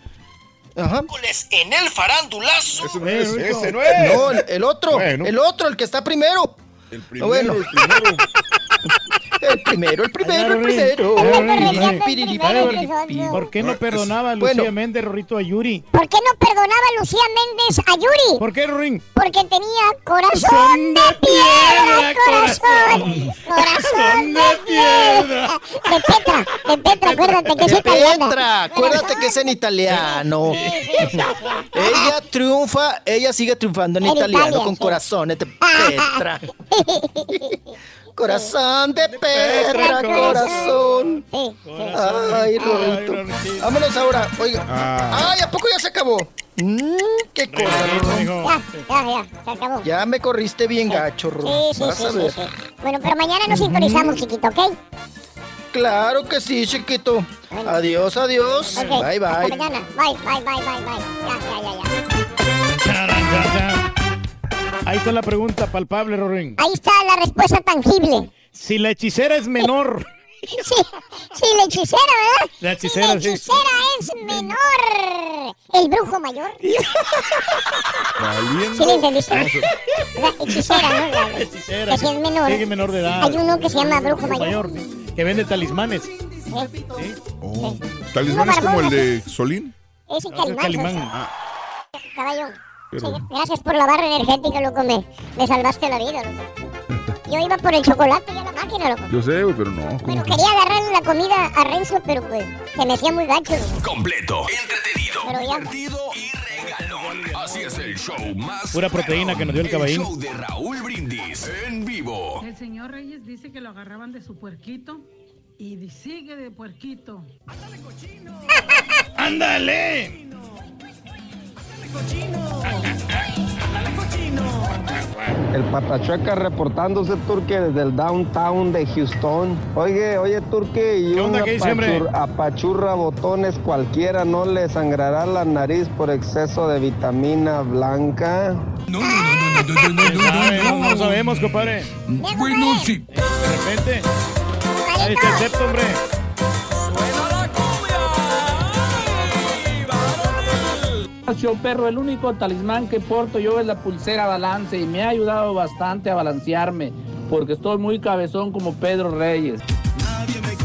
Ajá. En el farandulazo. Ese no es, ese no es. No, el, el otro. Bueno. El otro, el que está primero. El primero, bueno. el [laughs] El primero, el primero, el primero. ¿Por qué no perdonaba a Bueno. Lucía Méndez, Rorrito, a Yuri? ¿Por qué no perdonaba Lucía Méndez a Yuri? ¿Por qué, Rorín? Porque tenía corazón de piedra, corazón. Corazón de piedra. De Petra, de Petra, acuérdate que es italiana. Petra, acuérdate que es en italiano. ella triunfa, ella sigue triunfando en, italiano Italia, con corazones de Petra. [laughs] Corazón de perra, corazón. Sí, Ay, Rorrito. Vámonos ahora. Oiga. Ah. Ay, ¿a poco ya se acabó? Mm, qué cosa. Ya, ya, ya, se acabó. Ya me corriste bien gacho, Rorro. Sí, sí, Vas sí, a sí, ver. sí. Bueno, pero mañana nos sintonizamos, chiquito, ¿ok? Claro que sí, chiquito. Adiós, adiós. Ok, Bye, Hasta bye. mañana. Bye, bye, bye, bye, bye. Ya, ya, ya, ya. Ahí está la pregunta palpable, Rorín. Ahí está la respuesta tangible. Si la hechicera es menor. [laughs] Sí, sí, la hechicera, ¿verdad? La hechicera, la sí. hechicera es menor. ¿El brujo mayor? ¿Sí le entendiste? La hechicera, ¿no? La, [laughs] la- Hechicera, que si es menor. Sí, que menor de edad. Hay uno que se llama brujo mayor. sí, que vende talismanes. ¿eh? Oh. ¿Talismán es como el de Solín? Ese Ah, calimán. Calimán. socio. Caballo. Pero- Sí, gracias por la barra energética, loco. Me, me salvaste la vida, loco. Yo iba por el chocolate y a la máquina, loco. Yo sé, güey, pero no. ¿cómo Bueno, que? quería agarrarle la comida a Renzo, pero pues se me hacía muy gacho, loco. Completo, entretenido, Pero ya- divertido y regalón. Así es el show más Pura proteína que nos dio el caballín. show de Raúl Brindis en vivo. El señor Reyes dice que lo agarraban de su puerquito y sigue de puerquito. [laughs] ¡Ándale! El Patachueca reportándose, Turque, desde el downtown de Houston. Oye, oye, Turque, y ¿Qué onda, un qué dice, hombre? apachur- apachurra botones cualquiera no le sangrará la nariz por exceso de vitamina blanca. No, no, no, no, no, no, no, no sabemos, compadre. Bueno, sí. De repente. Ahí está el septo, hombre. Perro, el único talismán que porto yo es la pulsera balance y me ha ayudado bastante a balancearme porque estoy muy cabezón como Pedro Reyes.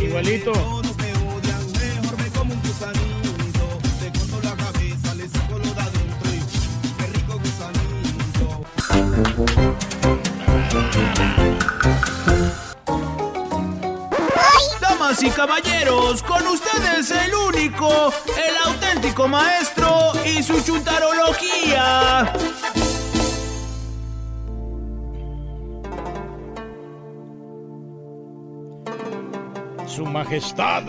Igualito. Y caballeros, con ustedes el único, el auténtico maestro y su chuntarología. Su majestad.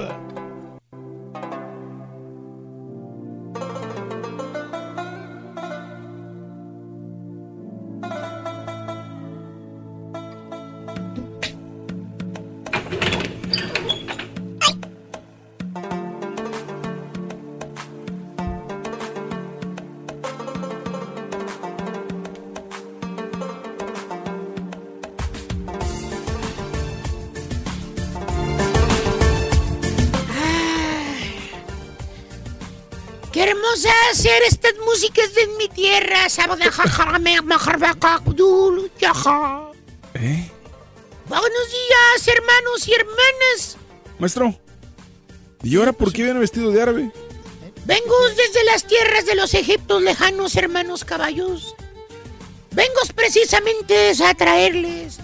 Estas músicas de mi tierra. ¿Eh? Buenos días, hermanos y hermanas. Maestro, ¿y ahora por qué viene vestido de árabe? Vengo desde las tierras de los Egiptos lejanos, hermanos caballos. Vengo precisamente a traerles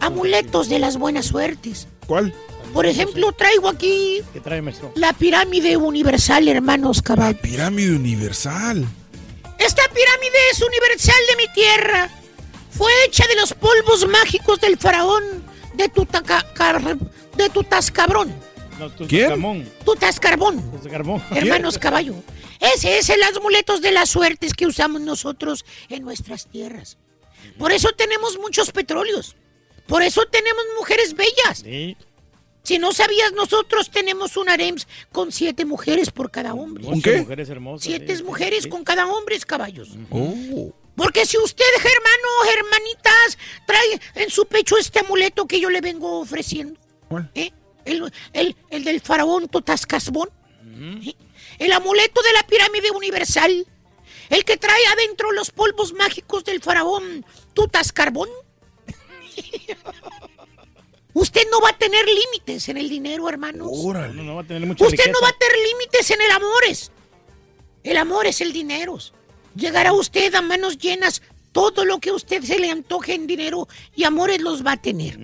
amuletos de las buenas suertes. ¿Cuál? Por ejemplo, traigo aquí ¿Qué trae, maestro? la pirámide universal, hermanos caballos. Pirámide universal. Esta pirámide es universal de mi tierra. Fue hecha de los polvos mágicos del faraón de, Tutaca- de Tutascabrón. No, tu- ¿Quién? Tutankamón. Tutascarbón. Tutankamón. Hermanos caballo. Ese es el amuletos de las suertes que usamos nosotros en nuestras tierras. Por eso tenemos muchos petróleos. Por eso tenemos mujeres bellas. Sí. Si no sabías, nosotros tenemos un harems con siete mujeres por cada hombre. Muchas mujeres hermosas. Siete sí. mujeres con cada hombre, caballos. Oh. Porque si usted, hermano, hermanitas, trae en su pecho este amuleto que yo le vengo ofreciendo. ¿eh? El, el- el del faraón Totascasbón. ¿eh? El amuleto de la pirámide universal. El que trae adentro los polvos mágicos del faraón Tutascarbón. [laughs] Usted no va a tener límites en el dinero, hermanos. No, no va a tener mucha Usted no va a tener límites en el amores. El amor es el dinero. Llegará usted a manos llenas todo lo que a usted se le antoje en dinero y amores los va a tener.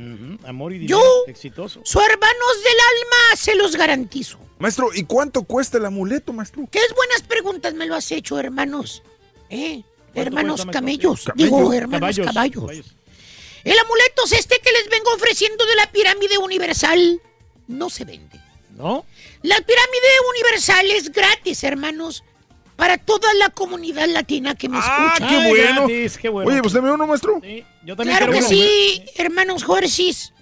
Amor y Yo- dinero. Exitoso. Su hermanos del alma se los garantizo. Maestro, ¿y cuánto cuesta el amuleto, maestro? ¿Qué buenas preguntas me lo has hecho, hermanos? ¿Eh? Hermanos cuesta, camellos. Camello. Digo, hermanos Caballos, caballos. caballos. El amuleto es este que les vengo ofreciendo de la pirámide universal. No se vende. ¿No? La pirámide universal es gratis, hermanos. Para toda la comunidad latina que me Ah, escucha. qué bueno. gratis, qué bueno. Oye, ¿usted me uno, maestro? Yo también Claro que uno. sí, hermanos Jorsis.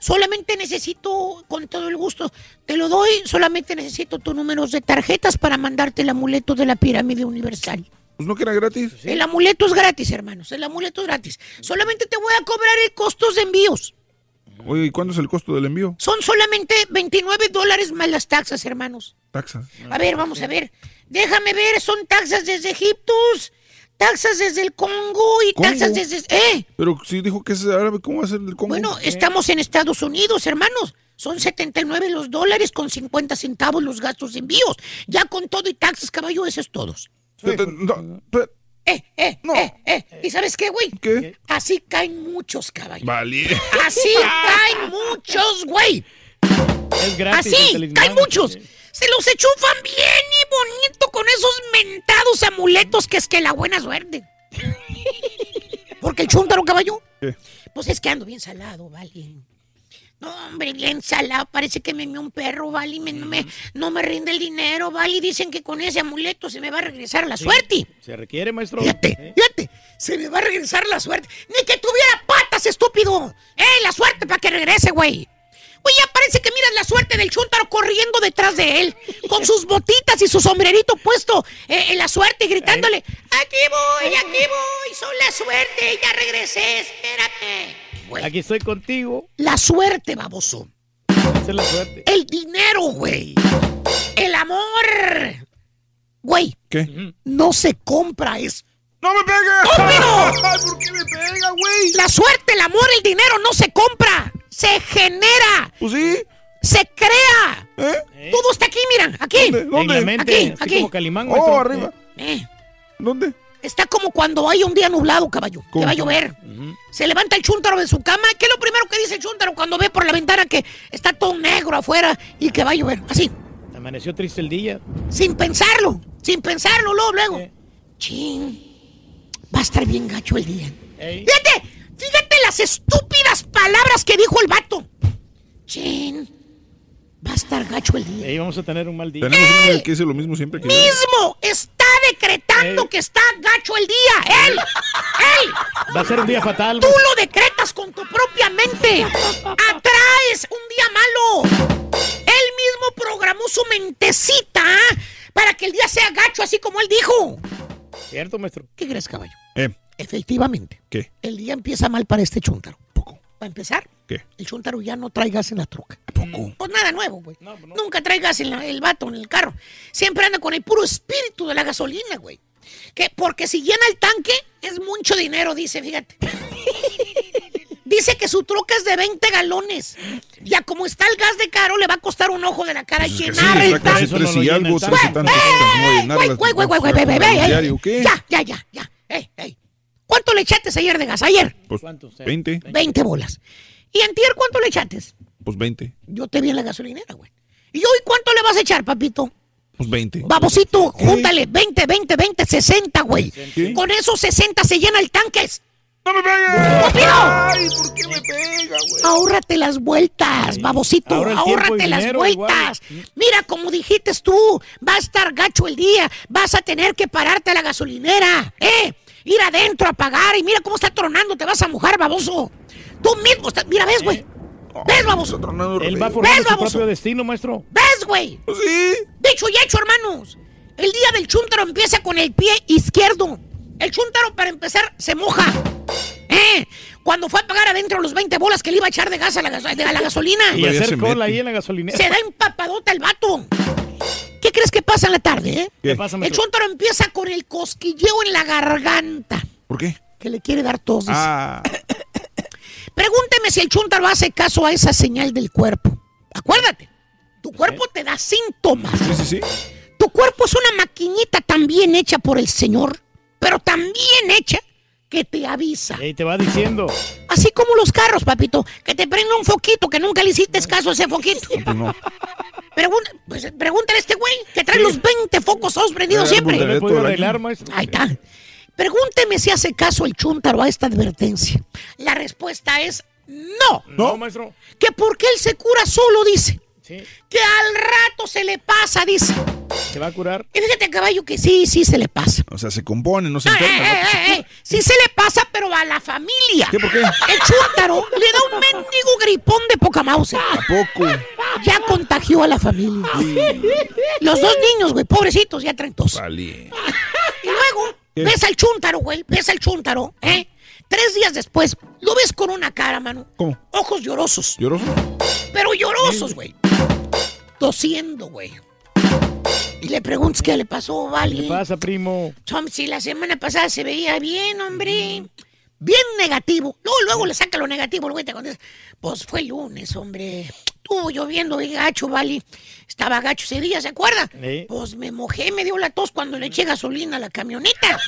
Solamente necesito, con todo el gusto, te lo doy, solamente necesito tus números de tarjetas para mandarte el amuleto de la pirámide universal. Pues no que era gratis. El amuleto es gratis, hermanos, el amuleto es gratis. Solamente te voy a cobrar el costos de envíos. Oye, ¿y cuándo es el costo del envío? Son solamente 29 dólares más las taxas, hermanos. Taxa. A ver, vamos a ver. Déjame ver, son taxas desde Egipto, taxas desde el Congo y ¿Congo? taxas desde... ¿Eh? Pero si dijo que es árabe, ¿cómo va a ser el Congo? Bueno, estamos en Estados Unidos, hermanos. Son 79 los dólares con 50 centavos los gastos de envíos. Ya con todo y taxas, caballo, eso es todos. Eh, eh, eh, eh. ¿Y sabes qué, güey? ¿Qué? Así caen muchos, caballo. Vale. Así [laughs] caen muchos, güey. Es gratis. Así, caen muchos. Se los enchufan bien y bonito con esos mentados amuletos que es que la buena suerte. [laughs] Porque el chúntaro, caballo, ¿Qué? pues es que ando bien salado, vale. No, hombre, bien salado. Parece que me mió un perro, vale. y me- no, me, no me rinde el dinero, vale. y Dicen que con ese amuleto se me va a regresar la suerte. Se requiere, maestro. Fíjate, fíjate. Se me va a regresar la suerte. Ni que tuviera patas, estúpido. ¡Eh, la suerte para que regrese, güey! Güey, ya parece que miras la suerte del chúntaro corriendo detrás de él, con sus botitas y su sombrerito puesto eh, en la suerte, gritándole: Aquí voy, aquí voy, son la suerte, ya regresé, espérate. Güey, Aquí estoy contigo. la suerte, baboso. Esa es la suerte. El dinero, güey. El amor. Güey, ¿Qué? no se compra, es ¡No me pegue! ¡Estúpido! [laughs] Ay, ¿Por qué me pega, güey? La suerte, el amor, el dinero no se compra, se genera, Pues sí. se crea. ¿Eh? Todo está aquí, miran, aquí. ¿Dónde? En la ¿Dónde? mente, Aquí, así aquí. como Calimán, Oh, arriba. Eh, ¿Dónde? Está como cuando hay un día nublado, caballo, que va a llover. Se levanta el chúntaro de su cama. ¿Qué es lo primero que dice el chúntaro cuando ve por la ventana que está todo negro afuera y que va a llover? Así, Amaneció triste el día. sin pensarlo, sin pensarlo, luego, luego. Eh. Chin, va a estar bien gacho el día. Ey. Fíjate, fíjate las estúpidas palabras que dijo el vato. Chin, va a estar gacho el día. Ahí vamos a tener un mal día. Tenemos uno que dice lo mismo siempre que yo. Mismo está decretando Ey. que está gacho el día. Él, él. Va a ser un día fatal. Tú lo decretas con tu propia mente. Atraes un día malo. Él mismo programó su mentecita para que el día sea gacho, así como él dijo. ¿Cierto, maestro? ¿Qué crees, caballo? Eh, Efectivamente, ¿Qué? el día empieza mal para este chúntaro. Poco. Para empezar, ¿Qué? el chúntaro ya no trae gas en la troca. Poco. Pues nada nuevo, güey. No, pues no. Nunca trae gas en la- el vato, en el carro. Siempre anda con el puro espíritu de la gasolina, güey. Que porque si llena el tanque es mucho dinero, dice, fíjate. [laughs] dice que su troca es de 20 galones. Ya como está el gas de caro, le va a costar un ojo de la cara Pues es que llenar sí, el tanque. Ya, ya, ya, ya. Ey, ey. ¿Cuánto le echaste ayer de gas? Ayer, Pues ¿Cuánto? Sí. 20. 20 bolas. ¿Y antier cuánto le echaste? Pues 20. Yo te vi en la gasolinera, güey. ¿Y hoy cuánto le vas a echar, papito? Pues 20. Babosito, júntale 20, 20, 20, 60, güey. ¿Qué? Con esos 60 se llena el tanque. ¡No me pegue! ¡Estúpido! ¡Ay, por qué me pega, güey! Ahórrate las vueltas, babosito. Ahórrate las dinero vueltas. Mira, como dijiste tú, va a estar gacho el día. Vas a tener que pararte a la gasolinera, ¿eh? Ir adentro a pagar y mira cómo está tronando. Te vas a mojar, baboso. Tú mismo, estás- mira, ves, güey. ¿Ves, baboso? Está Él va formando ¿Ves, su baboso? propio destino, maestro. ¿Ves, güey? Pues sí. Dicho y hecho, hermanos. El día del chúntaro empieza con el pie izquierdo. El chúntaro, para empezar, se moja. ¿Eh? Cuando fue a pagar adentro los 20 bolas que le iba a echar de gas a la, gas- de- a la gasolina. Y hacer cola ahí en la gasolinera. Se da empapadota el vato. ¿Qué crees que pasa en la tarde, eh? ¿Qué pasa, El chúntaro empieza con el cosquilleo en la garganta. ¿Por qué? Que le quiere dar tos. Ah, Pregúnteme si el chúntaro hace caso a esa señal del cuerpo. Acuérdate, tu cuerpo te da síntomas. sí, sí, sí. Tu cuerpo es una maquinita tan bien hecha por el Señor, pero tan bien hecha que te avisa. Y te va diciendo. Así como los carros, papito, que te prende un foquito que nunca le hiciste caso a ese foquito. Pues no. Pregun- pues, pregúntale a este güey que trae los 20 focos todos prendidos siempre. pues, todo. Ahí está. Pregúnteme si hace caso el chúntaro a esta advertencia. La respuesta es no. No, maestro. Que porque él se cura solo, dice. Sí. Que al rato se le pasa, dice. ¿Se va a curar? Y fíjate, caballo, que sí, sí se le pasa. O sea, se compone, no se Eh, enferma. eh, eh, eh, Sí se le pasa, pero a la familia. ¿Qué, por qué? El chúntaro le da un mendigo gripón de poca mouse. ¿A poco? Ya contagió a la familia. Los dos niños, güey, pobrecitos, ya traen tos. Vale. Ves al chúntaro, güey, ves al chúntaro, ¿eh? Tres días después, lo ves con una cara, mano. ¿Cómo? Ojos llorosos. ¿Lloroso? Pero llorosos, güey. Tosiendo, güey. Y le preguntas qué le pasó, Vali. ¿Qué pasa, primo? Tom, si la semana pasada se veía bien, hombre. Bien negativo. Luego, luego le saca lo negativo, el güey te contesta. Pues fue el lunes, hombre. Estuvo lloviendo bien gacho, Vali. Estaba gacho ese día, ¿se acuerda? Sí. Pues me mojé, me dio la tos cuando le eché gasolina a la camioneta.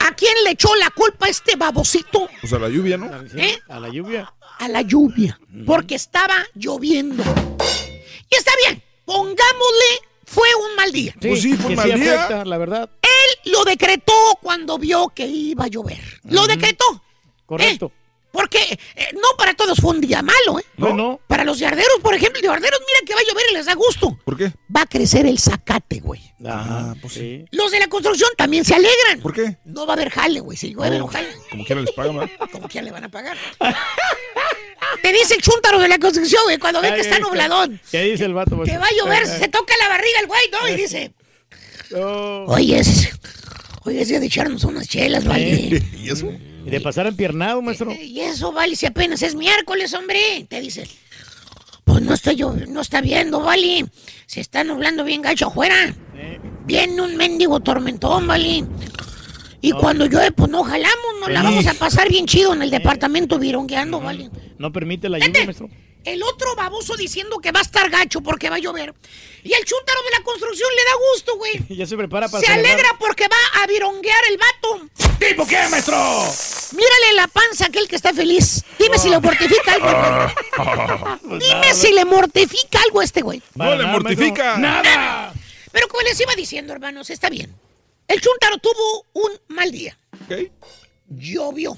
¿A quién le echó la culpa este babosito? Pues a la lluvia, ¿no? ¿Eh? A la lluvia. a la lluvia, porque estaba lloviendo. Y está bien, pongámosle, fue un mal día. Pues sí, fue un mal día. afecta, la verdad. Él lo decretó cuando vio que iba a llover. Lo decretó. Correcto. ¿eh? Porque eh, no para todos fue un día malo, ¿eh? No, no. Para los yarderos, por ejemplo, los yarderos, mira que va a llover y les da gusto. ¿Por qué? Va a crecer el zacate, güey. Ah, pues sí. Los de la construcción también se alegran. ¿Por qué? No va a haber jale, güey. Si llueve, no Oh, jale. como quiera les pagan, ¿verdad? [laughs] Como que ya le van a pagar. Te dice el chúntaro de la construcción, güey, cuando ve que está nubladón. ¿Qué dice el vato? Que va a llover, se toca la barriga el güey, ¿no? Y dice, oye, es, oye, es día de echarnos unas chelas, vale. [laughs] ¿Y eso? Y de pasar empiernado, maestro. Y eso, vale, si apenas es miércoles, hombre. Te dice, pues no está yo, no está viendo, vale. Se está nublando bien gacho afuera. Viene un mendigo tormentón, vale. Y cuando llueve, pues no jalamos, nos la vamos a pasar bien chido en el departamento virongueando, vale. No permite la lluvia, maestro. El otro baboso diciendo que va a estar gacho porque va a llover. Y el chúntaro de la construcción le da gusto, güey. [laughs] Ya se prepara para Se celebrar. alegra porque va a vironguear el vato. ¿Tipo qué, maestro? Mírale la panza a aquel que está feliz. Dime si le mortifica algo. güey. [laughs] Dime si le mortifica algo a este güey. No le mortifica. ¡Nada! [laughs] Pero como les iba diciendo, hermanos, está bien. El chúntaro tuvo un mal día. Ok. Llovió.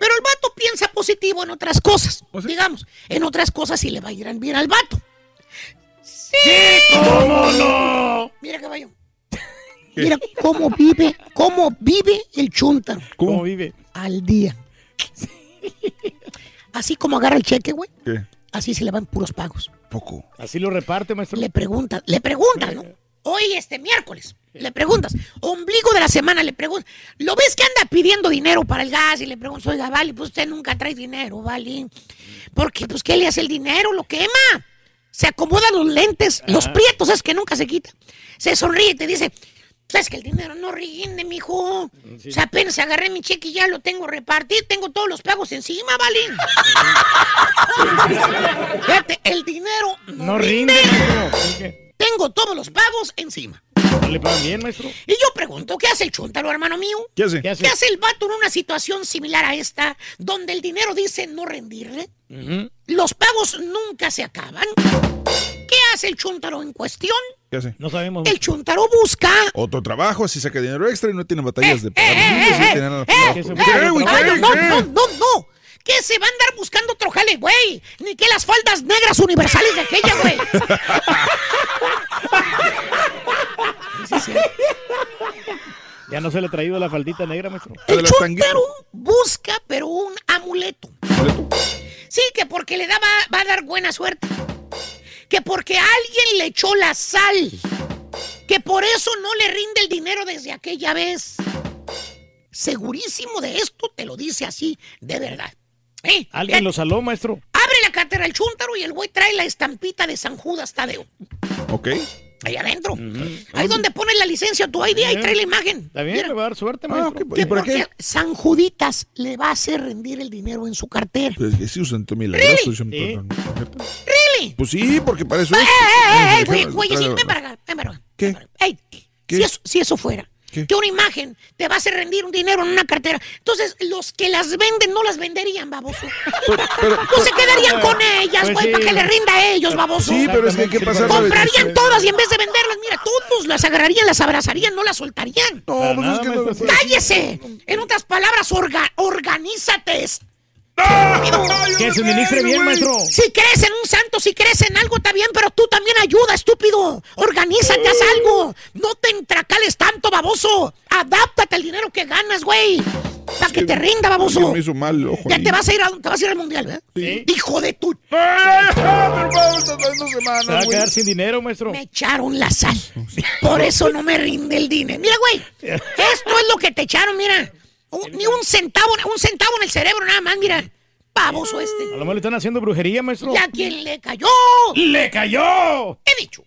Pero el vato piensa positivo en otras cosas. Digamos, en otras cosas sí le va a ir bien al vato. ¡Sí! ¿Cómo no? Mira, caballo. [laughs] Mira cómo vive, cómo vive el chúntaro. ¿Cómo vive? Al día. Así como agarra el cheque, güey. ¿Qué? Así se le van puros pagos. Poco. Así lo reparte, maestro. Le preguntas, le preguntas, ¿no? Hoy, este miércoles, le preguntas, ombligo de la semana, le preguntas, ¿lo ves que anda pidiendo dinero para el gas? Y le preguntas, oiga, vale, pues usted nunca trae dinero, vale. Porque, pues, ¿qué le hace el dinero? Lo quema. Se acomoda los lentes, los prietos, es que nunca se quita. Se sonríe y te dice, ¿sabes que el dinero no rinde, mijo? O sea, apenas agarré mi cheque y ya lo tengo repartido, tengo todos los pagos encima, vale. [laughs] Fíjate, el dinero no, No rinde. rinde. Tengo todos los pagos encima. ¿No le pagan bien, maestro? Y yo pregunto, ¿qué hace el chúntaro, hermano mío? ¿Qué hace? ¿Qué hace? ¿Qué hace el vato en una situación similar a esta, donde el dinero dice no rendirle? Los pagos nunca se acaban. ¿Qué hace el chúntaro en cuestión? ¿Qué hace? No sabemos. El chúntaro busca. Otro trabajo, así saca dinero extra y no tiene batallas de Eh, pagar eh, eh, eh, ¿Qué se eh, no, no, no, no. ¿Qué se va a andar buscando otro jale, güey? Ni que las faldas negras universales de aquella, güey. [laughs] Sí. Ya no se le ha traído la faldita negra, maestro. El chúntaro busca, pero un amuleto. Sí, que porque le da, va, va a dar buena suerte. Que porque alguien le echó la sal. Que por eso no le rinde el dinero desde aquella vez. Segurísimo de esto, te lo dice así, de verdad. ¿Eh? Alguien Eh, lo saló, maestro. Abre la cartera al chúntaro y el güey trae la estampita de San Judas Tadeo. Ok. Ahí adentro. Ahí donde pones la licencia, tu ID, ahí trae la imagen. Está bien, le va a dar suerte, Ah, maestro. ok. Que ¿Y por qué? San Juditas le va a hacer rendir el dinero en su cartera. Pues usan tu milagroso. Really? ¿Really? Pues sí, porque para eso ¡Eh, es. eh, eh, Eh, güey, ven para acá, ven para acá. ¿Qué? Ey, ¿Qué? Si, eso, si eso fuera, que una imagen te va a hacer rendir un dinero en una cartera. Entonces, los que las venden no las venderían, baboso. no se quedarían con ellas, Pues güey, sí. para que le rinda a ellos, baboso. Sí, pero es que hay que pasar Comprarían todas y en vez de venderlas, mira, todos las agarrarían, las abrazarían, no las soltarían. No, pues es que no. ¡Cállese! En otras palabras, orga- organízate. Que se administre bien, maestro. Si crees en un santo, si crees en algo, está bien, pero tú también ayuda, estúpido. Organízate, haz algo. No te entracales tanto, baboso. Adáptate al dinero que ganas, güey. Para que te rinda, baboso. Me hizo mal ojo. Ya te vas a ir, a- te vas a ir al mundial, ¿verdad? Sí. Hijo de tu. Se va a quedar sin dinero, maestro. Me echaron la sal. Por eso no me rinde el dinero. Mira, güey. [laughs] Esto es lo que te echaron, mira. Un- ni un centavo, un centavo en el cerebro, nada más, mira. Baboso este. A lo mejor le están haciendo brujería, maestro. ¿Y a quién le cayó? ¡Le cayó! He dicho.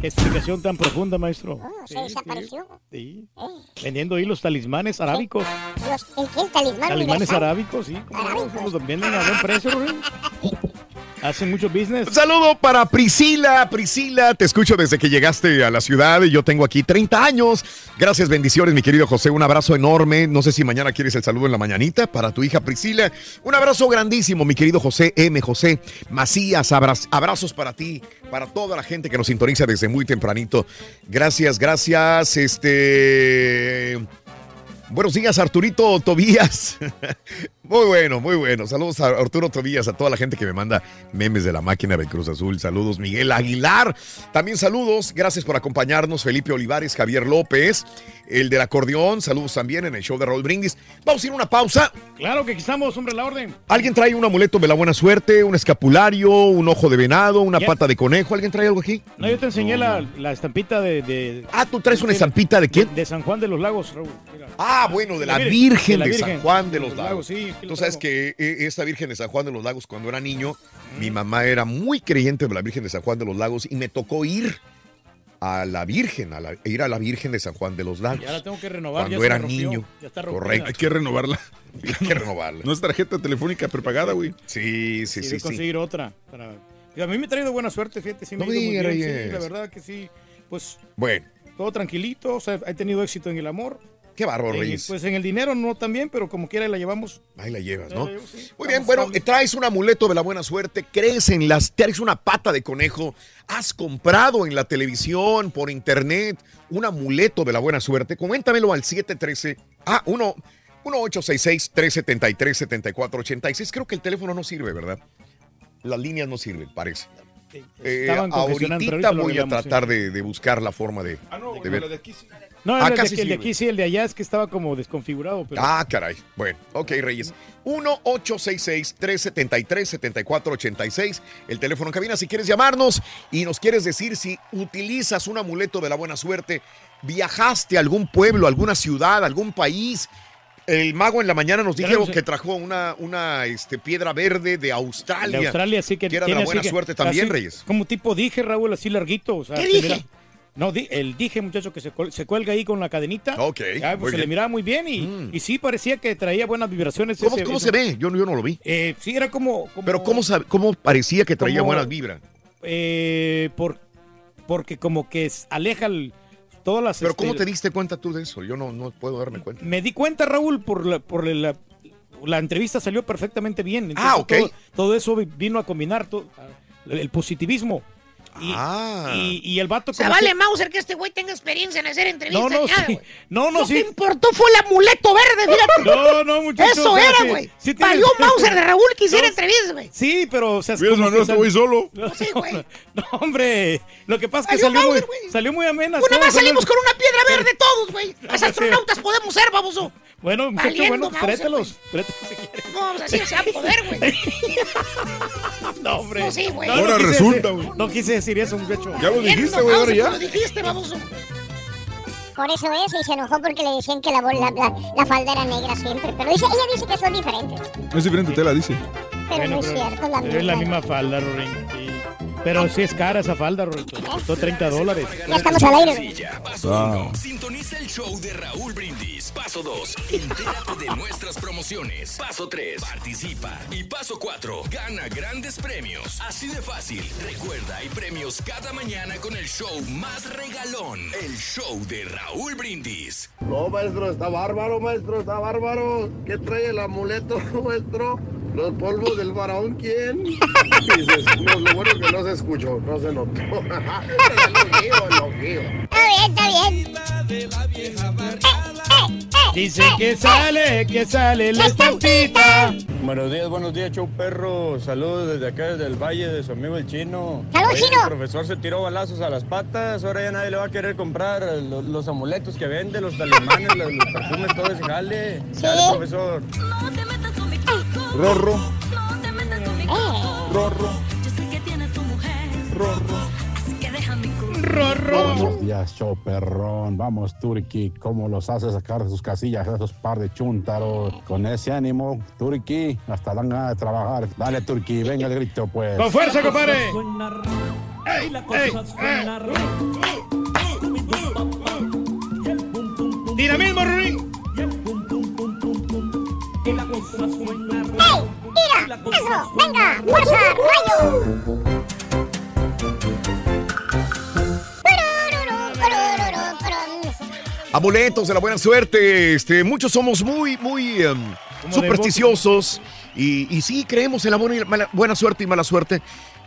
Qué explicación tan profunda, maestro. Se desapareció. Sí. Eh, Vendiendo ahí los talismanes arábicos. los, ¿En qué? ¿Talismán Talismanes universal? arábicos, sí. ¿cómo no? Los venden a buen precio, Rubén. [laughs] Hacen mucho business. Un saludo para Priscila. Priscila, te escucho desde que llegaste a la ciudad y yo tengo aquí 30 años. Gracias, bendiciones, mi querido José. Un abrazo enorme. No sé si mañana quieres el saludo en la mañanita para tu hija Priscila. Un abrazo grandísimo, mi querido José M. José Macías. abra- abrazos para ti, para toda la gente que nos sintoniza desde muy tempranito. Gracias, gracias. Este. Buenos días, Arturito Tobías. [laughs] Muy bueno, muy bueno. Saludos a Arturo Tobías, a toda la gente que me manda memes de la máquina de Cruz Azul. Saludos, Miguel Aguilar. También saludos, gracias por acompañarnos, Felipe Olivares, Javier López, el del acordeón. Saludos también en el show de Raúl Brindis. Vamos a ir a una pausa. Claro que estamos, hombre, la orden. ¿Alguien trae un amuleto de la buena suerte, un escapulario, un ojo de venado, una pata de conejo? ¿Alguien trae algo aquí? No, yo te enseñé la, la estampita de, de- Ah, ¿tú traes una estampita de quién? De San Juan de los Lagos, Raúl. Mira. Ah, bueno, de la Vir- Virgen la de Virgen San Juan de los Lagos. sí, aquí Tú sabes que eh, esta Virgen de San Juan de los Lagos, cuando era niño, mi mamá era muy creyente de la Virgen de San Juan de los Lagos y me tocó ir a la Virgen, a la- ir a la Virgen de San Juan de los Lagos. Ya la tengo que renovar. Cuando ya era rompió, niño. Ya está rompida. Correcto. Hay que renovarla. Hay que renovarla. No es tarjeta telefónica prepagada, güey. Sí, sí, Sí, sí. conseguir otra. Para... y A mí me ha traído buena suerte, fíjate. Sí, me No ha ido muy diga, bien, sí, la verdad que sí. Pues Bueno, todo tranquilito, o sea, he tenido éxito en el amor. Qué barro, Eh, Reyes. pues en el dinero no tan bien, pero como quiera la llevamos. Ahí la llevas, ¿no? la llevo, sí. Muy bien, bueno, traes un amuleto de la buena suerte, crees en las, traes una pata de conejo, has comprado en la televisión, por internet, un amuleto de la buena suerte, coméntamelo al 713, ah, 1, 1866-373-7486, creo que el teléfono no sirve, ¿verdad? Las líneas no sirven, parece. Eh, ahorita voy a tratar de, de buscar la forma de, de ver. No, Ah, el, de casi aquí, el de aquí sí, el de allá es que estaba como desconfigurado. Pero... Ah, caray. Bueno, ok, Reyes. 1-866-373-7486. El teléfono en cabina si quieres llamarnos y nos quieres decir si utilizas un amuleto de la buena suerte, viajaste a algún pueblo, alguna ciudad, algún país. El mago en la mañana nos dijo que trajo una, una este, piedra verde de Australia. de Australia sí que, que era de la buena que- suerte también, así, Reyes. Como tipo dije, Raúl, así larguito. O sea, ¿Qué dije? mira- no, di- el dije, muchacho, que se, se cuelga ahí con la cadenita. Ok, pues, se le miraba muy bien y, y sí parecía que traía buenas vibraciones. ¿Cómo, ese- cómo ese- se ve? Yo, yo no lo vi. Eh, sí, era como... como- Pero ¿cómo, sabe- cómo parecía que traía como- buenas vibras? eh, por, porque como que aleja el- todas las... Pero este, ¿cómo te diste cuenta tú de eso? Yo no, no puedo darme cuenta. Me di cuenta, Raúl, por la, por la, la entrevista salió perfectamente bien. Entonces, Ah, ok. Todo, todo eso vino a combinar todo, el positivismo. Y, Ah. y, y el vato O sea, como vale que- Mauser que este güey tenga experiencia en hacer entrevistas. No, no, sí. No, no, Lo sí. que importó fue el amuleto verde, fíjate. [laughs] No, no, muchachos. Eso o sea, era, sí, güey. sí tienes- Valió Mauser de Raúl que hiciera No, entrevistas, güey. Sí, pero o sea, Hubieras mandado este güey solo. No, Sí, [laughs] güey. no, hombre. Lo que pasa es que salió muy, Mauser, salió muy amena. Una más salimos con una piedra verde todos, güey. [laughs] Las sí. astronautas podemos ser, baboso. Bueno, muchachos, bueno, Mauser, tráetelos. Tráetelos si quieres. No, vamos así se va a poder, güey. No, hombre. No, sí, güey. Ahora resulta, güey. No quise decir eso, muchacho. Ya lo dijiste, güey, ahora ya. Lo dijiste, baboso. Por eso es, y se enojó porque le decían que la, la, la, la falda era negra siempre. Pero dice, ella dice que son diferentes. No es diferente tela, dice. Pero no es cierto, es la pero es la misma. misma falda, Rorín. Pero sí es cara esa falda, Rorito. Costó 30 dólares. Ya estamos al aire. Paso Wow. 1. Sintoniza el show de Raúl Brindis. Paso 2. Entérate de nuestras promociones. Paso 3. Participa. Y paso 4. Gana grandes premios. Así de fácil. Recuerda, hay premios cada mañana con el show más regalón. El show de Raúl Brindis. No, maestro, está bárbaro, maestro, está bárbaro. ¿Qué trae el amuleto, [laughs] maestro? ¿Los polvos del faraón quién? [laughs] Dices, no, lo bueno es que no se escuchó, no se notó. [laughs] Elogio, elogio. Está bien, está bien. Dice que sale, que sale la estampita. Buenos días, buenos días, show perro. Saludos desde acá, desde el valle de su amigo el chino. ¡Salud, Oye, chino! El profesor se tiró balazos a las patas. Ahora ya nadie le va a querer comprar los, los amuletos que vende, los talismanes, los, los perfumes, todo ese jale. Dale, profesor. Rorro. Rorro. Buenos días, show perrón. Vamos, Turki. ¿Cómo los hace sacar de sus casillas esos par de chúntaros? Con ese ánimo, Turki, hasta dan ganas de trabajar. Dale, Turki, venga el grito, pues. ¡Con fuerza, compadre! ¡Dinamismo, Rurín! ¡Mira! ¡Eso! ¡Venga! ¡Fuerza! ¡Rayo! Amuletos de la buena suerte. Este, muchos somos muy, muy em, supersticiosos. Y, y sí, creemos en la buena, y mala- buena suerte y mala suerte.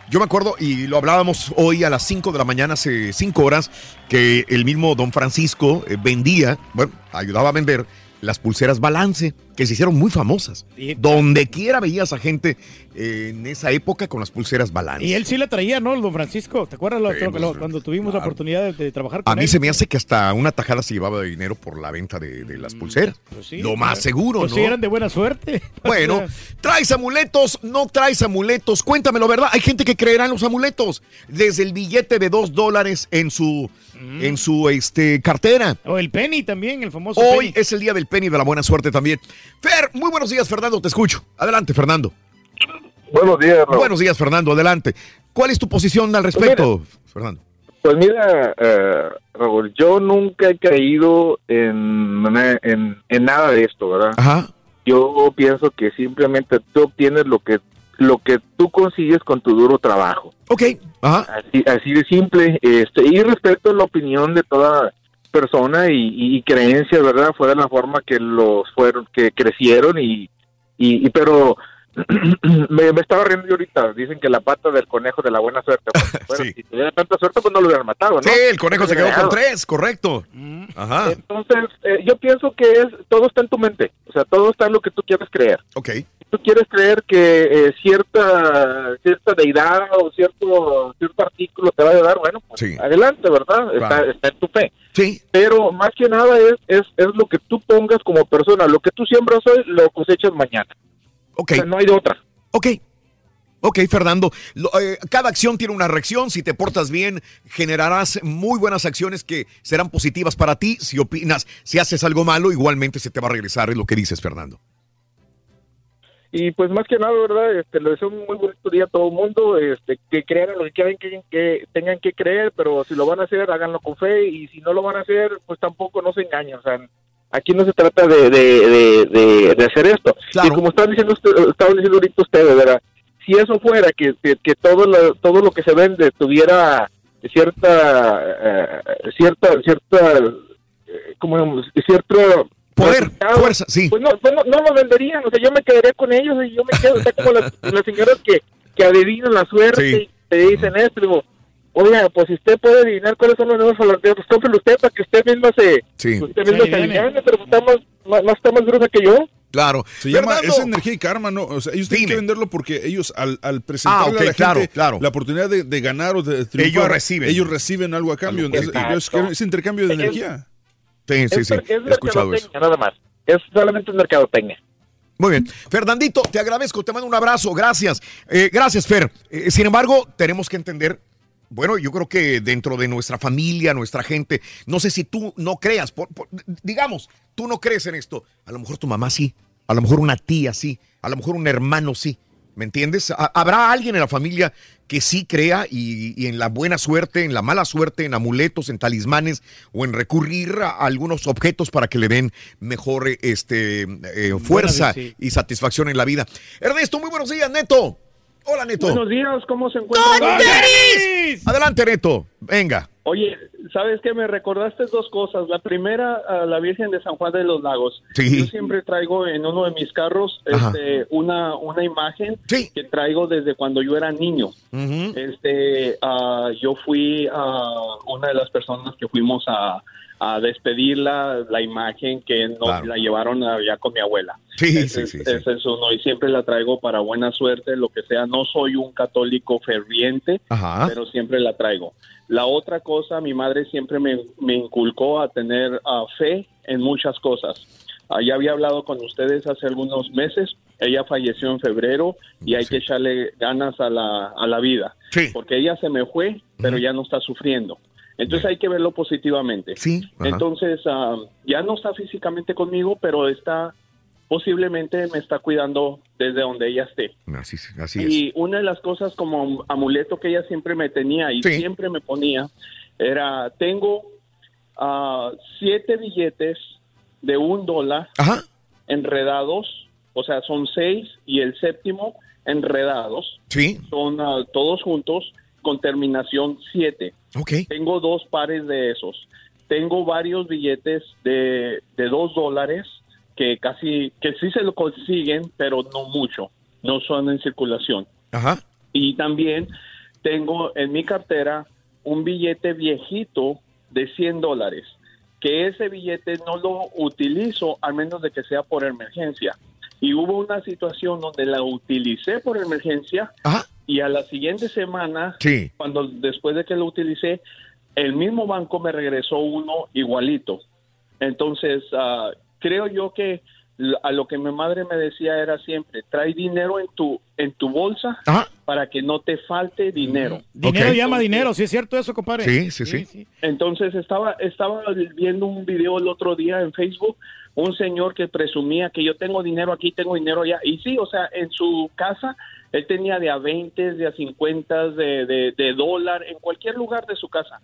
Yo me acuerdo, y lo hablábamos hoy a las 5 de la mañana, hace 5 horas, que el mismo don Francisco eh, vendía, bueno, ayudaba a vender las pulseras Balance, que se hicieron muy famosas. Donde quiera veías a gente eh, en esa época con las pulseras Balance. Y él sí la traía, ¿no, el don Francisco? ¿Te acuerdas lo- Sí, lo- pues, lo- cuando tuvimos la oportunidad de, de trabajar con A mí él? se me hace que hasta una tajada se llevaba de dinero por la venta de, de las pulseras. Pues sí, Lo más pues, seguro, pues ¿no? sí, eran de buena suerte. [laughs] Bueno, ¿traes amuletos? ¿No traes amuletos? Cuéntamelo, ¿verdad? Hay gente que creerá en los amuletos. Desde el billete de dos dólares en su, en su este, cartera. O el penny también, el famoso Hoy penny. es el día del penny de la buena suerte también. Fer, muy buenos días, Fernando, te escucho. Adelante, Fernando. Buenos días, Raúl. Buenos días, Fernando, adelante. ¿Cuál es tu posición al respecto, Fernando? Pues mira, eh, Raúl, yo nunca he caído en, en, en nada de esto, ¿verdad? Ajá. Yo pienso que simplemente tú obtienes lo que lo que tú consigues con tu duro trabajo. Ok. Así, así de simple. Este, y respeto la opinión de toda persona y, y creencias, ¿verdad? Fue de la forma que los fueron, que crecieron y, y, y pero [clears throat] me, me estaba riendo yo ahorita. Dicen que la pata del conejo de la buena suerte. Pues, [laughs] bueno, si tuviera tanta suerte, pues no lo hubieran matado, ¿no? Sí, el conejo se quedó con tres, correcto. Ajá. Entonces, eh, yo pienso que es todo está en tu mente. O sea, todo está en lo que tú quieres creer. Ok. Si tú quieres creer que eh, cierta cierta deidad o cierto cierto artículo te va a ayudar, bueno, pues adelante, ¿verdad? Está, está en tu fe. Sí. Pero más que nada es, es, es lo que tú pongas como persona. Lo que tú siembras hoy, lo cosechas mañana. Ok. O sea, no hay de otra. Ok. Ok, Fernando. Lo- eh, cada acción tiene una reacción. Si te portas bien, generarás muy buenas acciones que serán positivas para ti. Si opinas, si haces algo malo, igualmente se te va a regresar, es lo que dices, Fernando. Y pues más que nada, ¿verdad? Este, le deseo un muy bonito día a todo el mundo, este, que crean en lo que quieran que, que tengan que creer, pero si lo van a hacer, háganlo con fe, y si no lo van a hacer, pues tampoco no se engañen, o sea, aquí no se trata de, de, de, hacer esto. Y como estaban diciendo, usted- estaban diciendo ahorita ustedes, ¿verdad? Si eso fuera, que, que, que todo, lo, todo lo que se vende tuviera cierta, eh, cierta, cierta, eh, como, cierto Poder, fuerza, sí. pues no, pues no, no lo venderían, o sea, yo me quedaría con ellos y yo me quedo, o sea, como las, las señoras que, que adivinan la suerte Sí. y te dicen esto, digo, oiga, pues si usted puede adivinar cuáles son los nuevos sorteos, pues cómprelo usted para que usted misma se, Sí. usted misma se aliviane, pero pues está más, más, más- está más gruesa que yo. Claro. Se llama Fernando. esa energía y karma, ¿no? O sea, ellos tienen que venderlo porque ellos al, al presentarle Ah, a la claro, gente claro. la oportunidad de, de ganar o de triunfar, Ellos reciben. ellos reciben algo a cambio. Es, es intercambio de Es- energía. Sí, sí, sí. es He escuchado eso. nada más. Es solamente mercadotecnia. Muy bien. Fernandito, te agradezco, te mando un abrazo, gracias. Eh, gracias, Fer. Eh, sin embargo, tenemos que entender, bueno, yo creo que dentro de nuestra familia, nuestra gente, no sé si tú no creas, por- por- digamos, tú no crees en esto, a lo mejor tu mamá sí, a lo mejor una tía sí, a lo mejor un hermano sí, ¿Me entiendes? Ha- Habrá alguien en la familia que sí crea y, y en la buena suerte, en la mala suerte, en amuletos, en talismanes o en recurrir a algunos objetos para que le den mejor este, eh, fuerza y satisfacción en la vida. Ernesto, muy buenos días, Neto. Hola, Neto. Buenos días, ¿cómo se encuentran? Adelante, Neto. Venga. Oye, ¿sabes qué? Me recordaste dos cosas. La primera, a la Virgen de San Juan de los Lagos. Sí. Yo siempre traigo en uno de mis carros este, una, una imagen que traigo desde cuando yo era niño. Este, ah, yo fui a una de las personas que fuimos a, a despedirla, la imagen que nos Claro. la llevaron allá con mi abuela. Sí, Ese, sí, sí, es- ese es uno y siempre la traigo para buena suerte, lo que sea. No soy un católico ferviente, Ajá. pero siempre la traigo. La otra cosa, mi madre siempre me, me inculcó a tener fe en muchas cosas. Ah, ya había hablado con ustedes hace algunos meses. Ella falleció en febrero y hay que echarle ganas a la, a la vida. Porque ella se me fue, pero ya no está sufriendo. Entonces hay que verlo positivamente. ajá. Entonces ah, ya no está físicamente conmigo, pero está posiblemente me está cuidando desde donde ella esté. Así, así es. Y una de las cosas como amuleto que ella siempre me tenía y siempre me ponía era, tengo ah, siete billetes de un dólar enredados, o sea, son seis y el séptimo enredados. Sí. Son ah, todos juntos con terminación siete. Tengo dos pares de esos. Tengo varios billetes de, de dos dólares que casi, que sí se lo consiguen, pero no mucho. No son en circulación. Ajá. Y también tengo en mi cartera un billete viejito de 100 dólares, que ese billete no lo utilizo a menos de que sea por emergencia. Y hubo una situación donde la utilicé por emergencia y a la siguiente semana, Sí. cuando después de que lo utilicé, el mismo banco me regresó uno igualito. Entonces, ah, creo yo que a lo que mi madre me decía era siempre, trae dinero en tu, en tu bolsa para que no te falte dinero. Dinero llama dinero, ¿sí es cierto eso, compadre? Entonces estaba, estaba viendo un video el otro día en Facebook, un señor que presumía que yo tengo dinero aquí, tengo dinero allá. Y sí, o sea, en su casa él tenía de a 20, de a 50, de, de, de dólar, en cualquier lugar de su casa.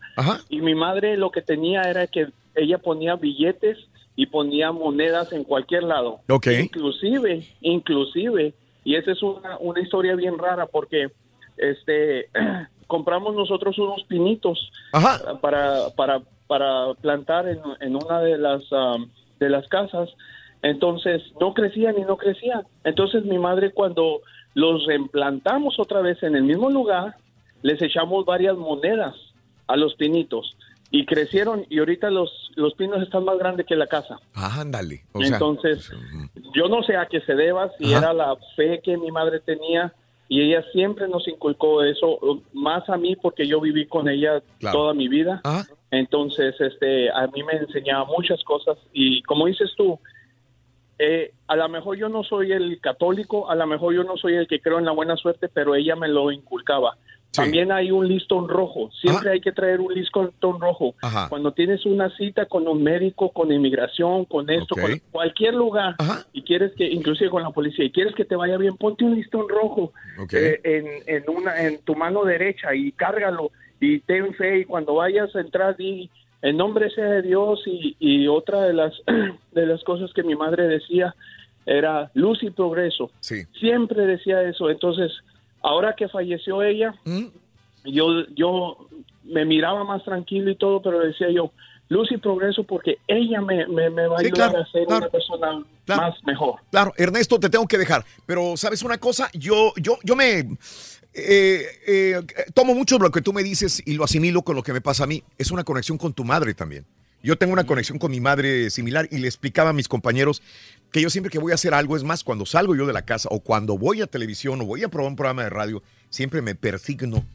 Y mi madre lo que tenía era que ella ponía billetes y ponía monedas en cualquier lado. Ok. Inclusive, inclusive, y esa es una, una historia bien rara porque este [clears throat] compramos nosotros unos pinitos para para para plantar en, en una de las um, de las casas entonces no crecían y no crecían entonces mi madre cuando los reimplantamos otra vez en el mismo lugar les echamos varias monedas a los pinitos y crecieron y ahorita los los pinos están más grandes que la casa Ah, ándale. O sea, entonces, yo no sé a qué se deba, si Ajá. era la fe que mi madre tenía y ella siempre nos inculcó eso, más a mí porque yo viví con ella Claro. toda mi vida. Entonces, este, a mí me enseñaba muchas cosas y como dices tú, eh, a lo mejor yo no soy el católico, a lo mejor yo no soy el que creo en la buena suerte, pero ella me lo inculcaba. También hay un listón rojo, siempre hay que traer un listón rojo. Ajá. Cuando tienes una cita con un médico, con inmigración, con esto, con cualquier lugar, y quieres que, inclusive con la policía, y quieres que te vaya bien, ponte un listón rojo eh, en, en, una, en tu mano derecha y cárgalo y ten fe y cuando vayas a entrar di en nombre sea de Dios y, y otra de las [clears throat] de las cosas que mi madre decía era luz y progreso. Siempre decía eso. Entonces, ahora que falleció ella, yo yo me miraba más tranquilo y todo, pero decía yo luz y progreso porque ella me, me, me va a Sí, ayudar claro, a ser claro. una persona más mejor. Claro, Ernesto, te tengo que dejar. Pero, ¿sabes una cosa? Yo, yo, yo me eh, eh, tomo mucho lo que tú me dices y lo asimilo con lo que me pasa a mí. Es una conexión con tu madre también. Yo tengo una conexión con mi madre similar y le explicaba a mis compañeros que yo siempre que voy a hacer algo, es más, cuando salgo yo de la casa o cuando voy a televisión o voy a probar un programa de radio, siempre me persigno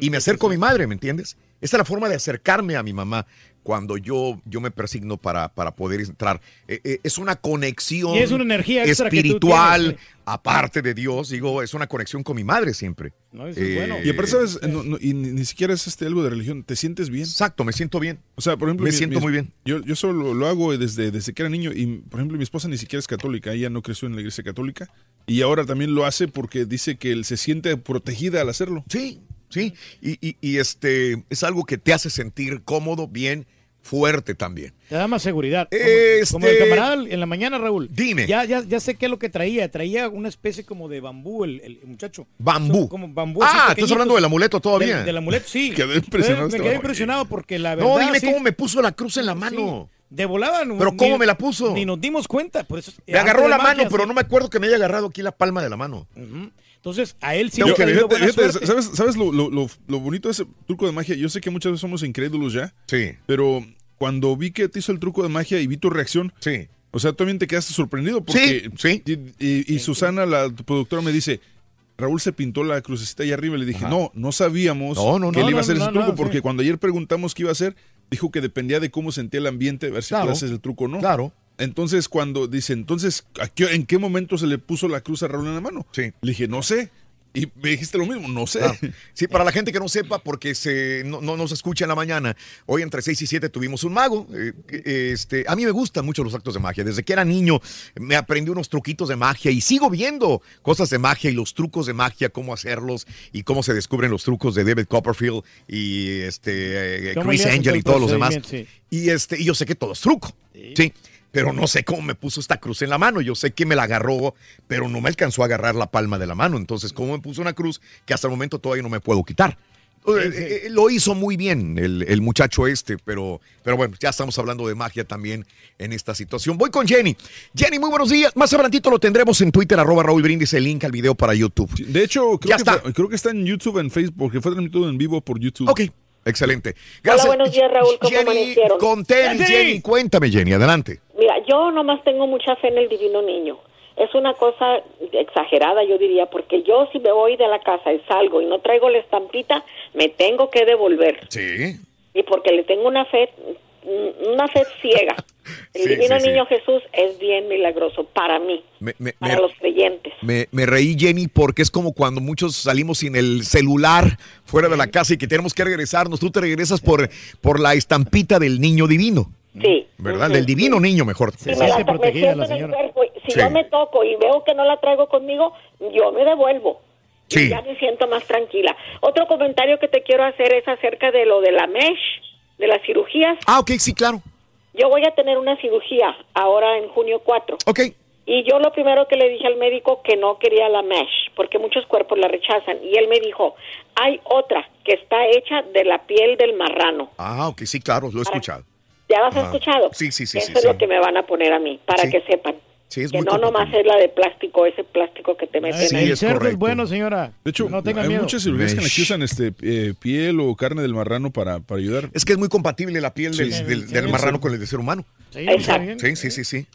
y me acerco a mi madre, ¿me entiendes? Esta es la forma de acercarme a mi mamá cuando yo, yo me persigno para, para poder entrar. Eh, eh, es una conexión Y es una energía extra que tú espiritual, tienes, aparte de Dios, digo, es una conexión con mi madre siempre. Eh, Y aparte, ¿sabes? No- no- y ni, ni siquiera es este algo de religión. ¿Te sientes bien? Exacto, me siento bien. O sea, por ejemplo... Me siento muy bien. Yo, yo solo lo hago desde, desde que era niño y, por ejemplo, mi esposa ni siquiera es católica. Ella no creció en la iglesia católica y ahora también lo hace porque dice que él se siente protegida al hacerlo. Sí, sí. Y, y- y, este es algo que te hace sentir cómodo, bien, fuerte también. Te da más seguridad. Como, Este- como el camarada en la mañana, Raúl. Dime. Ya, ya, ya sé qué es lo que traía. Traía una especie como de bambú el, el muchacho. Bambú. Son como bambú Ah, estás hablado del amuleto todavía. Del, del amuleto, sí. [laughs] Quedé impresionado Me, este me quedé vato. impresionado porque la verdad. No, dime sí, cómo me puso la cruz en la mano. de volada. no- Pero ni- ¿cómo me la puso? Ni nos dimos cuenta. Por eso, Me agarró la mano, pero sí. no me acuerdo que me haya agarrado aquí la palma de la mano. Entonces, a él sí le ha buena suerte. ¿Sabes, sabes lo, lo- lo- lo bonito de ese truco de magia? Yo sé que muchas veces somos incrédulos ya. Sí. Pero cuando vi que te hizo el truco de magia y vi tu reacción. Sí. O sea, también te quedaste sorprendido porque. Sí, Y, y- y Susana, la tu productora, me dice. Raúl se pintó la crucecita ahí arriba y le dije, no, no sabíamos No, no, que no, él iba a hacer no, ese no, truco, sí. porque cuando ayer preguntamos qué iba a hacer, dijo que dependía de cómo sentía el ambiente, a ver si Claro. tú haces el truco o no. Claro. Entonces, cuando dice, entonces, ¿a qué- ¿en qué momento se le puso la cruz a Raúl en la mano? Sí. Le dije, no sé. Y me dijiste lo mismo, no sé. Claro. Sí, para la [laughs] gente que no sepa, porque se, no, no nos escucha en la mañana, hoy entre 6 y 7 tuvimos un mago. eh, este, a mí me gustan mucho los actos de magia. Desde que era niño me aprendí unos truquitos de magia y sigo viendo cosas de magia y los trucos de magia, cómo hacerlos y cómo se descubren los trucos de David Copperfield y este, eh, ¿Cómo Chris Angel todo y todos los demás. Sí. Y, este, y yo sé que todo es truco. Sí. Pero no sé cómo me puso esta cruz en la mano. Yo sé que me la agarró, pero no me alcanzó a agarrar la palma de la mano. Entonces, ¿cómo me puso una cruz que hasta el momento todavía no me puedo quitar? Eh, eh, lo hizo muy bien el, el muchacho este, pero, pero bueno, ya estamos hablando de magia también en esta situación. Voy con Jenny. Jenny, muy buenos días. Más adelantito lo tendremos en Twitter, arroba Raúl Brindis, el link al video para YouTube. De hecho, creo, Ya que está. fue- creo que está en YouTube, en Facebook, porque fue transmitido en vivo por YouTube. Ok, excelente. Hola, buenos días, Raúl. ¿Cómo Jenny, con tenis, Jenny, cuéntame, Jenny, adelante. Mira, yo nomás tengo mucha fe en el divino niño. Es una cosa exagerada, yo diría, porque yo si me voy de la casa y salgo y no traigo la estampita, me tengo que devolver. Sí. Y porque le tengo una fe, una fe ciega. [laughs] El Sí, divino sí, sí. niño Jesús es bien milagroso para mí, Me, me- para me- los creyentes. Me, me reí, Jenny, porque es como cuando muchos salimos sin el celular fuera de la casa y que tenemos que regresarnos. Tú te regresas por, por la estampita del niño divino. Sí. ¿Verdad? Ujú. Del divino niño, mejor. Si me, la, me siento en el cuerpo, y si Sí. yo me toco y veo que no la traigo conmigo, yo me devuelvo. Sí. Y ya me siento más tranquila. Otro comentario que te quiero hacer es acerca de lo de la mesh, de las cirugías. Ah, ok, sí, claro. Yo voy a tener una cirugía ahora en junio 4. Ok. Y yo lo primero que le dije al médico que no quería la mesh, porque muchos cuerpos la rechazan. Y él me dijo, hay otra que está hecha de la piel del marrano. Ah, ok, sí, claro, lo he escuchado. ¿Ya lo has escuchado? Sí, sí, sí, Eso sí, es sí. lo que me van a poner a mí, para Sí. que sepan. Sí, es que muy no nomás es la de plástico, ese plástico que te meten Sí, ahí. el es cerdo es bueno, señora. De hecho, no tenga hay miedo. muchas cirugías que usan este, eh, piel o carne del marrano para, para ayudar. Es que es muy compatible la piel del, Sí. del- Sí, del sí. marrano con el de ser humano. Exacto. Sí, sí, sí, sí.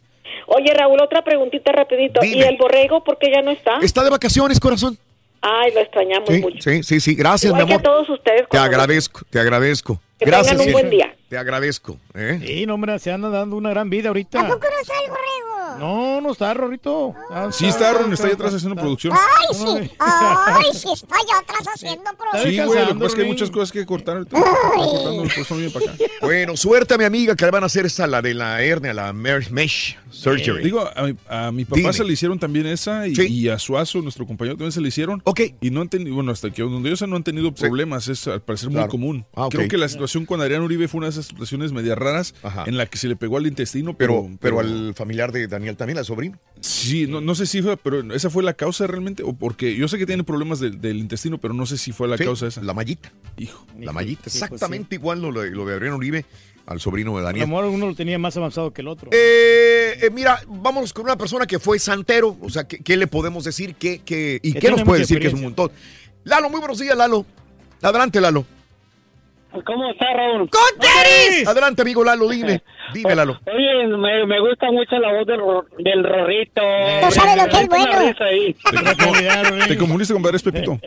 Oye, Raúl, otra preguntita rapidito. ¿Y el borrego por qué ya no está? Está de vacaciones, corazón. Ay, lo extrañamos Sí, mucho. sí, sí, sí. Gracias, Igual mi que amor. a todos ustedes. Te agradezco, te agradezco. Que Gracias. tengan un buen día. Te agradezco. ¿eh? Sí, no, hombre, se anda dando una gran vida ahorita. no está el borrego? No, no está, Rorrito. Ah, Sí, está Aaron, está ahí atrás haciendo producción. Ay, sí. Ay, sí, está allá atrás haciendo programa. Sí, güey, lo que pasa es que hay muchas cosas que cortar. ahorita. Cortando, para acá. [laughs] Bueno, suerte a mi amiga que le van a hacer esa, la de la hernia, la mesh surgery. Digo, a mi, a mi papá Dime. se le hicieron también esa y, y a Suazo, nuestro compañero, también se le hicieron. Ok. Y no han tenido, bueno, hasta que donde yo sé no han tenido problemas, es al parecer muy común. Ah, ok. Creo que la situación con Adrián Uribe fue una de esas situaciones medias raras en la que se le pegó al intestino, pero, pero... pero al familiar de Daniel también, al sobrino. Sí, no, no sé si fue, pero esa fue la causa realmente, o porque yo sé que tiene problemas del, del intestino, pero no sé si fue la Sí, causa esa. La mallita. Hijo. La mallita, pues exactamente igual lo, de- lo de Adrián Uribe al sobrino de A lo Daniel. mejor uno lo tenía más avanzado que el otro. Eh, eh, mira, vámonos con una persona que fue santero. O sea, ¿qué, qué le podemos decir? ¿Qué, qué- ¿Y Que qué nos puede decir que es un montón? Lalo, muy buenos días, Lalo. Adelante, Lalo. ¿Cómo está, Raúl? Adelante, amigo Lalo, dime. Dime, Lalo. Oye, me, me gusta mucho la voz del, Ro- del Rorrito. Tú sabes lo que es bueno. ¿Te [laughs] comuniste con Padres Pepito? [laughs]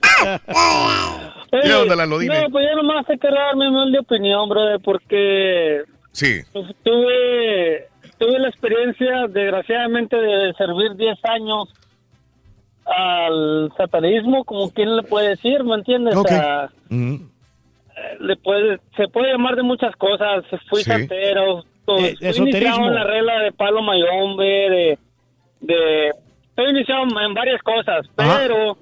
Oye, ¿Qué onda, Lalo? Dime. No, pues yo nomás sé que dar mi humilde opinión, brother, porque Sí. pues, tuve, tuve la experiencia, desgraciadamente, de servir 10 años al satanismo, como quien le puede decir, ¿me entiendes? Ok. Sea, Mm. Le puede, se puede llamar de muchas cosas. Fui Sí. santero. Eh, fui esoterismo. iniciado en la regla de palo mayombe, de, de estoy iniciado en varias cosas, pero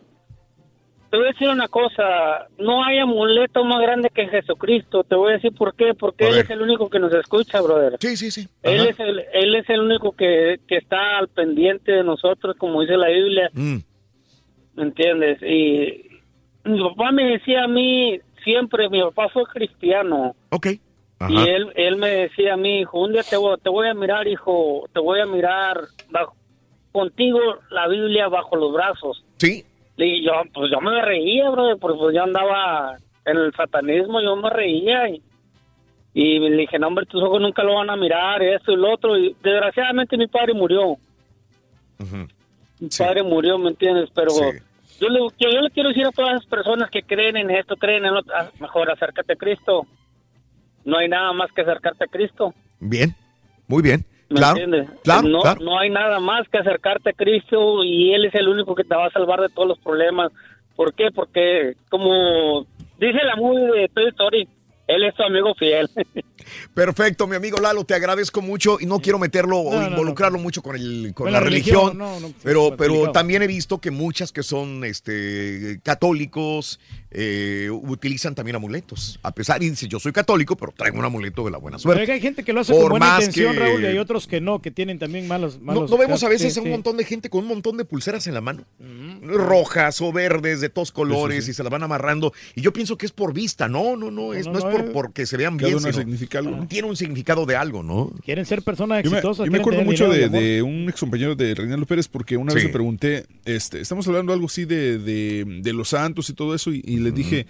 te voy a decir una cosa, no hay amuleto más grande que Jesucristo, te voy a decir por qué, porque Él es el único que nos escucha, brother. Sí, sí, sí. Él es, el, él es el único que, que está al pendiente de nosotros, como dice la Biblia, Mm. ¿me entiendes? Y mi papá me decía a mí siempre, mi papá fue cristiano. Ok. Ajá. Y él, él me decía a mí, hijo, un día te voy, te voy a mirar, hijo, te voy a mirar bajo- contigo la Biblia bajo los brazos. Sí. Y yo, pues yo me reía, bro, porque pues yo andaba en el satanismo, yo me reía y, y le dije, no, hombre, tus ojos nunca lo van a mirar, esto y lo otro. Y desgraciadamente mi padre murió. Mi padre murió, ¿me entiendes? Pero yo, le, yo, yo le quiero decir a todas las personas que creen en esto, creen en lo ah, mejor acércate a Cristo. No hay nada más que acercarte a Cristo. Bien. Muy bien. ¿Me Claro. entiendes? Claro, no, claro. no hay nada más que acercarte a Cristo y Él es el único que te va a salvar de todos los problemas. ¿Por qué? Porque, como dice la movie de Toy Story, Él es tu amigo fiel. [laughs] Perfecto, mi amigo Lalo, te agradezco mucho y no quiero meterlo o No, no, involucrarlo mucho con, el, con Con la, la religión, religión, no, no, pero, pero complicado. también he visto que muchas que son este, católicos eh, utilizan también amuletos. A pesar, y dice, yo soy católico, pero traigo un amuleto de la buena Pero suerte. hay gente que lo hace Por con buena más intención, que- Raúl, y hay otros que no, que tienen también malos... No, malos no vemos a veces sí, un sí. montón de gente con un montón de pulseras en la mano, rojas o verdes de todos colores y se las van amarrando. Y yo pienso que es por vista, no, no, no, es, no, no, es por es- porque se vean Cada bien, uno sino significa algo, ¿no? tiene un significado de algo, ¿no? Quieren ser personas Yo me, exitosas. yo me acuerdo mucho dinero de, un ex compañero de Reinaldo Pérez porque una vez le pregunté, este, estamos hablando algo así de, de, de los santos y todo eso y, y le dije,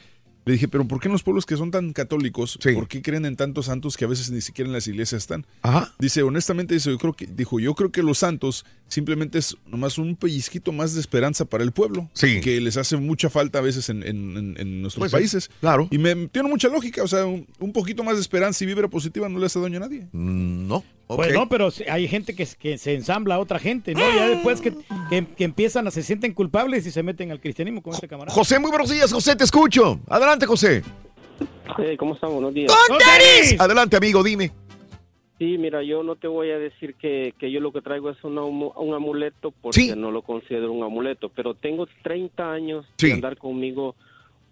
le dije, pero ¿por qué en los pueblos que son tan católicos, por qué creen en tantos santos que a veces ni siquiera en las iglesias están? Dice, honestamente, dice, yo creo que, dijo, yo creo que los santos simplemente es nomás un pellizquito más de esperanza para el pueblo, que les hace mucha falta a veces en, en- en- en nuestros Pues sí, países. claro. Y me tiene mucha lógica, o sea, un, un poquito más de esperanza y vibra positiva no le hace daño a nadie. No. Pues no, pero sí, hay gente que, que se ensambla a otra gente, ¿no? Ya después que, que, que empiezan a se sienten culpables y se meten al cristianismo con este camarada. José, muy buenos días, José, te escucho. Adelante, José. Hey, ¿Cómo están? Buenos días. Adelante, amigo, dime. Sí, mira, yo no te voy a decir que, que yo lo que traigo es una un amuleto porque Sí. no lo considero un amuleto, pero tengo 30 años Sí. de andar conmigo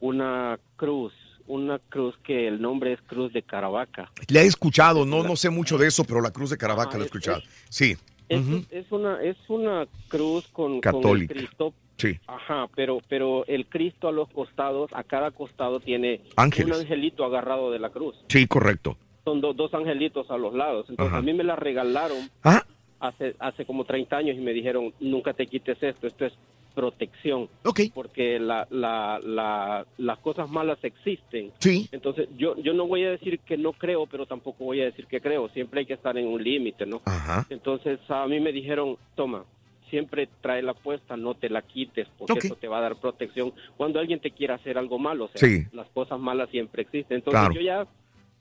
una cruz, una cruz que el nombre es Cruz de Caravaca. La he escuchado, no, no sé mucho de eso, pero la cruz de Caravaca Ah, la he es- escuchado. Sí. Es, es una es una cruz con, con el Católica. Cristo. Sí. Ajá, pero pero el Cristo a los costados, a cada costado tiene Ángeles. un angelito agarrado de la cruz. Sí, correcto. Son do- dos angelitos a los lados. Entonces Ajá. a mí me la regalaron Ah. hace hace como 30 años y me dijeron, nunca te quites esto, esto es protección. Porque la, la, la, las cosas malas existen. Sí. Entonces yo, yo no voy a decir que no creo, pero tampoco voy a decir que creo. Siempre hay que estar en un límite, ¿no? Ajá. Entonces a mí me dijeron, toma, siempre trae la puesta, no te la quites, porque eso te va a dar protección cuando alguien te quiera hacer algo malo. O sea, Sí. las cosas malas siempre existen. Entonces Claro. yo ya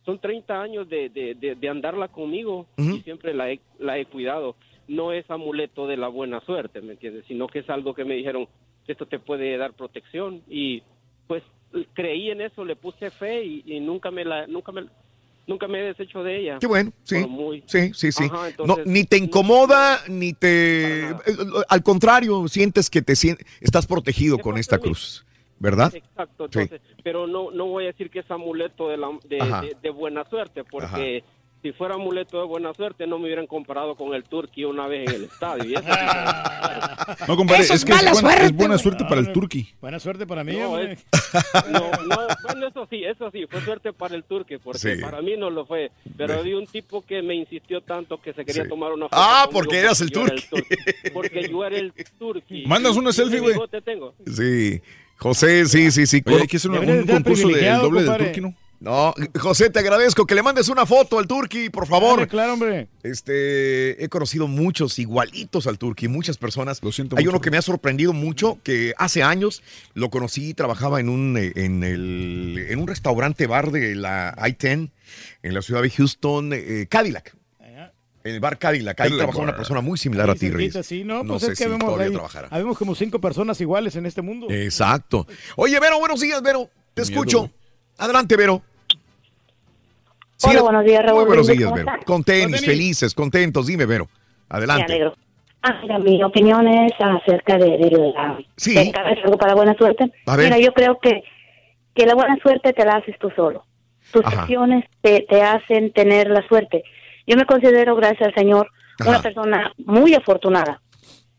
son 30 años de, de, de, de andarla conmigo y siempre la he, la he cuidado. No es amuleto de la buena suerte, ¿me entiendes? Sino que es algo que me dijeron, esto te puede dar protección y pues creí en eso, le puse fe y, y nunca me la nunca me nunca me he deshecho de ella. Qué bueno, sí. Muy- Sí, sí, sí. Ajá, no, ni te incomoda, ni te... eh, Al contrario, sientes que te sien- estás protegido con esta cruz, ¿verdad? Exacto, Sí. entonces, pero no no voy a decir que es amuleto de, la, de, de- de buena suerte, porque si fuera amuleto de buena suerte no me hubieran comparado con el Turqui una vez en el estadio. Y eso [laughs] No, compadre, Eso es es que es buena, suerte, es buena güey. suerte para el No, turqui. Buena suerte para mí, No. [laughs] No, no, bueno, eso sí, eso sí, fue suerte para el turque, porque Sí. para mí no lo fue. Pero había un tipo que me insistió tanto que se quería Sí. tomar una foto. Ah, porque eras el yo era turqui. Porque yo era el turqui. [laughs] Mandas una selfie, güey. Sí. José, sí, sí, sí. Oye, hay que hacer un, un concurso del doble del turqui, ¿no? No, José, te agradezco que le mandes una foto al Turqui, por favor. Dale, claro, hombre. Este, he conocido muchos igualitos al Turqui, muchas personas. Lo siento Hay mucho, uno que me ha sorprendido mucho, que hace años lo conocí, trabajaba en un, eh, en el, en un restaurante bar de la I-10 en la ciudad de Houston, eh, Cadillac. En el bar Cadillac. Ahí trabajaba una persona muy similar a Sí, ti, Reyes. cerquita, sí, no, No pues sé es que si vemos todavía ahí, trabajara. habemos como cinco personas iguales en este mundo. Exacto. Oye, Vero, buenos días, Vero. Te Miedo. escucho. Adelante, Vero. Hola, buenos días, Raúl. Muy buenos días, ¿cómo Vero. Con tenis, felices, contentos. Dime, Vero. Me Adelante. alegro. Ah, mira, mi opinión es acerca de, de la... Sí. de algo para buena suerte. A ver. Mira, yo creo que, que la buena suerte te la haces tú solo. Tus Ajá. acciones te, te hacen tener la suerte. Yo me considero, gracias al Señor, una persona muy afortunada.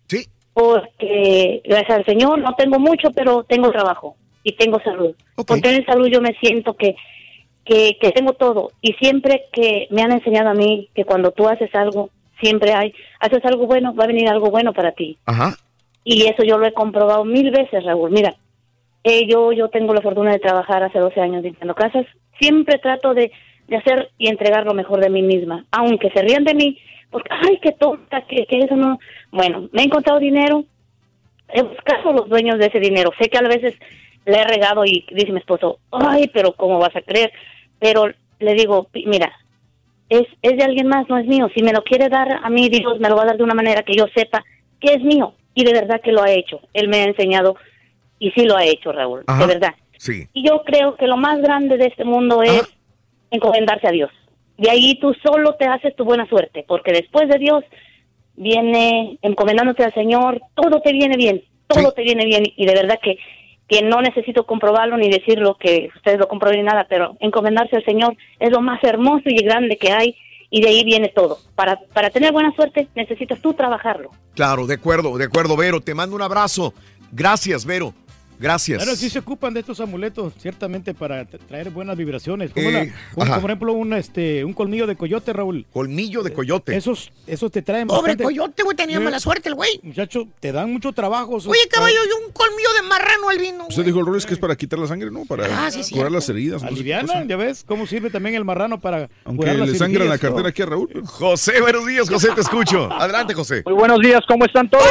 Sí. Porque, gracias al Señor, no tengo mucho, pero tengo trabajo y tengo salud. Por tener salud yo me siento que, que, que tengo todo. Y siempre que me han enseñado a mí que cuando tú haces algo, siempre hay, haces algo bueno, va a venir algo bueno para ti. Ajá. Y eso yo lo he comprobado mil veces, Raúl. Mira, eh, yo, yo tengo la fortuna de trabajar hace 12 años limpiando casas. Siempre trato de, de hacer y entregar lo mejor de mí misma. Aunque se rían de mí, porque, ay, qué tonta, que, que eso no... Bueno, me he encontrado dinero, he buscado los dueños de ese dinero. Sé que a veces le he regado y dice mi esposo, ay, pero ¿cómo vas a creer? Pero le digo, "Pi- mira, es, es de alguien más, no es mío. Si me lo quiere dar a mí, Dios me lo va a dar de una manera que yo sepa que es mío. Y de verdad que lo ha hecho. Él me ha enseñado y sí lo ha hecho, Raúl, de verdad. Sí. Y yo creo que lo más grande de este mundo es encomendarse a Dios. De ahí tú solo te haces tu buena suerte, porque después de Dios viene encomendándote al Señor, todo te viene bien, todo te viene bien y de verdad que que no necesito comprobarlo ni decirlo que ustedes lo comprueben ni nada, pero encomendarse al Señor es lo más hermoso y grande que hay y de ahí viene todo. Para para tener buena suerte necesitas tú trabajarlo. Claro, de acuerdo, de acuerdo, Vero. Te mando un abrazo. Gracias, Vero. Gracias. Pero sí se ocupan de estos amuletos, ciertamente, para tra- traer buenas vibraciones. Como, Eh, la- como- por ejemplo un, este, un colmillo de coyote, Raúl. Colmillo de coyote. Esos, esos te traen Pobre bastante- coyote, güey, tenía Eh, mala suerte el güey. Muchacho, te dan mucho trabajo. esos- Oye, caballo, y un colmillo de marrano al vino. Usted dijo, Rol, es que es para quitar la sangre, ¿no? Para Ah, sí, curar cierto. las heridas. Aliviana, ya ves cómo sirve también el marrano para Aunque curar las le sangra la cartera aquí a Raúl. José, buenos días, José, te escucho. [laughs] Adelante, José. Muy buenos días, ¿cómo están todos?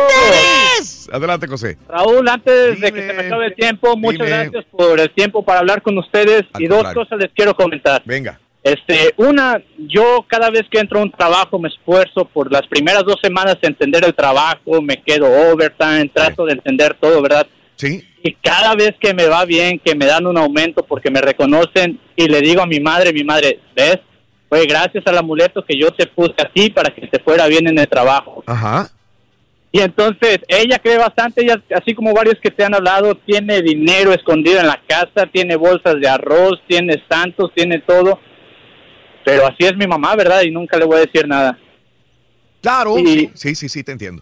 Adelante, José. Raúl, antes de que se me acabe el tiempo, muchas Dime. gracias por el tiempo para hablar con ustedes Al y dos contrario. cosas les quiero comentar. Venga. Este, una, yo cada vez que entro a un trabajo me esfuerzo por las primeras dos semanas de entender el trabajo, me quedo overtime, trato de entender todo, ¿verdad? Sí. Y cada vez que me va bien, que me dan un aumento porque me reconocen y le digo a mi madre, mi madre, ¿ves? Fue gracias al amuleto que yo te puse a ti para que te fuera bien en el trabajo. Ajá. Y entonces ella cree bastante, ella, así como varios que te han hablado, tiene dinero escondido en la casa, tiene bolsas de arroz, tiene santos, tiene todo. Pero así es mi mamá, ¿verdad? Y nunca le voy a decir nada. Claro. Y- Sí, sí, sí, te entiendo.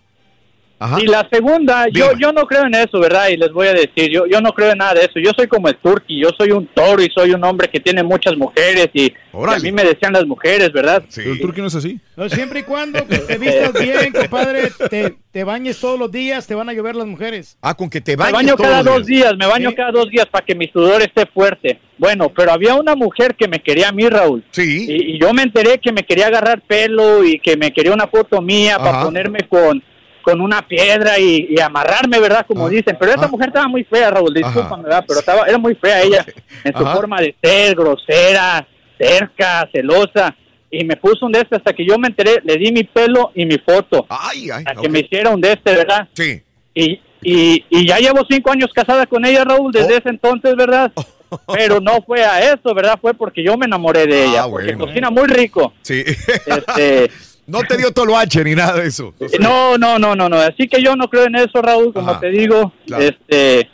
Ajá. Y la segunda, yo, yo no creo en eso, ¿verdad? Y les voy a decir, yo, yo no creo en nada de eso. Yo soy como el turqui, yo soy un toro y soy un hombre que tiene muchas mujeres y, y a mí me decían las mujeres, ¿verdad? Pero el turqui no es así. No, siempre y cuando que te vistas bien, compadre, te, te bañes todos los días, te van a llover las mujeres. Ah, con que te Me bañes baño todos cada los dos días, me baño cada dos días para que mi sudor esté fuerte. Bueno, pero había una mujer que me quería a mí, Raúl. Sí. Y, y yo me enteré que me quería agarrar pelo y que me quería una foto mía para ponerme con, con una piedra y, y amarrarme, ¿verdad? Como dicen. Pero esa mujer estaba muy fea, Raúl, discúlpame, ¿verdad? Pero estaba, era muy fea ella en su Ajá. forma de ser, grosera, cerca, celosa. Y me puso un de este hasta que yo me enteré, le di mi pelo y mi foto. Ay, ay. Para que me hiciera un de este, ¿verdad? Sí. Y, y, y ya llevo cinco años casada con ella, Raúl, desde ese entonces, ¿verdad? [laughs] Pero no fue a eso, ¿verdad? Fue porque yo me enamoré de ella. porque bueno. cocina muy rico. Sí. Este, [laughs] no te dio toloache ni nada de eso. no, no, no, no, no. Así que yo no creo en eso, Raúl, como Ajá. te digo. Claro. Este,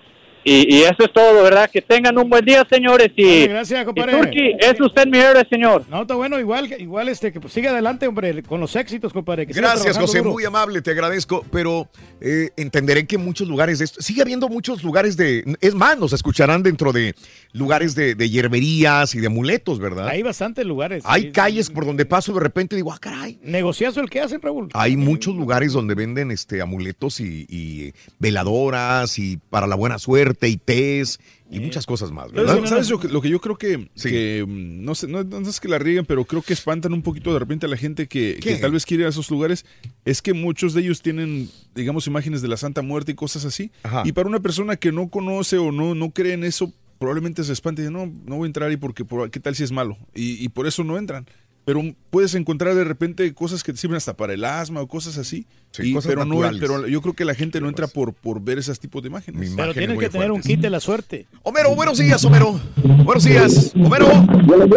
y, y eso es todo, ¿verdad? Que tengan un buen día, señores. Y, gracias, y compadre. Turki, es usted mi héroe, señor. No, está bueno, igual, igual este, que pues, siga adelante, hombre, con los éxitos, compadre. que Gracias, José, duro. muy amable, te agradezco, pero eh, entenderé que muchos lugares de esto, sigue habiendo muchos lugares de, es más, nos escucharán dentro de lugares de, de hierberías y de amuletos, ¿verdad? Hay bastantes lugares. Hay sí. calles por donde paso de repente y digo, ah, caray. Negociazo el que hacen, Raúl. Hay muchos lugares donde venden este amuletos y, y veladoras y para la buena suerte y tés y muchas cosas más, ¿verdad? ¿Sabes, sabes lo, que, lo que yo creo que, que, mm, no, sé, no, no es que la rieguen, pero creo que espantan un poquito de repente a la gente que, tal vez quiere ir a esos lugares? Es que muchos de ellos tienen, digamos, imágenes de la Santa Muerte y cosas así. Y para una persona que no conoce o no, no cree en eso, probablemente se espante y dice, no, no voy a entrar ahí porque por- qué tal si es malo. Y, y por eso no entran. Pero puedes encontrar de repente cosas que te sirven hasta para el asma o cosas así. Sí, Y- cosas pero, no, pero yo creo que la gente no entra por, por ver esos tipos de imágenes. Pero tienes que tener un kit de la suerte. Homero, buenos días, Homero. Buenos días, Homero. Buenos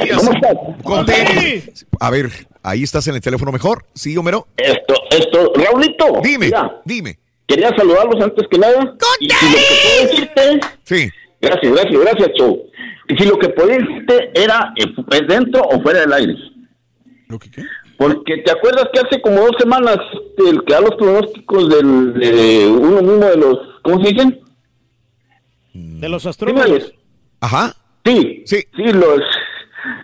días. Con tenis. A ver, Ahí estás en el teléfono mejor. ¿Sí, Homero? Esto, esto, Raulito. Dime, mira, dime. Quería saludarlos antes que nada. Y si lo que puedo decirte. Sí. Gracias, gracias, gracias, Show. Y si lo que podía era eh, fu- dentro o fuera del aire. Porque te acuerdas que hace como dos semanas el que da los pronósticos del, de uno mismo de los, ¿cómo se dicen? De los astrónomos. Ajá. Sí, sí, los,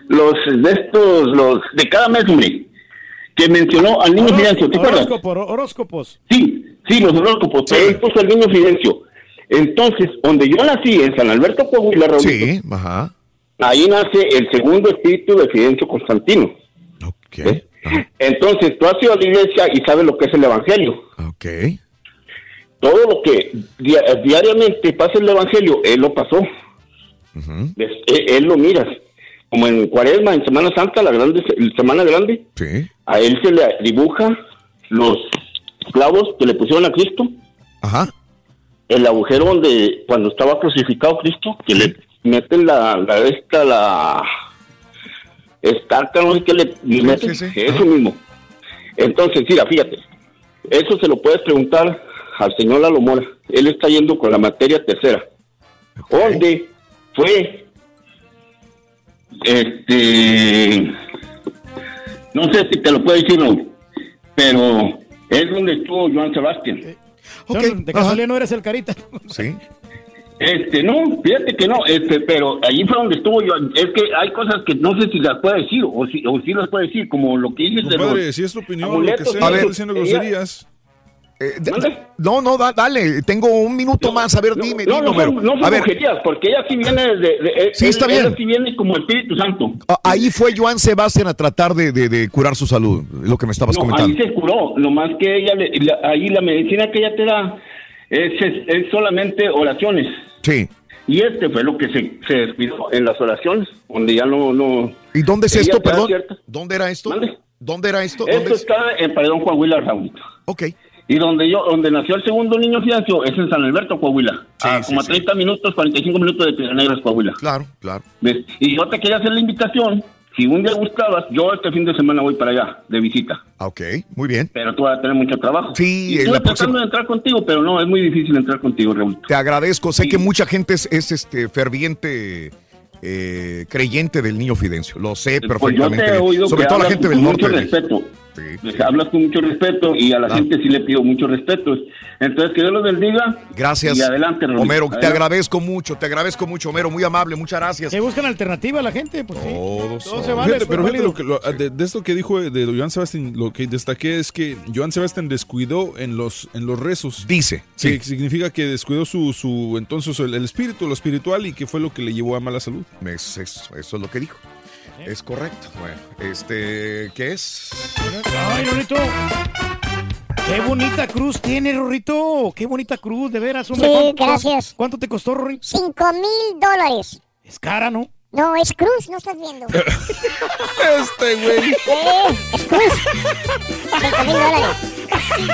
los de estos, los de cada mes, hombre, que mencionó al niño Fidencio, ¿te acuerdas? Horóscopo, hor- horóscopos. Sí, sí, los horóscopos, pero él puso al niño Fidencio. Entonces, donde yo nací, en San Alberto, Coahuila, Raulito, Sí, ajá. ahí nace el segundo espíritu de Fidencio Constantino. ¿Ves? Entonces, tú has ido a la iglesia y sabes lo que es el evangelio. Ok. Todo lo que dia- diariamente pasa el evangelio, él lo pasó. ¿Ves? Él, él lo miras. Como en Cuaresma, en Semana Santa, la grande se- Semana Grande, Sí. a él se le dibuja los clavos que le pusieron a Cristo. Ajá. El agujero donde cuando estaba crucificado Cristo, que le meten la, la esta, la estaca, no sé qué le, meten, eso mismo. Entonces, mira, fíjate, eso se lo puedes preguntar al señor Lalo Mora. Él está yendo con la materia tercera. ¿Dónde fue? Este, no sé si te lo puedo decir, no, pero es donde estuvo Joan Sebastián. John, de casualidad no eres el carita. Sí. Este, no, fíjate que no, este, pero allí fue donde estuvo yo. Es que hay cosas que no sé si las puede decir o si, o si las puede decir, como lo que dices de Compadre, los si es tu opinión, lo que amuletos, sea, a no ver, estoy diciendo ella- groserías. Eh, No, no, da- dale. Tengo un minuto más. A ver, dime, No, dime, no, Homero. son, no son a ver, brujerías, porque ella sí viene de... de- Sí, él- está ella bien. sí viene como Espíritu Santo. a- ahí fue Joan Sebastián a tratar de, de- de curar su salud, lo que me estabas No, ahí comentando. se curó, nomás que ella, le- la- ahí la medicina que ella te da es, es- es solamente oraciones. Sí. Y este fue lo que se, se descuidó en las oraciones, donde ya no... no ¿Y dónde es ella esto, perdón? ¿Dónde era esto? ¿Dónde era esto? Esto ¿Dónde es? está en Paredón, Coahuila, Raúl. Ok. Y donde yo, donde nació el segundo niño Fiancio es en San Alberto, Coahuila. a como a 30 minutos, 45 minutos de Piedras Negras, Coahuila. Claro, claro. ¿Ves? Y yo te quería hacer la invitación. Si un día gustabas, yo este fin de semana voy para allá, de visita. Ah, Ok, muy bien. Pero tú vas a tener mucho trabajo. Sí, Y en estuve la próxima- de entrar contigo, pero no, es muy difícil entrar contigo, Raúl. Te agradezco. Sé que mucha gente es, es, este ferviente eh, creyente del niño Fidencio. Lo sé Pues yo perfectamente. te he oído Sobre todo la gente del norte. mucho de Les Hablas con mucho respeto y a la gente sí le pido mucho respeto. Entonces, que Dios los bendiga. Gracias. Y adelante, Raúl. Homero, te agradezco mucho, te agradezco mucho, Homero, muy amable, muchas gracias. Que buscan alternativa a la gente, pues sí. Todo se vale. Fíjate, es pero fíjate lo que, lo- de, de esto que dijo de Joan Sebastián, lo que destaqué es que Joan Sebastián descuidó en los, en los rezos. Dice, Que significa que descuidó su, su entonces el, el espíritu, lo espiritual y que fue lo que le llevó a mala salud. Es- eso, eso es lo que dijo. Es correcto. Bueno, este, ¿qué es? Ay, Rorrito. Qué bonita cruz tiene, Rorrito. Qué bonita cruz, de veras. hombre. Sí, ¿Cuánto- gracias. ¿Cuánto te costó, Rorrito? Cinco mil dólares. Es cara, ¿no? No, es cruz, no estás viendo. [laughs] este güey. [laughs] Eh, es cruz. Cinco mil dólares.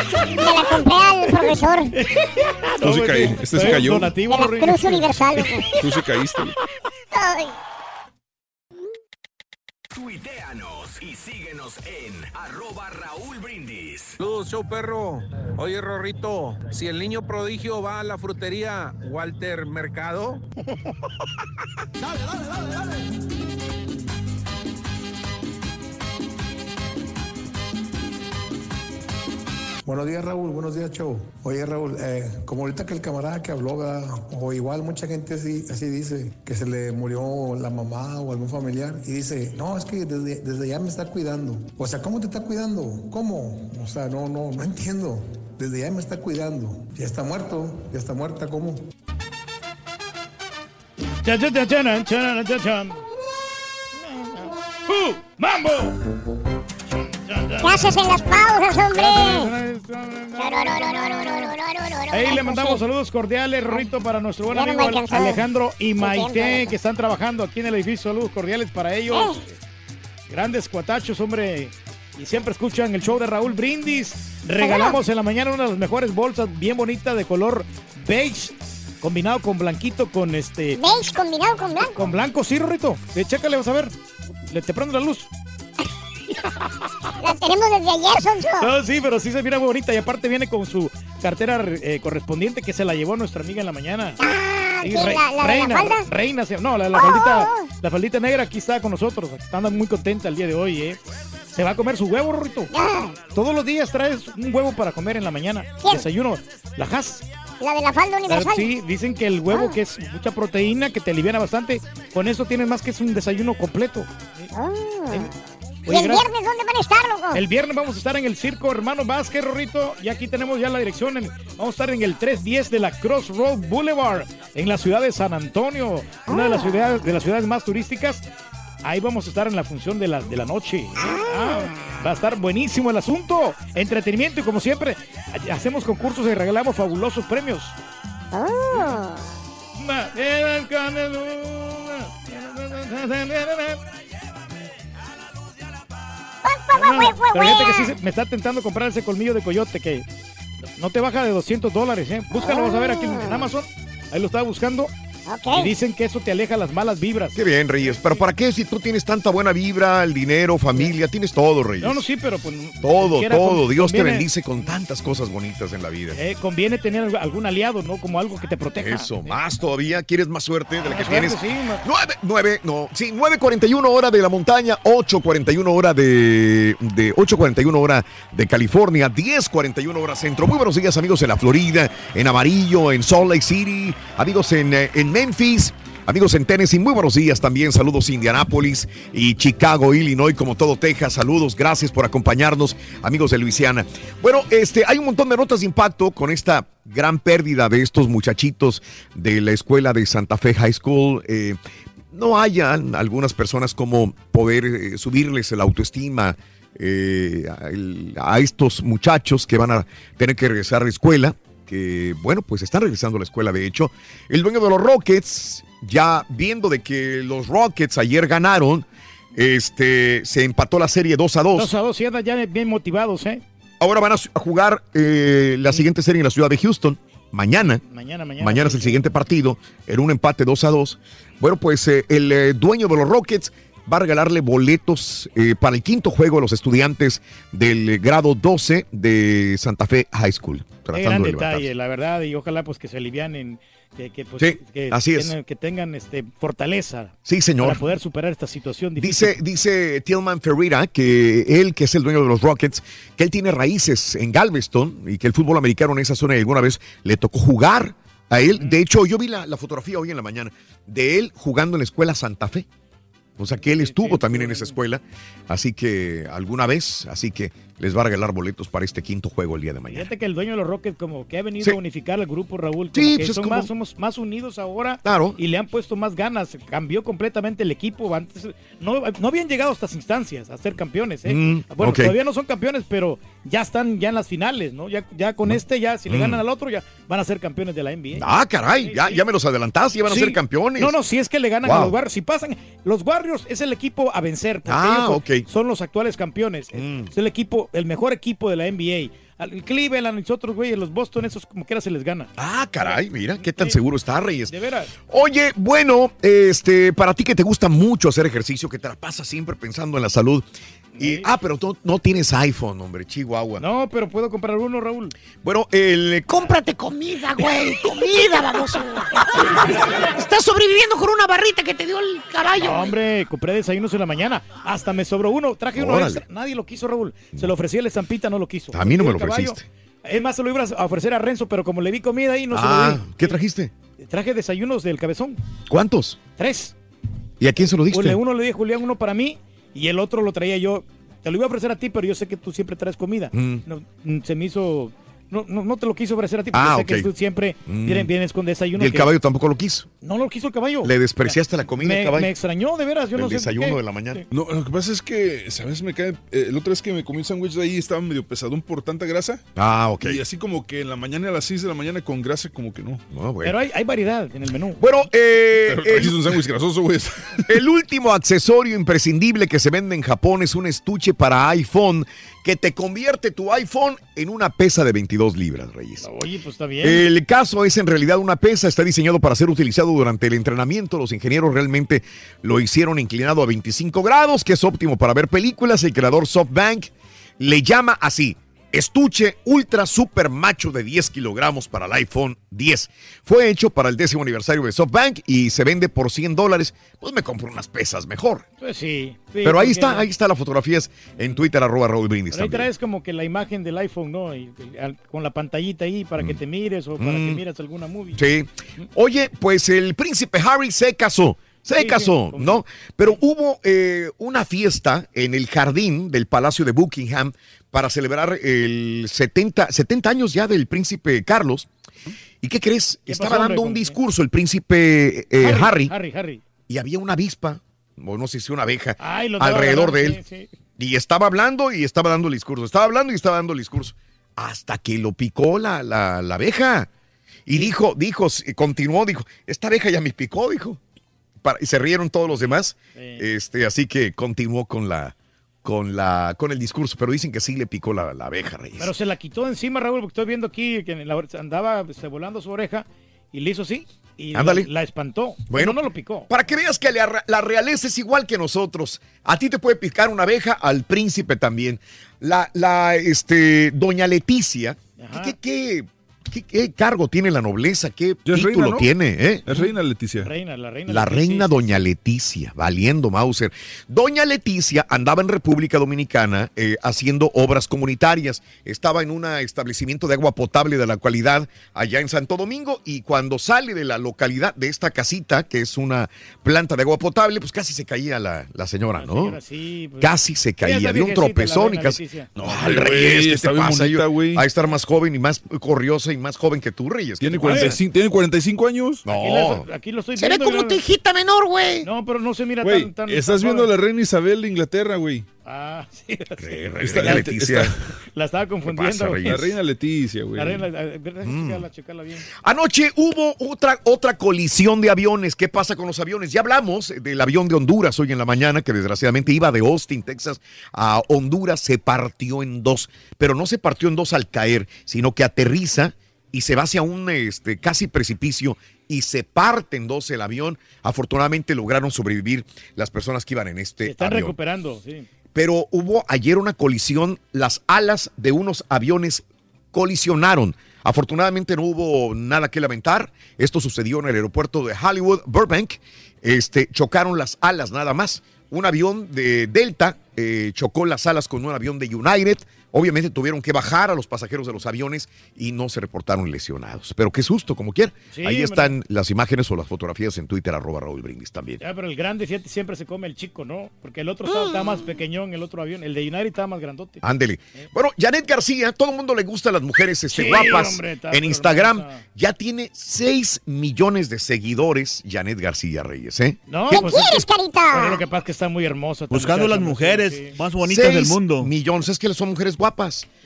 Se la compré al profesor. [laughs] Tú sí caí- este sí cayó. De la Cruz Universal. loco. Tú sí caíste. Ay. Tuiteanos y síguenos en arroba Raúl Brindis. Saludos, show perro. Oye, Rorrito, si el niño prodigio va a la frutería Walter Mercado. [laughs] Buenos días, Raúl. Buenos días, show. Oye, Raúl, eh, como ahorita que el camarada que habló, o igual mucha gente así, así dice, que se le murió la mamá o algún familiar, y dice, no, es que desde, desde ya me está cuidando. O sea, ¿cómo te está cuidando? ¿Cómo? O sea, no, no, no entiendo. Desde ya me está cuidando. Ya está muerto, ya está muerta, ¿cómo? Chan, ¿Qué haces en las pausas, hombre? Ahí le mandamos saludos cordiales, Rorrito, para nuestro buen amigo. Alejandro y Maite, que están trabajando aquí en el edificio. Saludos cordiales para ellos. Eh. Grandes cuatachos, hombre. Y siempre escuchan el show de Raúl Brindis. Regalamos en la mañana una de las mejores bolsas bien bonitas de color beige, combinado con blanquito, con este. ¿Beige combinado con blanco? Con blanco, sí, Rorrito. Eh, chécale, vas a ver. Le te prendo la luz. La tenemos desde ayer, Sonso. No, sí, pero sí se mira muy bonita y aparte viene con su cartera eh, correspondiente que se la llevó nuestra amiga en la mañana. Ah, Sí, ¿La- la de la reina, falda? reina, no, la, la Oh, faldita, oh, la faldita negra aquí está con nosotros, está muy contenta el día de hoy, ¿eh? Se va a comer su huevo, Rorrito. Todos los días traes un huevo para comer en la mañana. ¿Quién? Desayuno. La Has. La de la falda universal. Sí, dicen que el huevo que es mucha proteína, que te aliviana bastante, con eso tienes más que es un desayuno completo. Ah. ¿Y el viernes dónde van a estar, loco? El viernes vamos a estar en el circo Hermano Vázquez, Rorrito. Y aquí tenemos ya la dirección. en- vamos a estar en el 310 de la Crossroad Boulevard, en la ciudad de San Antonio, una de las ciudades, de las ciudades más turísticas. Ahí vamos a estar en la función de la, de la noche. ¿eh? Ah, va a estar buenísimo el asunto. Entretenimiento y como siempre, hacemos concursos y regalamos fabulosos premios. Oh. Pero fíjate que me está tentando comprar ese colmillo de coyote que no te baja de 200 dólares, ¿eh? Búscalo, vas a ver aquí en Amazon. Ahí lo estaba buscando. Y dicen que eso te aleja las malas vibras. Qué bien, Reyes. Pero ¿para qué si tú tienes tanta buena vibra, el dinero, familia? Tienes todo, Reyes. No, no, sí, pero pues... Todo, quiera, todo. con- Dios te bendice con tantas cosas bonitas en la vida. eh, conviene tener algún aliado, ¿no? Como algo que te proteja. Eso, más todavía. ¿Quieres más suerte de la que Más suerte, tienes? sí, ma- Nueve, nueve, no, sí, 9.41 hora de la montaña, 8.41 hora de, de 8.41 hora de California, 10.41 hora centro. Muy buenos días, amigos en la Florida, en Amarillo, en Salt Lake City, amigos en, eh, en Memphis. Amigos en Tennessee, muy buenos días también. Saludos Indianápolis y Chicago, Illinois, como todo Texas. Saludos, gracias por acompañarnos, amigos de Luisiana. Bueno, este, hay un montón de notas de impacto con esta gran pérdida de estos muchachitos de la escuela de Santa Fe High School. Eh, no hayan algunas personas como poder eh, subirles la autoestima eh, a, estos muchachos que van a tener que regresar a la escuela, que bueno, pues están regresando a la escuela de hecho. El dueño de los Rockets, ya viendo de que los Rockets ayer ganaron, este, se empató la serie 2 a 2. 2 a 2, y andan ya bien motivados, ¿eh? Ahora van a jugar eh, la siguiente serie en la ciudad de Houston, mañana. Mañana, mañana. Mañana es el siguiente partido, en un empate 2 a 2. Bueno, pues eh, el eh, dueño de los Rockets va a regalarle boletos eh, para el quinto juego a los estudiantes del grado 12 de Santa Fe High School. Qué gran de detalle, la verdad, y ojalá pues que se alivianen, que, que, pues, Sí, que así es. tengan, que tengan este, fortaleza Sí, señor. para poder superar esta situación difícil. Dice, dice Tillman Ferreira que él, que es el dueño de los Rockets, que él tiene raíces en Galveston y que el fútbol americano en esa zona alguna vez le tocó jugar a él. De hecho, yo vi la, la fotografía hoy en la mañana de él jugando en la escuela Santa Fe. O sea que él estuvo también en esa escuela, así que alguna vez, así que les va a regalar boletos para este quinto juego el día de mañana. Fíjate que el dueño de los Rockets como que ha venido Sí. a unificar al grupo Raúl, como Sí, que pues es son como- más, somos más unidos ahora Claro. y le han puesto más ganas, cambió completamente el equipo, antes no, no habían llegado a estas instancias a ser campeones, ¿eh? Mm, bueno, ok. todavía no son campeones, pero ya están ya en las finales, ¿no? Ya, ya con este, ya si le Mm. ganan al otro, ya van a ser campeones de la NBA. Ah, caray, ya, ya me los adelantaste, ya van a ser campeones. No, no, si es que le ganan a los Warriors. Si pasan, los Warriors es el equipo a vencer. Porque Ah, ellos son, ok. Mm. son los actuales campeones. Es el equipo, el mejor equipo de la NBA. Al Cleveland, nosotros, güey, los Boston, esos como quiera se les gana. Ah, caray, mira, qué tan seguro está Reyes. De veras. Oye, bueno, este, para ti que te gusta mucho hacer ejercicio, que te la pasas siempre pensando en la salud. Y, ah, pero tú no tienes iPhone, hombre, Chihuahua. No, pero puedo comprar uno, Raúl. Bueno, el. Cómprate comida, güey. Comida, vamos. Estás sobreviviendo con una barrita que te dio el caballo. No, hombre, compré desayunos en la mañana. Hasta me sobró uno. Traje uno extra. Nadie lo quiso, Raúl. Se lo ofrecí a la estampita, no lo quiso. A mí no me lo caballo. ofreciste. Es más, se lo iba a ofrecer a Renzo, pero como le vi comida ahí, no ah, se lo ¿qué trajiste? di. Traje desayunos del cabezón. ¿Cuántos? Tres. ¿Y a quién se lo diste? Pues, uno le di a Julián, uno para mí, y el otro lo traía yo. Te lo iba a ofrecer a ti, pero yo sé que tú siempre traes comida. Mm. No, mm, se me hizo... No, no, no te lo quiso ofrecer a ti, porque Ah, sé que tú siempre Mm. vienes, vienes con desayuno. Y el que- caballo tampoco lo quiso. No lo quiso el caballo. Le despreciaste la comida me, al caballo. me extrañó, de veras. Yo El no sé desayuno qué. de la mañana. No, lo que pasa es que, ¿sabes? Me cae. eh, la otra vez que me comí un sándwich de ahí estaba medio pesadón por tanta grasa. Ah, ok. Y así como que en la mañana a las 6 de la mañana con grasa, como que no. No, güey. Pero hay, hay variedad en el menú. Bueno, eh, Pero el- un sándwich grasoso, güey. [laughs] El último accesorio imprescindible que se vende en Japón es un estuche para iPhone que te convierte tu iPhone en una pesa de 22 libras, Reyes. Oye, pues está bien. El caso es en realidad una pesa, está diseñado para ser utilizado durante el entrenamiento. Los ingenieros realmente lo hicieron inclinado a 25 grados, que es óptimo para ver películas. El creador SoftBank le llama así. Estuche ultra super macho de 10 kilogramos para el iPhone 10. Fue hecho para el décimo aniversario de SoftBank y se vende por 100 dólares. Pues me compro unas pesas mejor. Pues sí. sí, Pero ahí está, ahí está las fotografías en Twitter, arroba Raúl Brindis Pero ahí traes como que la imagen del iPhone, ¿no? Y- y al- con la pantallita ahí para que te mires o para que Mm. mires alguna movie. Sí. Oye, pues el príncipe Harry se casó. Se Sí, casó, sí, ¿no? Pero hubo eh, una fiesta en el jardín del Palacio de Buckingham para celebrar el 70, 70 años ya del príncipe Carlos. ¿Y qué crees? ¿Qué Estaba pasó, dando hombre? un discurso el príncipe eh, Harry, Harry, Harry. y había una avispa, o no sé si una abeja, Ay, alrededor de él. sí, sí. Y estaba hablando y estaba dando el discurso. Estaba hablando y estaba dando el discurso. Hasta que lo picó la, la, la abeja. Y dijo, dijo, continuó, dijo, esta abeja ya me picó, dijo. Para- y se rieron todos los demás. Este, así que continuó con la, con la, con el discurso. Pero dicen que sí le picó la, la abeja, Reyes. Pero se la quitó encima, Raúl, porque estoy viendo aquí que la- andaba este, volando su oreja y le hizo así. Y la-. La, espantó. Bueno. no, no lo picó. Para que veas que la, la realeza es igual que nosotros. A ti te puede picar una abeja, al príncipe también. La, la, este, doña Leticia, ¿qué, qué, qué- qué cargo tiene la nobleza? ¿Qué título reina, ¿no? tiene? eh? Es reina Leticia. Reina, la reina. La reina Doña Leticia, valiendo Mauser. Doña Leticia andaba en República Dominicana eh, haciendo obras comunitarias. Estaba en un establecimiento de agua potable de la localidad allá en Santo Domingo y cuando sale de la localidad de esta casita, que es una planta de agua potable, pues casi se caía la, la señora, ¿no? señora, sí, pues. Casi se caía, dio un tropezón y casi... Leticia. No, al ¿qué está te pasa? bonita, Yo- güey. a estar más joven y más corriosa y más joven que tú, Reyes. ¿Qué ¿Tiene te pasa? 45, ¿tiene 45 años? No. Aquí, la- aquí lo estoy Se ve viendo. como mira. tu hijita menor, güey. No, pero no se mira tan, tan. estás tan viendo a la reina Isabel de Inglaterra, güey. Ah, [laughs] sí. Está- Reina Leticia. está- La estaba confundiendo. pasa, güey. La reina Leticia, güey. La reina. Mm. checarla, checarla bien. Anoche hubo otra, otra colisión de aviones. ¿Qué pasa con los aviones? Ya hablamos del avión de Honduras hoy en la mañana, que desgraciadamente iba de Austin, Texas, a Honduras, se partió en dos. Pero no se partió en dos al caer, sino que aterriza y se va hacia un este, casi precipicio y se parte en dos el avión. Afortunadamente lograron sobrevivir las personas que iban en este Se están avión. recuperando, sí. Pero hubo ayer una colisión, las alas de unos aviones colisionaron. Afortunadamente no hubo nada que lamentar. Esto sucedió en el aeropuerto de Hollywood, Burbank. Este, chocaron las alas nada más. Un avión de Delta eh, chocó las alas con un avión de United. Obviamente tuvieron que bajar a los pasajeros de los aviones y no se reportaron lesionados. Pero qué susto, como quiera. Sí, Ahí hombre. están las imágenes o las fotografías en Twitter, arroba Raúl Brindis también. Ya, pero el grande siempre se come el chico, ¿no? Porque el otro estaba, estaba más pequeñón, el otro avión. El de United estaba más grandote. Ándele. Bueno, Janet García, todo el mundo le gusta a las mujeres este, Sí, guapas. hombre, está en Instagram hermosa. ya tiene 6 millones de seguidores Janet García Reyes, ¿eh? No, ¿Qué pues es quieres, que- carita? pero lo que pasa es que está muy hermosa. Buscando muchacha, las mujeres sí. más bonitas del mundo. millones, es que son mujeres guapas.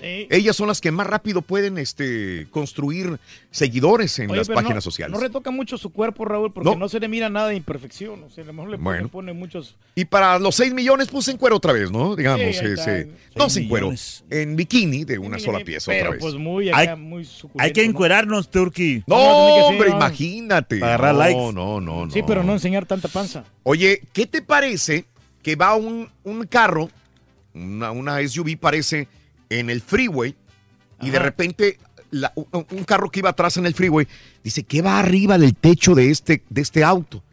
Sí. Ellas son las que más rápido pueden este, construir seguidores en Oye, las páginas no, sociales. No retoca mucho su cuerpo, Raúl, porque No. no, se le mira nada de imperfección. O sea, a lo mejor le, Bueno. le pone muchos. Y para los 6 millones puse en cuero otra vez, ¿no? Digamos, Sí, ese- no sin cuero, en bikini de una sola pieza Pero otra vez. pues muy Hay- acá, muy suculento. Hay que ¿no? encuerarnos, Turkey. no, No, tiene que ser, hombre, no. imagínate. Para agarrar no, likes. no, no, no. Sí, pero no enseñar tanta panza. Oye, ¿qué te parece que va un, un carro, una, una SUV parece, en el freeway y de repente la- un, un carro que iba atrás en el freeway dice que va arriba del techo de este, de este auto?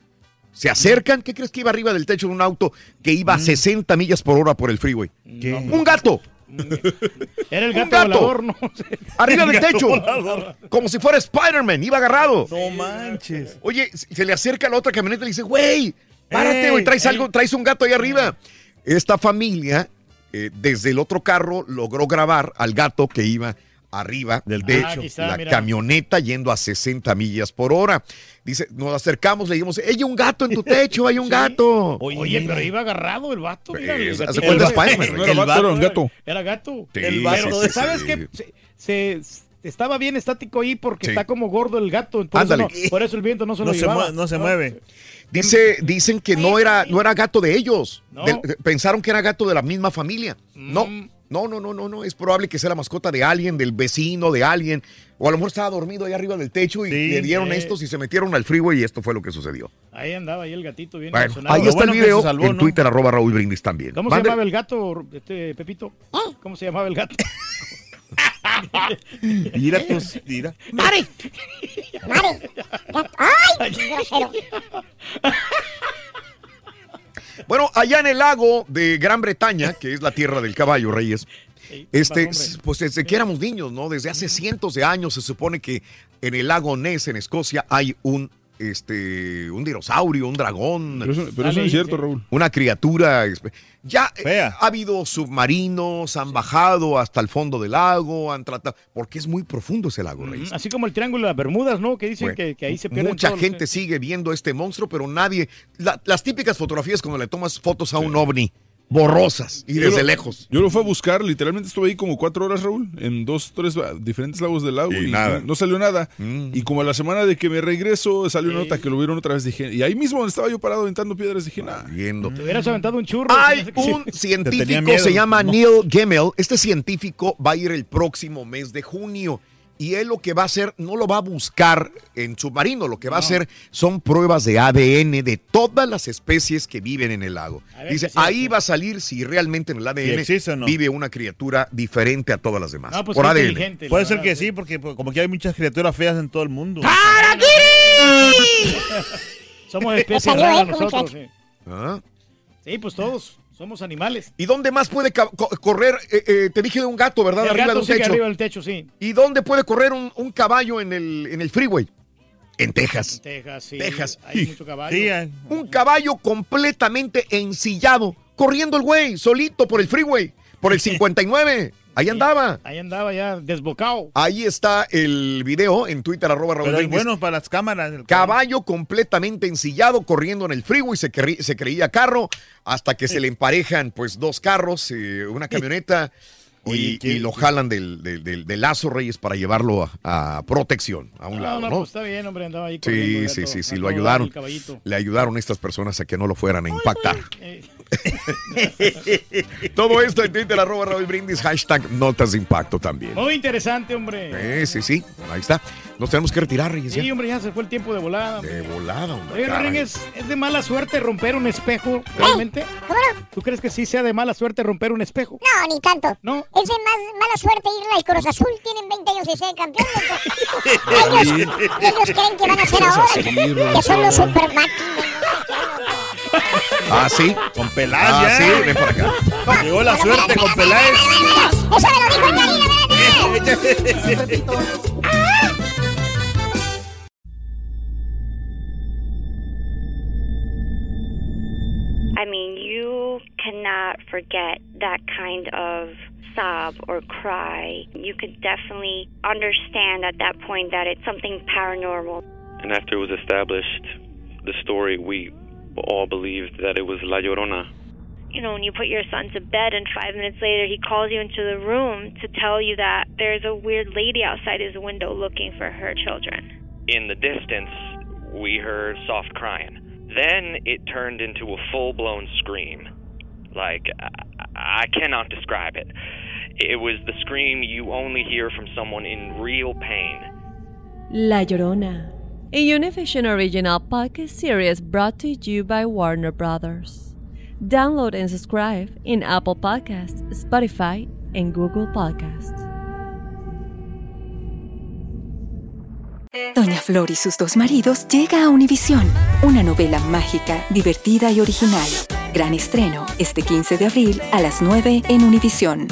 Se acercan, ¿qué crees que iba arriba del techo de un auto que iba Mm. a 60 millas por hora por el freeway? ¿Qué? Un gato, Era el Un gato, gato. volador, ¿no? arriba El del techo, volador. como si fuera Spider-Man, iba agarrado. No manches. Oye, se le acerca a la otra camioneta y le dice, güey, párate, Ey, güey, traes ey. algo, traes un gato ahí arriba. Esta familia, eh, desde el otro carro, logró grabar al gato que iba arriba Del de techo. Ah, la mira. camioneta yendo a 60 millas por hora. Dice, nos acercamos, le dijimos, hay un gato en tu [laughs] techo, hay un Sí. gato. Oye, pero iba agarrado el vato. Mira, el Pues, El- el- era el vato, era un gato. Era gato. Sí, El vato ¿sabes sí. qué? Se, se- estaba bien estático ahí porque Sí. está como gordo el gato. Por, eso, Ándale. no- por eso el viento no se lo se, llevaba. no se mueve. Dice, dicen que no era, no era gato de ellos. No. De- de- pensaron que era gato de la misma familia. No, Mm. No, no, no, no, no. Es probable que sea la mascota de alguien, del vecino, de alguien. O a lo mejor estaba dormido ahí arriba del techo y Sí, le dieron sí. estos y se metieron al freeway y esto fue lo que sucedió. Ahí andaba ahí el gatito bien Bueno, emocionado. ahí está bueno el video salvó, en ¿no? Twitter, arroba Raúl Brindis también. ¿Cómo Mande- se llamaba el gato, este Pepito? ¿Cómo se llamaba el gato? [laughs] Mira tus, mira. Mari. Mari. ¡Ay! grosero. Bueno, allá en el lago de Gran Bretaña, que es la tierra del caballo, Reyes, este, pues desde que éramos niños, ¿no? Desde hace cientos de años se supone que en el lago Ness, en Escocia, hay un, este, un dinosaurio, un dragón. Pero eso- pero eso no es cierto, Raúl. Una criatura. espe- Ya eh, ha habido submarinos, han bajado hasta el fondo del lago, han tratado, porque es muy profundo ese lago, Reyes. Así como el Triángulo de las Bermudas, ¿no? Que dicen Bueno, que, que ahí se pierden Mucha los- gente sigue viendo este monstruo, pero nadie. la- las típicas fotografías cuando le tomas fotos a un ovni, borrosas y Yo desde lo- lejos. Yo lo fui a buscar, literalmente estuve ahí como cuatro horas, Raúl, en dos, tres ah, diferentes lagos del lago y, nada. Mm. No, no salió nada. Y como a la semana de que me regreso, salió una nota que lo vieron otra vez, dije, y ahí mismo donde estaba yo parado aventando piedras, dije, nada. Te hubieras aventado un churro. Hay [laughs] un científico, se llama Neil Gemmel. Este científico va a ir el próximo mes de junio. Y él lo que va a hacer, no lo va a buscar en submarino, lo que va a hacer son pruebas de ADN de todas las especies que viven en el lago. Dice, ahí va a salir si realmente en el ADN no. vive una criatura diferente a todas las demás. Ah, pues por ADN. inteligente, Puede ser que sí, porque pues, como que hay muchas criaturas feas en todo el mundo. [laughs] Somos [laughs] especies raras nosotros. Sí. Ah. Sí, pues todos. Somos animales. ¿Y dónde más puede co- correr? Eh, eh, te dije de un gato, ¿verdad? El arriba gato de un sigue techo. arriba del techo, sí. ¿Y dónde puede correr un, un caballo en el, en el freeway? En Texas. Texas, sí. Texas. Hay mucho caballo. Sí, Un caballo completamente ensillado, corriendo el güey, solito por el freeway, por el [laughs] 59. Ahí andaba. Ahí andaba ya desbocado. Ahí está el video en Twitter, arroba Raúl Pero es bueno para las cámaras. el Caballo completamente ensillado, corriendo en el freeway, se, se creía carro, hasta que se le emparejan pues dos carros, eh, una camioneta, y, Oye, ¿qué- y lo jalan del, del- del- del lazo Reyes para llevarlo a, a protección, a un No, lado, no, ¿no? pues está bien, hombre, andaba ahí Sí, sí, todo- sí, sí, lo ayudaron. Le ayudaron estas personas a que no lo fueran a impactar. Eh, [laughs] Todo esto en Twitter, arroba Raúl Brindis, hashtag notas de impacto también. Muy interesante, hombre. Eh, sí, sí, ahí está. Nos tenemos que retirar, Reyes. ya. Sí, hombre, ya se fue el tiempo de volada. De volada, hombre. Oye. Ring, ¿es, de mala suerte romper un espejo, realmente? ¿Tú crees que sí sea de mala suerte romper un espejo? No, ni tanto. No. Es de más mala suerte irle al Cruz Azul. Tienen 20 años de ser campeones. [laughs] ellos, ellos creen que van a ser ahora. que son los super máquinas. Ah, sí. Con Peláez Ah, ya. sí, ven por acá. Llegó la suerte con Peláez. Eso me lo dijo el Karina, I mean, you cannot forget that kind of sob or cry. You could definitely understand at that point that it's something paranormal. And after it was established, the story, we all believed that it was La Llorona. you know, when you put your son to bed and five minutes later he calls you into the room to tell you that there's a weird lady outside his window looking for her children. In the distance, we heard soft crying. Then it turned into a full blown scream. Like, I-, I cannot describe it. It was the scream you only hear from someone in real pain. La Llorona, a Univision original podcast series brought to you by Warner Brothers. Download and subscribe in Apple Podcasts, Spotify, and Google Podcasts. Doña Flor y sus dos maridos llega a Univisión, una novela mágica, divertida y original. Gran estreno este 15 de abril a las 9 en Univisión.